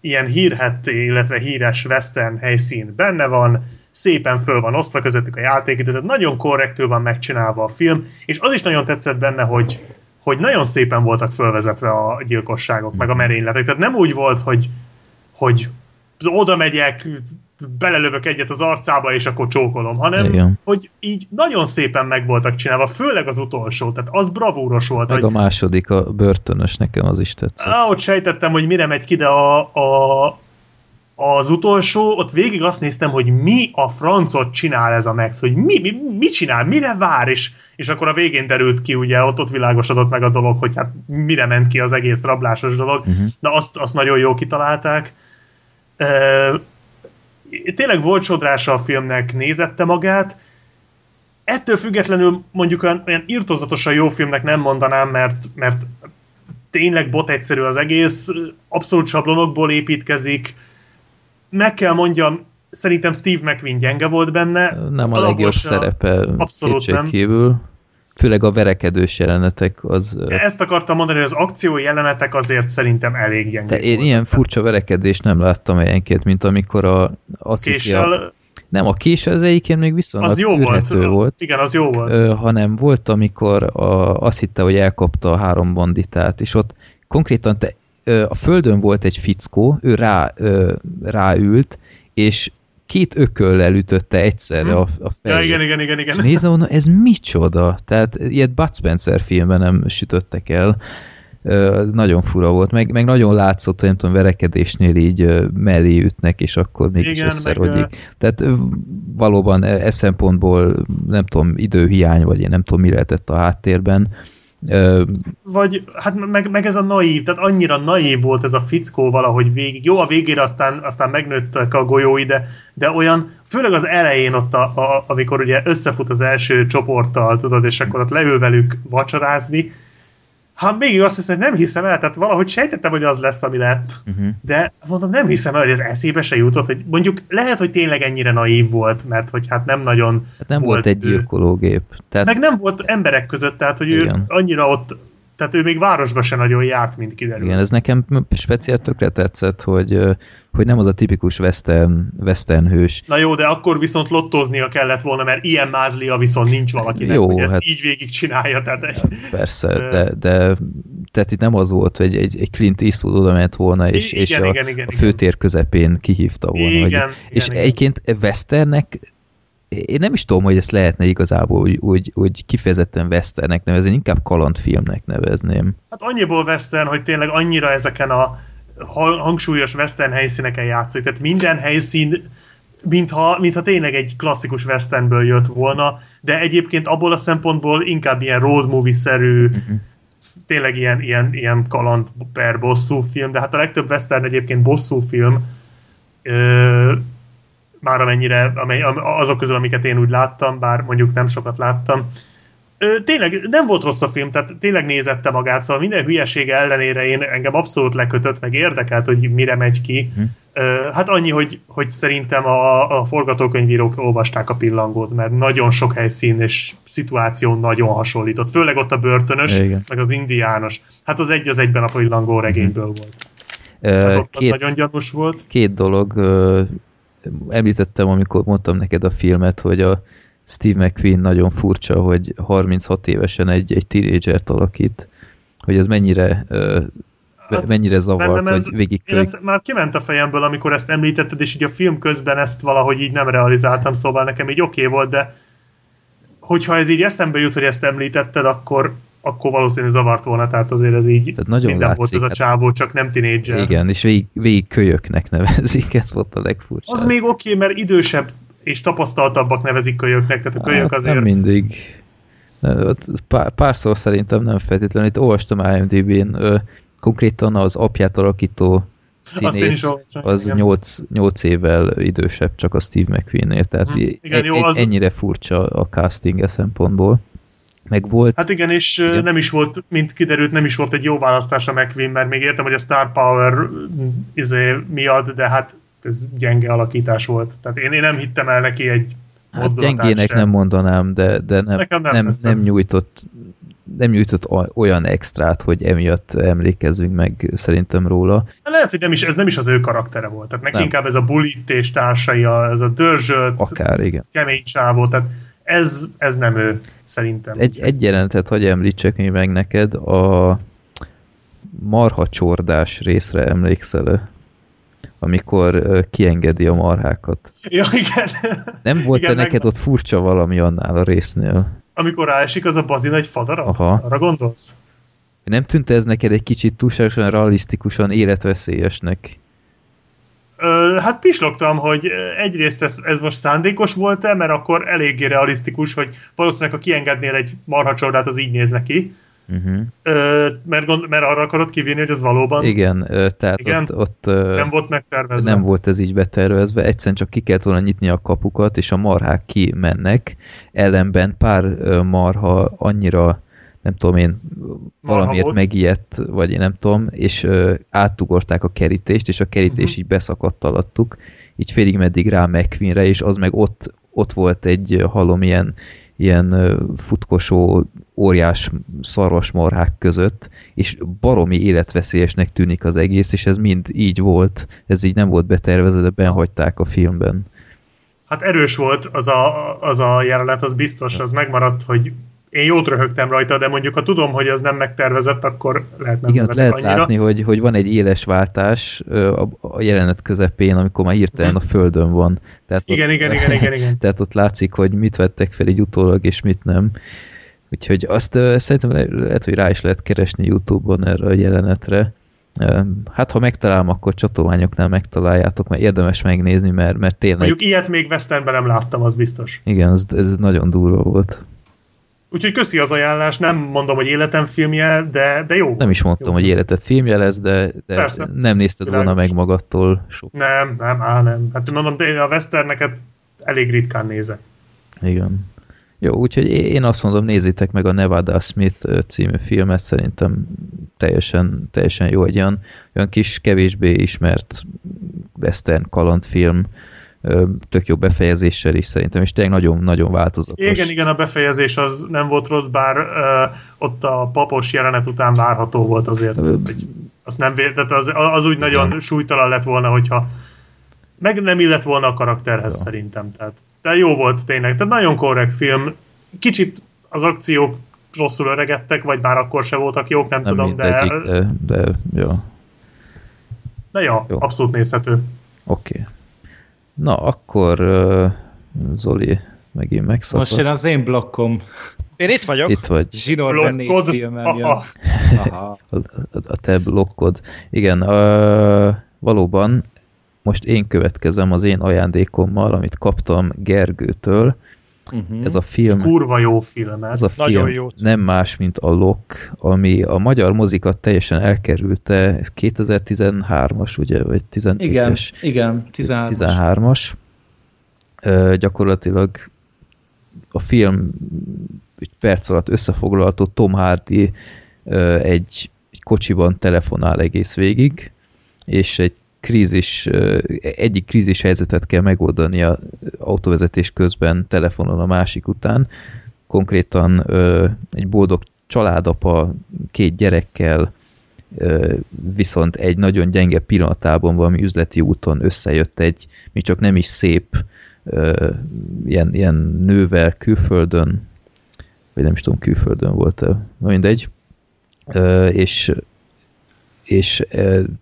ilyen hírhet, illetve híres western helyszín benne van, szépen föl van osztva közöttük a játékidő, tehát nagyon korrektül van megcsinálva a film, és az is nagyon tetszett benne, hogy, hogy nagyon szépen voltak fölvezetve a gyilkosságok, meg a merényletek. Tehát nem úgy volt, hogy, hogy oda megyek, belelövök egyet az arcába, és akkor csókolom, hanem Igen. hogy így nagyon szépen meg voltak csinálva, főleg az utolsó, tehát az bravúros volt, Meg hogy a második, a börtönös, nekem az is tetszett. Á, ott sejtettem, hogy mire megy ki, de a, a, az utolsó, ott végig azt néztem, hogy mi a francot csinál ez a Max, hogy mi, mi, mit csinál, mire vár, és, és akkor a végén derült ki, ugye ott, ott világosodott meg a dolog, hogy hát mire ment ki az egész rablásos dolog, uh-huh. de azt, azt nagyon jó kitalálták. E, tényleg volt sodrása a filmnek, nézette magát, ettől függetlenül mondjuk olyan, olyan irtozatosan jó filmnek nem mondanám, mert, mert tényleg bot egyszerű az egész, abszolút sablonokból építkezik. Meg kell mondjam, szerintem Steve McQueen gyenge volt benne. Nem a legjobb szerepe abszolút nem. kívül. Főleg a verekedős jelenetek az... Ezt akartam mondani, hogy az akció jelenetek azért szerintem elég gyengék én voltak. ilyen furcsa verekedést nem láttam helyenként, mint amikor a, azt a, Késsel, Nem, a kés az egyébként még viszonylag az jó volt. volt. Igen, az jó volt. Ö, hanem volt, amikor a, azt hitte, hogy elkapta a három banditát, és ott konkrétan te, ö, a földön volt egy fickó, ő rá, ö, ráült, és két ököllel ütötte egyszerre a, a ja, fejét. igen, igen, igen, igen. És nézem, mondom, ez micsoda? Tehát ilyet Bud Spencer filmben nem sütöttek el. Ö, nagyon fura volt, meg, meg nagyon látszott, hogy nem tudom, verekedésnél így ö, mellé ütnek, és akkor mégis Igen, meg, összerogyik. Tehát ö, valóban e, e szempontból nem tudom, időhiány, vagy én nem tudom, mi lehetett a háttérben. Vagy, hát meg, meg ez a naív, tehát annyira naív volt ez a fickó valahogy végig. Jó, a végére aztán, aztán megnőttek a golyói, de, de olyan, főleg az elején ott, a, a, amikor ugye összefut az első csoporttal, tudod, és akkor ott leül velük vacsorázni, hát végig azt hiszem, nem hiszem el, tehát valahogy sejtettem, hogy az lesz, ami lett. uh-huh. De mondom, nem hiszem el, hogy ez eszébe se jutott, hogy mondjuk lehet, hogy tényleg ennyire naív volt, mert hogy hát nem nagyon hát nem volt, volt egy ő- gyilkológép. Tehát meg nem volt emberek között, tehát hogy ő Igen. annyira ott, tehát ő még városba se nagyon járt, mint kiderül. Igen, ez nekem speciál tökre tetszett, hogy, hogy nem az a tipikus western, western hős, Na jó, de akkor viszont lottoznia kellett volna, mert ilyen mázlia viszont nincs valakinek, Jó, hogy ezt hát- így végig csinálja. Tehát egy, Persze, de, de tehát itt nem az volt, hogy egy, egy Clint Eastwood oda ment volna, és, Igen, és a, igen, igen, a főtér közepén kihívta volna. Igen, hogy, igen, és igen. egyébként Westernek én nem is tudom, hogy ezt lehetne igazából úgy, úgy, úgy kifejezetten Westernek nevezni, inkább kalandfilmnek nevezném. hát annyiból western, hogy tényleg annyira ezeken a ha- hangsúlyos western helyszíneken játszik. Tehát minden helyszín mintha, mintha tényleg egy klasszikus westernből jött volna, de egyébként abból a szempontból inkább ilyen road movie-szerű, tényleg ilyen, ilyen, ilyen kaland per bosszú film, de hát a legtöbb western egyébként bosszú film, ö, már amennyire, amely, am- azok közül, amiket én úgy láttam, bár mondjuk nem sokat láttam, Ö, tényleg nem volt rossz a film, tehát tényleg nézette magát, szóval minden hülyesége ellenére én engem abszolút lekötött, meg érdekelt, hogy mire megy ki. Hm. Ö, hát annyi, hogy, hogy szerintem a, a forgatókönyvírók olvasták a pillangót, mert nagyon sok helyszín és szituáció nagyon hasonlított, főleg ott a börtönös, Igen. meg az indiános. Hát az egy az egyben a pillangó regényből volt. Ö, Tehát ott Két, nagyon gyanús volt. két dolog, említettem, amikor mondtam neked a filmet, hogy a Steve McQueen nagyon furcsa, hogy 36 évesen egy, egy tínédzsert alakít, hogy ez mennyire Hát mennyire zavart, ez- hogy végig Én ezt már kiment a fejemből, amikor ezt említetted, és így a film közben ezt valahogy így nem realizáltam, szóval nekem így oké okay volt, de hogyha ez így eszembe jut, hogy ezt említetted, akkor, akkor valószínűleg zavart volna, tehát azért ez így Tehát nagyon minden volt látszik, ez a hát- csávó, csak nem tinédzser. Igen, és végig, végig kölyöknek nevezik, ez volt a legfurcsább. Az még oké, okay, mert idősebb és tapasztaltabbak nevezik kölyöknek, tehát a kölyök Hát azért... Nem mindig. Pár, párszor szerintem nem feltétlenül. Itt olvastam IMDb-n, konkrétan az apját alakító színész, az igen. 8, 8 évvel idősebb csak a Steve McQueen-nél, tehát Hm, i- igen, jó, egy- az- ennyire furcsa a casting e szempontból. Meg volt, Hát igen, és Igen. nem is volt, mint kiderült, nem is volt egy jó választás a McQueen, mert még értem, hogy a Star Power izé, miatt, de hát ez gyenge alakítás volt. Tehát én, én nem hittem el neki egy hát gyengének sem. nem mondanám, de, de nem, Nekem nem nem, tetszett. nem, nyújtott nem nyújtott olyan extrát, hogy emiatt emlékezzünk meg szerintem róla. Lehet, hogy nem is, ez nem is az ő karaktere volt. Tehát neki Nem. inkább ez a bulit és társai, ez a dörzsölt, Akár, igen. kemény csávó, tehát ez, ez nem ő, szerintem. Egy, egy jelentet, hogy említsek még meg neked, a marha csordás részre emlékszel amikor ö, kiengedi a marhákat. [LAUGHS] Ja, igen. Nem volt Igen, -e neked meg- ott furcsa valami annál a résznél? Amikor ráesik az a bazin egy fadara? Aha. Arra gondolsz? Nem tűnt ez neked egy kicsit túlságosan realisztikusan életveszélyesnek? Hát pislogtam, hogy egyrészt ez, ez most szándékos volt-e, mert akkor eléggé realisztikus, hogy valószínűleg ha kiengednél egy marhacsordát, az így néz neki. Uh-huh. Ö, mert, gond, mert arra akarod kivinni, hogy ez valóban Igen, tehát Igen? ott, ott nem volt megtervezve. nem volt ez így betervezve, egyszerűen csak ki kellett volna nyitni a kapukat, és a marhák kimennek, ellenben pár marha annyira nem tudom én, valamiért volt. megijedt, vagy én nem tudom, és ö, átugorták a kerítést, és a kerítés uh-huh. így beszakadt alattuk, így félig meddig rá McQueenre, és az meg ott, ott volt egy, ö, hallom, ilyen, ilyen futkosó óriás szarvasmarhák között, és baromi életveszélyesnek tűnik az egész, és ez mind így volt, ez így nem volt betervezve, de benhagyták a filmben. Hát erős volt az a, az a jelenet, az biztos, az megmaradt, hogy én jót röhögtem rajta, de mondjuk ha tudom, hogy az nem megtervezett, akkor lehet nem Igen, lehet annyira. látni, hogy, hogy van egy éles váltás a, a jelenet közepén, amikor már hirtelen a földön van. Tehát Igen, ott, igen, igen, igen, igen. [LAUGHS] Tehát ott látszik, hogy mit vettek fel így utólag, és mit nem. Úgyhogy azt szerintem le, lehet, hogy rá is lehet keresni Youtube-on erre a jelenetre. Hát, ha megtalálom, akkor csatolmányoknál megtaláljátok, mert érdemes megnézni, mert, mert tényleg, Mondjuk ilyet még Westernben nem láttam, az biztos. igen, ez, ez nagyon durva volt. Úgyhogy köszi az ajánlás, nem mondom, hogy életem filmje, de, de jó. Nem is mondtam, Jó. hogy életet filmje lesz, de, de Persze. nem nézted volna Világos. meg magadtól sok. Nem, nem, á, nem. Hát mondom, de én a westerneket elég ritkán nézek. Igen. Jó, úgyhogy én azt mondom, nézzétek meg a Nevada Smith című filmet, szerintem teljesen, teljesen jó, egy olyan, olyan kis, kevésbé ismert western kalandfilm, ö, tök jó befejezéssel is szerintem, és tényleg nagyon-nagyon változatos. Igen, igen, a befejezés az nem volt rossz, bár uh, ott a papos jelenet után várható volt azért. Ö, Hogy azt nem tehát az, az úgy nagyon súlytalan lett volna, hogyha meg nem illett volna a karakterhez Ja. szerintem. Tehát, de jó volt tényleg. Tehát nagyon korrekt film. Kicsit az akciók rosszul öregedtek, vagy már akkor se voltak jók, nem, nem tudom, de, mindegyik, de, de jó, de ja, Jó. abszolút nézhető. oké. Okay. Na, akkor uh, Zoli megint megszakadt. Most jön az én blokkom. Én itt vagyok. Itt vagy. Zsinórban négy Blokkod. filmem jön. Aha. Aha. a, te blokkod. Igen, ö, valóban most én következem az én ajándékommal, amit kaptam Gergőtől. Uh-huh. Ez a film, Kurva jó film ez. ez a Nagyon film jót. nem más, mint a Lock, ami a magyar mozikat teljesen elkerülte, ez 2013-as, ugye, vagy 14-es? Igen, igen, 13. 13-as. Ö, gyakorlatilag a film egy perc alatt összefoglalható Tom Hardy ö, egy, egy kocsiban telefonál egész végig, és egy krízis, egyik krízis helyzetet kell megoldani a autóvezetés közben telefonon a másik után. Konkrétan egy boldog családapa két gyerekkel, viszont egy nagyon gyenge pillanatában valami üzleti úton összejött egy, mi csak nem is szép, ilyen, ilyen nővel külföldön, vagy nem is tudom, külföldön volt-e, mindegy, és és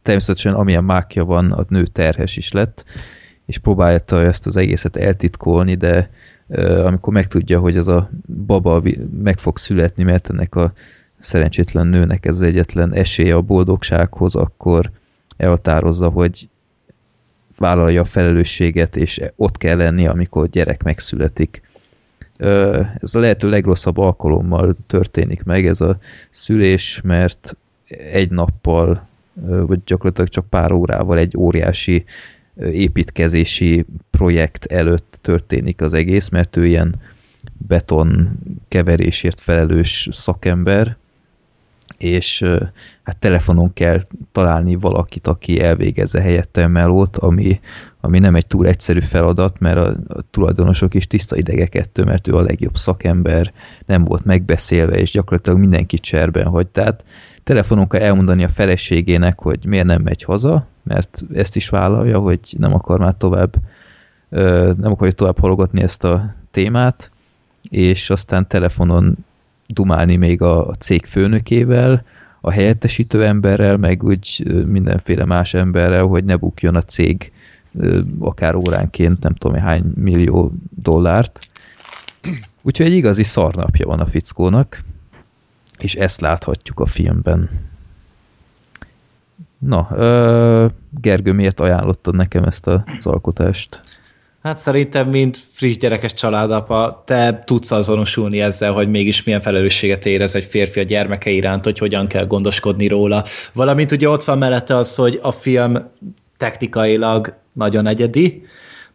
természetesen amilyen mákja van, a nő terhes is lett, és próbálta ezt az egészet eltitkolni, de amikor megtudja, hogy az a baba meg fog születni, mert ennek a szerencsétlen nőnek ez egyetlen esélye a boldogsághoz, akkor elhatározza, hogy vállalja a felelősséget, és ott kell lenni, amikor gyerek megszületik. Ez a lehető legrosszabb alkalommal történik meg ez a szülés, mert egy nappal, vagy gyakorlatilag csak pár órával egy óriási építkezési projekt előtt történik az egész, mert ő ilyen beton keverésért felelős szakember, és hát telefonon kell találni valakit, aki elvégezze helyette melót, ami, ami nem egy túl egyszerű feladat, mert a, a tulajdonosok is tiszta idegek ettől, mert ő a legjobb szakember, nem volt megbeszélve, és gyakorlatilag mindenkit cserben hagy. Tehát telefonon kell elmondani a feleségének, hogy miért nem megy haza, mert ezt is vállalja, hogy nem akar már tovább nem akarja tovább halogatni ezt a témát, és aztán telefonon dumálni még a, a cég főnökével, a helyettesítő emberrel, meg úgy mindenféle más emberrel, hogy ne bukjon a cég akár óránként nem tudom hány millió dollárt. Úgyhogy egy igazi szarnapja van a fickónak, és ezt láthatjuk a filmben. Na, Gergő, miért ajánlottad nekem ezt az alkotást? Hát szerintem, mint friss gyerekes családapa, te tudsz azonosulni ezzel, hogy mégis milyen felelősséget érez egy férfi a gyermeke iránt, hogy hogyan kell gondoskodni róla. Valamint ugye ott van mellette az, hogy a film technikailag nagyon egyedi,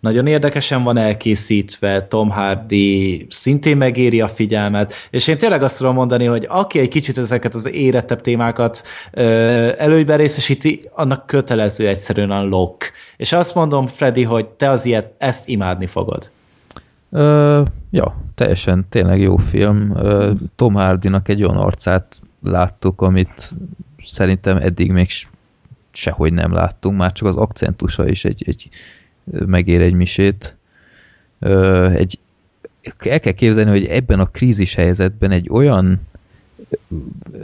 nagyon érdekesen van elkészítve, Tom Hardy szintén megéri a figyelmet, és én tényleg azt tudom mondani, hogy aki egy kicsit ezeket az érettebb témákat ö, előnyben részesíti, annak kötelező egyszerűen a lock. És azt mondom, Freddy, hogy te az ilyet, ezt imádni fogod. Ö, ja, teljesen tényleg jó film. Ö, Tom Hardynak egy olyan arcát láttuk, amit szerintem eddig még sehogy nem láttunk, már csak az akcentusa is egy, egy megér egy misét. Egy, el kell képzelni, hogy ebben a krízis helyzetben egy olyan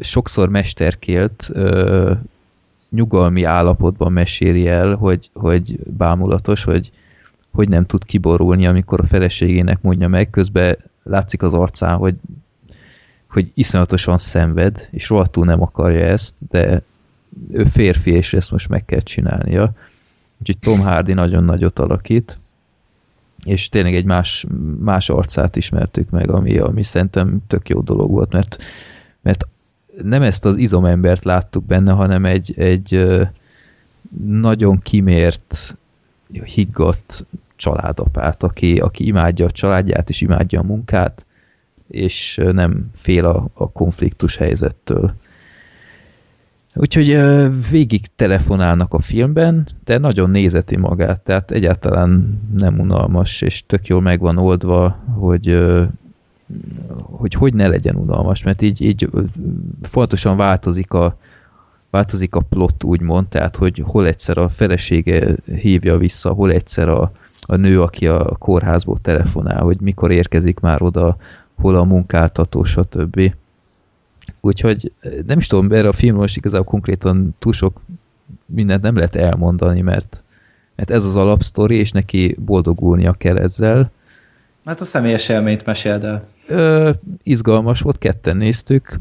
sokszor mesterkélt nyugalmi állapotban meséli el, hogy, hogy bámulatos, hogy, hogy nem tud kiborulni, amikor a feleségének mondja meg, közben látszik az arcán, hogy, hogy iszonyatosan szenved, és rohadtul nem akarja ezt, de ő férfi, és ezt most meg kell csinálnia. Úgyhogy Tom Hardy nagyon nagyot alakít, és tényleg egy más, más arcát ismertük meg, ami, ami szerintem tök jó dolog volt, mert, mert nem ezt az izomembert láttuk benne, hanem egy, egy nagyon kimért, higgadt családapát, aki, aki imádja a családját, és imádja a munkát, és nem fél a, a konfliktus helyzettől. Úgyhogy végig telefonálnak a filmben, de nagyon nézeti magát, tehát egyáltalán nem unalmas, és tök jól meg van oldva, hogy hogy, hogy ne legyen unalmas, mert így, így fontosan változik a, változik a plot, úgymond, tehát hogy hol egyszer a felesége hívja vissza, hol egyszer a, a nő, aki a kórházból telefonál, hogy mikor érkezik már oda, hol a munkáltató, stb. Úgyhogy nem is tudom, erre a filmről most igazából konkrétan túl sok mindent nem lehet elmondani, mert, mert ez az alapsztori, és neki boldogulnia kell ezzel. Hát a személyes élményt meséld el. Ö, izgalmas volt, ketten néztük,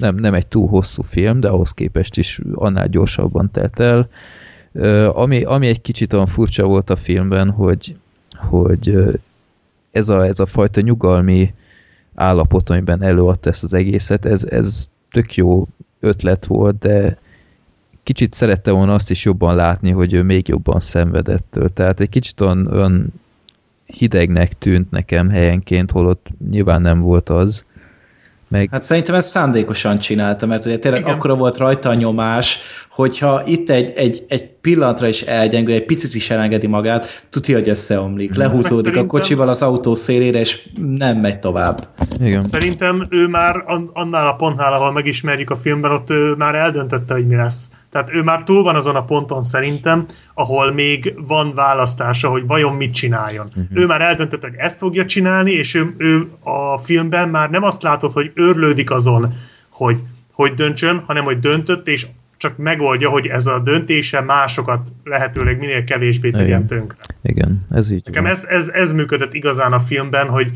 nem, nem egy túl hosszú film, de ahhoz képest is annál gyorsabban telt el. Ö, ami, ami egy kicsit olyan furcsa volt a filmben, hogy, hogy ez a, ez a fajta nyugalmi állapot, amiben előadta ezt az egészet, ez, ez tök jó ötlet volt, de kicsit szerette volna azt is jobban látni, hogy ő még jobban szenvedettől. Tehát egy kicsit olyan, olyan hidegnek tűnt nekem helyenként, holott nyilván nem volt az. Meg... Hát szerintem ezt szándékosan csinálta, mert ugye tényleg Igen. akkora volt rajta a nyomás, hogyha itt egy, egy, egy pillanatra is elgyengül, egy picit is elengedi magát, tudja, hogy összeomlik. Mhm. Lehúzódik szerintem... a kocsival az autó szélére, és nem megy tovább. Igen. Szerintem ő már annál a pontnál, ahol megismerjük a filmben, ott ő már eldöntötte, hogy mi lesz. Tehát ő már túl van azon a ponton szerintem, ahol még van választása, hogy vajon mit csináljon. Uh-huh. Ő már eldöntötte, hogy ezt fogja csinálni, és ő, ő a filmben már nem azt látod, hogy örlődik azon, hogy hogy döntsön, hanem hogy döntött, és csak megoldja, hogy ez a döntése másokat lehetőleg minél kevésbé tegyen tönkre. Igen, ez így Nekem ez, ez, ez működött igazán a filmben, hogy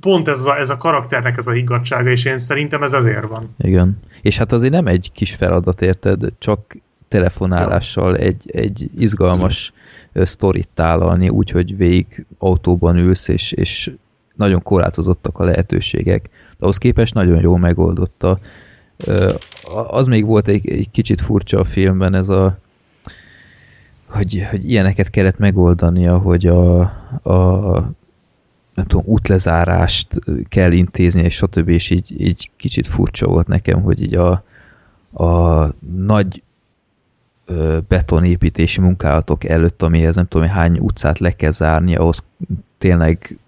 pont ez a, ez a karakternek ez a higgadsága, és én szerintem ez azért van. Igen. És hát azért nem egy kis feladat, érted? Csak telefonálással egy, egy izgalmas sztorit tálalni, úgyhogy végig autóban ülsz, és, és nagyon korlátozottak a lehetőségek. De ahhoz képest nagyon jól megoldotta az még volt egy, egy kicsit furcsa a filmben, ez a hogy, hogy ilyeneket kellett megoldania, hogy a, a nem tudom, útlezárást kell intézni, és stb. És így, így kicsit furcsa volt nekem, hogy így a, a nagy betonépítési munkálatok előtt, amihez nem tudom, hány utcát le kell zárni, ahhoz tényleg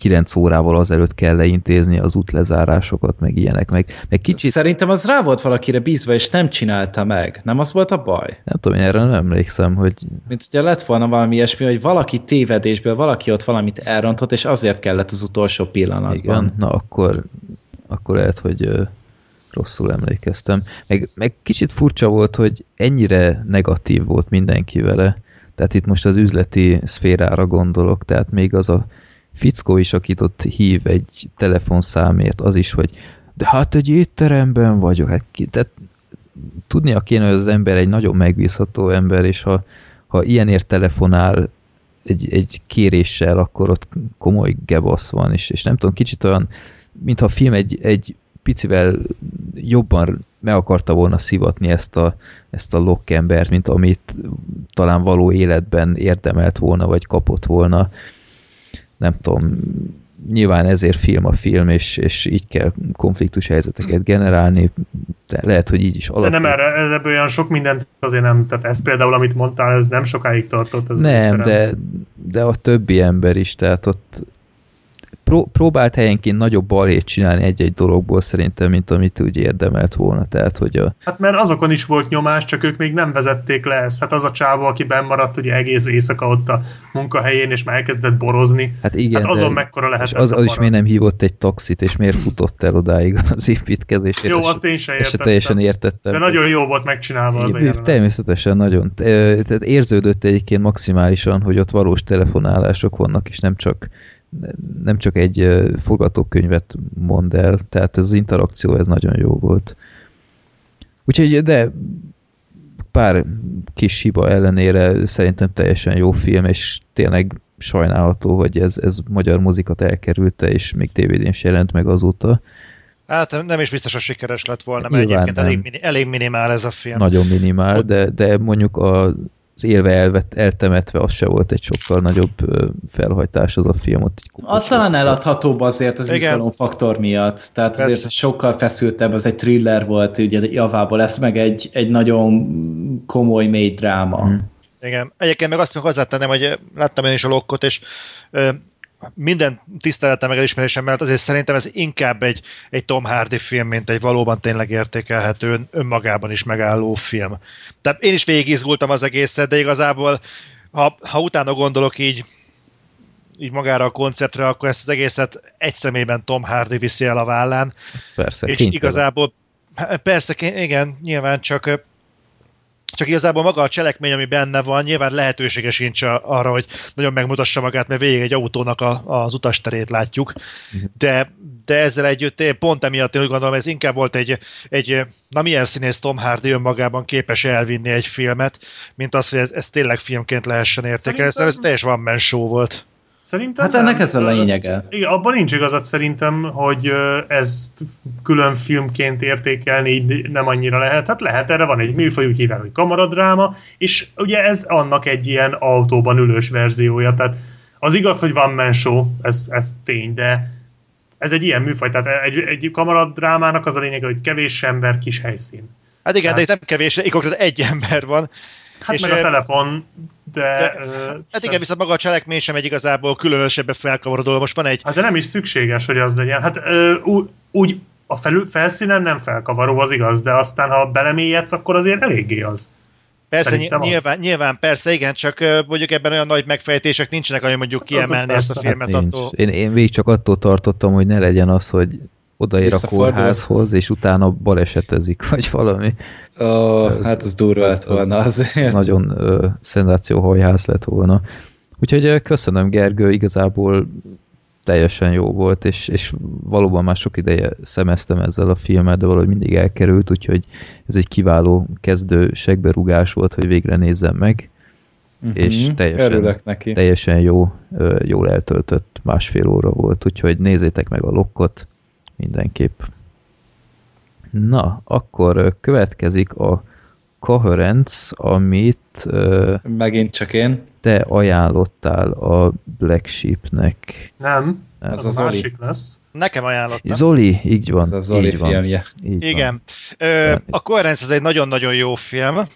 9 órával azelőtt kell leintézni az útlezárásokat, meg ilyenek. Meg, meg kicsit... Szerintem az rá volt valakire bízva, és nem csinálta meg. Nem az volt a baj? Nem tudom, én erre nem emlékszem, hogy... Mint ugye lett volna valami ilyesmi, hogy valaki tévedésből, valaki ott valamit elrontott, és azért kellett az utolsó pillanatban. Igen, na akkor, akkor lehet, hogy rosszul emlékeztem. Meg, meg kicsit furcsa volt, hogy ennyire negatív volt mindenki vele. Tehát itt most az üzleti szférára gondolok, tehát még az a fickó is, akit ott hív egy telefonszámért, az is, hogy de hát egy étteremben vagyok. Hát tehát tudnia kéne, hogy az ember egy nagyon megbízható ember, és ha, ha ilyenért telefonál, egy, egy kéréssel, akkor ott komoly gebasz van, és, és nem tudom, kicsit olyan, mintha a film egy, egy picivel jobban meg akarta volna szivatni ezt a, ezt a lokkembert, mint amit talán való életben érdemelt volna, vagy kapott volna. Nem tudom, nyilván ezért film a film, és, és így kell konfliktus helyzeteket generálni, de lehet, hogy így is alakul. De nem erre, ebből olyan sok mindent azért nem, tehát ez például, amit mondtál, ez nem sokáig tartott. Ez nem, de, de a többi ember is, tehát ott pró próbált helyenként nagyobb balét csinálni egy-egy dologból szerintem, mint amit úgy érdemelt volna. Tehát, hogy a... Hát mert azokon is volt nyomás, csak ők még nem vezették le ezt. Hát az a csávó, aki maradt ugye egész éjszaka ott a munkahelyén, és már elkezdett borozni. Hát igen, hát azon de mekkora lehet. Az, az is miért nem hívott egy taxit, és miért futott el odáig az építkezésért. Jó, azt én sem értettem. teljesen értettem. De nagyon jó volt megcsinálva az a Természetesen nagyon. Tehát érződött egyébként maximálisan, hogy ott valós telefonálások vannak, és nem csak nem csak egy forgatókönyvet mond el, tehát ez az interakció ez nagyon jó volt. Úgyhogy, de pár kis hiba ellenére szerintem teljesen jó film, és tényleg sajnálható, hogy ez, ez magyar muzikat elkerülte, és még tévédén is jelent meg azóta. Hát nem is biztos, hogy sikeres lett volna, mert Nyilván egyébként elég, elég minimál ez a film. Nagyon minimál, de, de mondjuk a az élve elvet, eltemetve, az se volt egy sokkal nagyobb felhajtás az a film. Ott egy az talán eladhatóbb azért az izgalomfaktor miatt. Tehát Persze. azért sokkal feszültebb, az egy thriller volt ugye javából, lesz meg egy, egy nagyon komoly, mély dráma. Hmm. Igen. Egyébként meg azt még hozzátennem, hogy láttam én is a lokkot, és minden tiszteletem meg elismerésem mellett azért szerintem ez inkább egy, egy Tom Hardy film, mint egy valóban tényleg értékelhető, önmagában is megálló film. Tehát én is végigizgultam az egészet, de igazából ha, ha utána gondolok így, így magára a konceptre, akkor ezt az egészet egy személyben Tom Hardy viszi el a vállán. Persze, És igazából, persze, igen, nyilván csak csak igazából maga a cselekmény, ami benne van, nyilván lehetősége sincs arra, hogy nagyon megmutassa magát, mert végig egy autónak a, az utasterét látjuk, mhm. de, de ezzel együtt én pont emiatt én úgy gondolom, ez inkább volt egy, egy na milyen színész Tom Hardy önmagában képes elvinni egy filmet, mint az, hogy ez, ez tényleg filmként lehessen értékelni. Ez, ez teljes van show volt. Szerintem hát ennek nem. ez a lényege. Igen, abban nincs igazad szerintem, hogy ezt külön filmként értékelni így nem annyira lehet. Hát lehet, erre van egy műfaj, úgy hívják, hogy kamaradráma, és ugye ez annak egy ilyen autóban ülős verziója. Tehát az igaz, hogy van man show, ez, ez tény, de ez egy ilyen műfaj. Tehát egy, egy kamaradrámának az a lényege, hogy kevés ember, kis helyszín. Hát igen, hát, de itt nem kevés, egy ember van. Hát és meg a telefon, de... de hát igen, viszont maga a cselekmény sem egy igazából különösebben felkavarodó. Most van egy... Hát de nem is szükséges, hogy az legyen. Hát uh, úgy a felül, felszínen nem felkavaró, az igaz, de aztán ha belemélyedsz, akkor azért eléggé az. Persze, nyilván, az. nyilván, persze, igen, csak mondjuk ebben olyan nagy megfejtések nincsenek, ami mondjuk kiemelni ezt a filmet hát attól. Én, én végig csak attól tartottam, hogy ne legyen az, hogy odaér a kórházhoz, és utána balesetezik, [LAUGHS] vagy valami. Oh, ez, hát az durva lett volna azért. Ez nagyon ö, szenzációhajház lett volna. Úgyhogy köszönöm Gergő, igazából teljesen jó volt, és, és valóban már sok ideje szemeztem ezzel a filmet, de valahogy mindig elkerült, úgyhogy ez egy kiváló kezdő segberugás volt, hogy végre nézzem meg, uh-huh, és teljesen, neki. teljesen jó, jól eltöltött másfél óra volt, úgyhogy nézzétek meg a lokkot, mindenképp. Na, akkor következik a Coherence, amit megint csak én te ajánlottál a Black Sheepnek. Nem, Nem. ez az a másik lesz. Nekem ajánlottam. Zoli, így van. Ez a Zoli így filmje. Van, így Igen. Ö, a Coherence ez egy nagyon-nagyon jó film,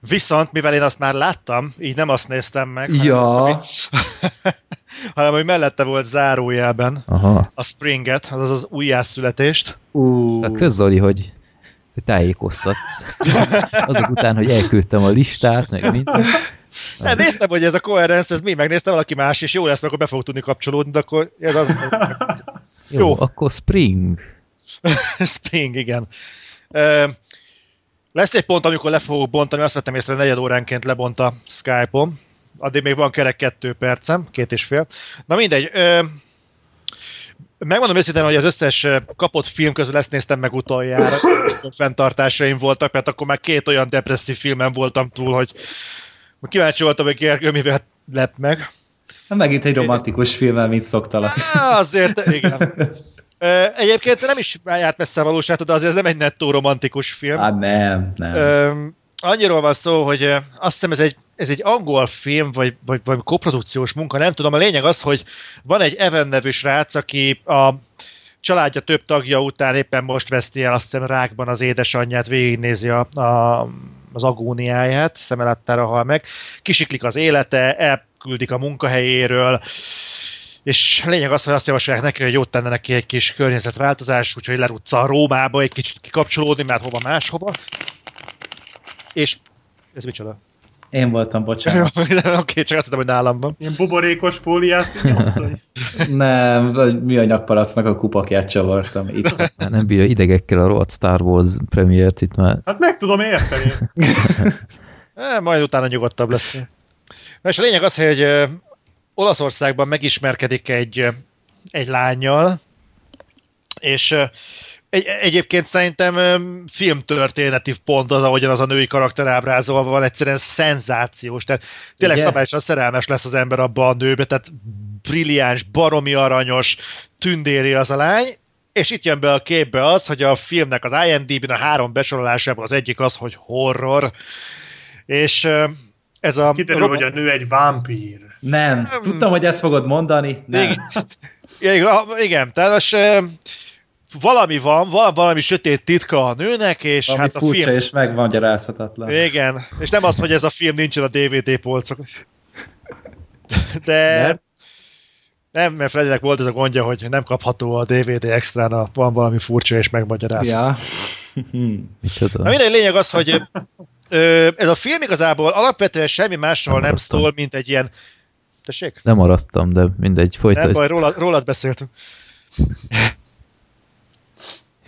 viszont mivel én azt már láttam, így nem azt néztem meg. Ja. Azt, hanem hogy mellette volt zárójelben Aha. a Springet, azaz az újjászületést. Uh. A Zoli, hogy tájékoztatsz. Azok után, hogy elküldtem a listát, meg minden. Hát néztem, hogy ez a coherence, ez mi, megnéztem valaki más, és jó lesz, mert akkor be fog tudni kapcsolódni, de akkor ez az... jó, jó, akkor Spring. [LAUGHS] Spring, igen. lesz egy pont, amikor le fogok bontani, azt vettem észre, hogy negyed óránként lebont a Skype-on. Addig még van kerek kettő percem, két és fél. Na mindegy. Ö, megmondom őszintén, hogy az összes kapott film közül ezt néztem meg utoljára. [COUGHS] fenntartásaim voltak, mert akkor már két olyan depresszív filmen voltam túl, hogy Kíváncsi voltam, hogy Gergő mivel lep meg. Na, Megint egy romantikus filmmel, mint szoktalak. Á, azért, igen. [LAUGHS] Egyébként nem is járt messze a valóságtól, de azért ez nem egy nettó romantikus film. Hát nem, nem. Annyiról van szó, hogy azt hiszem ez egy, ez egy angol film, vagy, vagy, vagy koprodukciós munka, nem tudom. A lényeg az, hogy van egy Evan nevű srác, aki a családja több tagja után éppen most veszti el azt hiszem rákban az édesanyját, végignézi a, a, az agóniáját, szemelettára hal meg, kisiklik az élete, elküldik a munkahelyéről, és lényeg az, hogy azt javasolják neki, hogy jót tenne neki egy kis környezetváltozás, úgyhogy lerutca a Rómába egy kicsit kikapcsolódni, mert hova máshova. És ez micsoda? Én voltam, bocsánat. [LAUGHS] Oké, csak azt hittem, hogy nálam van. Ilyen buborékos fóliát nyomsz, hogy [LAUGHS] Nem, vagy műanyag palasznak a kupakját csavartam. Itt. Már [LAUGHS] nem bírja idegekkel a rohadt Star Wars premiért itt már. Hát meg tudom érteni. E, majd utána nyugodtabb lesz. Na és a lényeg az, hogy Olaszországban megismerkedik egy, egy lányjal, és egy, egyébként szerintem filmtörténeti pont az, ahogyan az a női karakter ábrázolva van, egyszerűen szenzációs. Tehát tényleg Ugye? szabályosan szerelmes lesz az ember abba a nőbe, tehát brilliáns, baromi aranyos, tündéri az a lány, és itt jön be a képbe az, hogy a filmnek az IMDb-n a három besorolásában az egyik az, hogy horror, és ez a... Kiderül, hogy a nő egy vámpír. Nem, tudtam, hogy ezt fogod mondani. Nem. Igen, igen, igen tehát most valami van, valami, valami sötét titka a nőnek, és Ami hát a furcsa film... és megmagyarázhatatlan. Igen, és nem az, hogy ez a film nincsen a DVD polcokon. [LAUGHS] De... Mert? Nem, mert Freddynek volt ez a gondja, hogy nem kapható a DVD extrán, a- van valami furcsa és megmagyaráz. Ja. [LAUGHS] Na minden lényeg az, hogy ö, ez a film igazából alapvetően semmi másról nem, maradtam. szól, mint egy ilyen... Tessék? Nem maradtam, de mindegy, Nem folytasd. baj, rólad, rólad beszéltünk. [LAUGHS]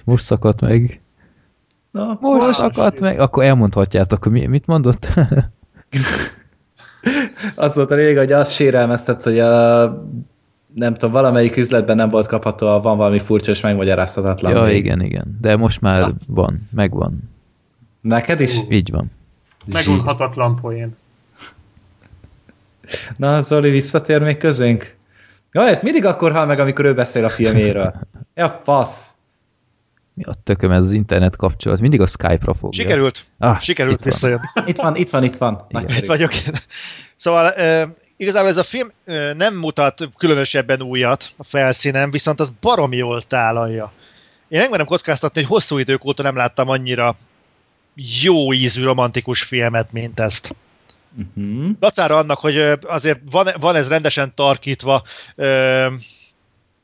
Most szakadt meg. Na, Most szakadt meg. Akkor elmondhatjátok, hogy mi, mit mondott? [LAUGHS] Az volt a lényeg, hogy azt sérelmeztetsz, hogy a nem tudom, valamelyik üzletben nem volt kapható, a van valami furcsa és megmagyarázhatatlan. ja, még. igen, igen. De most már Na. van, megvan. Neked is? Így van. Megunhatatlan poén. Na, Zoli, visszatér még közénk? Jaj, hát mindig akkor hal meg, amikor ő beszél a filméről. Ja, fasz. Mi a tököm ez az internet kapcsolat? Mindig a Skype-ra fogja. Sikerült. Ah, Sikerült itt van. visszajönni. Itt van, itt van, itt van. Nagyszerű. Itt vagyok. Szóval ö, igazából ez a film ö, nem mutat különösebben újat a felszínen, viszont az baromi jól tálalja. Én megmerem kockáztatni, hogy hosszú idők óta nem láttam annyira jó ízű romantikus filmet, mint ezt. Uh-huh. Dacára annak, hogy azért van, van ez rendesen tarkítva, ö,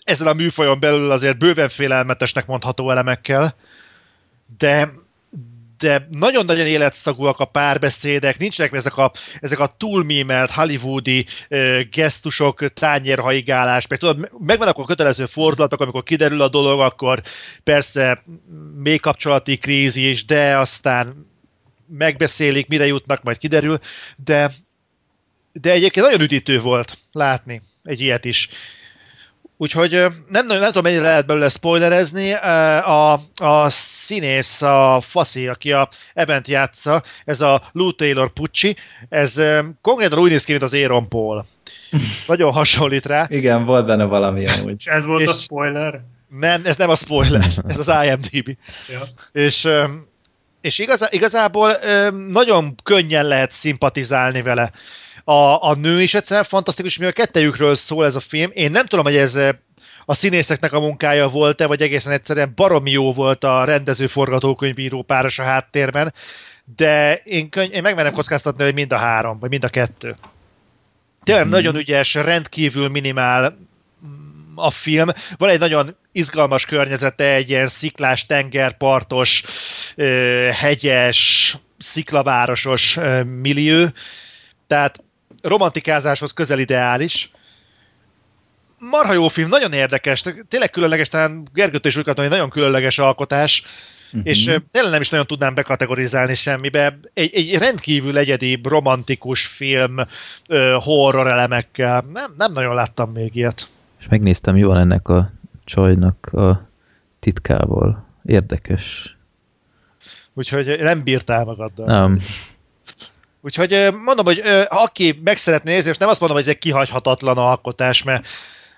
ezzel a műfajon belül azért bőven félelmetesnek mondható elemekkel, de de nagyon-nagyon életszagúak a párbeszédek, nincsenek ezek a, ezek a túlmímelt hollywoodi ö, gesztusok, tányérhaigálás, meg tudod, megvannak a kötelező fordulatok, amikor kiderül a dolog, akkor persze mély kapcsolati krízis, de aztán megbeszélik, mire jutnak, majd kiderül, de, de egyébként nagyon üdítő volt látni egy ilyet is. Úgyhogy nem, nagyon- nem tudom, mennyire lehet belőle spoilerezni. A, a színész, a faszi, aki a event játsza, ez a Lou Taylor Pucci, ez konkrétan úgy néz ki, mint az Aaron Paul. [LAUGHS] Nagyon hasonlít rá. Igen, volt benne valami amúgy. És ez volt a És- spoiler? Nem, ez nem a spoiler, [LAUGHS] ez az IMDb. Ja. És, és igazá, igazából nagyon könnyen lehet szimpatizálni vele. A, a nő is egyszerűen fantasztikus, mivel kettejükről szól ez a film. Én nem tudom, hogy ez ö, a színészeknek a munkája volt-e, vagy egészen egyszerűen baromi jó volt a rendező forgatókönyvíró páros a háttérben, de én, könny- én megmerem kockáztatni, hogy mind a három, vagy mind a kettő. Tényleg Mhm. nagyon ügyes, rendkívül minimál a film. Van egy nagyon izgalmas környezete, egy ilyen sziklás, tengerpartos, ö, hegyes, sziklavárosos ö, millió. Tehát romantikázáshoz közel ideális. Marha jó film, nagyon érdekes, tényleg különleges, talán Gergőtől is úgy kaptam, hogy nagyon különleges alkotás, Mhm. és tényleg nem is nagyon tudnám bekategorizálni semmibe. Egy, egy rendkívül egyedi, romantikus film horror elemekkel. Nem, nem nagyon láttam még ilyet. És megnéztem, mi van ennek a csajnak a titkával. Érdekes. Úgyhogy nem bírtál magaddal. Nem. Úgyhogy mondom, hogy aki meg szeretné nézni, és nem azt mondom, hogy ez egy kihagyhatatlan alkotás, mert,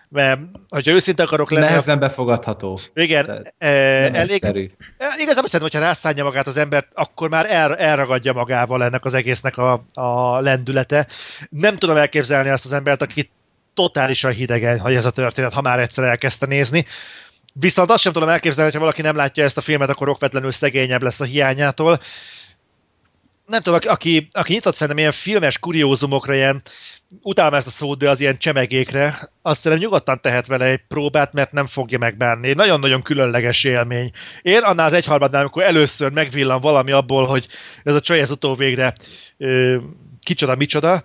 mert hogyha őszinte akarok lenni, Nehezen befogadható. igen, Tehát e, elég, egyszerű. igazából szerintem, hogyha rászánja magát az ember, akkor már el, elragadja magával ennek az egésznek a, a lendülete. Nem tudom elképzelni azt az embert, aki totálisan hidegen, hogy ez a történet, ha már egyszer elkezdte nézni. Viszont azt sem tudom elképzelni, hogy ha valaki nem látja ezt a filmet, akkor okvetlenül szegényebb lesz a hiányától. Nem tudom, aki, aki, nyitott szerintem ilyen filmes kuriózumokra, ilyen utálom ezt a szót, de az ilyen csemegékre, azt szerintem nyugodtan tehet vele egy próbát, mert nem fogja megbánni. Nagyon-nagyon különleges élmény. Én annál az egyharmadnál, amikor először megvillan valami abból, hogy ez a csaj ez utóvégre ö, kicsoda, micsoda,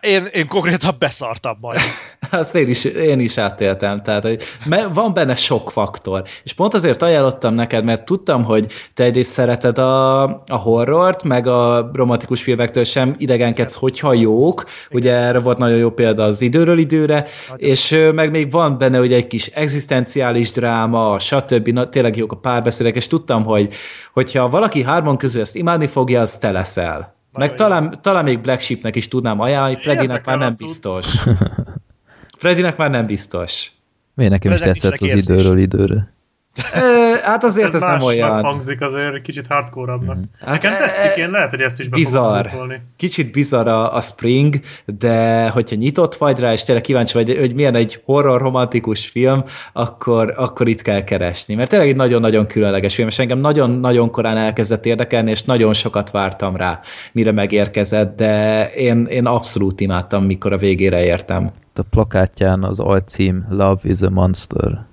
én, én konkrétan beszartam majd. [LAUGHS] Azt én is, én is átéltem, tehát hogy van benne sok faktor. És pont azért ajánlottam neked, mert tudtam, hogy te egyrészt szereted a, a horrort, meg a romantikus filmektől sem idegenkedsz, hogyha jók. Ugye erre volt nagyon jó példa az időről időre, és ö, meg még van benne ugye egy kis egzisztenciális dráma, stb. Na, tényleg jók a párbeszédek, és tudtam, hogy hogyha valaki hárman közül ezt imádni fogja, az te leszel. Meg talán, talán még Black Sheepnek is tudnám ajánlani, Freddynek már nem biztos. [LAUGHS] Freddynek már nem biztos. Miért nekem is tetszett az időről időre? Ö, hát azért Ez, ez, nem olyan. hangzik azért, kicsit hardcore-abbnak. Hát, Nekem e- tetszik, én lehet, hogy ezt is be Bizarr. Kicsit bizarr a, a Spring, de hogyha nyitott vagy rá, és tényleg kíváncsi vagy, hogy milyen egy horror romantikus film, akkor, akkor itt kell keresni. Mert tényleg egy nagyon-nagyon különleges film, és engem nagyon-nagyon korán elkezdett érdekelni, és nagyon sokat vártam rá, mire megérkezett, de én, én abszolút imádtam, mikor a végére értem. A plakátján az alcím Love is a Monster.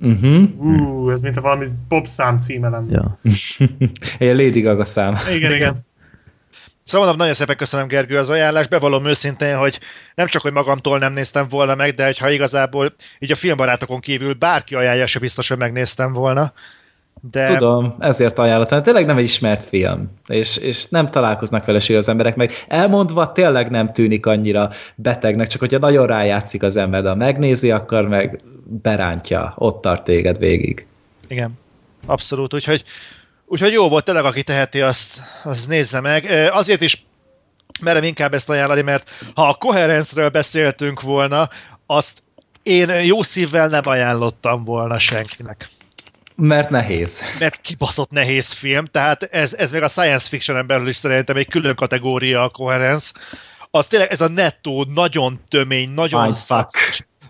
Uh-huh. Ú, ez mint a valami popszám címe lenne. Ja. [LAUGHS] Egy Lady Gaga szám. Igen, igen. Szóval mondom, nagyon szépen köszönöm Gergő az ajánlást, bevallom őszintén, hogy nem csak, hogy magamtól nem néztem volna meg, de ha igazából így a filmbarátokon kívül bárki ajánlja, se biztos, hogy megnéztem volna. De Tudom, ezért ajánlottam. Tényleg nem egy ismert film, és, és nem találkoznak vele az emberek, meg elmondva tényleg nem tűnik annyira betegnek, csak hogyha nagyon rájátszik az ember, de ha megnézi, akkor meg berántja, ott tart téged végig. igen, abszolút, úgyhogy, úgyhogy jó volt, tényleg aki teheti, azt, azt nézze meg. Azért is merem inkább ezt ajánlani, mert ha a koherencről beszéltünk volna, azt én jó szívvel nem ajánlottam volna senkinek. Mert nehéz. mert kibaszott nehéz film, tehát ez, ez még a science fiction belül is szerintem egy külön kategória a coherence. Az tényleg ez a nettó nagyon tömény, nagyon száz,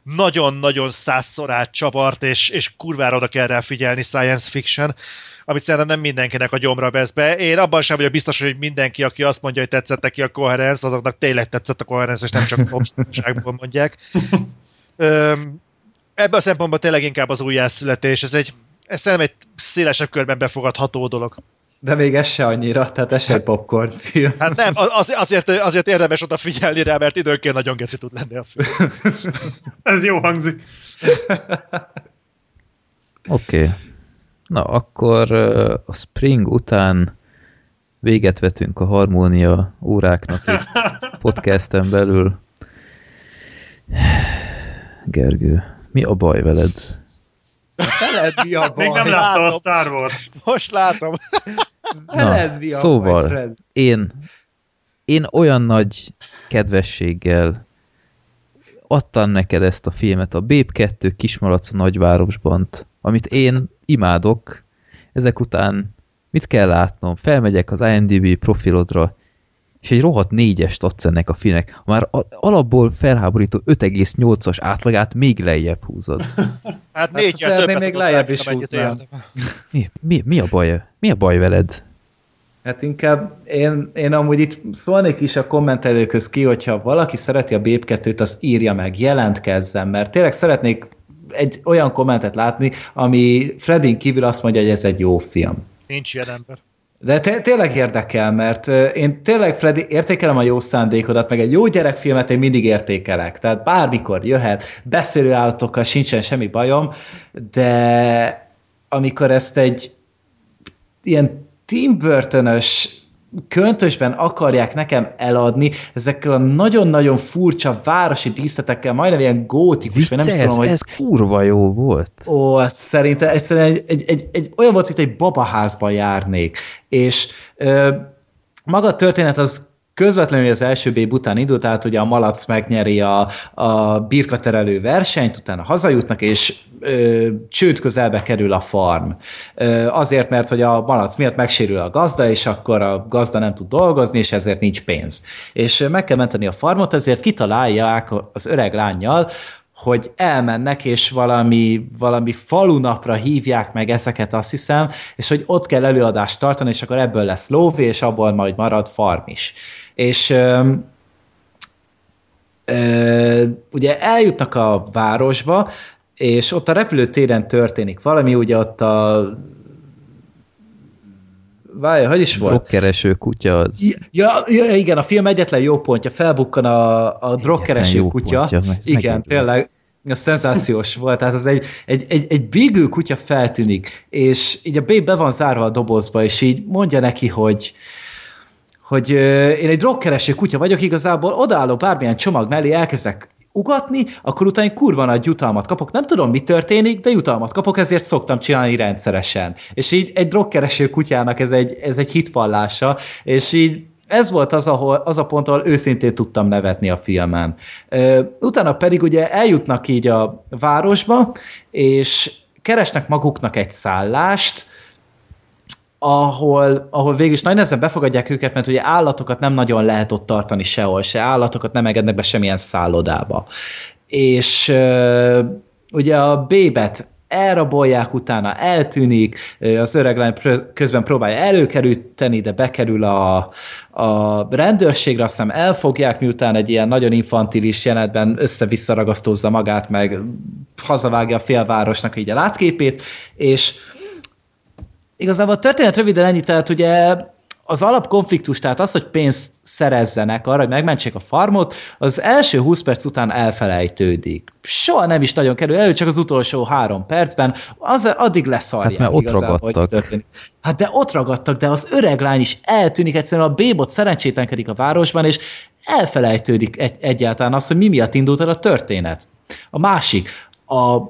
nagyon-nagyon százszor átcsavart, és, és kurvára oda kell rá figyelni science fiction, amit szerintem nem mindenkinek a gyomra vesz be. Én abban sem vagyok biztos, hogy mindenki, aki azt mondja, hogy tetszett neki a coherence, azoknak tényleg tetszett a coherence, és nem csak obszínűságból mondják. [LAUGHS] Öm, Ebben a szempontból tényleg inkább az újjászületés, ez egy ez szerintem egy szélesebb körben befogadható dolog. De még ez se annyira, tehát ez se egy popcorn film. Hát nem, az, azért, azért érdemes odafigyelni rá, mert időnként nagyon geci tud lenni a film. [LAUGHS] Ez jó hangzik. [LAUGHS] Oké. Okay. Na, akkor a Spring után véget vetünk a harmónia óráknak itt [LAUGHS] podcasten belül. Gergő, mi a baj veled? Veled mi a Még nem látta a Star Wars-t. Most látom. Veled mi a szóval, baj, én, én olyan nagy kedvességgel adtam neked ezt a filmet, a Bép 2 Kismalac a nagyvárosban, amit én imádok, ezek után mit kell látnom? Felmegyek az IMDb profilodra, és egy rohadt négyest adsz ennek a filmnek. Már alapból felháborító 5,8-as átlagát még lejjebb húzod. [LAUGHS] Hát négy a ternél még lejjebb is húznám. [LAUGHS] Mi, mi, mi a baj? Mi a baj veled? Hát inkább én, én amúgy itt szólnék is a kommentelőköz ki, hogyha valaki szereti a Bép 2-t, azt írja meg, jelentkezzen, mert tényleg szeretnék egy olyan kommentet látni, ami Fredin kívül azt mondja, hogy ez egy jó film. Nincs ilyen ember. De té- tényleg érdekel, mert én tényleg, Freddy, értékelem a jó szándékodat, meg egy jó gyerekfilmet én mindig értékelek. Tehát bármikor jöhet, beszélő állatokkal sincsen semmi bajom, de amikor ezt egy ilyen Tim Burton-ös köntösben akarják nekem eladni, ezekkel a nagyon-nagyon furcsa városi díszletekkel, majdnem ilyen gótikus, vagy nem tudom, hogy ez kurva jó volt. Ó, hát szerintem egyszerűen egy, egy, egy, egy, olyan volt, hogy egy babaházban járnék. És ö, maga a történet az közvetlenül az első B után indult, tehát ugye a malac megnyeri a, a birkaterelő versenyt, utána hazajutnak, és csőd közelbe kerül a farm. Azért, mert hogy a malac miatt megsérül a gazda, és akkor a gazda nem tud dolgozni, és ezért nincs pénz. És meg kell menteni a farmot, ezért kitalálják az öreg lányjal, hogy elmennek, és valami, valami falunapra hívják meg ezeket, azt hiszem, és hogy ott kell előadást tartani, és akkor ebből lesz lóvé, és abból majd marad farm is. És ugye eljutnak a városba, és ott a repülőtéren történik valami, ugye ott a Várja, hogy is volt? Drogkereső kutya az... Ja, ja, igen, a film egyetlen jó pontja, felbukkan a, a drogkereső kutya. pontja, meg- igen, megint tényleg. Ez szenzációs volt, tehát az egy, egy, egy, egy bigül kutya feltűnik, és így a B be van zárva a dobozba, és így mondja neki, hogy hogy ö, én egy drogkereső kutya vagyok, igazából odaállok bármilyen csomag mellé, elkezdek ugatni, akkor utána kurva nagy jutalmat kapok. Nem tudom, mi történik, de jutalmat kapok, ezért szoktam csinálni rendszeresen. És így egy drogkereső kutyának ez egy, ez egy hitvallása, és így ez volt az, ahol, az a pont, ahol őszintén tudtam nevetni a filmen. Utána pedig ugye eljutnak így a városba, és keresnek maguknak egy szállást, ahol, ahol végül is nagy nehezen befogadják őket, mert ugye állatokat nem nagyon lehet ott tartani sehol, se állatokat nem engednek be semmilyen szállodába. És ugye a bébet elrabolják utána, eltűnik, az öreg lány közben próbálja előkerülteni, de bekerül a, a rendőrségre, aztán elfogják, miután egy ilyen nagyon infantilis jelenetben össze-vissza ragasztózza magát, meg hazavágja a félvárosnak így a látképét, és igazából a történet röviden ennyi, tehát ugye az alapkonfliktus, tehát az, hogy pénzt szerezzenek arra, hogy megmentsék a farmot, az első 20 perc után elfelejtődik. Soha nem is nagyon kerül elő, csak az utolsó három percben, az addig leszarják. Hát mert ott ragadtak. Hát de ott ragadtak, de az öreg lány is eltűnik, egyszerűen a bébot szerencsétlenkedik a városban, és elfelejtődik egy, egyáltalán az, hogy mi miatt indult el a történet. A másik, a,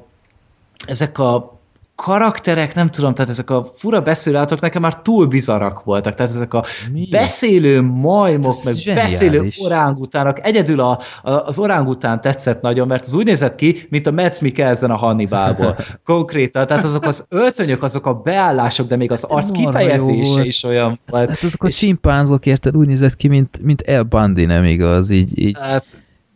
ezek a karakterek, nem tudom, tehát ezek a fura beszélőállatok nekem már túl bizarak voltak, tehát ezek a Mi? beszélő majmok, Ez meg zseniális. beszélő orángutának, egyedül a, a, az orángután tetszett nagyon, mert az úgy nézett ki, mint a Mads Mikkelsen a Hannibalból. [LAUGHS] Konkrétan, tehát azok az öltönyök, azok a beállások, de még az arc kifejezése is olyan volt. Hát azok a És- csimpánzok, érted, úgy nézett ki, mint, mint El Bundy, nem igaz? Így, így Hát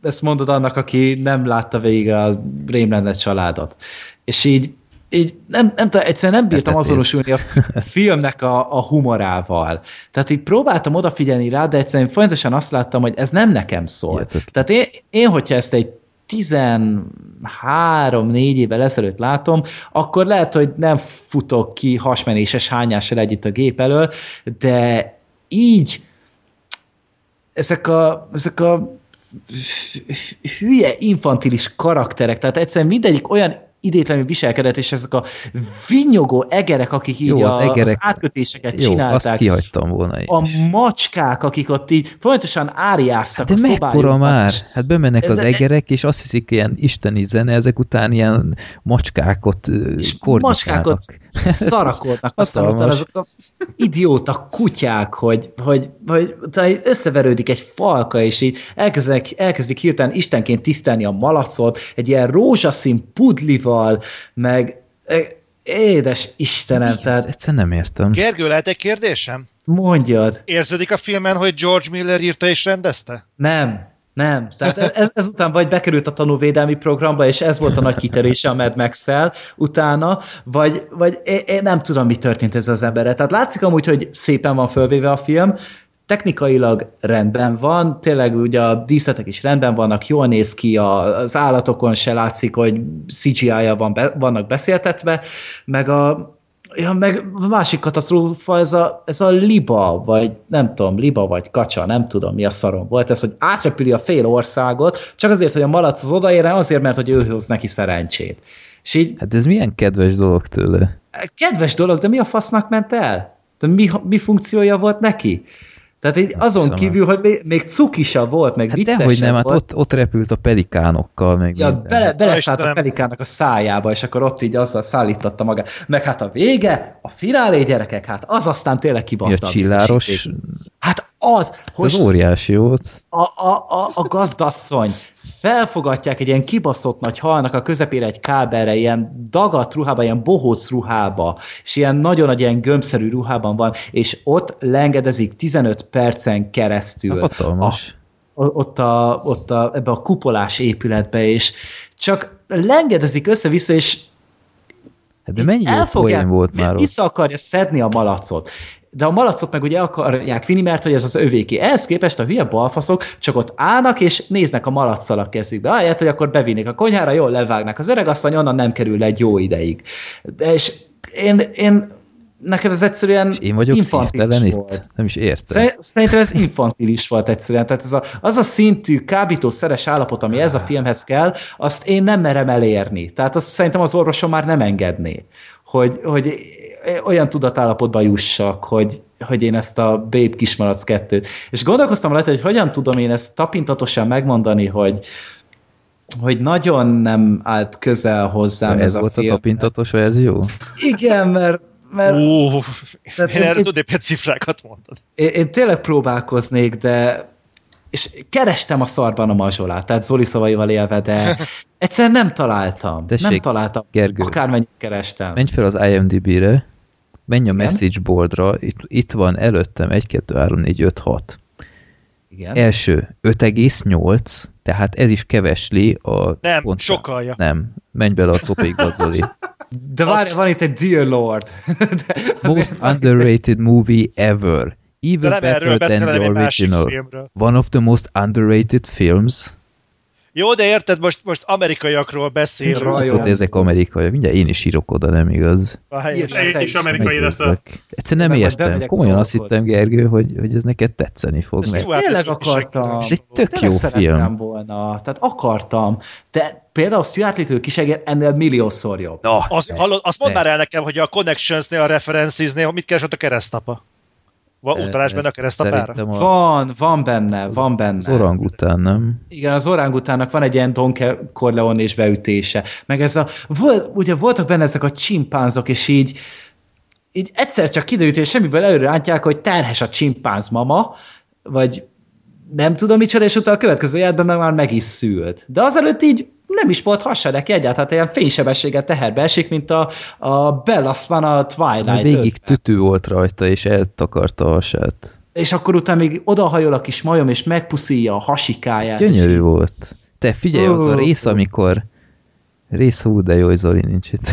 ezt mondod annak, aki nem látta végig a Rémlendet családot. És így, így nem, nem tudom, egyszerűen nem bírtam Betetéz. azonosulni a [LAUGHS] filmnek a, a humorával. Tehát így próbáltam odafigyelni rá, de egyszerűen folyamatosan azt láttam, hogy ez nem nekem szól. Hihetetlen. Tehát én, én, hogyha ezt egy 13-4 évvel ezelőtt látom, akkor lehet, hogy nem futok ki hasmenéses hányással együtt a gép elől, de így ezek a, ezek a hülye, infantilis karakterek, tehát egyszerűen mindegyik olyan idétlenül viselkedett, és ezek a vinyogó egerek, akik így Jó, az a, egerek- az átkötéseket jó, azt csinálták, kihagytam volna is. a macskák, akik ott így folyamatosan áriáztak De a mekkora már? Hát bemennek az De- egerek, és azt hiszik ilyen isteni zene, ezek után ilyen macskákot és kordikálnak. macskákat szarakodnak, [LAUGHS] aztán utána azok a idióta kutyák, hogy, hogy, hogy utána összeverődik egy falka, és így elkezdik, elkezdik hirtelen istenként tisztelni a malacot, egy ilyen rózsaszín pudlival, meg eh, édes Istenem, Ezt tehát egyszerűen nem értem. Gergő, lehet egy kérdésem? mondjad. Érződik a filmen, hogy George Miller írta és rendezte? Nem, nem. Tehát ez, ezután vagy bekerült a tanúvédelmi programba, és ez volt a nagy kiterése a Mad max utána, vagy, vagy én, én nem tudom, mi történt ezzel az emberrel. Tehát látszik amúgy, hogy szépen van fölvéve a film, technikailag rendben van, tényleg ugye a díszletek is rendben vannak, jól néz ki, az állatokon se látszik, hogy CGI-ja van, be, vannak beszéltetve, meg a, Ja, meg a másik katasztrófa, ez a, ez a liba, vagy nem tudom, liba vagy kacsa, nem tudom mi a szarom volt, ez, hogy átrepüli a fél országot, csak azért, hogy a malac az odaérjen, azért, mert hogy ő hoz neki szerencsét. És így Hát ez milyen kedves dolog tőle. kedves dolog, de mi a fasznak ment el? De mi, mi funkciója volt neki? Tehát így azon hiszem, kívül, hogy még, még cukisa volt, meg Hát viccesebb dehogy nem, hát volt. ott, ott repült a pelikánokkal, meg Ja, minden. bele, beleszállt a pelikának a szájába, és akkor ott így azzal szállította magát. Meg hát a vége, a finálé gyerekek, hát az aztán tényleg Mi a kibaszta csilláros? Hát Az, hogy Ez óriási volt. a, a, a, a gazdasszony felfogatják egy ilyen kibaszott nagy halnak a közepére egy kábelre, ilyen dagat ruhába, ilyen bohóc ruhába, és ilyen nagyon nagy ilyen gömbszerű ruhában van, és ott lengedezik 15 percen keresztül. Hatalmas. A, ott, a, ott a, ebbe a kupolás épületbe, és csak lengedezik össze-vissza, és Hát de mennyi jó poén volt már ott. vissza akarja szedni a malacot. De a malacot meg ugye akarják vinni, mert hogy ez az övéki. Ehhez képest a hülye balfaszok csak ott állnak, és néznek a malacsal a kezükbe. Ahelyett, hogy akkor bevinnék a konyhára, jól levágnak. Az öreg asszony onnan nem kerül le egy jó ideig. De és én, én nekem ez egyszerűen És én vagyok infantilis szívtelen volt. itt? Nem is értem. Szer- Szerintem ez infantilis volt egyszerűen. Tehát ez a, az a szintű kábítószeres állapot, ami ez a filmhez kell, azt én nem merem elérni. Tehát azt szerintem az orvosom már nem engedné, hogy, hogy olyan tudatállapotba jussak, hogy, hogy én ezt a Babe kismalac kettőt. És gondolkoztam rajta, hogy hogyan tudom én ezt tapintatosan megmondani, hogy, hogy nagyon nem állt közel hozzám Ez, ez, a volt a film. tapintatos verzió? Igen, mert, mert Ó, Tehát én én- erre tudnék egy cifrákat mondani. én, én tényleg próbálkoznék, de és kerestem a szarban a mazsolát, tehát Zoli szavaival élve, de [LAUGHS] egyszerűen nem találtam. Tessék, nem találtam. Gergő. Akármennyit kerestem. Menj fel az IMDb-re, menj a message boardra, itt, itt van előttem 1, 2, 3, 4, 5, 6. Igen. Első 5,8, tehát ez is kevesli a Nem, pontszám- sokalja. Nem, menj bele a topikba, [LAUGHS] Zoli. De várj, van itt egy Dear Lord. [LAUGHS] Most underrated movie ever. Even better than the original. One of the most underrated films. Jó, de érted, most, most amerikaiakról beszélünk. Tudod, ezek amerikai. Mindjárt én is írok oda, nem igaz? A. Én is amerikai leszel. Egyszerűen nem értem. Komolyan azt hittem, Gergő, hogy, hogy ez neked tetszeni fog. Ez Mert jó, hát Tényleg akartam. ez egy tök jó film. volna. Tehát akartam. De például Stuart Little ennél milliószor jobb. Na, Az, hallod, azt mondd már el nekem, hogy a Connections-nél, a References-nél mit keresett a keresztapa? Van Eh, utalás benne a keresztapára? A, Van, van benne, van benne. az orangután, nem? Igen, az orángutának van egy ilyen Don Corleone és beütése. Meg ez a, volt, ugye voltak benne ezek a csimpánzok, és így, így egyszer csak kiderült, hogy semmiből előre rántják, hogy terhes a csimpánz mama, vagy nem tudom micsoda, és utána a következő életben meg már meg is szült. De azelőtt így nem is volt hasa neki egyáltalán, ilyen fénysebességet teherbe esik, mint a, a Bella Swan a Twilight. Mert végig tütő volt rajta, és eltakarta a hasát. És akkor utána még odahajol a kis majom, és megpuszíja a hasikáját. és Gyönyörű így- volt. Te figyelj, az a rész, amikor... Rész, hú, de jó, hogy Zoli nincs itt.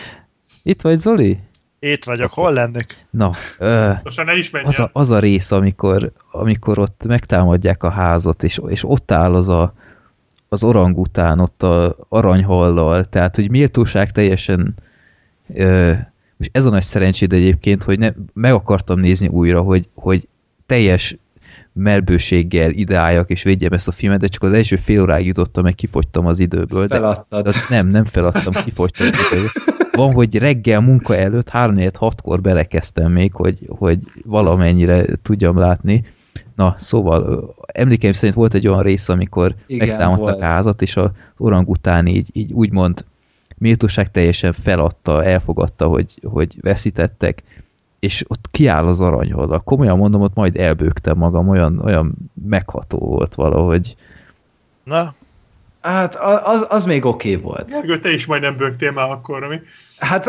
[LAUGHS] itt vagy, Zoli? Itt vagyok, hol lennék? Na, ö, ne is az, a, az a rész, amikor, amikor ott megtámadják a házat, és, és ott áll az a, az orangután, ott a aranyhallal, tehát, hogy méltóság teljesen ö, most ez a nagy szerencséd egyébként, hogy ne, meg akartam nézni újra, hogy, hogy teljes melbőséggel ideáljak és védjem ezt a filmet, de csak az első fél óráig jutottam, meg kifogytam az időből. De, Feladtad. de az nem, nem feladtam, kifogytam az időből. Van, hogy reggel munka előtt 3 4 6 kor belekezdtem még, hogy, hogy valamennyire tudjam látni. Na, szóval emlékeim szerint volt egy olyan rész, amikor Igen, megtámadtak volt. a házat, és a orangután így, így úgymond méltóság teljesen feladta, elfogadta, hogy, hogy veszítettek, és ott kiáll az aranyhal. Komolyan mondom, ott majd elbőgtem magam, olyan, olyan megható volt valahogy. Na, Hát az, az még oké okay volt. Gergő, te is majdnem bögtél már akkor, ami... Hát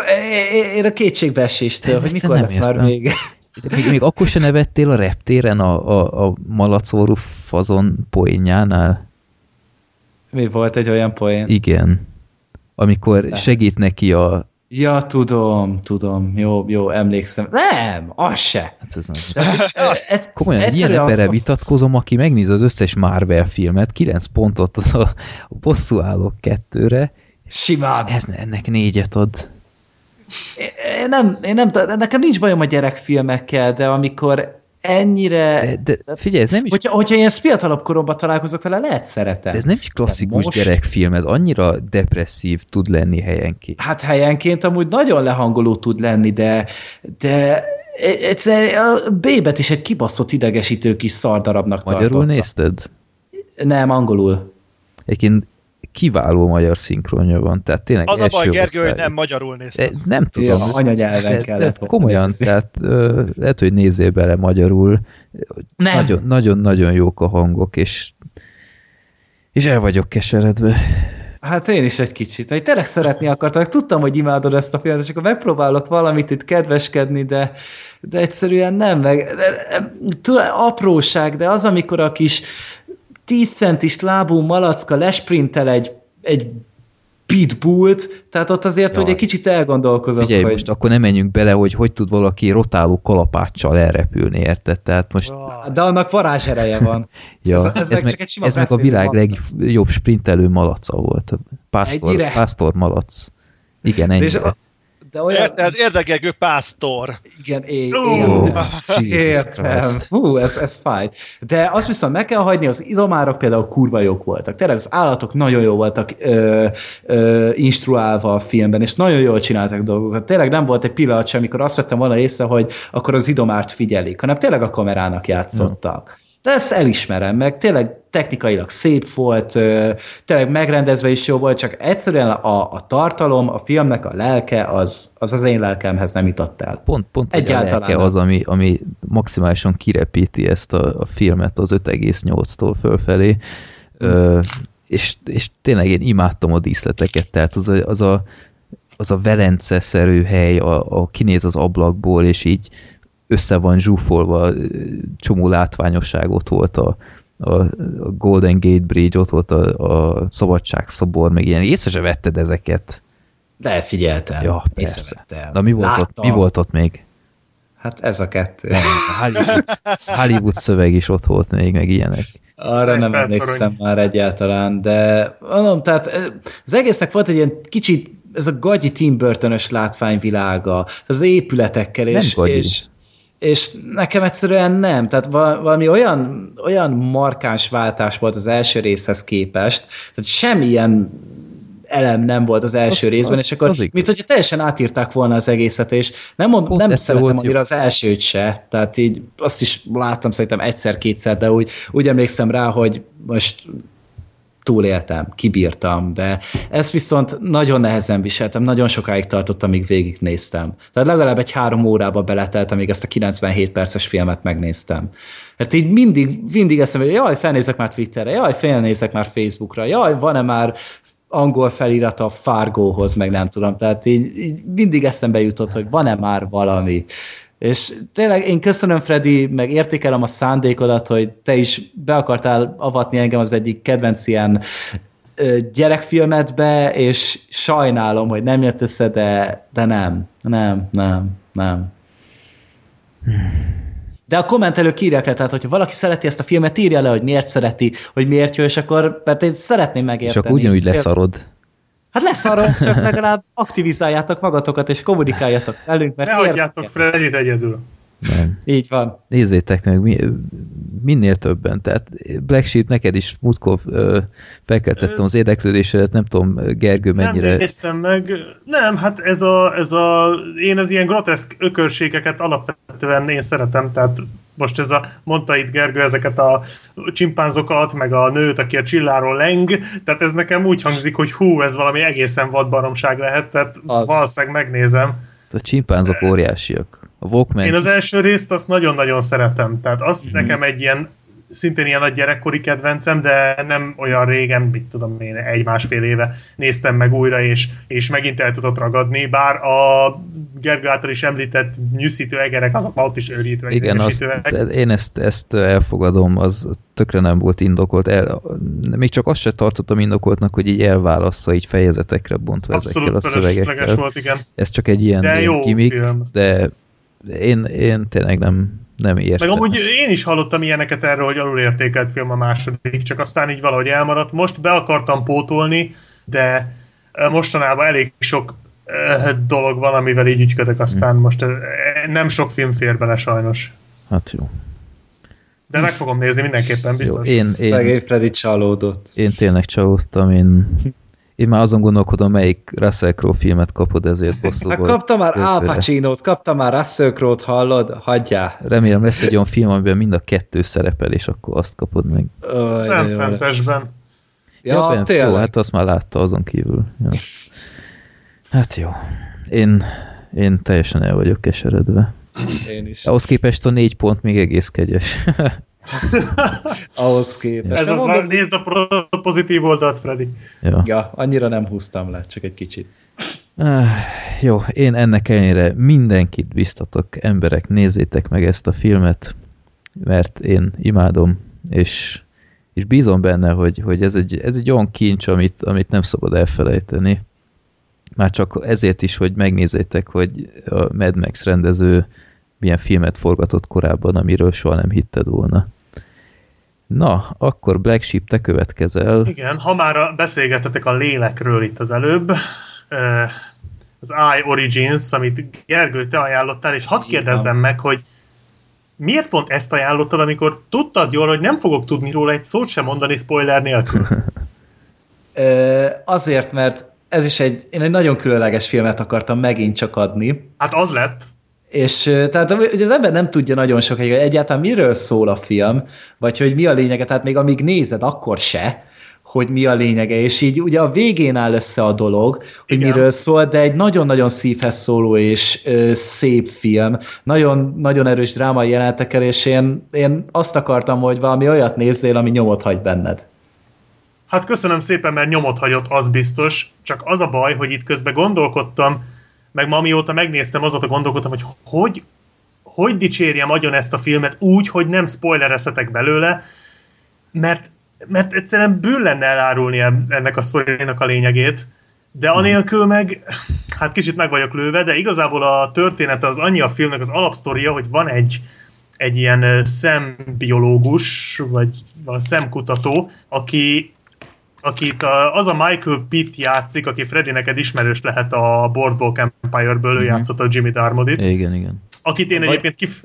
én a kétségbeeséstől, hogy mikor nem lesz már értem. Még, még akkor se nevettél a reptéren a, a, a malacórú fazon poénjánál? Mi volt egy olyan poén? Igen. Amikor Lehet. segít neki a... Ja, tudom, tudom, jó, jó, emlékszem. Nem, az se. Hát ez nem... [LAUGHS] Ez, Komolyan, egy ilyen emberre a- vitatkozom, aki megnéz az összes Marvel filmet, 9 pontot az a, a bosszúállók kettőre, Simán. ez, ennek négyet ad. Én nem, én nem, nekem nincs bajom a gyerekfilmekkel, de amikor ennyire... De, de figyelj, ez nem is, Hogyha, hogyha ilyen fiatalabb koromban találkozok vele, lehet szeretem. de ez nem is klasszikus most- gyerekfilm, ez annyira depresszív tud lenni helyenként. Hát helyenként amúgy nagyon lehangoló tud lenni, de, de egyszer a B-bet is egy kibaszott idegesítő kis szardarabnak Magyarul tartotta. nézted? Nem, angolul. Egyébként kiváló magyar szinkronja van, tehát tényleg Az a baj, Gergő, hogy nem magyarul nézte. E, Nem tudom. Ja, anyanyelven de, kellett de volna komolyan, nézni. tehát ö, lehet, hogy nézzél bele magyarul. Nagyon-nagyon jók a hangok, és és el vagyok keseredve. Hát én is egy kicsit. Hogy tényleg szeretni akartam. Tudtam, hogy imádod ezt a filmet, és akkor megpróbálok valamit itt kedveskedni, de, de egyszerűen nem. Meg, de, de, tudod, apróság, de az, amikor a kis 10 centis lábú malacka lesprintel egy, egy pitbullt, tehát ott azért, Jaj. hogy egy kicsit elgondolkozok, Figyelj, hogy... most akkor nem menjünk bele, hogy hogy tud valaki rotáló kalapáccsal elrepülni, érted? Tehát most, De annak varázsereje van. [LAUGHS] ja, ez- ez, ez meg csak egy sima ez meg a világ malac. legjobb sprintelő malaca volt. Pásztor, pásztor malac. Igen, ennyi. és a, de olyan... Érted? Érdekegő pásztor. Igen, én, Ó, én, Oh, Jesus Értem. Christ. Hú, ez, ez fájt. De azt viszont meg kell hagyni, az izomárok például kurva jók voltak. Tényleg az állatok nagyon jó voltak ö, ö, instruálva a filmben, és nagyon jól csináltak dolgokat. Tényleg nem volt egy pillanat sem, amikor azt vettem volna észre, hogy akkor az idomárt figyelik, hanem tényleg a kamerának játszottak. De ezt elismerem, meg tényleg technikailag szép volt, tényleg megrendezve is jó volt, csak egyszerűen a, a tartalom, a filmnek a lelke, az az, az én lelkemhez nem jutott el. Pont, pont hogy a Egyáltalán lelke nem. az, ami, ami maximálisan kirepíti ezt a, a filmet az 5,8-tól fölfelé. Ö, és, és tényleg én imádtam a díszleteket, tehát az a, az a, az a velence-szerű hely, a, a kinéz az ablakból, és így össze van zsúfolva, csomó látványosság ott volt a, a, Golden Gate Bridge, ott volt a, a Szabadságszobor, meg ilyen, észre se vetted ezeket. De figyeltem. Ja, persze. Na mi volt, ott, mi volt ott még? Hát ez a kettő. Hollywood, Hollywood szöveg is ott volt még, meg ilyenek. Arra nem emlékszem már egyáltalán, de mondom, tehát eh, az egésznek volt egy ilyen kicsit ez a gagyi Tim Burton-ös látványvilága, az épületekkel, Nem és, gagyi. és, és nekem egyszerűen nem, tehát val- valami olyan, olyan markáns váltás volt az első részhez képest, tehát semmilyen elem nem volt az első Az- részben, az- és akkor az mint hogyha teljesen átírták volna az egészet, és nem, mond, Pont nem szeretem volt jó. annyira az elsőt se, tehát így azt is láttam szerintem egyszer-kétszer, de úgy, úgy emlékszem rá, hogy most túléltem, kibírtam, de ezt viszont nagyon nehezen viseltem, nagyon sokáig tartott, amíg végignéztem. Tehát legalább egy három órába beletelt, amíg ezt a 97 perces filmet megnéztem. Hát így mindig, mindig eszembe, hogy jaj, felnézek már Twitterre, jaj, felnézek már Facebookra, jaj, van-e már angol felirat a Fargóhoz, meg nem tudom. Tehát így, így mindig eszembe jutott, hogy van-e már valami. És tényleg én köszönöm, Freddy, meg értékelem a szándékodat, hogy te is be akartál avatni engem az egyik kedvenc ilyen gyerekfilmetbe, és sajnálom, hogy nem jött össze, de, de nem, nem, nem, nem. De a kommentelők írják le, tehát hogyha valaki szereti ezt a filmet, írja le, hogy miért szereti, hogy miért jó, és akkor, mert én szeretném És megérteni. akkor ugyanúgy leszarod. Hát lesz arra, csak legalább aktivizáljátok magatokat, és kommunikáljatok velünk, mert Ne hagyjátok. Freddyt egyedül. Nem. Így van. Nézzétek meg, mi, minél többen. Tehát Black Sheep, neked is múltkor felkeltettem az érdeklődésedet, nem tudom, Gergő mennyire... Nem néztem meg. Nem, hát ez a, ez a, én az ilyen groteszk ökörségeket alapvetően én szeretem, tehát most ez a, mondta itt Gergő ezeket a csimpánzokat, meg a nőt, aki a csilláról leng, tehát ez nekem úgy hangzik, hogy hú, ez valami egészen vadbaromság lehet, tehát Az. valószínűleg megnézem. A csimpánzok óriásiak. A Walkman... Én az első részt azt nagyon-nagyon szeretem, tehát az Mhm. mm-hmm. nekem egy ilyen szintén ilyen nagy gyerekkori kedvencem, de nem olyan régen, mit tudom én, egy-másfél éve néztem meg újra, és, és megint el tudott ragadni, bár a Gergő által is említett nyűszítő egerek, azok ott is őrítő Igen, azt, én ezt, ezt elfogadom, az tökre nem volt indokolt. El, még csak azt se tartottam indokoltnak, hogy így elválassza így fejezetekre bontva ezekkel Abszolút a fölösleges szövegekkel. volt, igen. Ez csak egy ilyen, De ilyen jó gimmick, film. de én, én tényleg nem, nem értem. Meg amúgy én is hallottam ilyeneket erről, hogy alulértékelt film a második, csak aztán így valahogy elmaradt. Most be akartam pótolni, de eh, mostanában elég sok eh, dolog van, amivel így ügyködök, aztán most eh, nem sok film fér bele sajnos. Hát jó. De meg fogom nézni mindenképpen, jó. biztos. Én, én, Szegény Freddy csalódott. én tényleg csalódtam, én, én már azon gondolkodom, melyik Russell Crowe filmet kapod, ezért bosszú Hát volt. kapta már Al. Pacino-t, kapta már Russell Crowe-t, hallod? Hagyjál. Remélem lesz egy olyan film, amiben mind a kettő szerepel, és akkor azt kapod meg. Ó, nem fentesben. Ja, ja Ben, tényleg. Jó, hát azt már látta azon kívül. Ja. Hát jó. Én, én teljesen el vagyok keseredve. Én is. Ahhoz képest a négy pont még egész kegyes. [LAUGHS] [LAUGHS] Ahhoz képest. Ez az mondom, már nézd a pozitív oldalt, Freddy. Ja. ja, annyira nem húztam le, csak egy kicsit. Uh, jó, én ennek ellenére mindenkit biztatok, emberek, nézzétek meg ezt a filmet, mert én imádom, és, és bízom benne, hogy, hogy ez, egy, ez egy olyan kincs, amit, amit nem szabad elfelejteni. Már csak ezért is, hogy megnézzétek, hogy a Mad Max rendező milyen filmet forgatott korábban, amiről soha nem hitted volna. Na, akkor Black Sheep, te következel. Igen, ha már beszélgetetek a lélekről itt az előbb, az I Origins, amit Gergő, te ajánlottál, és hadd kérdezzem meg, hogy miért pont ezt ajánlottad, amikor tudtad jól, hogy nem fogok tudni róla egy szót sem mondani spoiler nélkül? [LAUGHS] azért, mert ez is egy, én egy nagyon különleges filmet akartam megint csak adni. Hát az lett. És tehát hogy az ember nem tudja nagyon sokáig, hogy egyáltalán miről szól a film, vagy hogy mi a lényege, tehát még amíg nézed, akkor se, hogy mi a lényege, és így ugye a végén áll össze a dolog, hogy Igen. miről szól, de egy nagyon-nagyon szívhez szóló és ö, szép film, nagyon, nagyon erős drámai jelenetekkel, és én, én azt akartam, hogy valami olyat nézzél, ami nyomot hagy benned. Hát köszönöm szépen, mert nyomot hagyott, az biztos, csak az a baj, hogy itt közben gondolkodtam, meg ma mióta megnéztem, azóta gondolkodtam, hogy hogy, hogy dicsérjem agyon ezt a filmet úgy, hogy nem spoilerezhetek belőle, mert, mert egyszerűen bűn lenne elárulni ennek a sztorinak a lényegét, de anélkül meg, hát kicsit meg vagyok lőve, de igazából a történet az annyi a filmnek az alapsztoria, hogy van egy, egy ilyen szembiológus, vagy, vagy szemkutató, aki akit az a Michael Pitt játszik, aki Freddy neked ismerős lehet a Boardwalk Empire-ből, ő mm-hmm. játszott a Jimmy Darmodit. Igen, igen. Akit én Vagy... egyébként kif...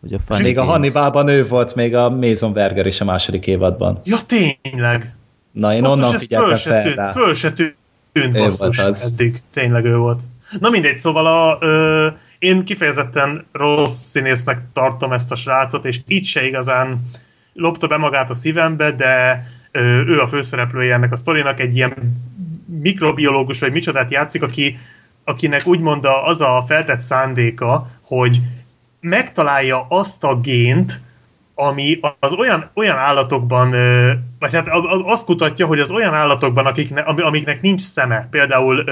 Ugye a még a Hannibalban ő volt, még a Mason Berger is a második évadban. Ja, tényleg. Na, én Basszus, onnan figyeltem föl fel tűnt, Föl se tűnt, basszus, az. eddig. Tényleg ő volt. Na mindegy, szóval a, ö, én kifejezetten rossz színésznek tartom ezt a srácot, és itt se igazán lopta be magát a szívembe, de ő a főszereplője ennek a sztorinak, egy ilyen mikrobiológus, vagy micsodát játszik, aki, akinek úgymond az a feltett szándéka, hogy megtalálja azt a gént, ami az olyan, olyan állatokban, vagy hát azt kutatja, hogy az olyan állatokban, akikne, amiknek nincs szeme, például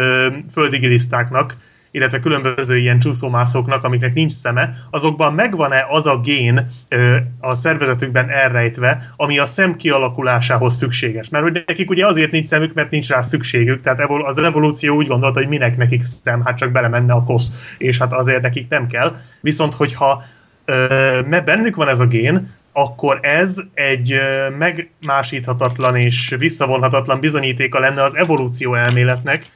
földigilisztáknak, illetve különböző ilyen csúszómászóknak, amiknek nincs szeme, azokban megvan-e az a gén ö, a szervezetükben elrejtve, ami a szem kialakulásához szükséges. Mert hogy nekik ugye azért nincs szemük, mert nincs rá szükségük, tehát az evolúció úgy gondolta, hogy minek nekik szem, hát csak belemenne a kosz, és hát azért nekik nem kell. Viszont hogyha ö, bennük van ez a gén, akkor ez egy megmásíthatatlan és visszavonhatatlan bizonyítéka lenne az evolúció elméletnek,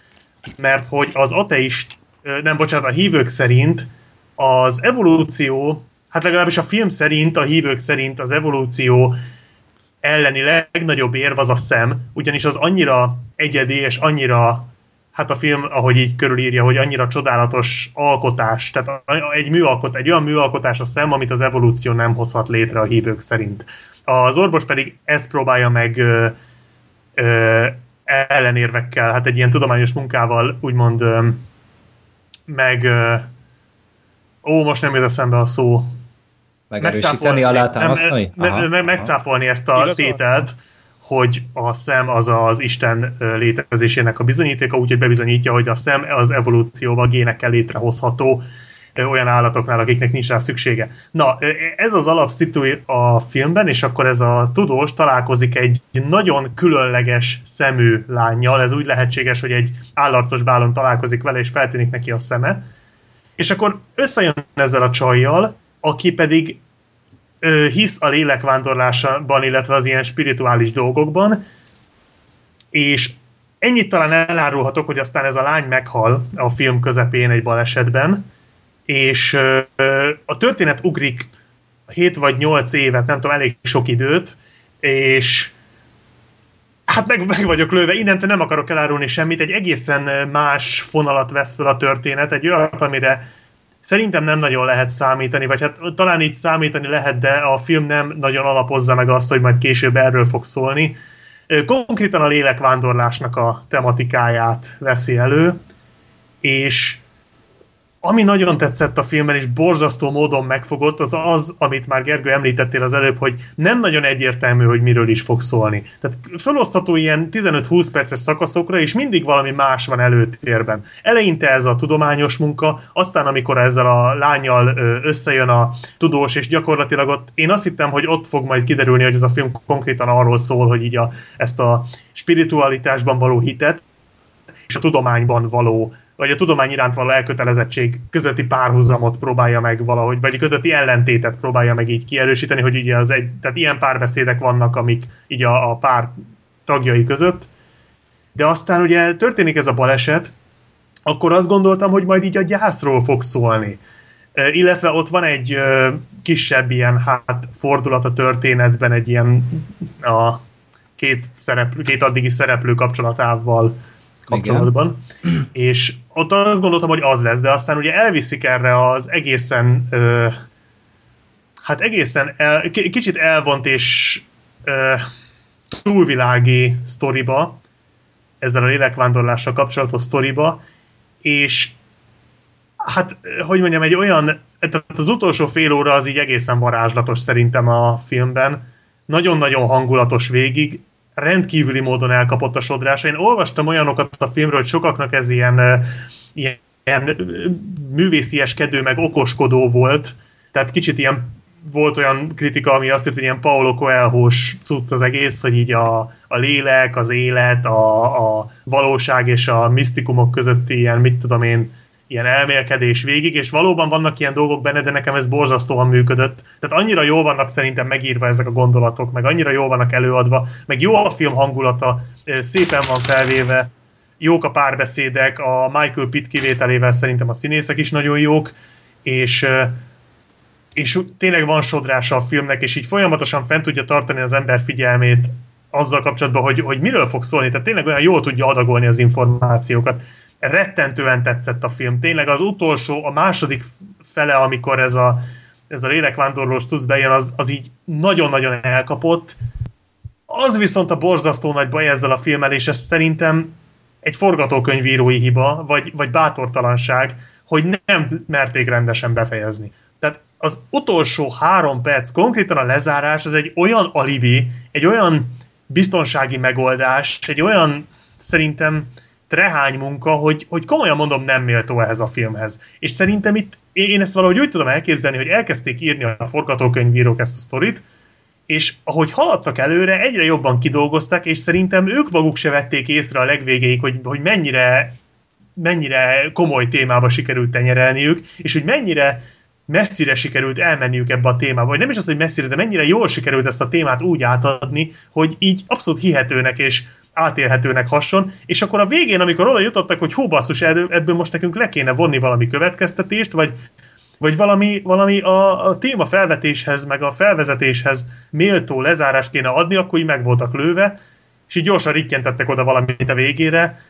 mert hogy az ateist nem bocsánat, a hívők szerint az evolúció, hát legalábbis a film szerint, a hívők szerint az evolúció elleni legnagyobb érv az a szem, ugyanis az annyira egyedi és annyira, hát a film, ahogy így körülírja, hogy annyira csodálatos alkotás, tehát egy műalkot, egy olyan műalkotás a szem, amit az evolúció nem hozhat létre a hívők szerint. Az orvos pedig ezt próbálja meg ö, ö, ellenérvekkel, hát egy ilyen tudományos munkával úgymond ö, meg ó, most nem jut eszembe a szó. Megerősíteni, alátámasztani? Me, me, me, megcáfolni ezt a tételt, hogy a szem az az Isten létezésének a bizonyítéka, úgyhogy bebizonyítja, hogy a szem az evolúcióval génekkel létrehozható olyan állatoknál, akiknek nincs rá szüksége. Na, ez az alapszitu a filmben, és akkor ez a tudós találkozik egy nagyon különleges szemű lányjal, ez úgy lehetséges, hogy egy állarcos bálon találkozik vele, és feltűnik neki a szeme, és akkor összejön ezzel a csajjal, aki pedig ö, hisz a lélekvándorlásban, illetve az ilyen spirituális dolgokban, és ennyit talán elárulhatok, hogy aztán ez a lány meghal a film közepén egy balesetben, és a történet ugrik 7 vagy 8 évet, nem tudom, elég sok időt, és hát meg, meg vagyok lőve, innentől nem akarok elárulni semmit, egy egészen más fonalat vesz fel a történet, egy olyat, amire szerintem nem nagyon lehet számítani, vagy hát talán így számítani lehet, de a film nem nagyon alapozza meg azt, hogy majd később erről fog szólni. Konkrétan a lélekvándorlásnak a tematikáját veszi elő, és ami nagyon tetszett a filmben, és borzasztó módon megfogott, az az, amit már Gergő említettél az előbb, hogy nem nagyon egyértelmű, hogy miről is fog szólni. Tehát felosztható ilyen 15-20 perces szakaszokra, és mindig valami más van előtérben. Eleinte ez a tudományos munka, aztán amikor ezzel a lányjal összejön a tudós, és gyakorlatilag ott én azt hittem, hogy ott fog majd kiderülni, hogy ez a film konkrétan arról szól, hogy így a, ezt a spiritualitásban való hitet, és a tudományban való vagy a tudomány iránt való elkötelezettség közötti párhuzamot próbálja meg valahogy, vagy közötti ellentétet próbálja meg így kierősíteni, hogy ugye az egy, tehát ilyen párbeszédek vannak, amik így a, a pár tagjai között. De aztán ugye történik ez a baleset, akkor azt gondoltam, hogy majd így a gyászról fog szólni. E, illetve ott van egy ö, kisebb ilyen hát fordulat a történetben, egy ilyen a két, szereplő, két addigi szereplő kapcsolatával kapcsolatban. És ott azt gondoltam, hogy az lesz, de aztán ugye elviszik erre az egészen ö, hát egészen el, kicsit elvont és ö, túlvilági sztoriba, ezzel a lélekvándorlással kapcsolatos sztoriba, és hát, hogy mondjam, egy olyan, tehát az utolsó fél óra az így egészen varázslatos szerintem a filmben, nagyon-nagyon hangulatos végig, rendkívüli módon elkapott a sodrása. Én olvastam olyanokat a filmről, hogy sokaknak ez ilyen, ilyen művészieskedő, meg okoskodó volt, tehát kicsit ilyen volt olyan kritika, ami azt mondja, hogy ilyen Paulo coelho cucc az egész, hogy így a, a lélek, az élet, a, a valóság és a misztikumok közötti ilyen, mit tudom én, ilyen elmélkedés végig, és valóban vannak ilyen dolgok benne, de nekem ez borzasztóan működött. Tehát annyira jól vannak szerintem megírva ezek a gondolatok, meg annyira jól vannak előadva, meg jó a film hangulata, szépen van felvéve, jók a párbeszédek, a Michael Pitt kivételével szerintem a színészek is nagyon jók, és és tényleg van sodrása a filmnek, és így folyamatosan fent tudja tartani az ember figyelmét azzal kapcsolatban, hogy, hogy miről fog szólni, tehát tényleg olyan jól tudja adagolni az információkat rettentően tetszett a film. Tényleg az utolsó, a második fele, amikor ez a, ez a lélekvándorlós tusz bejön, az, az így nagyon-nagyon elkapott. Az viszont a borzasztó nagy baj ezzel a filmmel, és ez szerintem egy forgatókönyvírói hiba, vagy, vagy bátortalanság, hogy nem merték rendesen befejezni. Tehát az utolsó három perc, konkrétan a lezárás, az egy olyan alibi, egy olyan biztonsági megoldás, egy olyan szerintem trehány munka, hogy, hogy komolyan mondom nem méltó ehhez a filmhez. És szerintem itt én ezt valahogy úgy tudom elképzelni, hogy elkezdték írni a forgatókönyvírók ezt a sztorit, és ahogy haladtak előre, egyre jobban kidolgozták, és szerintem ők maguk se vették észre a legvégéig, hogy, hogy mennyire, mennyire komoly témába sikerült tenyerelniük, és hogy mennyire messzire sikerült elmenniük ebbe a témába, vagy nem is az, hogy messzire, de mennyire jól sikerült ezt a témát úgy átadni, hogy így abszolút hihetőnek és átélhetőnek hasson, és akkor a végén, amikor oda jutottak, hogy hú basszus, ebből most nekünk le kéne vonni valami következtetést, vagy, vagy valami, valami a, a téma felvetéshez, meg a felvezetéshez méltó lezárást kéne adni, akkor így meg voltak lőve, és így gyorsan rittyentettek oda valamit a végére.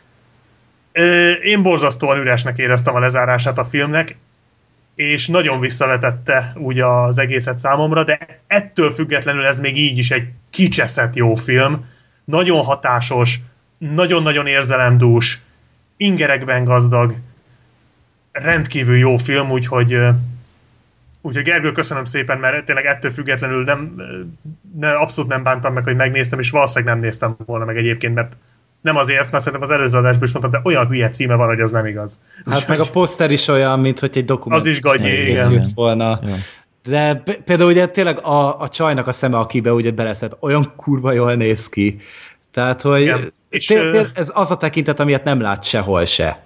Én borzasztóan üresnek éreztem a lezárását a filmnek, és nagyon visszavetette úgy az egészet számomra, de ettől függetlenül ez még így is egy kicseszett jó film, nagyon hatásos, nagyon-nagyon érzelemdús, ingerekben gazdag, rendkívül jó film, úgyhogy Úgyhogy Gergő, köszönöm szépen, mert tényleg ettől függetlenül nem, ne, abszolút nem bántam meg, hogy megnéztem, és valószínűleg nem néztem volna meg egyébként, mert nem azért ezt, mert szerintem az előző adásban is mondtam, de olyan hülye címe van, hogy az nem igaz. Hát Úgy, meg a poszter is olyan, mint hogy egy dokumentum. Az is gagyi, igen. volna. Ja. De például ugye tényleg a, a csajnak a szeme, akibe ugye beleszett, olyan kurva jól néz ki. Tehát, hogy igen. És, ez az a tekintet, amilyet nem lát sehol se.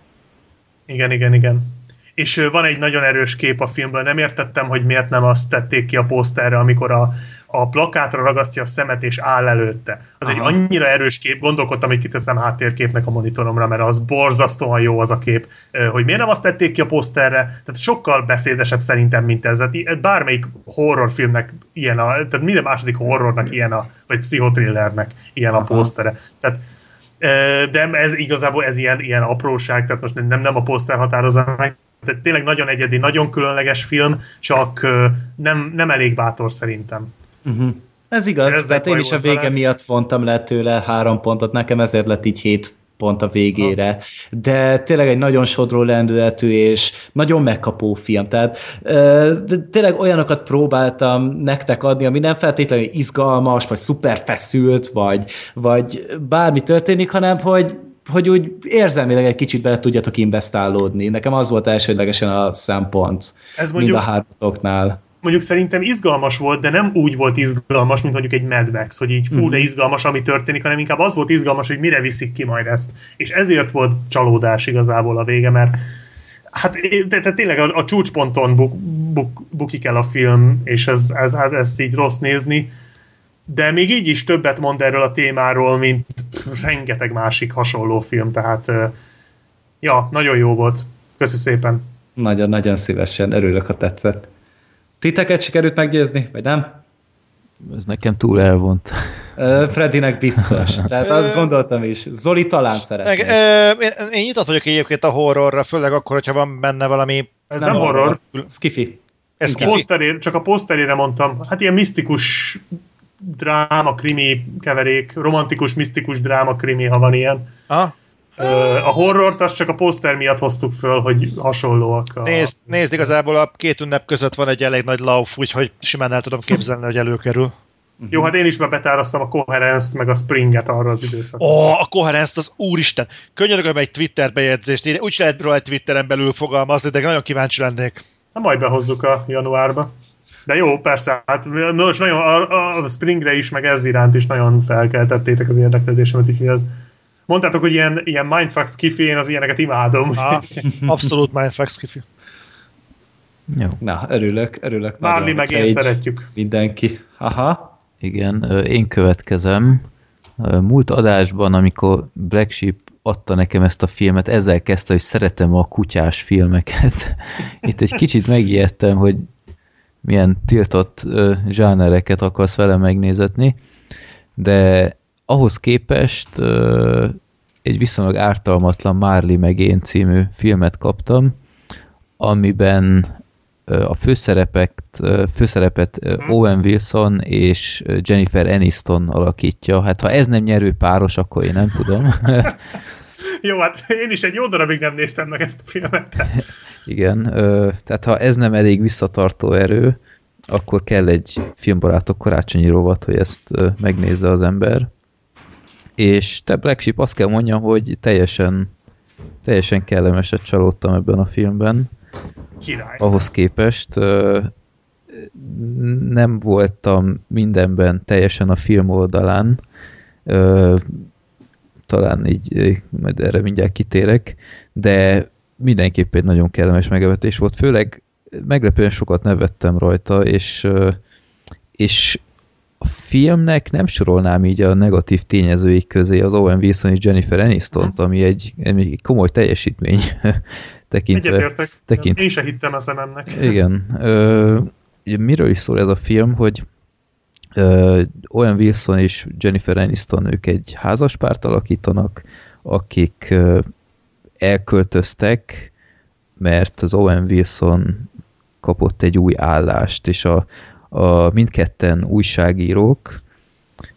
Igen, igen, igen. És van egy nagyon erős kép a filmből, nem értettem, hogy miért nem azt tették ki a poszterre, amikor a, a plakátra ragasztja a szemet és áll előtte. Az Aha. egy annyira erős kép, gondolkodtam, hogy kiteszem háttérképnek a monitoromra, mert az borzasztóan jó az a kép, hogy miért nem azt tették ki a poszterre, tehát sokkal beszédesebb szerintem, mint ez. Tehát bármelyik horrorfilmnek ilyen a, tehát minden második horrornak ilyen a, vagy pszichotrillernek ilyen Aha. a posztere. Tehát de ez igazából ez ilyen, ilyen apróság, tehát most nem, nem a poszter határozza meg, tehát tényleg nagyon egyedi, nagyon különleges film, csak nem, nem elég bátor szerintem. Uh-huh. Ez igaz, Ezek tehát én is a vége vele. miatt vontam le tőle három pontot, nekem ezért lett így hét pont a végére. De tényleg egy nagyon sodró lendületű és nagyon megkapó film. Tehát de tényleg olyanokat próbáltam nektek adni, ami nem feltétlenül izgalmas, vagy szuper feszült, vagy, vagy bármi történik, hanem hogy hogy úgy érzelmileg egy kicsit bele tudjatok investálódni. Nekem az volt elsődlegesen a szempont Ez mind a hármatoknál. Mondjuk szerintem izgalmas volt, de nem úgy volt izgalmas, mint mondjuk egy Mad Max, hogy így fú, de izgalmas, ami történik, hanem inkább az volt izgalmas, hogy mire viszik ki majd ezt. És ezért volt csalódás igazából a vége, mert hát de tényleg a, a csúcsponton buk, buk, bukik el a film, és ez, ez, ez, ez így rossz nézni, de még így is többet mond erről a témáról, mint rengeteg másik hasonló film, tehát ja, nagyon jó volt. Köszi szépen. Nagyon-nagyon szívesen, örülök, ha tetszett. Titeket sikerült meggyőzni, vagy nem? Ez nekem túl elvont. Fredinek biztos. [LAUGHS] Tehát azt gondoltam is. Zoli talán szeretné. én, én nyitott vagyok egyébként a horrorra, főleg akkor, hogyha van benne valami... Ez nem, nem horror. Skiffy. Ez A ki, poszterére, csak a poszterére mondtam, hát ilyen misztikus dráma, krimi keverék, romantikus, misztikus dráma, krimi, ha van ilyen. Aha. A horrort azt csak a poszter miatt hoztuk föl, hogy hasonlóak. A... Nézd, nézd, igazából a két ünnep között van egy elég nagy lauf, úgyhogy simán el tudom képzelni, hogy előkerül. Jó, hát én is már betárasztam a Coherence-t, meg a Springet arra az időszakra. Ó, oh, a Coherence az úristen! Könyörgöm egy Twitter bejegyzést, én úgy lehet róla egy Twitteren belül fogalmazni, de nagyon kíváncsi lennék. Na majd behozzuk a januárba. De jó, persze, hát most nagyon a, a Springre is, meg ez iránt is nagyon felkeltettétek az érdeklődésemet, úgyhogy az Mondtátok, hogy ilyen, ilyen mindfuck skifi, én az ilyeneket imádom. Ah, abszolút mindfuck skifi. Jó. Na, örülök, örülök. Márli meg én szeretjük. Mindenki. Aha. Igen, én következem. Múlt adásban, amikor Black Sheep adta nekem ezt a filmet, ezzel kezdte, hogy szeretem a kutyás filmeket. [LAUGHS] Itt egy kicsit megijedtem, hogy milyen tiltott zsánereket akarsz vele megnézetni, de ahhoz képest egy viszonylag ártalmatlan Marley meg én című filmet kaptam, amiben a főszerepet, főszerepet ö, Owen Wilson és Jennifer Aniston alakítja. Hát ha ez nem nyerő páros, akkor én nem tudom. [LAUGHS] [LAUGHS] Jó, hát én is egy jó darabig nem néztem meg ezt a filmet. Igen, tehát ha ez nem elég visszatartó erő, akkor kell egy filmbarátok karácsonyi rovat, hogy ezt megnézze az ember. És te Black Sheep azt kell mondjam, hogy teljesen, teljesen kellemeset csalódtam ebben a filmben. Király. ahhoz képest nem voltam mindenben teljesen a film oldalán, talán így, majd erre mindjárt kitérek, de mindenképp egy nagyon kellemes meglepetés volt, főleg meglepően sokat nevettem rajta, és, és filmnek nem sorolnám így a negatív tényezőik közé az Owen Wilson és Jennifer Aniston-t, ami egy, egy komoly teljesítmény [LAUGHS] tekintve. Egyetértek. tekint- Én se hittem a szememnek. [LAUGHS] Igen. Ö, miről is szól ez a film, hogy ö, Owen Wilson és Jennifer Aniston ők egy házaspárt alakítanak, akik ö, elköltöztek, mert az Owen Wilson kapott egy új állást, és a, a mindketten újságírók,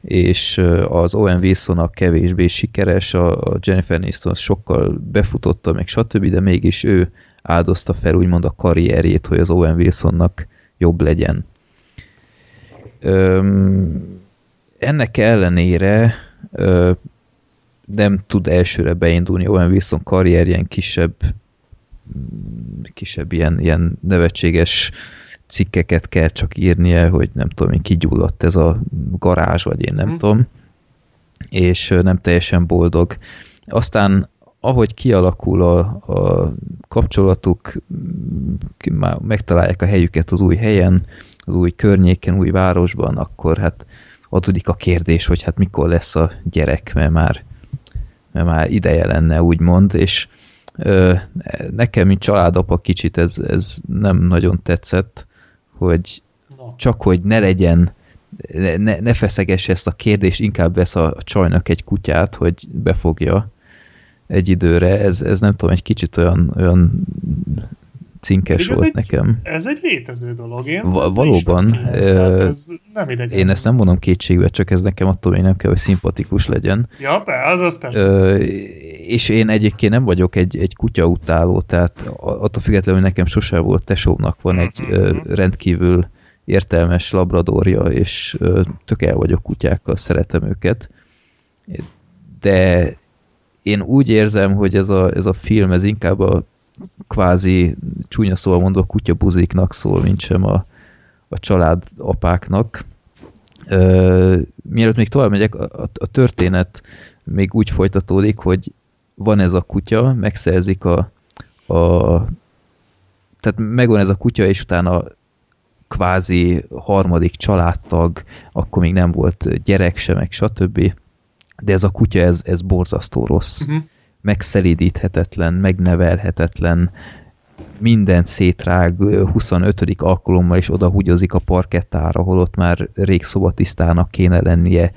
és az Owen Wilson kevésbé sikeres, a Jennifer Aniston sokkal befutotta, meg stb., de mégis ő áldozta fel úgymond a karrierjét, hogy az Owen Wilsonnak jobb legyen. Öm, ennek ellenére ö, nem tud elsőre beindulni Owen Wilson karrierjen kisebb kisebb ilyen, ilyen nevetséges cikkeket kell csak írnia, hogy nem tudom, én kigyulladt ez a garázs, vagy én nem Mhm. tudom, és nem teljesen boldog. Aztán ahogy kialakul a, a kapcsolatuk, már megtalálják a helyüket az új helyen, az új környéken, új városban, akkor hát adódik a kérdés, hogy hát mikor lesz a gyerek, mert már, mert már ideje lenne, úgymond, és ö, nekem, mint családapa kicsit ez, ez nem nagyon tetszett, hogy Na. csak hogy ne legyen, ne, ne- feszegesse ezt a kérdést, inkább vesz a, a csajnak egy kutyát, hogy befogja egy időre. Ez, ez nem tudom, egy kicsit olyan, olyan cinkes volt egy- nekem. Ez egy létező dolog, én Va- valóban, ö, Tehát ez nem idegen. Én ezt nem mondom kétségbe, csak ez nekem attól még nem kell, hogy szimpatikus legyen. Ja, be, az az persze. Ö, és én egyébként nem vagyok egy, egy kutyautáló, tehát a- attól függetlenül, hogy nekem sose volt tesómnak van egy Mhm. rendkívül értelmes labradorja, és tök el vagyok kutyákkal, szeretem őket. De én úgy érzem, hogy ez a, ez a film, ez inkább a kvázi csúnya szóval mondva kutyabuziknak szól, mint sem a, a család apáknak. Ö, mielőtt még tovább megyek, a, a történet még úgy folytatódik, hogy van ez a kutya, megszerzik a, a tehát megvan ez a kutya, és utána kvázi harmadik családtag, akkor még nem volt gyerek se, meg stb. De ez a kutya, ez, ez borzasztó rossz. Uh-huh. Megszelídíthetetlen, megnevelhetetlen, mindent szétrág, 25. alkalommal is oda húgyozik a parkettára, holott már rég szobatisztának kéne lennie.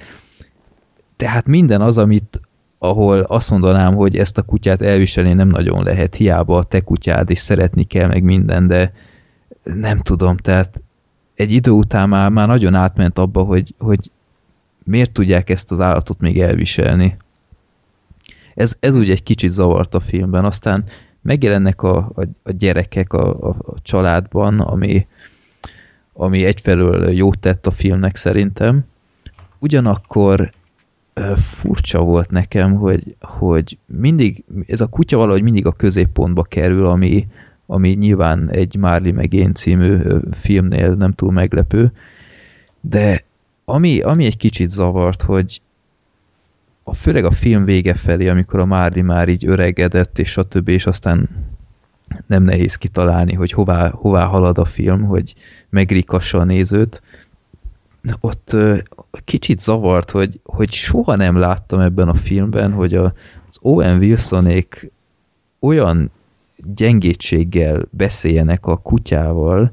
Tehát minden az, amit ahol azt mondanám, hogy ezt a kutyát elviselni nem nagyon lehet, hiába a te kutyád, és szeretni kell meg minden, de nem tudom, tehát egy idő után már, már nagyon átment abba, hogy, hogy miért tudják ezt az állatot még elviselni. Ez, ez úgy egy kicsit zavart a filmben, aztán megjelennek a, a, a gyerekek a, a, a családban, ami, ami egyfelől jót tett a filmnek szerintem, ugyanakkor furcsa volt nekem, hogy, hogy mindig, ez a kutya valahogy mindig a középpontba kerül, ami, ami nyilván egy Marley meg én című filmnél nem túl meglepő, de ami, ami egy kicsit zavart, hogy a, főleg a film vége felé, amikor a Marley már így öregedett, és stb., és aztán nem nehéz kitalálni, hogy hová, hová halad a film, hogy megrikassa a nézőt, ott kicsit zavart, hogy, hogy soha nem láttam ebben a filmben, hogy a, az Owen Wilsonék olyan gyengétséggel beszéljenek a kutyával,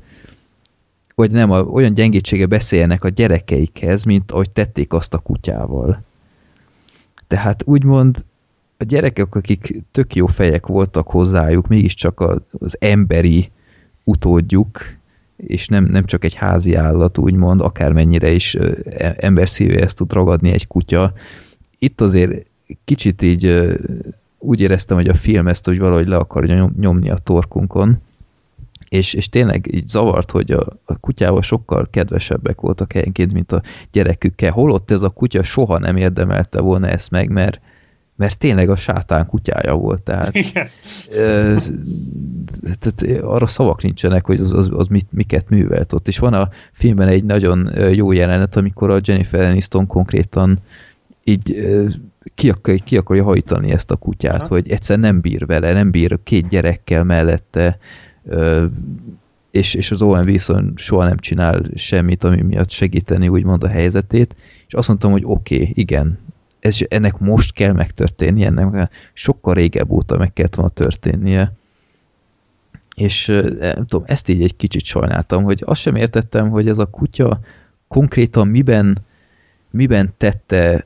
vagy nem, a, olyan gyengétséggel beszéljenek a gyerekeikhez, mint ahogy tették azt a kutyával. Tehát úgymond a gyerekek, akik tök jó fejek voltak hozzájuk, mégiscsak az emberi utódjuk, és nem, nem csak egy házi állat, úgymond, akármennyire is e- ember szívéhez tud ragadni egy kutya. Itt azért kicsit így úgy éreztem, hogy a film ezt hogy valahogy le akarja nyom- nyomni a torkunkon, és, és tényleg így zavart, hogy a, a kutyával sokkal kedvesebbek voltak helyenként, mint a gyerekükkel. Holott ez a kutya soha nem érdemelte volna ezt meg, mert, mert tényleg a sátán kutyája volt, tehát. Ö, tehát arra szavak nincsenek, hogy az, az, az mit, miket művelt ott. És van a filmben egy nagyon jó jelenet, amikor a Jennifer Aniston konkrétan így ki, akar, ki akarja hajtani ezt a kutyát, Aha. hogy egyszer nem bír vele, nem bír két gyerekkel mellette, ö, és, és az Owen Wilson soha nem csinál semmit, ami miatt segíteni úgymond a helyzetét, és azt mondtam, hogy oké, okay, igen, ez, ennek most kell megtörténnie, ennek sokkal régebb óta meg kellett volna történnie. És ö, nem tudom, ezt így egy kicsit sajnáltam, hogy azt sem értettem, hogy ez a kutya konkrétan miben, miben tette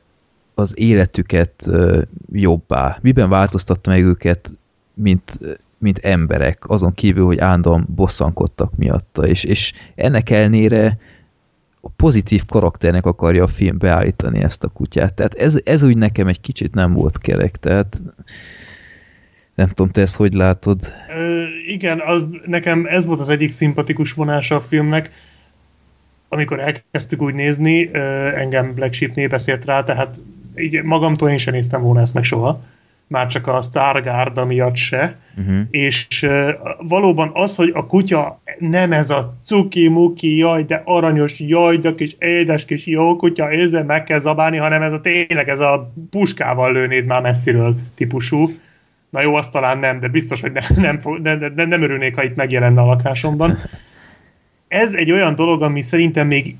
az életüket jobbá, miben változtatta meg őket, mint, mint emberek, azon kívül, hogy állandóan bosszankodtak miatta, és, és ennek ellenére a pozitív karakternek akarja a film beállítani ezt a kutyát. Tehát ez, ez úgy nekem egy kicsit nem volt kerek, tehát nem tudom, te ezt hogy látod? Ö, igen, az, nekem ez volt az egyik szimpatikus vonása a filmnek, amikor elkezdtük úgy nézni, engem Black Sheep beszélt rá, tehát így magamtól én sem néztem volna ezt meg soha, már csak a Stargard miatt se, Uh-huh. és uh, valóban az, hogy a kutya nem ez a cuki-muki, jaj, de aranyos, jaj, de kis édes kis jó kutya, ezzel meg kell zabálni, hanem ez a tényleg ez a puskával lőnéd már messziről típusú. Na jó, azt talán nem, de biztos, hogy ne, [LAUGHS] nem, fog- ne, ne, nem örülnék, ha itt megjelenne a lakásomban. [LAUGHS] Ez egy olyan dolog, ami szerintem még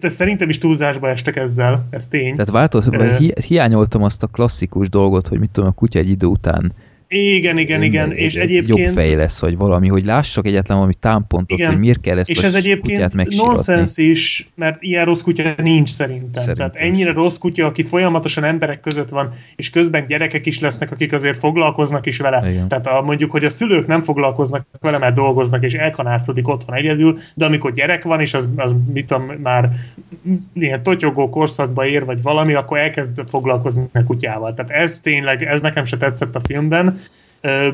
de szerintem is túlzásba estek ezzel, ez tény. Tehát változ, Ö. vagy hi, hiányoltam azt a klasszikus dolgot, hogy mit tudom, a kutya egy idő után Igen, igen, igen, egy- és egy egyébként... Jobb fej lesz, vagy valami, hogy lássak egyetlen valami támpontot, Igen, hogy miért kell ezt És ez egyébként nonsens is, mert ilyen rossz kutya nincs szerintem. Szerintem Tehát ennyire rossz kutya, aki folyamatosan emberek között van, és közben gyerekek is lesznek, akik azért foglalkoznak is vele. Igen. Tehát a, mondjuk, hogy a szülők nem foglalkoznak vele, mert dolgoznak, és elkanászodik otthon egyedül, de amikor gyerek van, és az, az mit tudom, már ilyen totyogó korszakba ér, vagy valami, akkor elkezd foglalkozni a kutyával. Tehát ez tényleg, ez nekem se tetszett a filmben,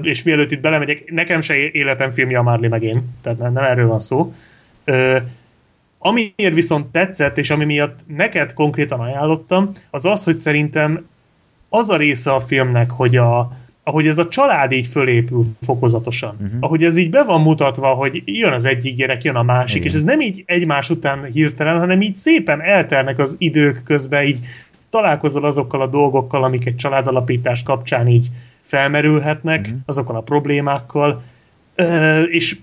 és mielőtt itt belemegyek, nekem se életem filmje a Marley meg én, tehát nem, nem erről van szó. Amiért viszont tetszett, és ami miatt neked konkrétan ajánlottam, az az, hogy szerintem az a része a filmnek, hogy a, ahogy ez a család így fölépül fokozatosan, uh-huh. ahogy ez így be van mutatva, hogy jön az egyik gyerek, jön a másik, Igen. és ez nem így egymás után hirtelen, hanem így szépen eltelnek az idők közben, így találkozol azokkal a dolgokkal, amik egy családalapítás kapcsán így felmerülhetnek, Mhm. uh-huh. azokkal a problémákkal, Ö, és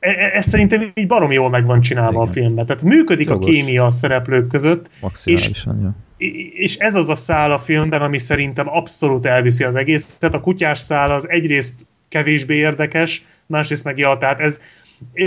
e- e- ez szerintem így barom jól meg van csinálva Igen. a filmben. Tehát működik Jogos. a kémia a szereplők között, Maximálisan, jó. és ez az a szál a filmben, ami szerintem abszolút elviszi az egészet. A kutyás szál az egyrészt kevésbé érdekes, másrészt meg ja, tehát ez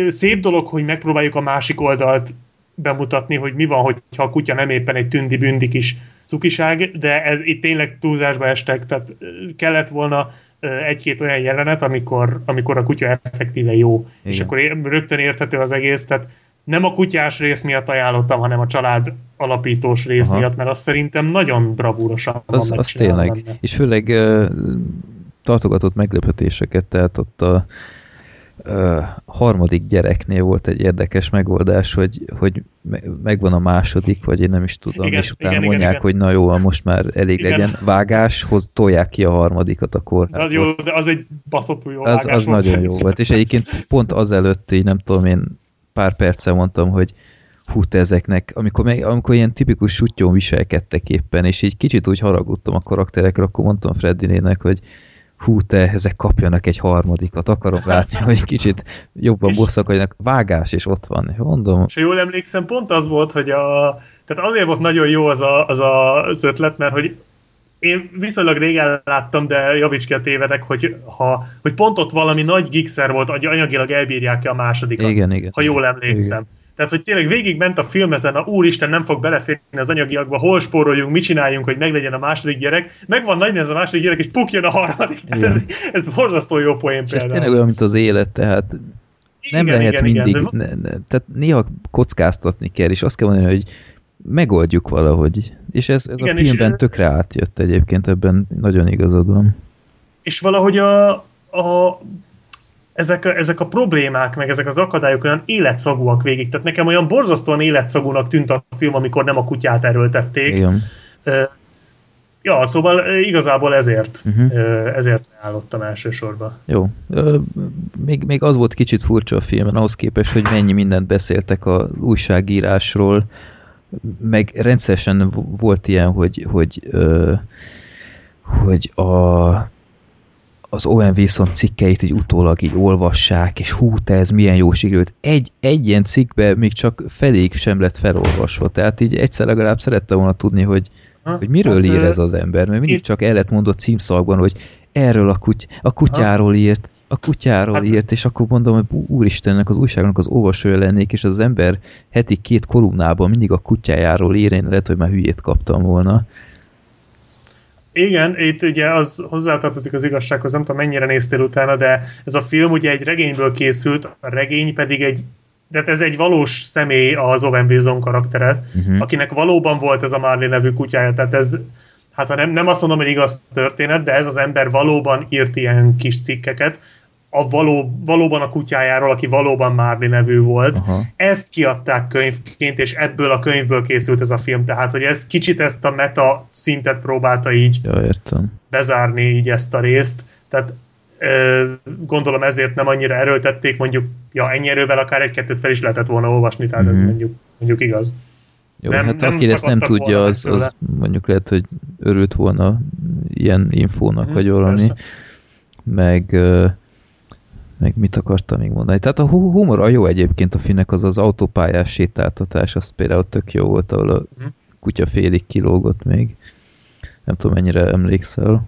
szép dolog, hogy megpróbáljuk a másik oldalt bemutatni, hogy mi van, hogyha a kutya nem éppen egy tündi-bündi kis cukiság, de ez itt tényleg túlzásba estek, tehát kellett volna egy-két olyan jelenet, amikor, amikor a kutya effektíve jó, Igen. és akkor rögtön érthető az egész, tehát nem a kutyás rész miatt ajánlottam, hanem a család alapítós rész Aha. miatt, mert azt szerintem nagyon bravúrosan van Az, az megcsinálva tényleg. benne. És főleg uh, tartogatott meglepetéseket, tehát ott a uh, harmadik gyereknél volt egy érdekes megoldás, hogy, hogy me- megvan a második, vagy én nem is tudom, Igen, és utána igen, mondják, igen. hogy na jó, most már elég Igen. legyen vágás, hoz, tolják ki a harmadikat a kórházból. az, jó, de az egy baszottul jó az, vágás az volt nagyon jó volt. És egyébként pont azelőtt, így nem tudom én, pár perccel mondtam, hogy hú, ezeknek, amikor, meg, amikor ilyen tipikus sutyón viselkedtek éppen, és így kicsit úgy haragudtam a karakterekre, akkor mondtam Freddinének, hogy hú, te, ezek kapjanak egy harmadikat, akarom látni, hogy kicsit jobban bosszakodjanak. Vágás, és ott van. És mondom, És jól emlékszem, pont az volt, hogy a... Tehát azért volt nagyon jó az a, az, a, az ötlet, mert hogy én viszonylag régen láttam, de javíts ki a tévedek, hogy, ha, hogy pont ott valami nagy gigszer volt, hogy anyagilag elbírják-e a másodikat. igen, igen. ha jól emlékszem. Igen. Tehát, hogy tényleg végig ment a film ezen, a úristen nem fog beleférni az anyagiakba, hol spóroljunk, mit csináljunk, hogy meglegyen a második gyerek. Megvan nagy ez a második gyerek, és puk jön a harmadik. Igen. ez, ez borzasztó jó poén És ez például. tényleg olyan, mint az élet, tehát nem Igen, lehet igen, igen, mindig, de- ne, ne, tehát néha kockáztatni kell, és azt kell mondani, hogy megoldjuk valahogy. És ez, ez Igen, a és- filmben tökre átjött egyébként, ebben nagyon igazad van. és valahogy a, a ezek, a, ezek a problémák, meg ezek az akadályok olyan életszagúak végig. Tehát nekem olyan borzasztóan életszagúnak tűnt a film, amikor nem a kutyát erőltették. Igen. Ja, szóval igazából ezért, uh-huh. ezért állottam elsősorban. Jó. Még, még az volt kicsit furcsa a filmen, ahhoz képest, hogy mennyi mindent beszéltek az újságírásról, meg rendszeresen volt ilyen, hogy, hogy, hogy a, az Owen Wilson cikkeit így utólag így olvassák, és hú, te ez milyen jó sikerült. Egy, egy ilyen cikkbe még csak feléig sem lett felolvasva, tehát így egyszer legalább szerette volna tudni, hogy, Ha? hogy miről Hát, ír ez az ember, mert mindig csak el lett mondott címszalagban, hogy erről a, kuty a kutyáról írt, a kutyáról Hát- írt, és akkor mondom, hogy úristennek az újságnak az olvasója lennék, és az ember heti két kolumnában mindig a kutyájáról ír, én lehet, hogy már hülyét kaptam volna. Igen, itt ugye az hozzátartozik az igazsághoz, nem tudom mennyire néztél utána, de ez a film ugye egy regényből készült, a regény pedig egy de ez egy valós személy az Owen Wilson karaktere, Mhm. uh-huh. akinek valóban volt ez a Marley nevű kutyája, tehát ez, hát ha nem, nem azt mondom, hogy igaz történet, de ez az ember valóban írt ilyen kis cikkeket, a való, valóban a kutyájáról, aki valóban Marley nevű volt. Aha. Ezt kiadták könyvként, és ebből a könyvből készült ez a film, tehát hogy ez kicsit ezt a meta szintet próbálta így Ja, értem. bezárni így ezt a részt. Tehát gondolom ezért nem annyira erőltették, mondjuk, ja, ennyi erővel akár egy-kettőt fel is lehetett volna olvasni, tehát mm. ez Mhm. mondjuk, mondjuk igaz. Jó, Nem- hát nem aki ezt nem tudja, az, az mondjuk lehet, hogy örült volna ilyen infónak, Mhm, vagy valami. persze. meg, meg mit akartam még mondani. Tehát a hu- humor a jó egyébként a finnek, az az autópályás sétáltatás, az például tök jó volt, ahol a Mhm. kutya félig kilógott még. Nem tudom, mennyire emlékszel.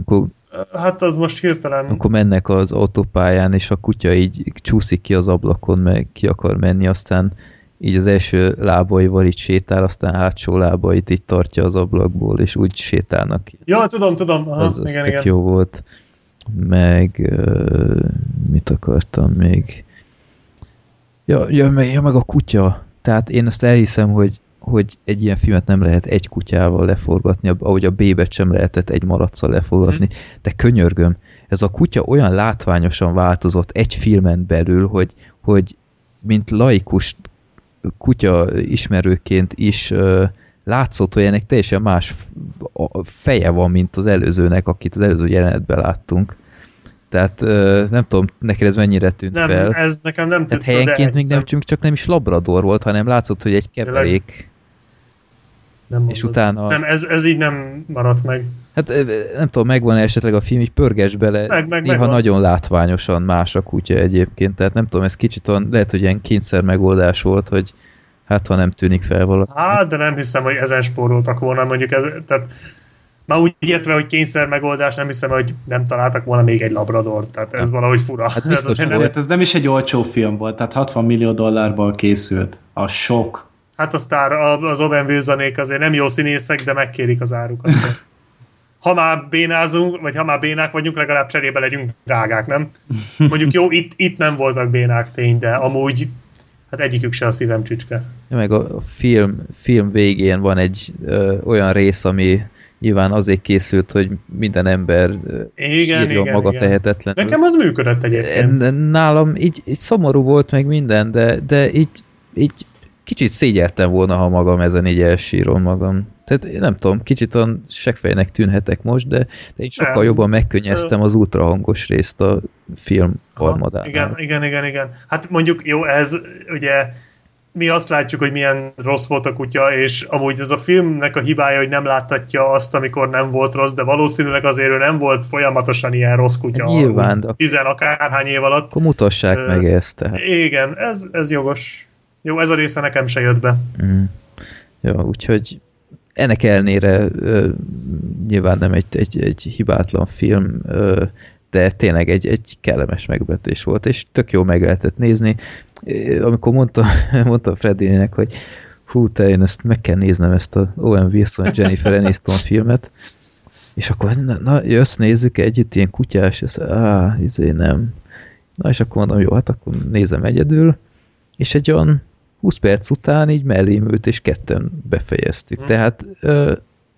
Akkor Hát az most hirtelen... Akkor mennek az autópályán, és a kutya így csúszik ki az ablakon, meg ki akar menni, aztán így az első lábaival így sétál, aztán hátsó lábait így tartja az ablakból, és úgy sétálnak. Ja, tudom, tudom. Aha, az, az igen, tök igen. jó volt. Meg mit akartam még? Ja, ja, meg, ja, meg a kutya. Tehát én azt elhiszem, hogy, hogy egy ilyen filmet nem lehet egy kutyával leforgatni, ahogy a bébet sem lehetett egy malaccal leforgatni, Mhm. de könyörgöm, ez a kutya olyan látványosan változott egy filmen belül, hogy, hogy mint laikus kutya ismerőként is uh, látszott, hogy ennek teljesen más feje van, mint az előzőnek, akit az előző jelenetben láttunk. Tehát nem tudom, neked ez mennyire tűnt Nem, fel. ez nekem nem Tehát tűnt de helyenként még nem, csak, nem is labrador volt, hanem látszott, hogy egy keverék, nem és utána... Nem, ez, ez így nem maradt meg. Hát nem tudom, megvan -e esetleg a film, így pörges bele, Meg, meg, néha megvan. nagyon látványosan más a kutya egyébként, tehát nem tudom, ez kicsit olyan, lehet, hogy ilyen kényszer megoldás volt, hogy hát ha nem tűnik fel valaki. Hát, de nem hiszem, hogy ezen spóroltak volna, mondjuk ez, tehát már úgy értve, hogy kényszer megoldás, nem hiszem, hogy nem találtak volna még egy labrador, tehát ez valahogy fura. Hát ez biztos [LAUGHS] nem, Ezért ez nem is egy olcsó film volt, tehát 60 millió dollárból készült. A sok. hát a sztár, az Owen Wilsonék azért nem jó színészek, de megkérik az árukat. [LAUGHS] Ha már bénázunk, vagy ha már bénák vagyunk, legalább cserébe legyünk drágák, nem? Mondjuk jó, itt, itt nem voltak bénák tény, de amúgy hát egyikük se a szívem csücske. Ja, meg a film, film végén van egy ö, olyan rész, ami nyilván azért készült, hogy minden ember ö, Igen, sírjon igen, maga igen. tehetetlenül. Nekem az működött egyébként. Nálam így, így szomorú volt meg minden, de, de így, így kicsit szégyeltem volna, ha magam ezen így elsírom magam. Tehát én nem tudom, kicsit olyan seggfejnek tűnhetek most, de, de én sokkal Nem. jobban megkönnyeztem az ultrahangos részt a film harmadánál. Igen, igen, igen, igen. Hát mondjuk jó, ez ugye mi azt látjuk, hogy milyen rossz volt a kutya, és amúgy ez a filmnek a hibája, hogy nem láttatja azt, amikor nem volt rossz, de valószínűleg azért ő nem volt folyamatosan ilyen rossz kutya. Hát nyilván, Tizen akárhány év alatt. Akkor mutassák Ö, meg ezt. Tehát. Igen, ez, ez jogos. Jó, ez a része nekem se jött be. Mm. Ja, úgyhogy ennek ellenére ö, nyilván nem egy, egy, egy hibátlan film, ö, de tényleg egy, egy kellemes megbetés volt, és tök jó meg lehetett nézni. Amikor mondta, [LAUGHS] mondta Freddynek, hogy hú, te én ezt meg kell néznem ezt a Owen Wilson Jennifer Aniston filmet, és akkor na, na jössz, nézzük együtt, ilyen kutyás, ez, á, izé nem. Na és akkor mondom, jó, hát akkor nézem egyedül, és egy olyan 20 perc után így mellém ült, és ketten befejeztük. Hm. Tehát ö,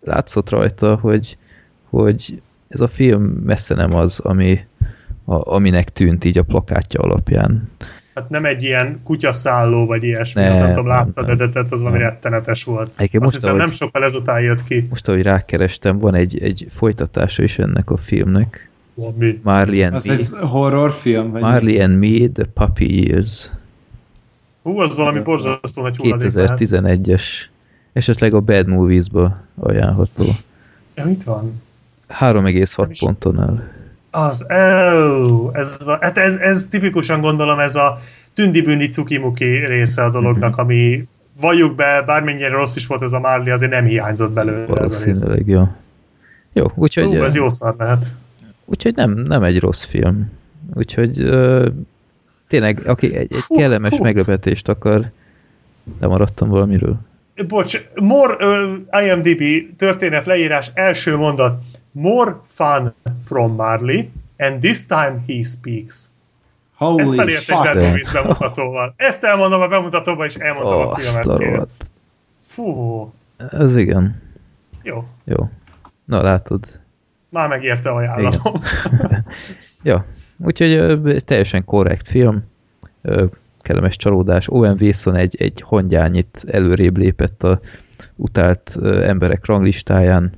látszott rajta, hogy, hogy ez a film messze nem az, ami, a, aminek tűnt így a plakátja alapján. Hát nem egy ilyen kutyaszálló, vagy ilyesmi, Nem, nem, azt nem tudom, láttad, nem. de tehát az valami Nem. rettenetes volt. Egyébként Azt most, hiszem, ahogy, nem sokkal ezután jött ki. most, ahogy rákerestem, van egy, egy folytatása is ennek a filmnek. Mi? Marley and Az Me. egy horrorfilm? Vagy Marley and Me, The Puppy Years. Hú, az valami borzasztó nagy hulladék. lehet. 2011-es. Esetleg a Bad Movies-ba ajánlható. Ja, mit van? 3,6 Nem is- ponton áll. Az, oh, ez, hát ez, ez tipikusan gondolom ez a tündi-bündi cukimuki része a dolognak, Mhm. ami valljuk be, bármennyire rossz is volt ez a Marley, azért nem hiányzott belőle. Valószínűleg, jó. Jó, úgyhogy, Hú, ez jó szar lehet. úgyhogy nem, nem egy rossz film. Úgyhogy ö, tényleg, aki egy, egy kellemes fú. meglepetést akar, lemaradtam valamiről. Bocs, more uh, IMDb történet leírás első mondat. More fun from Marley, and this time he speaks. Ezt Holy felért egy fuck! Bad Movies bemutatóval. Ezt elmondom a bemutatóban, és elmondom Ó, a filmet. Kész. Fú, Ez igen. jó. Jó. Na, látod. Már megérte ajánlatom. [LAUGHS] Ja, úgyhogy ö, teljesen korrekt film, ö, kellemes csalódás. Owen Wilson egy, egy hongyányit előrébb lépett a utált ö, emberek ranglistáján.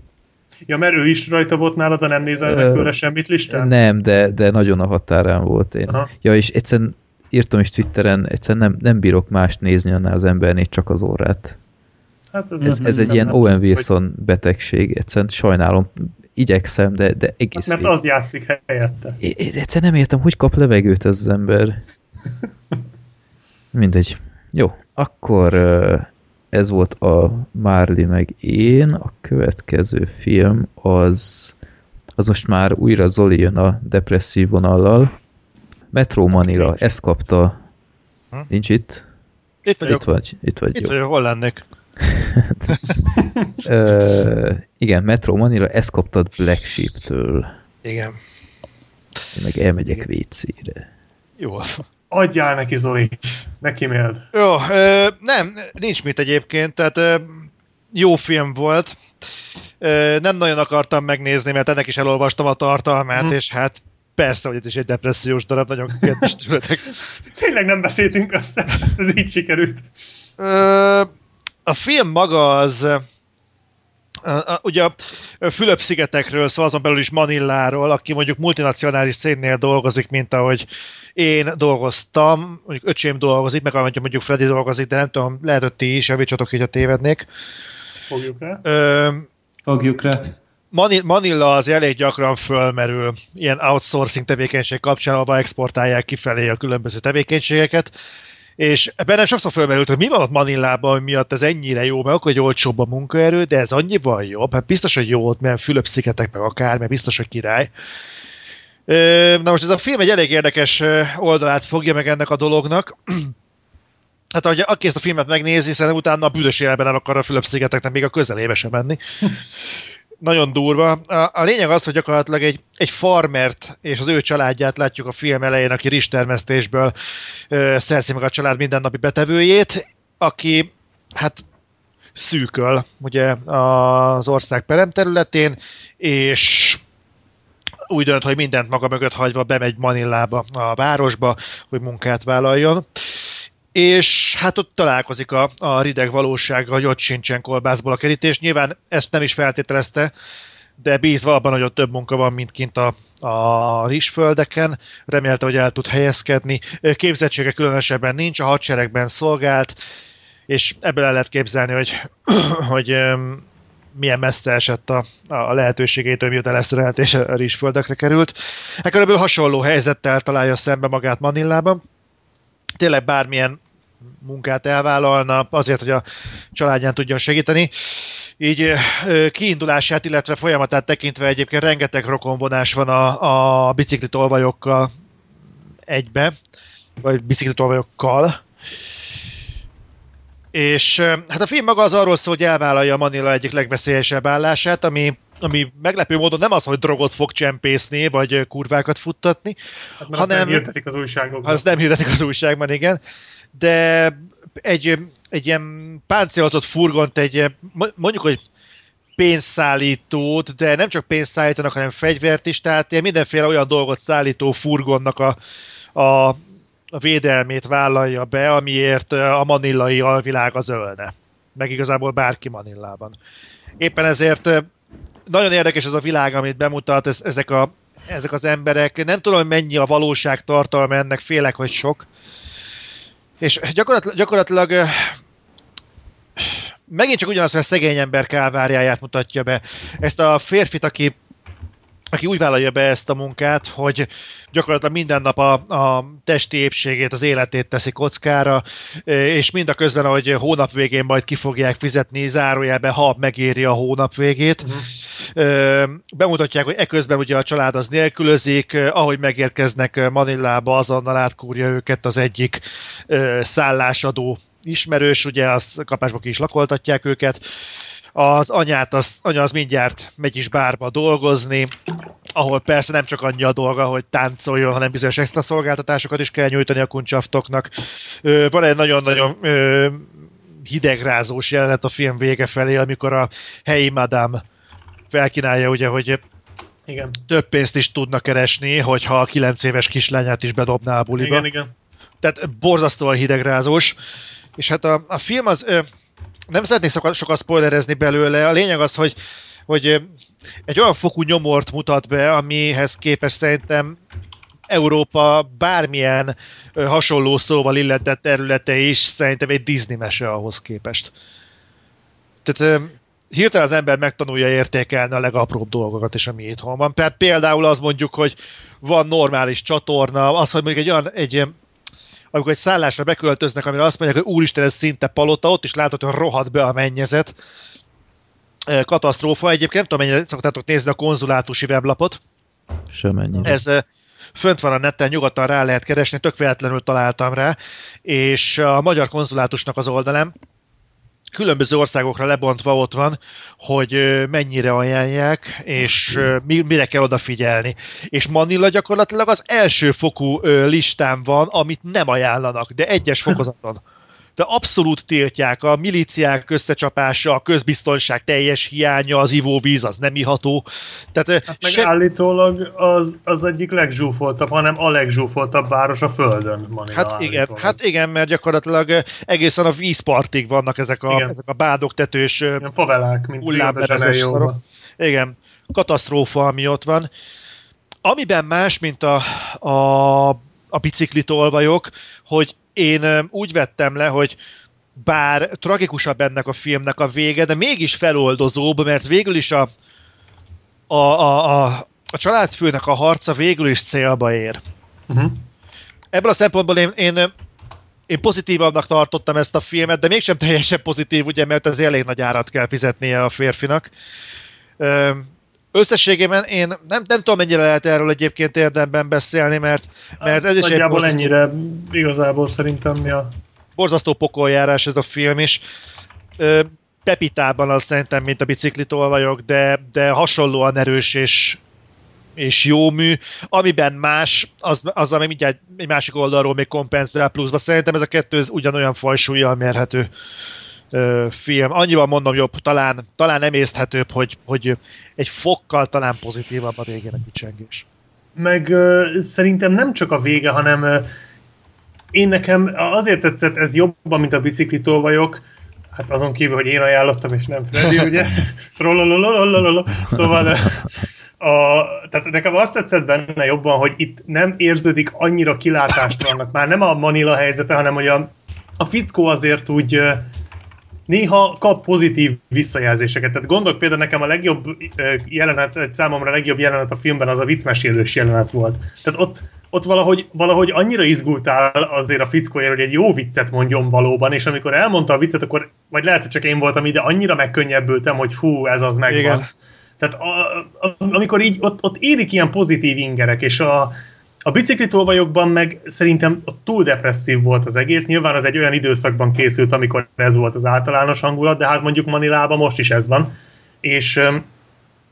Ja, mert ő is rajta volt nálad, de nem nézel meg tőle semmit listán? Nem, de, de nagyon a határán volt én. Aha. Ja, és egyszerűen írtam is Twitteren, egyszerűen nem, nem bírok mást nézni annál az embernél, csak az orrát. Hát Ez, nem- ez egy ilyen Owen hogy- Wilson betegség, egyszerűen sajnálom, igyekszem, de, de egész Hát, mert az játszik helyette. Én, én egyszerűen nem értem, hogy kap levegőt ez az ember. [LAUGHS] Mindegy. Jó, akkor ez volt a Marley meg én. A következő film az az most már újra Zoli jön a depresszív vonallal. Metro Manila, ezt kapta. Hm? Nincs itt? Itt vagyok. Itt vagy, itt vagy. Itt jó. vagyok, hol lennék? Ö, igen, Metro Manila, ezt kaptad Black Sheep-től. Igen. Én meg elmegyek WC-re. Jó. Adjál neki, Zoli. Neki méld. Jó, ö, nem, nincs mit egyébként, tehát ö, jó film volt. Ö, nem nagyon akartam megnézni, mert ennek is elolvastam a tartalmát, Mhm. és hát persze, hogy ez is egy depressziós darab, nagyon kedves tőletek. [LAUGHS] Tényleg nem beszéltünk össze. Ez így sikerült. Ö, a film maga az ugye a Fülöp-szigetekről, szóval azon belül is Manilláról, aki mondjuk multinacionális cégnél dolgozik, mint ahogy én dolgoztam, mondjuk öcsém dolgozik, meg ahogy mondjuk Freddy dolgozik, de nem tudom, lehet, hogy ti is javítsatok, hogy a tévednék. Fogjuk rá. Ö, Fogjuk rá. Mani- Manila az elég gyakran fölmerül ilyen outsourcing tevékenység kapcsán, ahol exportálják kifelé a különböző tevékenységeket, és bennem sokszor fölmerült, hogy mi van ott Manilában, hogy miatt ez ennyire jó, mert akkor, hogy olcsóbb a munkaerő, de ez annyival jobb, hát biztos, hogy jó ott, mert Fülöp-szigetek meg akár, mert biztos, hogy király. Na most ez a film egy elég érdekes oldalát fogja meg ennek a dolognak. [CLEARS THROAT] Hát ahogy aki ezt a filmet megnézi, szerintem utána a büdös életben nem akar a Fülöp-szigeteknek még a közelébe sem menni nagyon durva. A, a lényeg az, hogy gyakorlatilag egy, egy farmert és az ő családját látjuk a film elején, aki rizstermesztésből ö, szerzi meg a család mindennapi betevőjét, aki hát szűköl ugye az ország peremterületén, és úgy dönt, hogy mindent maga mögött hagyva bemegy Manillába, a városba, hogy munkát vállaljon. És hát ott találkozik a, a rideg valósággal, hogy ott sincsen kolbászból a kerítés. Nyilván ezt nem is feltételezte, de bízva abban, hogy ott több munka van, mint kint a, a rizsföldeken. Remélte, hogy el tud helyezkedni. Képzettsége különösebben nincs, a hadseregben szolgált, és ebből el lehet képzelni, hogy, [CLEARS THROAT] hogy milyen messze esett a, a lehetőségétől, miután leszerelt és a rizsföldekre került. Hát körülbelül hasonló helyzettel találja szembe magát Manillában. Tényleg bármilyen munkát elvállalna azért, hogy a családján tudjon segíteni. Így kiindulását, illetve folyamatát tekintve egyébként rengeteg rokonvonás van a, a biciklitolvajokkal egybe, vagy biciklitolvajokkal. És ö, hát a film maga az arról szól, hogy elvállalja Manila egyik legveszélyesebb állását, ami, ami meglepő módon nem az, hogy drogot fog csempészni, vagy kurvákat futtatni, Hát mert azt nem hanem- hirdetik az újságokban. az nem hirdetik az újságban, igen. De egy, egy ilyen páncélozott furgont, egy mondjuk, hogy pénzszállítót, de nem csak pénzszállítónak, hanem fegyvert is, tehát ilyen mindenféle olyan dolgot szállító furgonnak a, a, a védelmét vállalja be, amiért a manillai alvilág az ölne. Meg igazából bárki Manillában. Éppen ezért nagyon érdekes ez a világ, amit bemutat, ez, ezek, a, ezek az emberek. Nem tudom, mennyi a valóság tartalma ennek, félek, hogy sok. És gyakorlatilag, gyakorlatilag megint csak ugyanazt, a szegény ember kálváriáját mutatja be. Ezt a férfit, aki aki úgy vállalja be ezt a munkát, hogy gyakorlatilag minden nap a, a testi épségét, az életét teszi kockára, és mind a közben, ahogy hónap végén majd ki fogják fizetni, zárójelben, ha megéri a hónap végét. Uh-huh. Bemutatják, hogy eközben ugye a család az nélkülözik, ahogy megérkeznek Manillába, azonnal átkúrja őket az egyik szállásadó ismerős, ugye az kapásba ki is lakoltatják őket. Az anyát, az, anya az mindjárt megy is bárba dolgozni, ahol persze nem csak annyi a dolga, hogy táncoljon, hanem bizonyos extra szolgáltatásokat is kell nyújtani a kuncsaftoknak. Van egy nagyon-nagyon hidegrázós jelenet a film vége felé, amikor a helyi madám felkínálja, ugye, hogy Igen. több pénzt is tudna keresni, hogyha a 9 éves kislányát is bedobná a buliba. Igen, igen. Tehát borzasztóan hidegrázós. És hát a, a film az, ö, nem szeretnék sokat, sokat spoilerezni belőle, a lényeg az, hogy, hogy egy olyan fokú nyomort mutat be, amihez képest szerintem Európa bármilyen hasonló szóval illetett területe is szerintem egy Disney mese ahhoz képest. Tehát hirtelen az ember megtanulja értékelni a legapróbb dolgokat is, ami itthon van. Tehát például az mondjuk, hogy van normális csatorna, az, hogy mondjuk egy olyan, egy, amikor egy szállásra beköltöznek, amire azt mondják, hogy úristen, ez szinte palota, ott is látod, hogy rohadt be a mennyezet. Katasztrófa egyébként, nem tudom, mennyire szoktátok nézni a konzulátusi weblapot. Semmennyire. Ez fönt van a neten, nyugodtan rá lehet keresni, tök véletlenül találtam rá, és a magyar konzulátusnak az oldalán különböző országokra lebontva ott van, hogy mennyire ajánlják, és mire kell odafigyelni. És Manila gyakorlatilag az első fokú listán van, amit nem ajánlanak, de egyes fokozaton. De abszolút tiltják a milíciák összecsapása, a közbiztonság teljes hiánya, az ivóvíz az nem iható. Tehát, Hát meg se- állítólag az, az egyik legzsúfoltabb, hanem a legzsúfoltabb város a Földön, Manila Hát igen, állítólag. hát igen, mert gyakorlatilag egészen a vízpartig vannak ezek a, Igen. ezek a bádogtetős Ilyen favelák, mint hullámberezes. Igen, katasztrófa, ami ott van. Amiben más, mint a, a, a biciklitolvajok, hogy én úgy vettem le, hogy bár tragikusabb ennek a filmnek a vége, de mégis feloldozóbb, mert végül is a, a, a, a, a családfőnek a harca végül is célba ér. Uh-huh. Ebből a szempontból én, én, én pozitívabbnak tartottam ezt a filmet, de mégsem teljesen pozitív, ugye, mert ez elég nagy árat kell fizetnie a férfinak. Ö, Összességében én nem, nem tudom, mennyire lehet erről egyébként érdemben beszélni, mert, mert ez is egy borzasztó, ennyire igazából szerintem mi a... borzasztó pokoljárás ez a film is. Pepitában az szerintem, mint a biciklitolvajok, de, de hasonlóan erős és, és jó mű. Amiben más, az, az ami mindjárt egy másik oldalról még kompenzál pluszba. Szerintem ez a kettő ez ugyanolyan fajsúlyjal mérhető ö, film. Annyiban mondom jobb, talán, talán emészthetőbb, hogy, hogy egy fokkal talán pozitívabb a végén a kicsengés. Meg ö, szerintem nem csak a vége, hanem ö, én nekem azért tetszett ez jobban, mint a biciklitolvajok, hát azon kívül, hogy én ajánlottam, és nem Freddy, ugye? [LAUGHS] Szóval a, tehát nekem azt tetszett benne jobban, hogy itt nem érződik annyira kilátástalannak. Már nem a Manila helyzete, hanem hogy a, a fickó azért úgy néha kap pozitív visszajelzéseket. Tehát gondolok például nekem a legjobb jelenet, számomra a legjobb jelenet a filmben az a viccmesélős jelenet volt. Tehát ott, ott valahogy, valahogy annyira izgultál azért a fickóért, hogy egy jó viccet mondjon valóban, és amikor elmondta a viccet, akkor, vagy lehet, hogy csak én voltam ide, annyira megkönnyebbültem, hogy fú, ez az megvan. Igen. Tehát a, a, amikor így ott, ott érik ilyen pozitív ingerek, és a, a biciklitolvajokban meg szerintem túl depresszív volt az egész. Nyilván az egy olyan időszakban készült, amikor ez volt az általános hangulat, de hát mondjuk Manilában most is ez van. És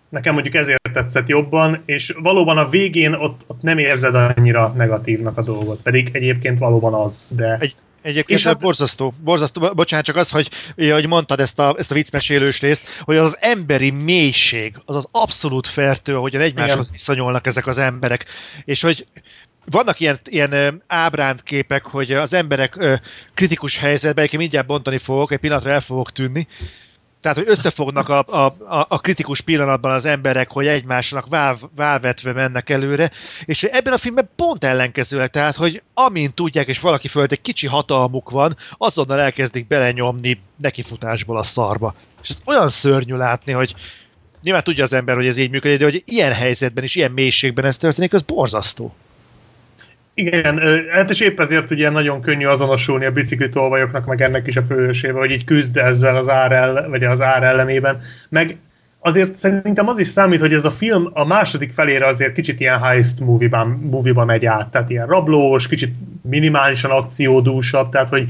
nekem mondjuk ezért tetszett jobban, és valóban a végén ott, ott nem érzed annyira negatívnak a dolgot, pedig egyébként valóban az, de... Egy- Egyébként És hát- borzasztó, borzasztó, bo- bocsánat, csak az, hogy, hogy mondtad ezt a, ezt a viccmesélős részt, hogy az, az emberi mélység, az az abszolút fertő, ahogyan egymáshoz Igen. viszonyulnak ezek az emberek. És hogy vannak ilyen, ilyen ö, ábrándképek, hogy az emberek kritikus helyzetben, egyébként mindjárt bontani fogok, egy pillanatra el fogok tűnni, tehát, hogy összefognak a, a, a, kritikus pillanatban az emberek, hogy egymásnak vál, válvetve mennek előre, és ebben a filmben pont ellenkezőleg, tehát, hogy amint tudják, és valaki fölött egy kicsi hatalmuk van, azonnal elkezdik belenyomni nekifutásból a szarba. És ez olyan szörnyű látni, hogy nyilván tudja az ember, hogy ez így működik, de hogy ilyen helyzetben és ilyen mélységben ez történik, az borzasztó. Igen, hát és épp ezért ugye nagyon könnyű azonosulni a biciklitolvajoknak, meg ennek is a főhősével, hogy így küzd ezzel az ár, ellen, vagy az ár ellenében. Meg azért szerintem az is számít, hogy ez a film a második felére azért kicsit ilyen heist movie-ban, movie megy át, tehát ilyen rablós, kicsit minimálisan akciódúsabb, tehát hogy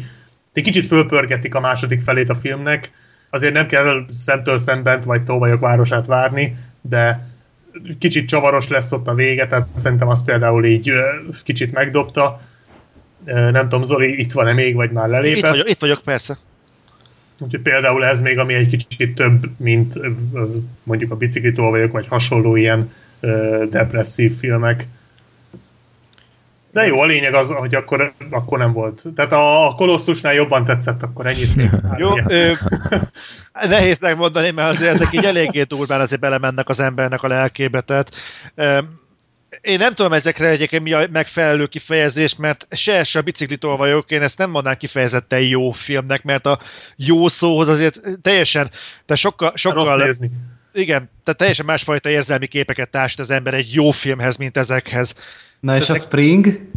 egy kicsit fölpörgetik a második felét a filmnek, azért nem kell szemtől szembent vagy Tóvajok városát várni, de kicsit csavaros lesz ott a vége, tehát szerintem azt például így kicsit megdobta. Nem tudom, Zoli, itt van-e még, vagy már Itt lelépett? vagyok, itt vagyok, persze. Úgyhogy például ez még, ami egy kicsit több, mint az mondjuk a biciklitolvajok, vagy hasonló ilyen ö, depresszív filmek. De jó, a lényeg az, hogy akkor, akkor nem volt. Tehát a, a Kolosszusnál jobban tetszett, akkor ennyit. [LAUGHS] Jó, ö, [LAUGHS] nehéz megmondani, mert azért ezek így eléggé durván azért belemennek az embernek a lelkébe, tehát ö, én nem tudom ezekre egyébként mi a megfelelő kifejezés, mert se, se a biciklitól vagyok, én ezt nem mondanám kifejezetten jó filmnek, mert a jó szóhoz azért teljesen, de sokkal, Rossz sokkal nézni. igen, tehát teljesen másfajta érzelmi képeket társít az ember egy jó filmhez, mint ezekhez. Na és a Spring?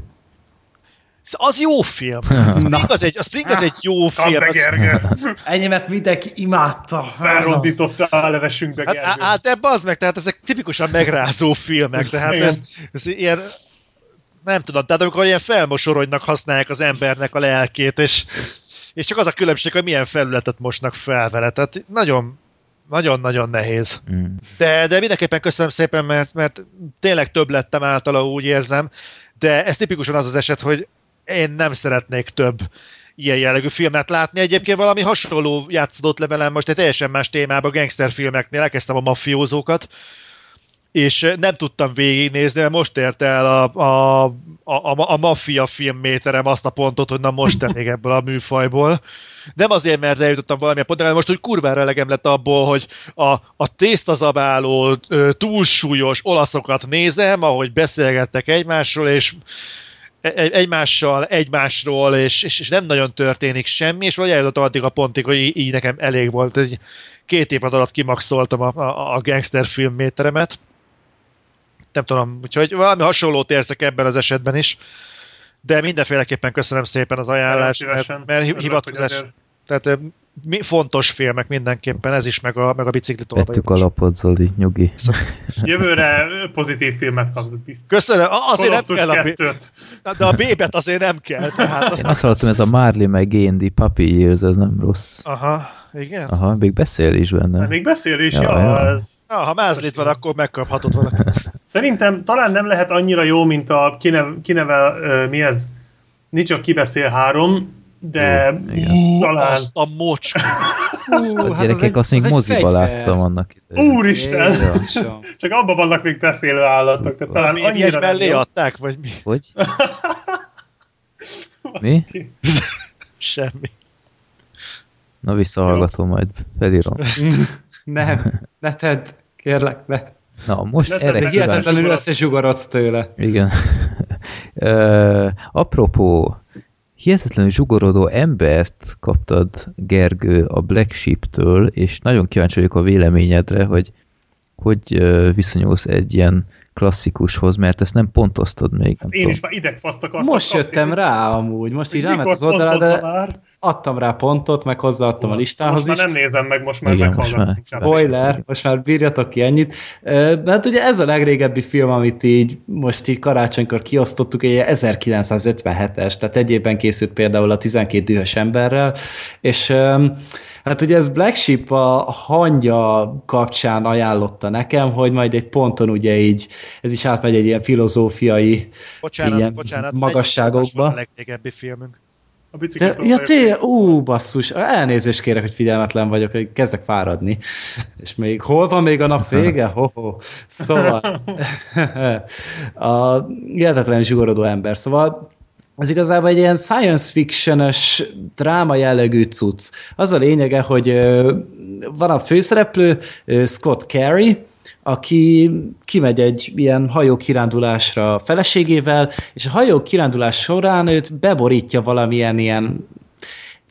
Szóval Az jó film. [LAUGHS] A Spring az egy, a Spring az egy jó film. Az! [LAUGHS] Ennyimet mindenki imádta. Felrondította a levesünkbe, hát, Gergő. hát ebbe az meg, tehát ezek tipikusan megrázó filmek, tehát ez, ez ilyen, nem tudom, tehát amikor ilyen felmosoronynak használják az embernek a lelkét, és, és csak az a különbség, hogy milyen felületet mosnak fel vele, tehát nagyon nagyon-nagyon nehéz. Mm. De, de mindenképpen köszönöm szépen, mert, mert tényleg több lettem általa, úgy érzem, de ez tipikusan az az eset, hogy én nem szeretnék több ilyen jellegű filmet látni. Egyébként valami hasonló játszódott le velem most egy teljesen más témában, gangsterfilmeknél, elkezdtem a mafiózókat, és nem tudtam végignézni, mert most ért el a, a, a, a maffia filmméterem azt a pontot, hogy na most tennék ebből a műfajból. Nem azért, mert eljutottam valamilyen pontra, most, hogy kurvára elegem lett abból, hogy a, a tésztazabáló, túlsúlyos olaszokat nézem, ahogy beszélgettek egymásról, és egy- egymással, egymásról, és, és, és nem nagyon történik semmi, és vagy eljutottam addig a pontig, hogy í- így nekem elég volt. Egy, két év alatt kimaxoltam a, a, a gangster filmméteremet. Nem tudom, úgyhogy valami hasonlót érzek ebben az esetben is. De mindenféleképpen köszönöm szépen az ajánlást, mert, mert hivatkozás, azért- tehát mi, fontos filmek mindenképpen, ez is, meg a, meg a bicikli Vettük a lapot, Zoli, nyugi. Jövőre pozitív filmet kapsz, biztos. Köszönöm, A- azért nem kell a B, de a B-bet azért nem kell. Tehát az, Én azt hallottam, ez a Marley meg Andy Puppy Years, ez nem rossz. aha, igen. Aha, még beszél is benne. Hát Még beszél is, Ja, ja, ja. ez... Ja, ha mázlit van, akkor megkaphatod valaki. Szerintem talán nem lehet annyira jó, mint a kinev, kinevel, uh, mi ez? Nincs a kibeszél három, de igen. talán... Azt a mocs. Hú, A gyerekek, azt még moziba láttam annak idején. Úristen! Jézusom. [LAUGHS] Csak abban vannak még beszélő állatok, tehát talán Mi, mi egy annyira nem mellé adták, vagy mi? Hogy? [LAUGHS] Mi? [LAUGHS] Semmi. Na visszahallgatom, majd felírom. Nem, ne tedd, kérlek, ne. Na, most Ne erre kíváncsi összezsugorodsz tőle. Igen. [LAUGHS] uh, apropó, hihetetlenül zsugorodó embert kaptad, Gergő, a Black Sheep-től, és nagyon kíváncsi vagyok a véleményedre, hogy hogy uh, viszonyulsz egy ilyen klasszikushoz, mert ezt nem pontoztad még. Nem Én tudom. is már idegfaszt akartam Most kapni. jöttem rá amúgy, most így ráment az oldalra, de már? Adtam rá pontot, meg hozzáadtam a listához Most már is. nem nézem meg, most már most meghallgatom. már-. Spoiler, most már bírjatok ki ennyit. De hát ugye ez a legrégebbi film, amit így most így karácsonykor kiosztottuk, egy 1957-es, tehát egy évben készült például a 12 dühös emberrel, és hát ugye ez Black Sheep a hangya kapcsán ajánlotta nekem, hogy majd egy ponton ugye így, ez is átmegy egy ilyen filozófiai Bocsánat, Ilyen bocsánat. magasságokba. Egy a legrégebbi filmünk. A biciklit ja, té, ú, basszus, elnézést kérek, hogy figyelmetlen vagyok, hogy kezdek fáradni. És még, hol van még a nap vége? Ho, -ho. Szóval, [LAUGHS] [LAUGHS] a hihetetlen zsugorodó ember. Szóval ez igazából egy ilyen science fiction-ös dráma jellegű cucc. Az a lényege, hogy van a főszereplő, Scott Carey, aki kimegy egy ilyen hajó kirándulásra a feleségével, és a hajó kirándulás során őt beborítja valamilyen ilyen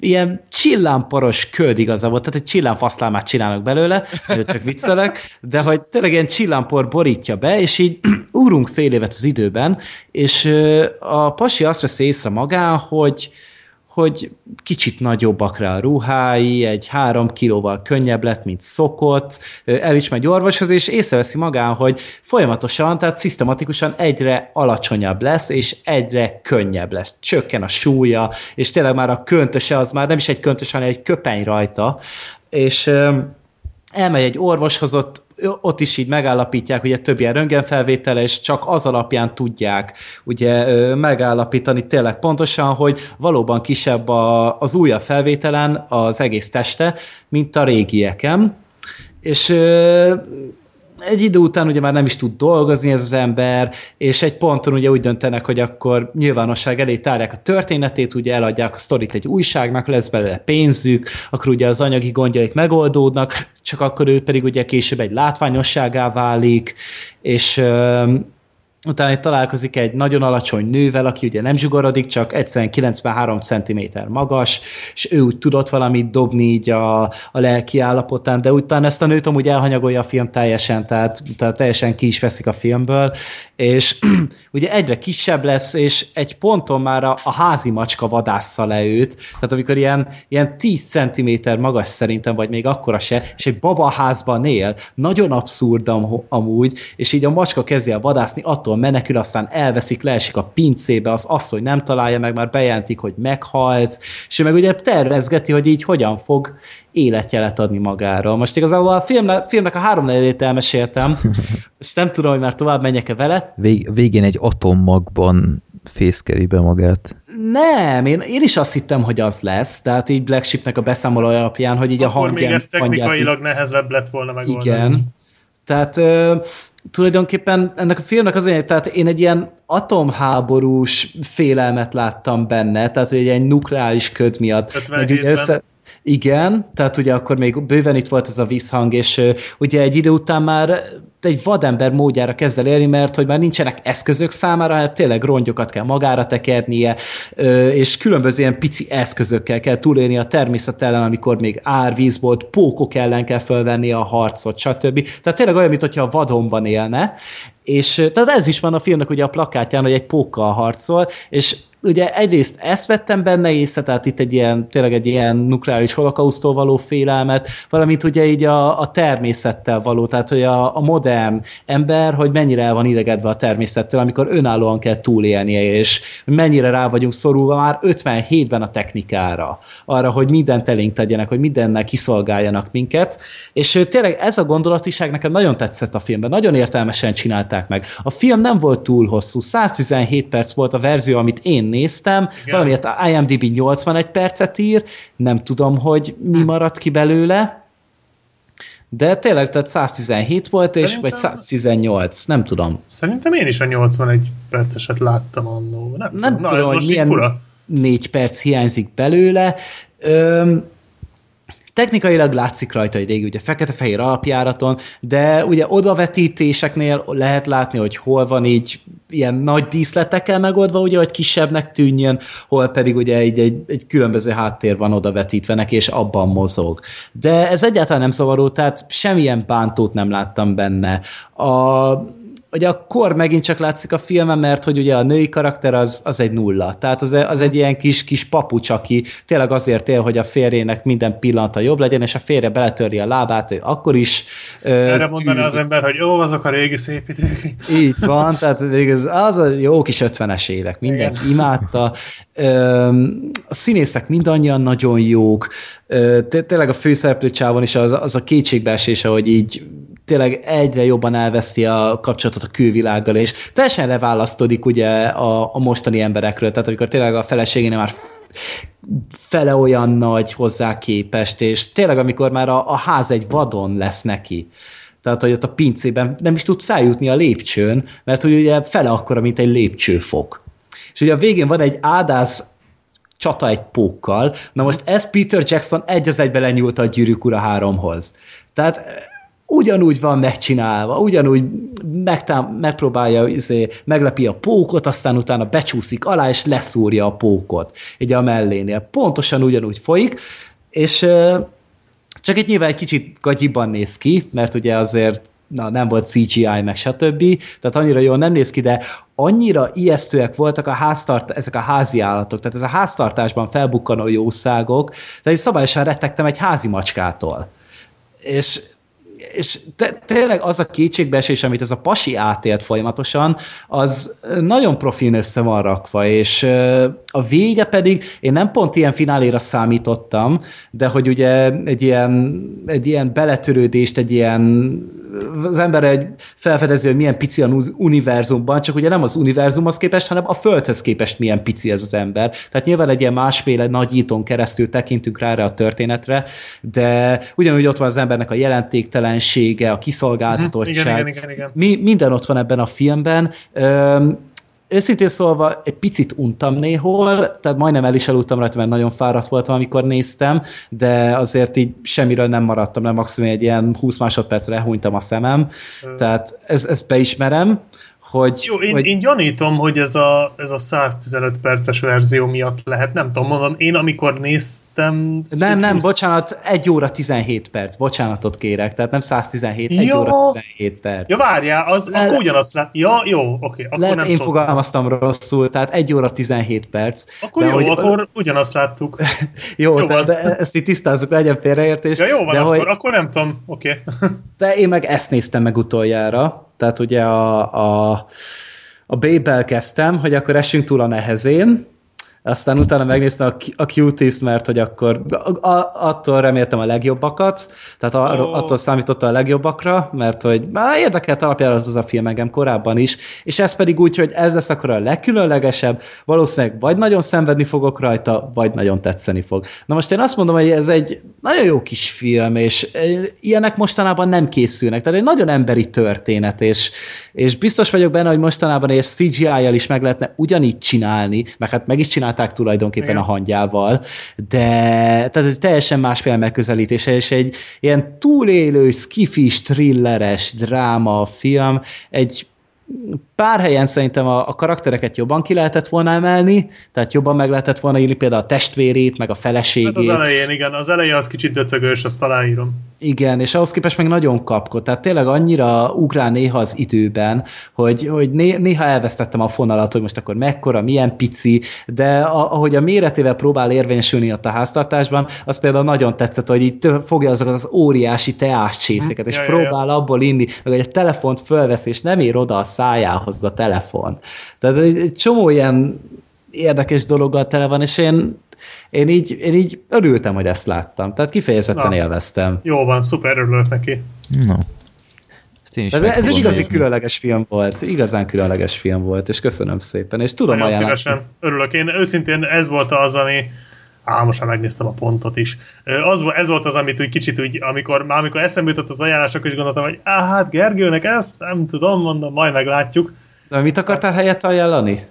ilyen csillámporos köd igazából, tehát egy csillámfaszlámát csinálnak belőle, csak viccelek, de hogy tényleg ilyen csillámpor borítja be, és így [CLEARS THROAT] úrunk fél évet az időben, és a pasi azt veszi észre magán, hogy hogy kicsit nagyobbak rá a ruhái, egy három kilóval könnyebb lett, mint szokott, el is megy orvoshoz, és észreveszi magán, hogy folyamatosan, tehát szisztematikusan egyre alacsonyabb lesz, és egyre könnyebb lesz. Csökken a súlya, és tényleg már a köntöse az már nem is egy köntös, hanem egy köpeny rajta, és elmegy egy orvoshoz, ott, ott is így megállapítják, ugye több ilyen röntgenfelvétele, és csak az alapján tudják ugye megállapítani tényleg pontosan, hogy valóban kisebb a, az újabb felvételen az egész teste, mint a régieken. És egy idő után ugye már nem is tud dolgozni ez az ember, és egy ponton ugye úgy döntenek, hogy akkor nyilvánosság elé tárják a történetét, ugye eladják a sztorit egy újságnak, lesz belőle pénzük, akkor ugye az anyagi gondjaik megoldódnak, csak akkor ő pedig ugye később egy látványosságá válik, és utána itt találkozik egy nagyon alacsony nővel, aki ugye nem zsugorodik, csak egyszerűen 93 cm magas, és ő úgy tudott valamit dobni így a, a lelki állapotán, de utána ezt a nőt amúgy elhanyagolja a film teljesen, tehát, tehát teljesen ki is veszik a filmből, és [CLEARS THROAT] ugye egyre kisebb lesz, és egy ponton már a, a házi macska vadásza le őt, tehát amikor ilyen, ilyen 10 cm magas szerintem, vagy még akkora se, és egy babaházban él, nagyon abszurd am, amúgy, és így a macska kezdi el vadászni, attól menekül, aztán elveszik, leesik a pincébe, az asszony nem találja meg, már bejelentik, hogy meghalt, és ő meg ugye tervezgeti, hogy így hogyan fog életjelet adni magáról. Most igazából a filmnek, filmnek a három negyedét elmeséltem, és nem tudom, hogy már tovább menjek-e vele. Vég, végén egy atommagban fészkeri be magát. Nem, én, én is azt hittem, hogy az lesz, tehát így Black Sheepnek a beszámoló alapján, hogy így Akkor a hangján... még ez technikailag hangját, nehezebb lett volna megoldani. Igen. Tehát ö, tulajdonképpen ennek a filmnek az egy, tehát én egy ilyen atomháborús félelmet láttam benne, tehát hogy egy nukleáris köd miatt. Meg ugye 57-ben. össze, igen, tehát ugye akkor még bőven itt volt ez a visszhang, és ugye egy idő után már egy vadember módjára kezd el élni, mert hogy már nincsenek eszközök számára, hát tényleg rongyokat kell magára tekernie, és különböző ilyen pici eszközökkel kell túlélni a természet ellen, amikor még árvíz volt, pókok ellen kell fölvenni a harcot, stb. Tehát tényleg olyan, mintha a vadonban élne, és tehát ez is van a filmnek ugye a plakátján, hogy egy pókkal harcol, és ugye egyrészt ezt vettem benne észre, tehát itt egy ilyen, tényleg egy ilyen nukleáris holokausztól való félelmet, valamint ugye így a, a természettel való, tehát hogy a, a modern ember, hogy mennyire el van idegedve a természettől, amikor önállóan kell túlélnie, és mennyire rá vagyunk szorulva már 57-ben a technikára, arra, hogy mindent elénk tegyenek, hogy mindennel kiszolgáljanak minket, és tényleg ez a gondolatiság nekem nagyon tetszett a filmben, nagyon értelmesen csinálták meg. A film nem volt túl hosszú, 117 perc volt a verzió, amit én néztem, Igen. valamiért IMDb 81 percet ír, nem tudom, hogy mi maradt ki belőle, de tényleg, tehát 117 volt, és, vagy Szerintem- 118, nem tudom. Szerintem én is a 81 perceset láttam annó. Nem, Nem Na, tudom, ez hogy milyen fura. négy perc hiányzik belőle. Öm, technikailag látszik rajta egy régi, ugye fekete-fehér alapjáraton, de ugye odavetítéseknél lehet látni, hogy hol van így ilyen nagy díszletekkel megoldva, ugye, hogy kisebbnek tűnjön, hol pedig ugye egy, egy, egy különböző háttér van odavetítve neki, és abban mozog. De ez egyáltalán nem zavaró, tehát semmilyen bántót nem láttam benne. A, ugye a kor megint csak látszik a filmen, mert hogy ugye a női karakter az, az egy nulla. Tehát az, az egy ilyen kis, kis papucs, aki tényleg azért él, hogy a férjének minden pillanata jobb legyen, és a férje beletörli a lábát, ő akkor is Erre mondaná az ember, hogy ó, azok a régi szép idők. így van, tehát az, az a jó kis 50-es évek, mindenki imádta. A színészek mindannyian nagyon jók, tényleg a főszereplő csávon is az, az a kétségbeesése, hogy így tényleg egyre jobban elveszti a kapcsolatot a külvilággal, és teljesen leválasztódik ugye a, a mostani emberekről, tehát amikor tényleg a feleségénél már fele olyan nagy hozzá képest, és tényleg amikor már a, a ház egy vadon lesz neki, tehát hogy ott a pincében nem is tud feljutni a lépcsőn, mert hogy ugye fele akkora, mint egy lépcsőfok. És ugye a végén van egy ádász csata egy pókkal, na most ez Peter Jackson egy az egybe lenyúlt a Gyűrűk Ura 3-hoz. Tehát eh, ugyanúgy van megcsinálva, ugyanúgy megtám, megpróbálja, izé, meglepi a pókot, aztán utána becsúszik alá, és leszúrja a pókot, így a mellénél. Pontosan ugyanúgy folyik, és ö, csak itt nyilván egy kicsit gagyiban néz ki, mert ugye azért na, nem volt CGI, meg stb. Tehát annyira jól nem néz ki, de annyira ijesztőek voltak a háztart, ezek a házi állatok, tehát ez a háztartásban felbukkanó jószágok, tehát én szabályosan rettegtem egy házi macskától. És és te, tényleg az a kétségbeesés, amit ez a pasi átélt folyamatosan, az nagyon profin össze van rakva, és a vége pedig, én nem pont ilyen fináléra számítottam, de hogy ugye egy ilyen, egy ilyen beletörődést, egy ilyen az ember egy felfedezi, hogy milyen pici a univerzumban, csak ugye nem az univerzumhoz képest, hanem a Földhöz képest milyen pici ez az ember. Tehát nyilván egy ilyen másféle nagyítón keresztül tekintünk rá erre a történetre, de ugyanúgy ott van az embernek a jelentéktelensége, a kiszolgáltatottság. Igen, igen, igen, igen. Mi, minden ott van ebben a filmben. Öm, őszintén szólva egy picit untam néhol, tehát majdnem el is aludtam rajta, mert nagyon fáradt voltam, amikor néztem, de azért így semmiről nem maradtam, nem maximum egy ilyen 20 másodpercre elhunytam a szemem, tehát ez, ezt beismerem, hogy, Jó, én, hogy én gyanítom, hogy ez a, ez a 115 perces verzió miatt lehet, nem tudom, mondom, én amikor néztem... nem, nem, 20 bocsánat, 1 óra 17 perc, bocsánatot kérek, tehát nem 117, 1 Ja. óra 17 perc. Ja, várjál, az, Le- akkor ugyanazt lát... Ja, jó, oké, akkor Lehet nem én szóltam. fogalmaztam rosszul, tehát 1 óra 17 perc. Akkor de jó, hogy- akkor ugyanazt láttuk. [LAUGHS] Jó, Jó de, van. de ezt így tisztázzuk, legyen félreértés. Ja, jó van, de, akkor, hogy, akkor nem tudom, oké. de én meg ezt néztem meg utoljára, tehát ugye a, a, a Babel kezdtem, hogy akkor essünk túl a nehezén, aztán utána megnéztem a, a Cuties, mert hogy akkor a, attól reméltem a legjobbakat, tehát arról, Ó. attól számította a legjobbakra, mert hogy már érdekelt alapjára az, az a film engem korábban is, és ez pedig úgy, hogy ez lesz akkor a legkülönlegesebb, valószínűleg vagy nagyon szenvedni fogok rajta, vagy nagyon tetszeni fog. Na most én azt mondom, hogy ez egy nagyon jó kis film, és eh, ilyenek mostanában nem készülnek, tehát egy nagyon emberi történet, és, és biztos vagyok benne, hogy mostanában egy CGI-jal is meg lehetne ugyanígy csinálni, meg hát meg is csinálták tulajdonképpen Igen. a hangyával, de tehát ez teljesen másféle megközelítése, és egy ilyen túlélő, skifis, thrilleres dráma film, egy pár helyen szerintem a, a karaktereket jobban ki lehetett volna emelni, tehát jobban meg lehetett volna írni például a testvérét, meg a feleségét. Hát az elején, igen, az eleje az kicsit döcögős, azt aláírom. Igen, és ahhoz képest meg nagyon kapkod. Tehát tényleg annyira ugrál néha az időben, hogy, hogy né, néha elvesztettem a fonalat, hogy most akkor mekkora, milyen pici, de a, ahogy a méretével próbál érvényesülni ott a háztartásban, az például nagyon tetszett, hogy így fogja azokat az óriási teáscsészeket, és Ja, ja, ja. próbál abból inni, meg hogy egy telefont fölvesz, és nem ér oda a szájához a telefon. Tehát egy, egy csomó ilyen érdekes dologgal tele van, és én, én, így, én így örültem, hogy ezt láttam. Tehát kifejezetten Na. élveztem. Jó van, szuper, örülök neki. No. Ezt Ez, ez egy igazi nézni. különleges film volt, igazán különleges film volt, és köszönöm szépen, és tudom Nagyon ajánlani. szívesen, örülök. Én őszintén ez volt az, ami Á, most már megnéztem a pontot is. Az, ez volt az, amit úgy kicsit úgy, amikor, már amikor eszembe jutott az ajánlás, akkor is gondoltam, hogy á, hát Gergőnek ezt nem tudom, mondom, majd meglátjuk. De mit akartál helyett ajánlani?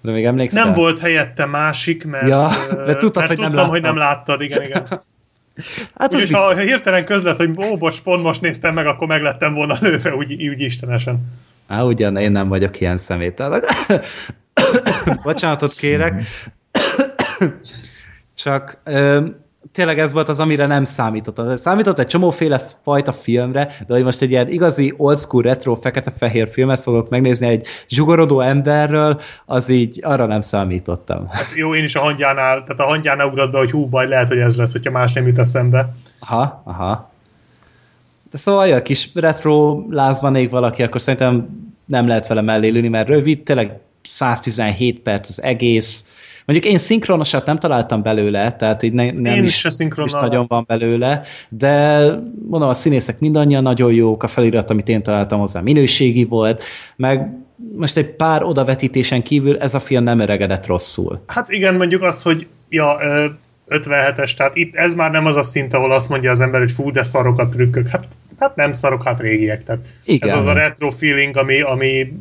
De még emlékszel? Nem volt helyette másik, mert, Ja, [LAUGHS] mert tudtad, hogy nem tudtam, hogy láttam. nem láttad, igen, igen. [LAUGHS] Hát Úgyhogy ha hirtelen közlet, hogy ó, bocs, pont most néztem meg, akkor meg lettem volna lőve, úgy, úgy istenesen. Á, ugyan, én nem vagyok ilyen szemét. [LAUGHS] Bocsánatot kérek. Csak ö, tényleg ez volt az, amire nem számítottam. Számított egy csomóféle fajta filmre, de hogy most egy ilyen igazi old school retro fekete-fehér filmet fogok megnézni egy zsugorodó emberről, az így arra nem számítottam. Hát jó, én is a hangyánál, tehát a hangyánál ugrott be, hogy hú, baj, lehet, hogy ez lesz, hogyha más nem jut eszembe. Aha, aha. De szóval, ja, kis retro lázban ég valaki, akkor szerintem nem lehet vele mellé ülni, mert rövid, tényleg 117 perc az egész. Mondjuk én szinkronosat nem találtam belőle, tehát így ne, nem Én is, szinkronnal is nagyon van belőle, de mondom, a színészek mindannyian nagyon jók, a felirat, amit én találtam hozzá minőségi volt, meg most egy pár odavetítésen kívül ez a film nem öregedett rosszul. Hát igen, mondjuk azt, hogy ja, ö, 57-es, tehát itt ez már nem az a szint, ahol azt mondja az ember, hogy fú, de szarok a trükkök. Hát, hát nem szarok, hát régiek. Tehát Igen. ez az a retro feeling, ami, ami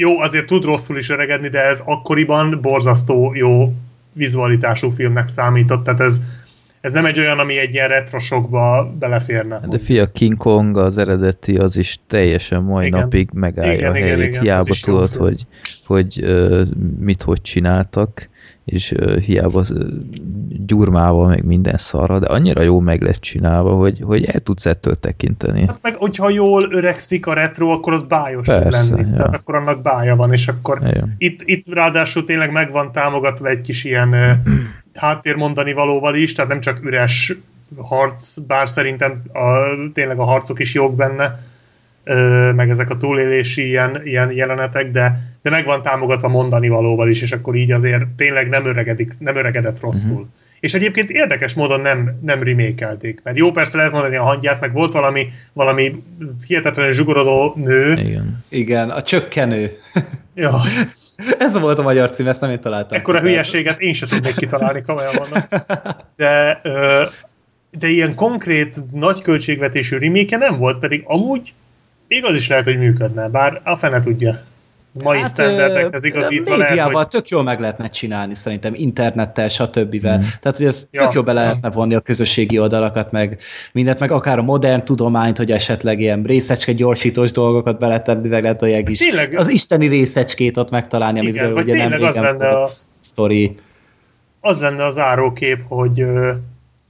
jó, azért tud rosszul is öregedni, de ez akkoriban borzasztó jó vizualitású filmnek számított, tehát ez, ez nem egy olyan, ami egy ilyen retrosokba beleférne. De fia, King Kong az eredeti, az is teljesen mai Igen. napig megállja Igen, a igen, helyét. igen, az hiába tudod, hogy, hogy ö, mit hogy csináltak, és hiába gyurmával, meg minden szarra, de annyira jó meg lett csinálva, hogy, hogy el tudsz ettől tekinteni. Hát meg, hogyha jól öregszik a retro, akkor az bájos tud Persze, lenni. ja. Tehát akkor annak bája van, és akkor Igen. itt, itt ráadásul tényleg meg van támogatva egy kis ilyen háttérmondani valóval is, tehát nem csak üres harc, bár szerintem a, tényleg a harcok is jók benne, meg ezek a túlélési ilyen, ilyen jelenetek, de, de meg van támogatva mondani valóval is, és akkor így azért tényleg nem, öregedik, nem öregedett rosszul. Uh-huh. És egyébként érdekes módon nem, nem remékelték, mert jó, persze lehet mondani a hangját, meg volt valami, valami hihetetlenül zsugorodó nő. Igen. Igen, a csökkenő. Ja, [LAUGHS] Ez volt a magyar cím, ezt nem én találtam. ekkora hülyeséget én sem tudnék kitalálni, komolyan mondom. De, ö, de ilyen konkrét, nagy költségvetésű remake nem volt, pedig amúgy igaz is lehet, hogy működne, bár a fene tudja. Mai hát, standardekhez igazítva lehet, médiával hogy... tök jól meg lehetne csinálni szerintem, internettel, stb. Mm. Tehát, hogy ez Ja. tök jól be lehetne vonni a közösségi oldalakat, meg mindent, meg akár a modern tudományt, hogy esetleg ilyen részecske gyorsítós dolgokat beletenni, meg lehet olyan is. Tényleg- Az isteni részecskét ott megtalálni, Igen, amiről vagy ugye nem tényleg az lenne a- sztori. Az lenne az árókép, hogy ö,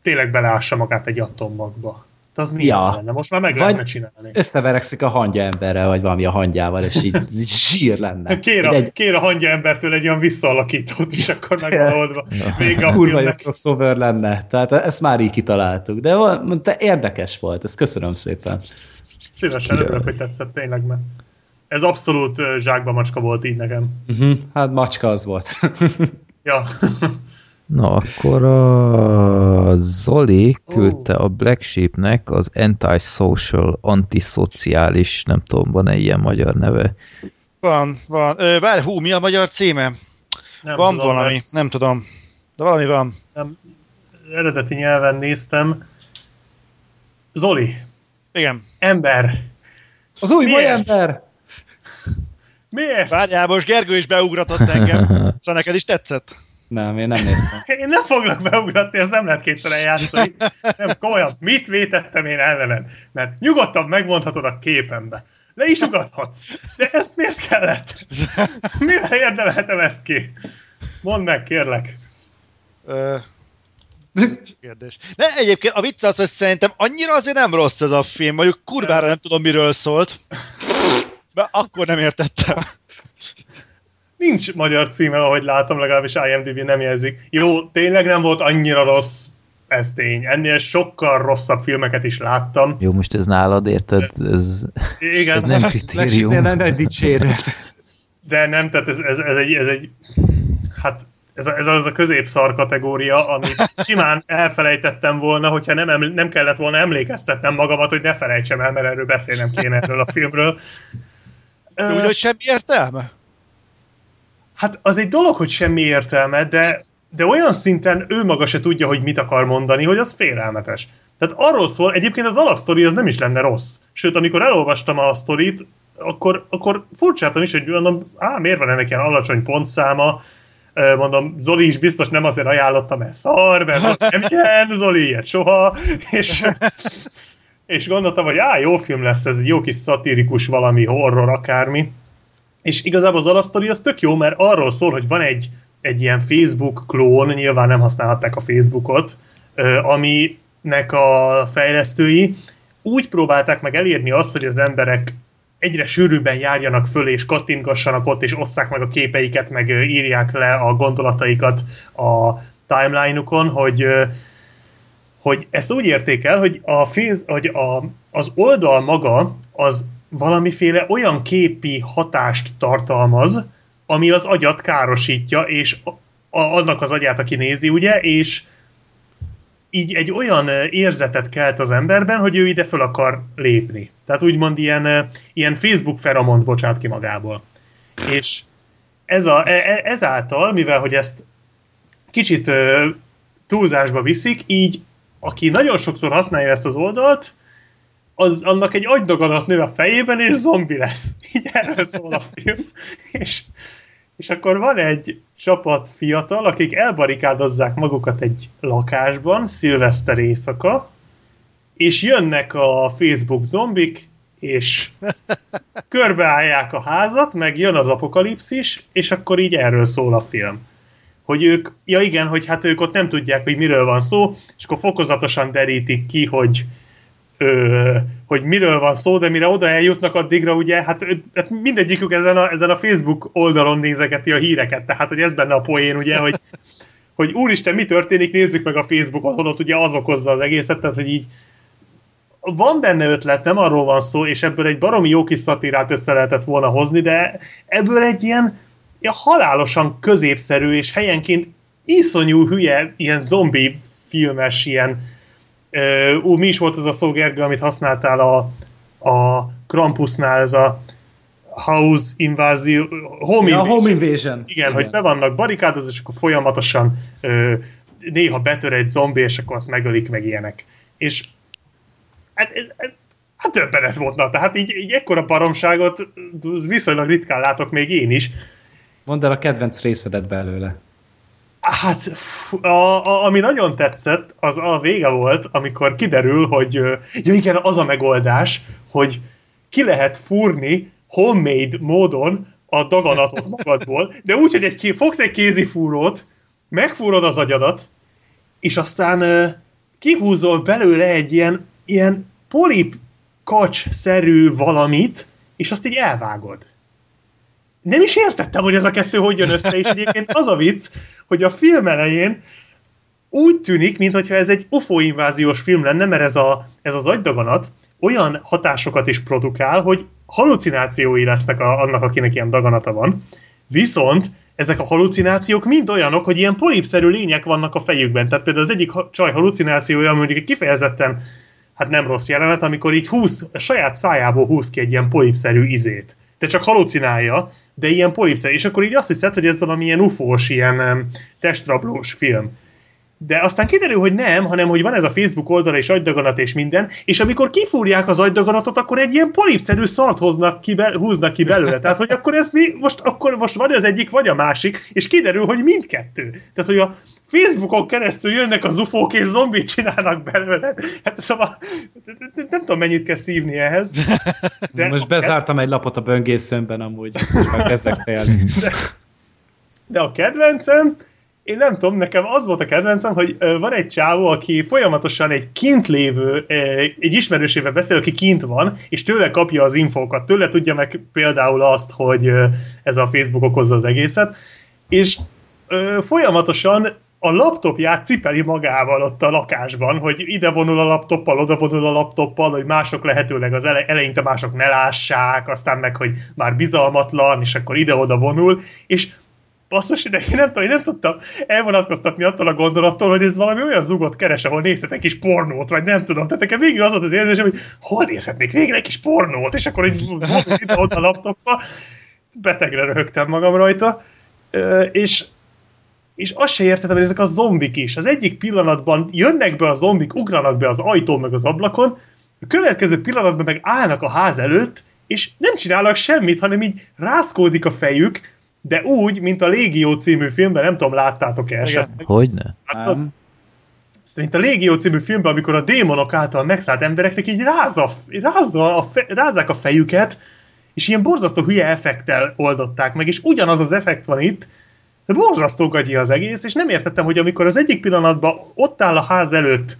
tényleg beleássa magát egy atommagba. Hát Az mi Ja. lenne? Most már meg Vagy- lehetne csinálni. Összeverekszik a hangya emberrel, vagy valami a hangyával, és így [LAUGHS] zsír lenne. Kér a, Egy kér a hangja embertől egy olyan visszaalakítót, és akkor meg van oldva. Vége a kurva jó crossover lenne. Tehát ezt már így kitaláltuk. De de érdekes volt, ezt köszönöm szépen. Szívesen örülök, hogy tetszett tényleg, mert ez abszolút zsákba macska volt így nekem. Uh-huh. Hát macska az volt. Ja. [LAUGHS] Na, akkor a Zoli küldte a Black Sheepnek az antisocial, antiszociális, nem tudom, van-e ilyen magyar neve? Van, van. Várj, hú, mi a magyar címe? Nem van tudom, valami, mert nem tudom. De valami van. Nem, eredeti nyelven néztem. Zoli, Igen. ember, Az új Miért? ember! miért? Várjál, most Gergő is beugratott engem. [LAUGHS] Szóval neked is tetszett? Nem, én nem néztem. [LAUGHS] Én nem foglak beugratni, ez nem lehet kétszer játszani. Nem, komolyan, mit vétettem én ellened? Mert nyugodtan megmondhatod a képembe. Le is ugathatsz. De ezt miért kellett? Mivel érdemeltem ezt ki? Mondd meg, kérlek. Ö, kérdés. De egyébként a vicc az, hogy szerintem annyira azért nem rossz ez a film, mondjuk kurvára nem tudom miről szólt. De akkor nem értettem. Nincs magyar címe, ahogy látom, legalábbis IMDb nem jelzik. Jó, tényleg nem volt annyira rossz, ez tény. Ennél sokkal rosszabb filmeket is láttam. Jó, most ez nálad, érted? Ez, Igen, ez nem kritérium. nem nagy dicséret. de nem, tehát ez, ez, ez, egy, ez egy, hát ez, a, ez az a középszar kategória, amit simán elfelejtettem volna, hogyha nem, eml- nem kellett volna emlékeztetnem magamat, hogy ne felejtsem el, mert erről beszélnem kéne erről a filmről. De Ö, úgy, hogy semmi értelme? Hát az egy dolog, hogy semmi értelme, de, de olyan szinten ő maga se tudja, hogy mit akar mondani, hogy az félelmetes. Tehát arról szól, egyébként az alapsztori az nem is lenne rossz. Sőt, amikor elolvastam a sztorit, akkor, akkor furcsáltam is, hogy mondom, á, miért van ennek ilyen alacsony pontszáma, mondom, Zoli is biztos nem azért ajánlotta, mert szar, mert nem [LAUGHS] ilyen, Zoli ilyet soha, és, és gondoltam, hogy á, jó film lesz, ez egy jó kis szatirikus valami horror, akármi. És igazából az alapsztori az tök jó, mert arról szól, hogy van egy, egy ilyen Facebook klón, nyilván nem használhatták a Facebookot, aminek a fejlesztői úgy próbálták meg elérni azt, hogy az emberek egyre sűrűbben járjanak föl, és kattingassanak ott, és osszák meg a képeiket, meg írják le a gondolataikat a timeline-ukon, hogy hogy ezt úgy érték el, hogy, a hogy a, az oldal maga az valamiféle olyan képi hatást tartalmaz, ami az agyat károsítja, és a, annak az agyát, aki nézi, ugye, és így egy olyan érzetet kelt az emberben, hogy ő ide föl akar lépni. Tehát úgymond ilyen, ilyen Facebook feromont bocsát ki magából. És ez a, e- e- ezáltal, mivel hogy ezt kicsit túlzásba viszik, így aki nagyon sokszor használja ezt az oldalt, az annak egy agydaganat nő a fejében, és zombi lesz. [LAUGHS] Így erről szól a film. És, és akkor van egy csapat fiatal, akik elbarikádozzák magukat egy lakásban, szilveszter éjszaka, és jönnek a Facebook zombik, és [LAUGHS] körbeállják a házat, meg jön az apokalipszis, és akkor így erről szól a film hogy ők, ja igen, hogy hát ők ott nem tudják, hogy miről van szó, és akkor fokozatosan derítik ki, hogy ö, hogy miről van szó, de mire oda eljutnak addigra, ugye, hát, hát mindegyikük ezen a, ezen a Facebook oldalon nézegeti a híreket, tehát hogy ez benne a poén, ugye, hogy, hogy úristen, mi történik, nézzük meg a Facebookon, ott ugye az okozza az egészet, tehát hogy így van benne ötlet, nem arról van szó, és ebből egy baromi jó kis szatirát össze lehetett volna hozni, de ebből egy ilyen ja, halálosan középszerű, és helyenként iszonyú hülye, ilyen zombi filmes, ilyen ú, mi is volt az a szó, Gergő, amit használtál a, a Krampusnál, ez a house invázió, home, Ja, invasion. home invasion. Igen, hogy be vannak barikádozva, és akkor folyamatosan ö, néha betör egy zombi, és akkor azt megölik meg ilyenek. És hát, ez, ez, Hát többenet volt, na, tehát így, így ekkora baromságot viszonylag ritkán látok még én is. Mondd el a kedvenc részedet belőle. Hát, a, a, ami nagyon tetszett, az a vége volt, amikor kiderül, hogy ja igen, az a megoldás, hogy ki lehet fúrni homemade módon a daganatot [LAUGHS] magadból, de úgy, hogy egy, fogsz egy kézifúrót, megfúrod az agyadat, és aztán uh, kihúzol belőle egy ilyen, ilyen polip kacs-szerű valamit, és azt így elvágod. Nem is értettem, hogy ez a kettő hogy jön össze, és egyébként az a vicc, hogy a film elején úgy tűnik, mintha ez egy UFO inváziós film lenne, mert ez, a, ez az agydaganat olyan hatásokat is produkál, hogy halucinációi lesznek a, annak, akinek ilyen daganata van. Viszont ezek a halucinációk mind olyanok, hogy ilyen polipszerű lények vannak a fejükben. Tehát például az egyik csaj halucinációja, mondjuk kifejezetten hát nem rossz jelenet, amikor így húz, saját szájából húz ki egy ilyen polipszerű izét. De csak halucinálja, de ilyen polipszerű. És akkor így azt hiszed, hogy ez valami ilyen ufós, ilyen testrablós film de aztán kiderül, hogy nem, hanem hogy van ez a Facebook oldala és agydaganat és minden, és amikor kifúrják az agydaganatot, akkor egy ilyen polipszerű szart hoznak ki, be, húznak ki belőle. Tehát, hogy akkor ez mi, most, akkor most vagy az egyik, vagy a másik, és kiderül, hogy mindkettő. Tehát, hogy a Facebookon keresztül jönnek az ufók és zombit csinálnak belőle. Hát szóval nem tudom, mennyit kell szívni ehhez. De most bezártam egy lapot a böngészőmben amúgy, és már kezdek De, de a kedvencem, én nem tudom, nekem az volt a kedvencem, hogy van egy csávó, aki folyamatosan egy kint lévő, egy ismerősével beszél, aki kint van, és tőle kapja az infókat, tőle tudja meg például azt, hogy ez a Facebook okozza az egészet, és folyamatosan a laptopját cipeli magával ott a lakásban, hogy ide vonul a laptoppal, oda vonul a laptoppal, hogy mások lehetőleg az ele- eleinte mások ne lássák, aztán meg, hogy már bizalmatlan, és akkor ide-oda vonul, és basszus ide, én nem, tudom, én nem tudtam elvonatkoztatni attól a gondolattól, hogy ez valami olyan zugot keres, ahol nézhetek kis pornót, vagy nem tudom. Tehát nekem végig az volt az érzésem, hogy hol nézhetnék végre egy kis pornót, és akkor így ide-oda a laptopba, betegre röhögtem magam rajta, és és azt se értettem, hogy ezek a zombik is. Az egyik pillanatban jönnek be a zombik, ugranak be az ajtón meg az ablakon, a következő pillanatban meg állnak a ház előtt, és nem csinálnak semmit, hanem így rászkódik a fejük, de úgy, mint a Légió című filmben, nem tudom, láttátok-e esetleg. Hogyne? Láttad? mint a Légió című filmben, amikor a démonok által megszállt embereknek így rázza, rázza a fe, rázzák a fejüket, és ilyen borzasztó hülye effektel oldották meg, és ugyanaz az effekt van itt, de borzasztó gagyi az egész, és nem értettem, hogy amikor az egyik pillanatban ott áll a ház előtt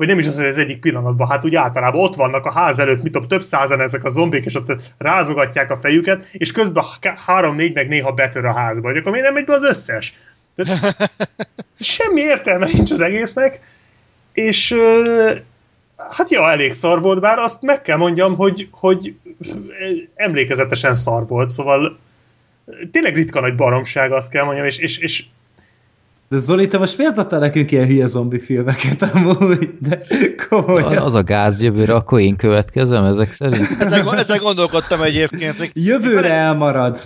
vagy nem is az, hogy az egyik pillanatban, hát úgy általában ott vannak a ház előtt, mit tudom, több százan ezek a zombik, és ott rázogatják a fejüket, és közben három-négy meg néha betör a házba, hogy akkor miért nem megy be az összes? De [LAUGHS] semmi értelme nincs az egésznek, és hát ja, elég szar volt, bár azt meg kell mondjam, hogy, hogy emlékezetesen szar volt, szóval tényleg ritka nagy baromság, azt kell mondjam, és, és, és de Zoli, te most miért adtál nekünk ilyen hülye zombi filmeket amúgy? De komolyan. Az a gáz jövőre, akkor én következem ezek szerint? Ezen, ezen gondolkodtam egyébként. Még, jövőre még elmarad.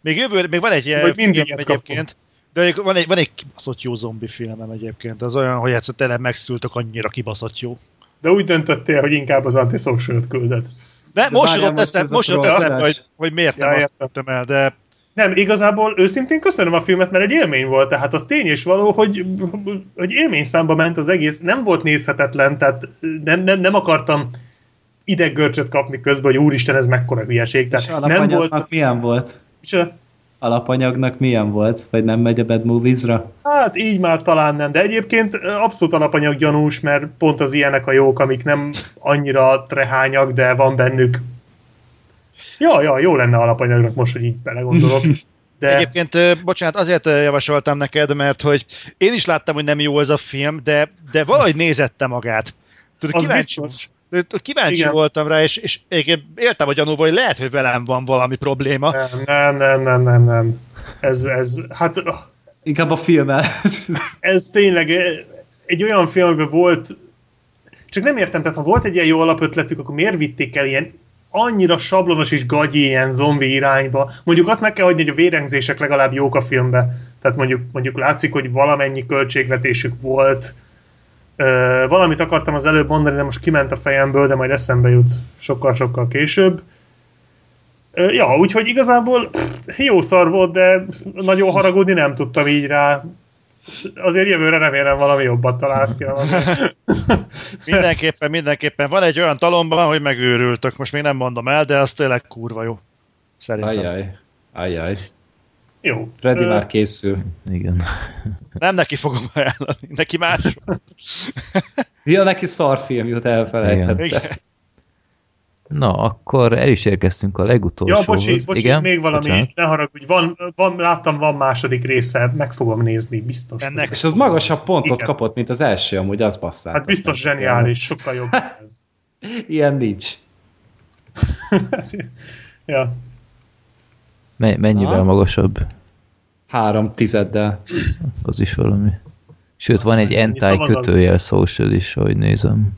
Még jövőre, még van egy ilyen film egyébként. De van egy, van egy kibaszott jó zombi filmem egyébként. Az olyan, hogy egyszer tényleg megszültök annyira kibaszott jó. De úgy döntöttél, hogy inkább az antisocial külded. De, de most jutott eszem, most jutott eszem, hogy, hogy miért ja, nem azt el, de nem, igazából őszintén köszönöm a filmet, mert egy élmény volt, tehát az tény és való, hogy, hogy élményszámba ment az egész, nem volt nézhetetlen, tehát nem, nem, nem akartam ideggörcsöt kapni közben, hogy úristen, ez mekkora hülyeség. Tehát nem volt... milyen volt? Micsoda? Alapanyagnak milyen volt? Vagy nem megy a Bad Movies-ra? Hát így már talán nem, de egyébként abszolút alapanyag gyanús, mert pont az ilyenek a jók, amik nem annyira trehányak, de van bennük Ja, ja, jó lenne alapanyagnak most, hogy így belegondolok. De... [LAUGHS] Egyébként, bocsánat, azért javasoltam neked, mert hogy én is láttam, hogy nem jó ez a film, de, de valahogy nézette magát. Tudod, az kíváncsi, biztos. kíváncsi Igen. voltam rá, és, és értem a gyanúval, hogy lehet, hogy velem van valami probléma. Nem, nem, nem, nem, nem, nem. Ez, ez, hát... Inkább a film [LAUGHS] ez tényleg egy olyan filmben volt, csak nem értem, tehát ha volt egy ilyen jó alapötletük, akkor miért vitték el ilyen annyira sablonos és gagyi ilyen zombi irányba. Mondjuk azt meg kell hagyni, hogy a vérengzések legalább jók a filmbe. Tehát mondjuk, mondjuk látszik, hogy valamennyi költségvetésük volt. Ö, valamit akartam az előbb mondani, de most kiment a fejemből, de majd eszembe jut sokkal-sokkal később. Ö, ja, úgyhogy igazából pff, jó szar volt, de nagyon haragudni nem tudtam így rá. Azért jövőre remélem valami jobbat találsz ki. [LAUGHS] Mindenképpen, mindenképpen. Van egy olyan talomban, hogy megőrültök. Most még nem mondom el, de az tényleg kurva jó. Szerintem. Ajjaj. Ajjaj. Jó. Freddy Ö, már készül. Igen. Nem neki fogom ajánlani, neki más. Ja, neki szarfilm jut elfelejtette. Igen. Na, akkor el is érkeztünk a legutolsó. Ja, bocsi, bocsi Igen? még valami, Bocsánat. ne haragudj, van, van, láttam, van második része, meg fogom nézni, biztos. Ennek- És az magasabb pontot Igen. kapott, mint az első, amúgy az basszát. Hát biztos zseniális, sokkal jobb ez. [LAUGHS] Ilyen nincs. [LAUGHS] ja. Me- mennyivel Aha. magasabb? Három tizeddel. Az is valami. Sőt, van egy szavazat. kötőjel social is, ahogy nézem.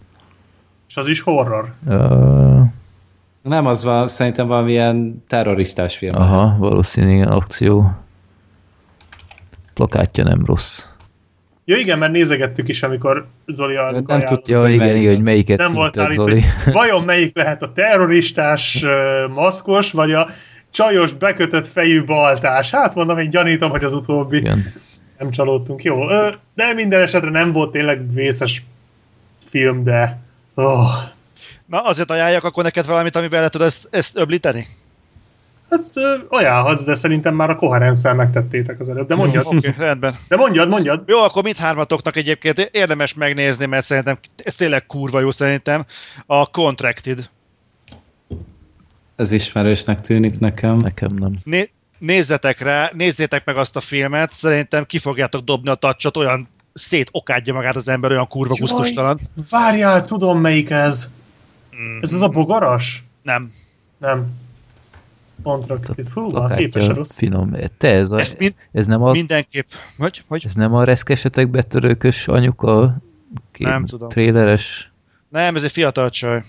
És az is horror. Uh, Nem, az van, szerintem valamilyen terroristás film. aha, valószínűleg igen, akció. Plakátja nem rossz. Ja igen, mert nézegettük is, amikor Zoli a Nem tudja, Ja, Hogy igen, melyik igen, hogy melyiket nem voltál küldted, itt, Zoli. hogy vajon melyik lehet a terroristás maszkos, vagy a csajos bekötött fejű baltás. Hát mondom, én gyanítom, hogy az utóbbi. Igen. Nem csalódtunk. Jó, de minden esetre nem volt tényleg vészes film, de... Oh, Na, azért ajánljak akkor neked valamit, amiben le tudod ezt, ezt öblíteni? hát ajánlhatsz, de szerintem már a koherenszel megtettétek az előbb. De mondjad, Oké, okay, rendben. de mondjad, mondjad. Jó, akkor mindhármatoknak egyébként érdemes megnézni, mert szerintem ez tényleg kurva jó szerintem. A Contracted. Ez ismerősnek tűnik nekem. Nekem nem. Né- nézzetek rá, nézzétek meg azt a filmet, szerintem ki fogjátok dobni a tacsot, olyan szét okádja magát az ember, olyan kurva Jaj. gusztustalan. Várjál, tudom melyik ez. Mm, Ez az a bogaras? Nem. Nem. Kontraktív. A képes rossz. finom. Te ez, a, mind, ez nem a mindenképp... Hogy? Hogy? Ez nem a reszkesetek betörőkös anyuka kép, Nem tudom. tréleres, Nem, ez egy fiatal csaj.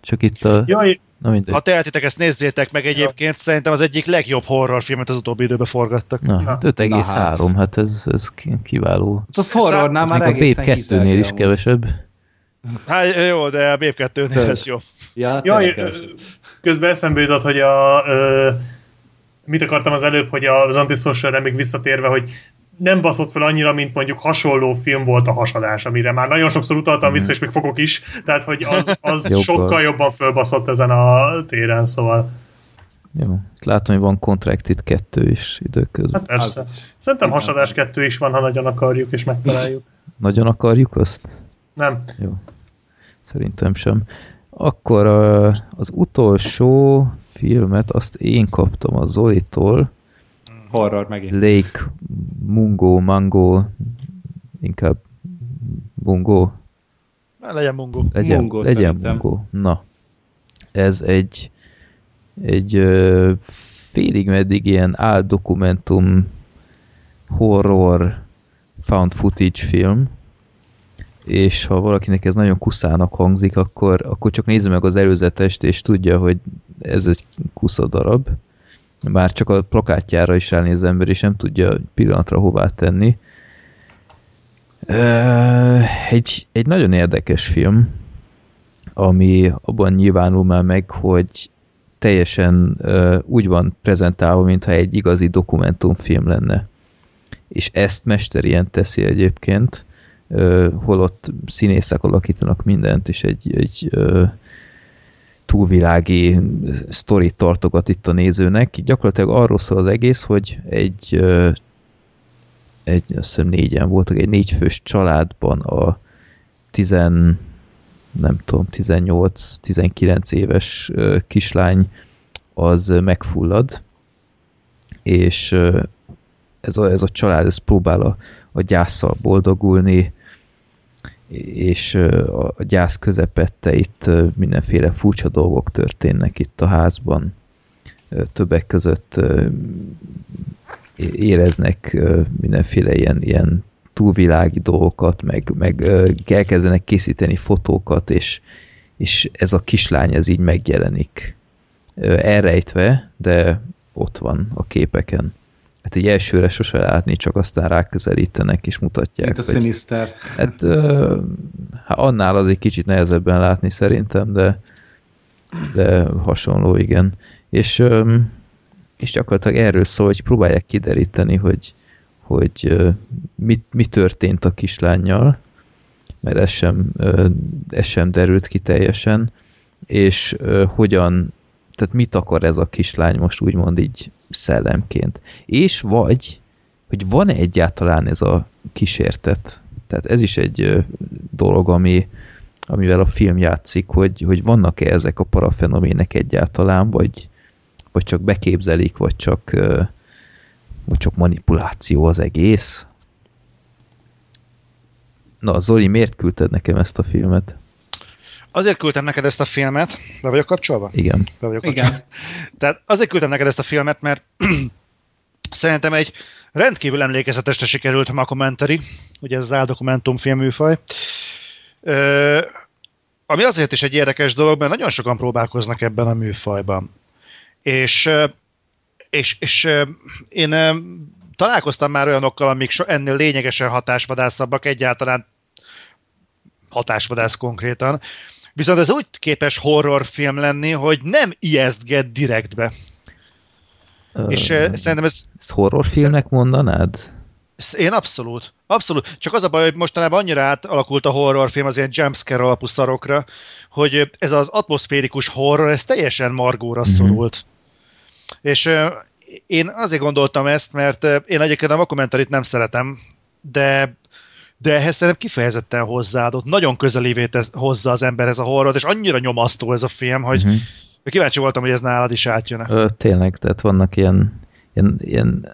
csak itt a... Jaj, Na mindegy. Ha tehetitek, ezt nézzétek meg egyébként, szerintem az egyik legjobb horrorfilmet az utóbbi időben forgattak. Na, Na. hát 5,3, Na hát. hát ez, ez ki- kiváló. Az horrornál Ez már még a egészen Babe 2-nél is amúgy. kevesebb. Hát jó, de a Babe 2 Tök. ez jó. Ja, Jaj, ez. közben eszembe jutott, hogy a... Ö, mit akartam az előbb, hogy az Antisocialre még visszatérve, hogy nem baszott fel annyira, mint mondjuk hasonló film volt a hasadás, amire már nagyon sokszor utaltam vissza, és még fogok is, tehát hogy az, az [LAUGHS] sokkal jobban fölbaszott ezen a téren, szóval Jó. Látom, hogy van Contracted 2 is időközben. hát persze. Az is. Szerintem hasadás kettő is van, ha nagyon akarjuk, és megtaláljuk. [LAUGHS] Nagyon akarjuk azt? Nem. Jó. Szerintem sem. Akkor az utolsó filmet azt én kaptam a Zolitól. Horror megint. Lake Mungo, Mango, inkább Mungo, Na, legyen mungo. legyen, Mungo legyen szerintem. Mungo. Na, ez egy egy ö, félig meddig ilyen áldokumentum horror found footage film, és ha valakinek ez nagyon kuszának hangzik, akkor, akkor csak nézze meg az előzetest, és tudja, hogy ez egy kusza darab. Már csak a plakátjára is ránéz az ember, és nem tudja pillanatra hová tenni. Egy, egy nagyon érdekes film, ami abban nyilvánul már meg, hogy teljesen úgy van prezentálva, mintha egy igazi dokumentumfilm lenne. És ezt mesterien teszi egyébként, holott színészek alakítanak mindent, és egy, egy ö, túlvilági sztorit tartogat itt a nézőnek. Gyakorlatilag arról szól az egész, hogy egy, egy azt hiszem négyen voltak, egy négyfős családban a tizen nem tudom, 18-19 éves kislány az megfullad, és ez a, ez a család ez próbál a, a gyászsal boldogulni, és a, gyász közepette itt mindenféle furcsa dolgok történnek itt a házban. Többek között éreznek mindenféle ilyen, ilyen túlvilági dolgokat, meg, meg elkezdenek készíteni fotókat, és, és ez a kislány ez így megjelenik. Elrejtve, de ott van a képeken. Hát így elsőre sose látni, csak aztán ráközelítenek és mutatják. Mint a Sinister. Hát ö, hát annál az egy kicsit nehezebben látni szerintem, de, de hasonló, igen. És, ö, és gyakorlatilag erről szól, hogy próbálják kideríteni, hogy, hogy ö, mit, mi történt a kislányjal, mert ez sem, ö, ez sem derült ki teljesen, és ö, hogyan, tehát mit akar ez a kislány most úgymond így szellemként. És vagy, hogy van-e egyáltalán ez a kísértet. Tehát ez is egy dolog, ami, amivel a film játszik, hogy, hogy vannak-e ezek a parafenomének egyáltalán, vagy, vagy csak beképzelik, vagy csak, vagy csak manipuláció az egész. Na, Zoli, miért küldted nekem ezt a filmet? Azért küldtem neked ezt a filmet. Be vagyok kapcsolva? Igen. Be vagyok Igen. kapcsolva. Tehát azért küldtem neked ezt a filmet, mert [CLEARS THROAT] szerintem egy rendkívül emlékezetesre sikerült Mockumentary, ugye ez az áldokumentum filmműfaj. Ö, ami azért is egy érdekes dolog, mert nagyon sokan próbálkoznak ebben a műfajban. És, és, és én találkoztam már olyanokkal, amik so, ennél lényegesen hatásvadászabbak, egyáltalán hatásvadász konkrétan. Viszont ez úgy képes horrorfilm lenni, hogy nem ijesztget direktbe. És Ö, uh, szerintem ez, Ezt horrorfilmnek mondanád? én abszolút, abszolút. Csak az a baj, hogy mostanában annyira átalakult a horrorfilm az ilyen jumpscare alapú szarokra, hogy ez az atmoszférikus horror, ez teljesen margóra Mhm. szorult. És én azért gondoltam ezt, mert én egyébként a dokumentarit nem szeretem, de de ehhez szerintem kifejezetten hozzáadott. Nagyon közelévé tesz, hozza az emberhez a horrort, és annyira nyomasztó ez a film, hogy Mhm. kíváncsi voltam, hogy ez nálad is átjön. Ö, tényleg, tehát vannak ilyen, ilyen, ilyen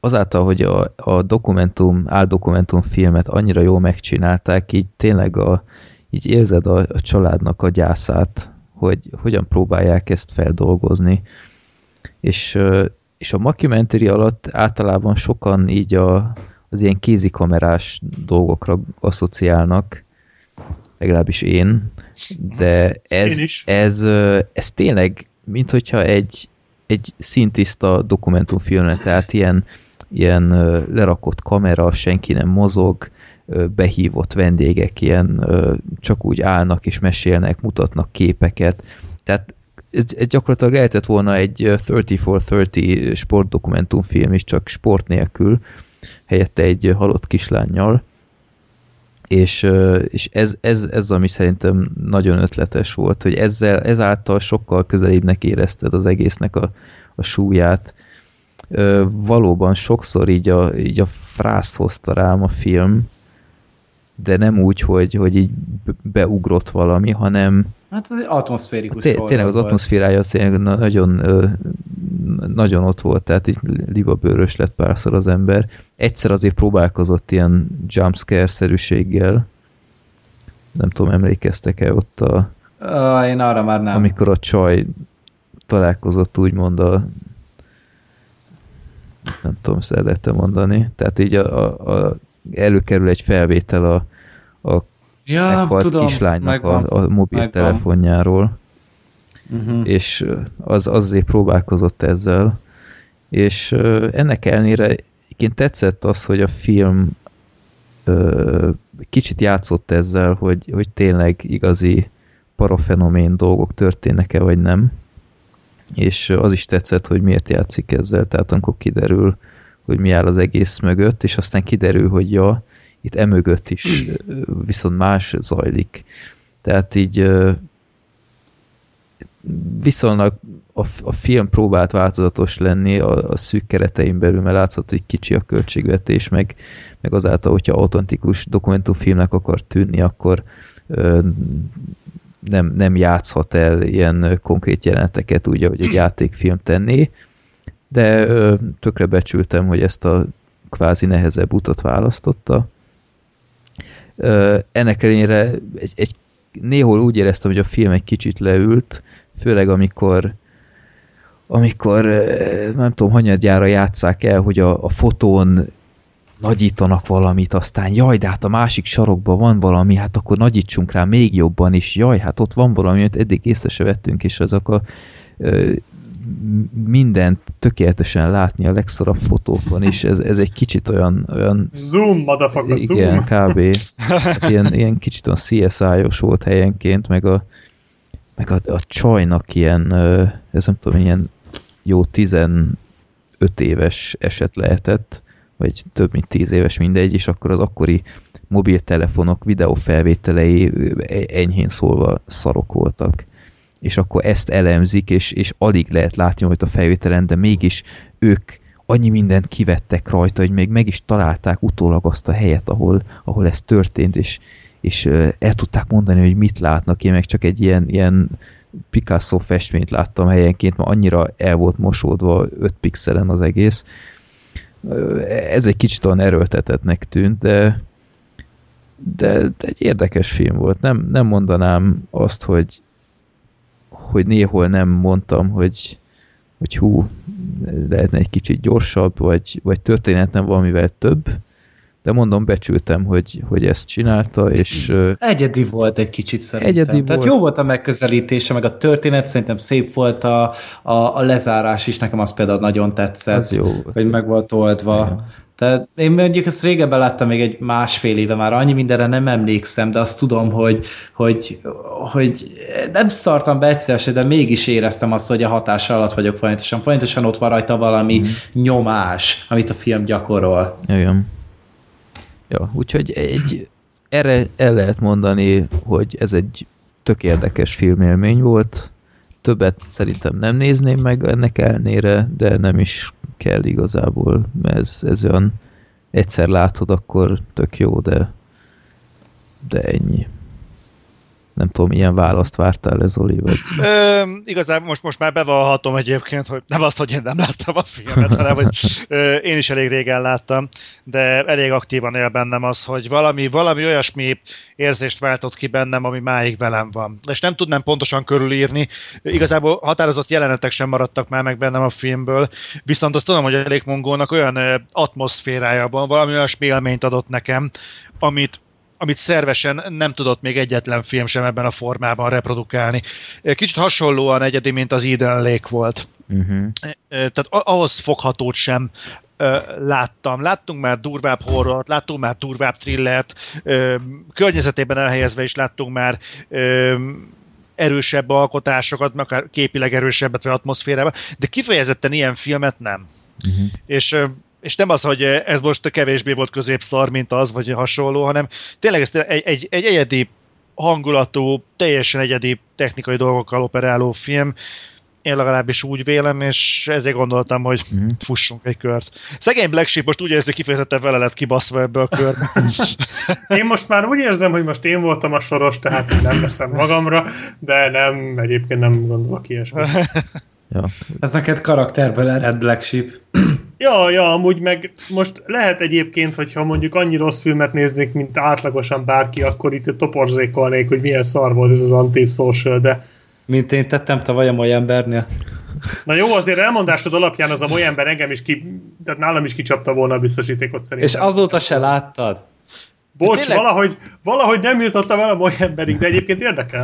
azáltal, hogy a, a dokumentum, áldokumentum filmet annyira jól megcsinálták, így tényleg a, így érzed a, a családnak a gyászát, hogy hogyan próbálják ezt feldolgozni. És, és a mockumentary alatt általában sokan így a, az ilyen kézikamerás dolgokra asszociálnak, legalábbis én, de ez, Én ez, ö, ez tényleg, mint hogyha egy, egy szintiszta dokumentumfilm lenne, tehát ilyen, ilyen lerakott kamera, senki nem mozog, behívott vendégek ilyen csak úgy állnak és mesélnek, mutatnak képeket. Tehát ez, ez gyakorlatilag lehetett volna egy ö, 30 for 30 sportdokumentumfilm is, csak sport nélkül, helyette egy halott kislányjal. És, és ez, ez, ez, ami szerintem nagyon ötletes volt, hogy ezzel, ezáltal sokkal közelébbnek érezted az egésznek a, a súlyát. Valóban sokszor így a, így a frászt hozta rám a film, de nem úgy, hogy, hogy így be- beugrott valami, hanem Hát egy atmoszférikus té- tényleg az volt. atmoszférája az tényleg na- nagyon, nagyon ott volt, tehát így libabőrös lett párszor az ember. Egyszer azért próbálkozott ilyen jumpscare-szerűséggel, nem tudom, emlékeztek-e ott a, Uh, én arra már nem. amikor a csaj találkozott úgymond a nem tudom, szerettem mondani. Tehát így a, a, a, előkerül egy felvétel a, a ja, meghalt tudom, kislánynak a, megvan. a mobiltelefonjáról, Uh-huh. és ö, az azért próbálkozott ezzel, és ennek ellenére egyébként tetszett az, hogy a film ö, kicsit játszott ezzel, hogy, hogy tényleg igazi parafenomén dolgok történnek-e, vagy nem. És az is tetszett, hogy miért játszik ezzel, tehát amikor kiderül, hogy mi áll az egész mögött, és aztán kiderül, hogy ja, itt emögött is viszont más zajlik. Tehát így viszonylag a, a film próbált változatos lenni a, a szűk keretein belül, mert látszott, hogy kicsi a költségvetés, meg, meg azáltal, hogyha autentikus dokumentumfilmnek akar tűnni, akkor ö, nem, nem játszhat el ilyen konkrét jeleneteket úgy, ahogy egy játékfilm tenné, de ö, tökre becsültem, hogy ezt a kvázi nehezebb utat választotta. Ennek ellenére egy, egy, néhol úgy éreztem, hogy a film egy kicsit leült, főleg amikor amikor nem tudom, hanyadjára játszák el, hogy a, a fotón nagyítanak valamit, aztán jaj, de hát a másik sarokban van valami, hát akkor nagyítsunk rá még jobban is, jaj, hát ott van valami, amit eddig észre se vettünk, és azok a mindent tökéletesen látni a legszorabb fotókon is, ez, ez egy kicsit olyan, olyan Zoom, motherfucker, igen, zoom. kb. Hát ilyen, ilyen kicsit olyan CSI-os volt helyenként, meg a, meg a, a csajnak ilyen, ez nem tudom, ilyen jó 15 éves eset lehetett, vagy több mint 10 éves mindegy, és akkor az akkori mobiltelefonok videófelvételei e- enyhén szólva szarok voltak. És akkor ezt elemzik, és, és alig lehet látni majd a felvételen, de mégis ők annyi mindent kivettek rajta, hogy még meg is találták utólag azt a helyet, ahol, ahol ez történt, és, és el tudták mondani, hogy mit látnak. Én meg csak egy ilyen, ilyen Picasso festményt láttam helyenként, mert annyira el volt mosódva 5 pixelen az egész. Ez egy kicsit olyan erőltetetnek tűnt, de, de egy érdekes film volt. Nem, nem mondanám azt, hogy, hogy néhol nem mondtam, hogy, hogy hú, lehetne egy kicsit gyorsabb, vagy, vagy történetnem valamivel több, de mondom, becsültem, hogy, hogy ezt csinálta, és Egyedi volt egy kicsit szerintem. Egyedi Tehát volt. jó volt a megközelítése, meg a történet, szerintem szép volt a, a, a lezárás is, nekem az például nagyon tetszett, Az jó volt. hogy meg volt oldva. Igen. Tehát én mondjuk ezt régebben láttam még egy másfél éve már, annyi mindenre nem emlékszem, de azt tudom, hogy, hogy, hogy nem szartam be egyszer se, de mégis éreztem azt, hogy a hatása alatt vagyok folyamatosan. Folyamatosan ott van rajta valami Mhm. nyomás, amit a film gyakorol. Igen. Ja, úgyhogy egy, erre el lehet mondani, hogy ez egy tök érdekes filmélmény volt. Többet szerintem nem nézném meg ennek elnére, de nem is kell igazából, mert ez, ez olyan egyszer látod, akkor tök jó, de de ennyi. Nem tudom, milyen választ vártál ez, Oli, vagy... Ö, igazából most, most már bevallhatom egyébként, hogy nem azt, hogy én nem láttam a filmet, hanem hogy ö, én is elég régen láttam, de elég aktívan él bennem az, hogy valami, valami olyasmi érzést váltott ki bennem, ami máig velem van. És nem tudnám pontosan körülírni, igazából határozott jelenetek sem maradtak már meg bennem a filmből, viszont azt tudom, hogy elég mongónak olyan ö, atmoszférája van, valami olyasmi élményt adott nekem, amit amit szervesen nem tudott még egyetlen film sem ebben a formában reprodukálni. Kicsit hasonlóan egyedi, mint az Eden Lake volt. Uh-huh. Tehát ahhoz foghatót sem ö, láttam. Láttunk már durvább horrort, láttunk már durvább thrillert, környezetében elhelyezve is láttunk már erősebb alkotásokat, meg akár képileg erősebbet vagy atmoszférában, de kifejezetten ilyen filmet nem. Uh-huh. És, és nem az, hogy ez most kevésbé volt középszar, mint az, vagy hasonló, hanem tényleg ez egy, egy, egy egyedi hangulatú, teljesen egyedi technikai dolgokkal operáló film. Én legalábbis úgy vélem, és ezért gondoltam, hogy Mhm. fussunk egy kört. Szegény Black Sheep most úgy érzi, hogy kifejezetten vele lett kibaszva ebbe a körbe. [LAUGHS] Én most már úgy érzem, hogy most én voltam a soros, tehát nem veszem magamra, de nem, egyébként nem gondolok ilyesmi. [LAUGHS] Ja. Ez neked karakterből ered Black Sheep. [CLEARS THROAT] Ja, ja, amúgy meg most lehet egyébként, hogyha mondjuk annyi rossz filmet néznék, mint átlagosan bárki, akkor itt toporzékolnék, hogy milyen szar volt ez az anti-social, de Mint én tettem tavaly a mai embernél. na jó, azért elmondásod alapján az a moly ember engem is ki, tehát nálam is kicsapta volna a biztosítékot szerintem. És azóta se láttad? Bocs, tényleg- valahogy, valahogy nem jutottam el a moly emberig, de egyébként érdekel.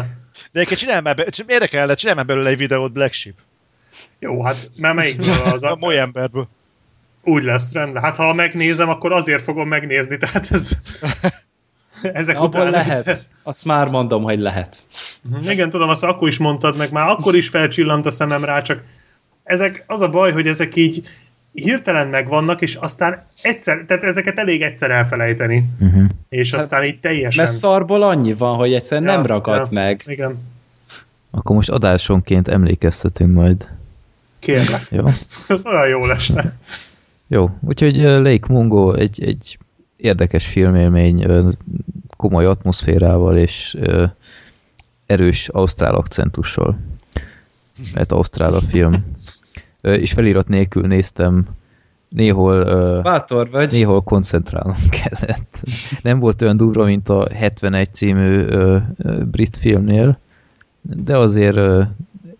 De egyébként csinálj már, be, érdekelne, csinálj már belőle egy videót Black Sheep. Jó, hát mert melyikből [LAUGHS] az A a... moly emberből. Úgy lesz, rendben. Hát ha megnézem, akkor azért fogom megnézni, tehát ez... [LAUGHS] Ezek Abból után lehet. Azt már mondom, hogy lehet. Mhm, Igen, tudom, azt akkor is mondtad meg, már akkor is felcsillant a szemem rá, csak ezek, az a baj, hogy ezek így hirtelen megvannak, és aztán egyszer, tehát ezeket elég egyszer elfelejteni, Uh-huh. és aztán így teljesen... Mert szarból annyi van, hogy egyszerűen Ja, nem ragad ja. meg. Igen, Akkor most adásonként emlékeztetünk majd. Kérlek. Jó? [LAUGHS] Ez olyan jó lesne. Jó, úgyhogy Lake Mungo egy, egy érdekes filmélmény, komoly atmoszférával és erős ausztrál akcentussal. Mert ausztrál a film. És felirat nélkül néztem, néhol, Bátor vagy. néhol koncentrálnom [LAUGHS] kellett. Nem volt olyan durva, mint a 71 című brit filmnél, de azért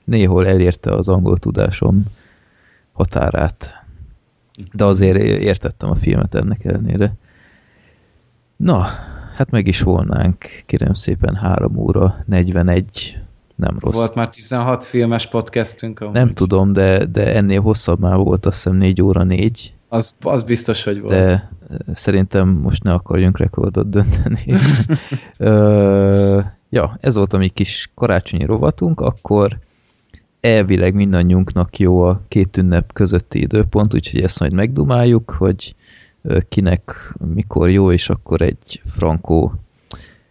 néhol elérte az angol tudásom határát. De azért értettem a filmet ennek ellenére. Na, hát meg is volnánk, kérem szépen 3 óra 41 nem rossz. Volt már 16 filmes podcastünk. Amúgy. Nem tudom, de, de ennél hosszabb már volt, azt hiszem 4 óra 4, Az, az biztos, hogy volt. de szerintem most ne akarjunk rekordot dönteni. [LAUGHS] Ö, ja, ez volt a mi kis karácsonyi rovatunk, akkor elvileg mindannyiunknak jó a két ünnep közötti időpont, úgyhogy ezt majd megdumáljuk, hogy kinek mikor jó, és akkor egy frankó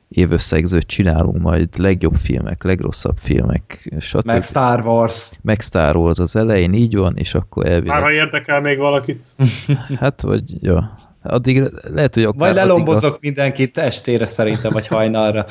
évösszegzőt csinálunk majd legjobb filmek, legrosszabb filmek, stb. Meg Star Wars. meg Star Wars az elején, így van, és akkor elvileg... Már ha érdekel még valakit. [LAUGHS] Hát, vagy, ja. Addig lehet, hogy akár Vagy addigra- lelombozok mindenkit estére szerintem, vagy hajnalra.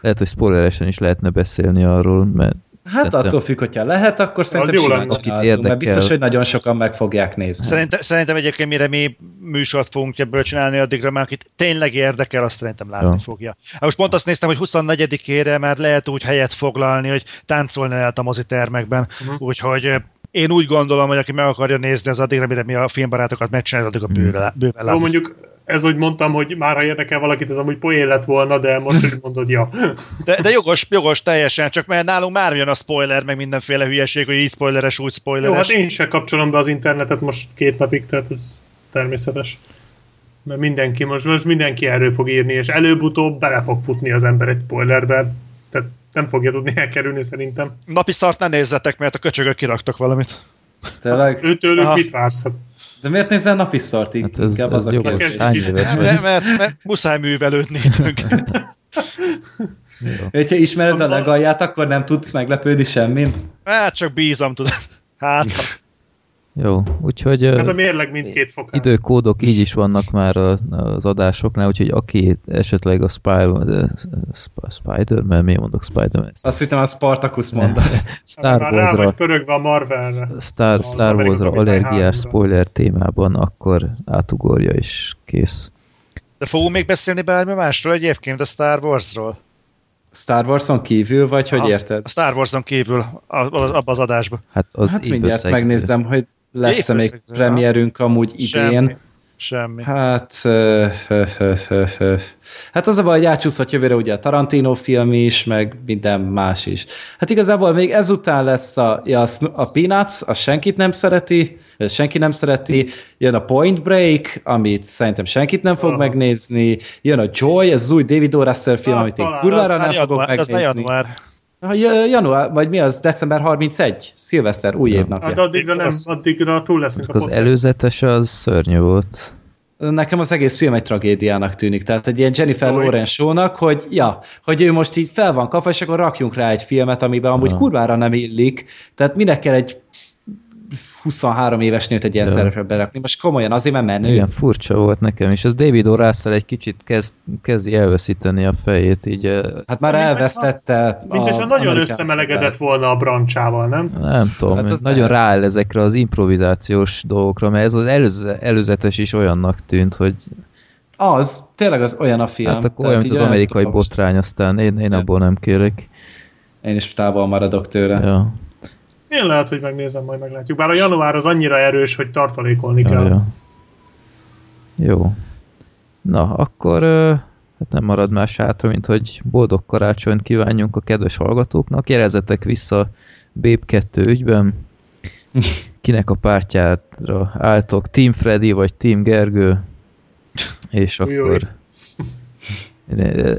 Lehet, hogy spoileresen is lehetne beszélni arról, mert Hát Szerintem- attól függ, hogyha lehet, akkor szerintem jó simán lenne. Akit érdekel. mert biztos, hogy nagyon sokan meg fogják nézni. Szerintem, szerintem egyébként mire mi műsort fogunk ebből csinálni, addigra már akit tényleg érdekel, azt szerintem látni Ja. fogja. Hát most pont azt néztem, hogy 24-ére már lehet úgy helyet foglalni, hogy táncolni lehet a mozitermekben. Mhm. Úgyhogy én úgy gondolom, hogy aki meg akarja nézni, az addigra, mire mi a filmbarátokat megcsináljuk, addig a bőven, bőven Jó, látni. mondjuk ez, hogy mondtam, hogy már ha érdekel valakit, ez amúgy poén lett volna, de most, hogy mondod, ja. De, de jogos, jogos teljesen, csak mert nálunk már jön a spoiler, meg mindenféle hülyeség, hogy így spoileres, úgy Jó, spoileres. hát én sem kapcsolom be az internetet most két napig, tehát ez természetes. Mert mindenki most, most mindenki erről fog írni, és előbb-utóbb bele fog futni az ember egy spoilerbe. Tehát nem fogja tudni elkerülni szerintem. Napi szart ne nézzetek, mert a köcsögök kiraktak valamit. Tényleg? Őtőlük Aha. mit vársz? Hát De miért nézel napi szart? hát ez, Inkább ez az a jogos. kérdés. Éves vagy? Mert, mert, mert muszáj művelődni időnként. Hogyha ismered a legalját, akkor nem tudsz meglepődni semmin. Hát csak bízom, tudod. Hát, Jó, úgyhogy hát a mérleg mindkét fokán. időkódok így is vannak már a- az adásoknál, úgyhogy aki esetleg a Spider- Sp- Spider-Man, miért mondok Spider-Man? Azt hittem a Spartacus mondasz. [LAUGHS] Star rá Wars-ra vagy pörögve a Marvelre. Star, Star Wars-ra allergiás 3-ra. spoiler témában, akkor átugorja és kész. de fogunk még beszélni bármi másról egyébként a Star Warsról? Star Wars-on kívül, vagy hogy Aha, érted? A Star Wars-on kívül, a- a- abba az adásba. Hát az Hát mindjárt megnézem, hogy lesz-e még premierünk amúgy idén. Semmi. Semmi. Hát, ö, ö, ö, ö, ö. hát az a baj, hogy átcsúszhat jövőre ugye a Tarantino film is, meg minden más is. Hát igazából még ezután lesz a, ja, a, Peanuts, a senkit nem szereti, senki nem szereti, jön a Point Break, amit szerintem senkit nem fog Aha. megnézni, jön a Joy, ez az új David O. Russell film, amit én kurvára nem fogok január, az megnézni. Január. Ja- január, vagy mi az, december 31, szilveszter, új Ja. évnapja. Hát addigra nem, addigra túl leszünk a Az podcast. előzetes az szörnyű volt. nekem az egész film egy tragédiának tűnik. Tehát egy ilyen Jennifer Oly. Lawrence show-nak, hogy ja, hogy ő most így fel van kapva, és akkor rakjunk rá egy filmet, amiben amúgy Ja. kurvára nem illik. Tehát minek kell egy 23 éves nőt egy ilyen szerepre berakni? Most komolyan azért, mert menő. Igen, furcsa volt nekem is. Ez David O. Russell egy kicsit kezd, kezdi elveszíteni a fejét, így Hát már Mint elvesztette Mint hogyha nagyon összemelegedett volna a brancsával, nem? nem tudom, Hát az nagyon lehet. rááll ezekre az improvizációs dolgokra, mert ez az előze, előzetes is olyannak tűnt, hogy Az, tényleg az olyan a film. hát akkor olyan, mint az amerikai botrány, aztán én, én abból nem kérek. Én is távol maradok tőle. Ja, Én lehet, hogy megnézem, majd meglátjuk. Bár a január az annyira erős, hogy tartalékolni ja, kell. ja. Jó. Na, akkor hát nem marad más hátra, mint hogy boldog karácsonyt kívánjunk a kedves hallgatóknak. Jelezzetek vissza Bép 2 ügyben. Kinek a pártjára álltok, Team Freddy vagy Team Gergő, és akkor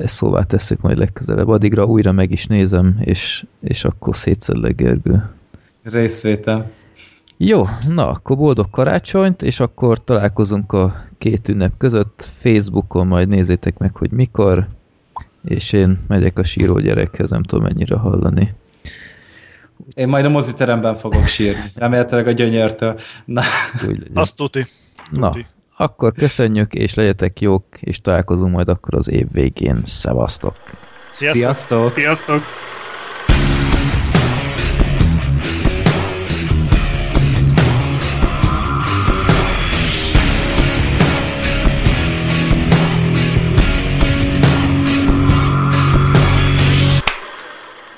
ezt szóvá tesszük majd legközelebb. Addigra újra meg is nézem, és, és akkor szétszedlek Gergő. Részvétel. Jó, na, akkor boldog karácsonyt, és akkor találkozunk a két ünnep között. Facebookon majd nézzétek meg, hogy mikor, és én megyek a síró gyerekhez, nem tudom mennyire hallani. Én majd a moziteremben fogok sírni. Remélhetőleg a gyönyörtől. Na. Azt tuti. Na, akkor köszönjük, és legyetek jók, és találkozunk majd akkor az év végén. Szevasztok! Sziasztok! sziasztok! Sziasztok!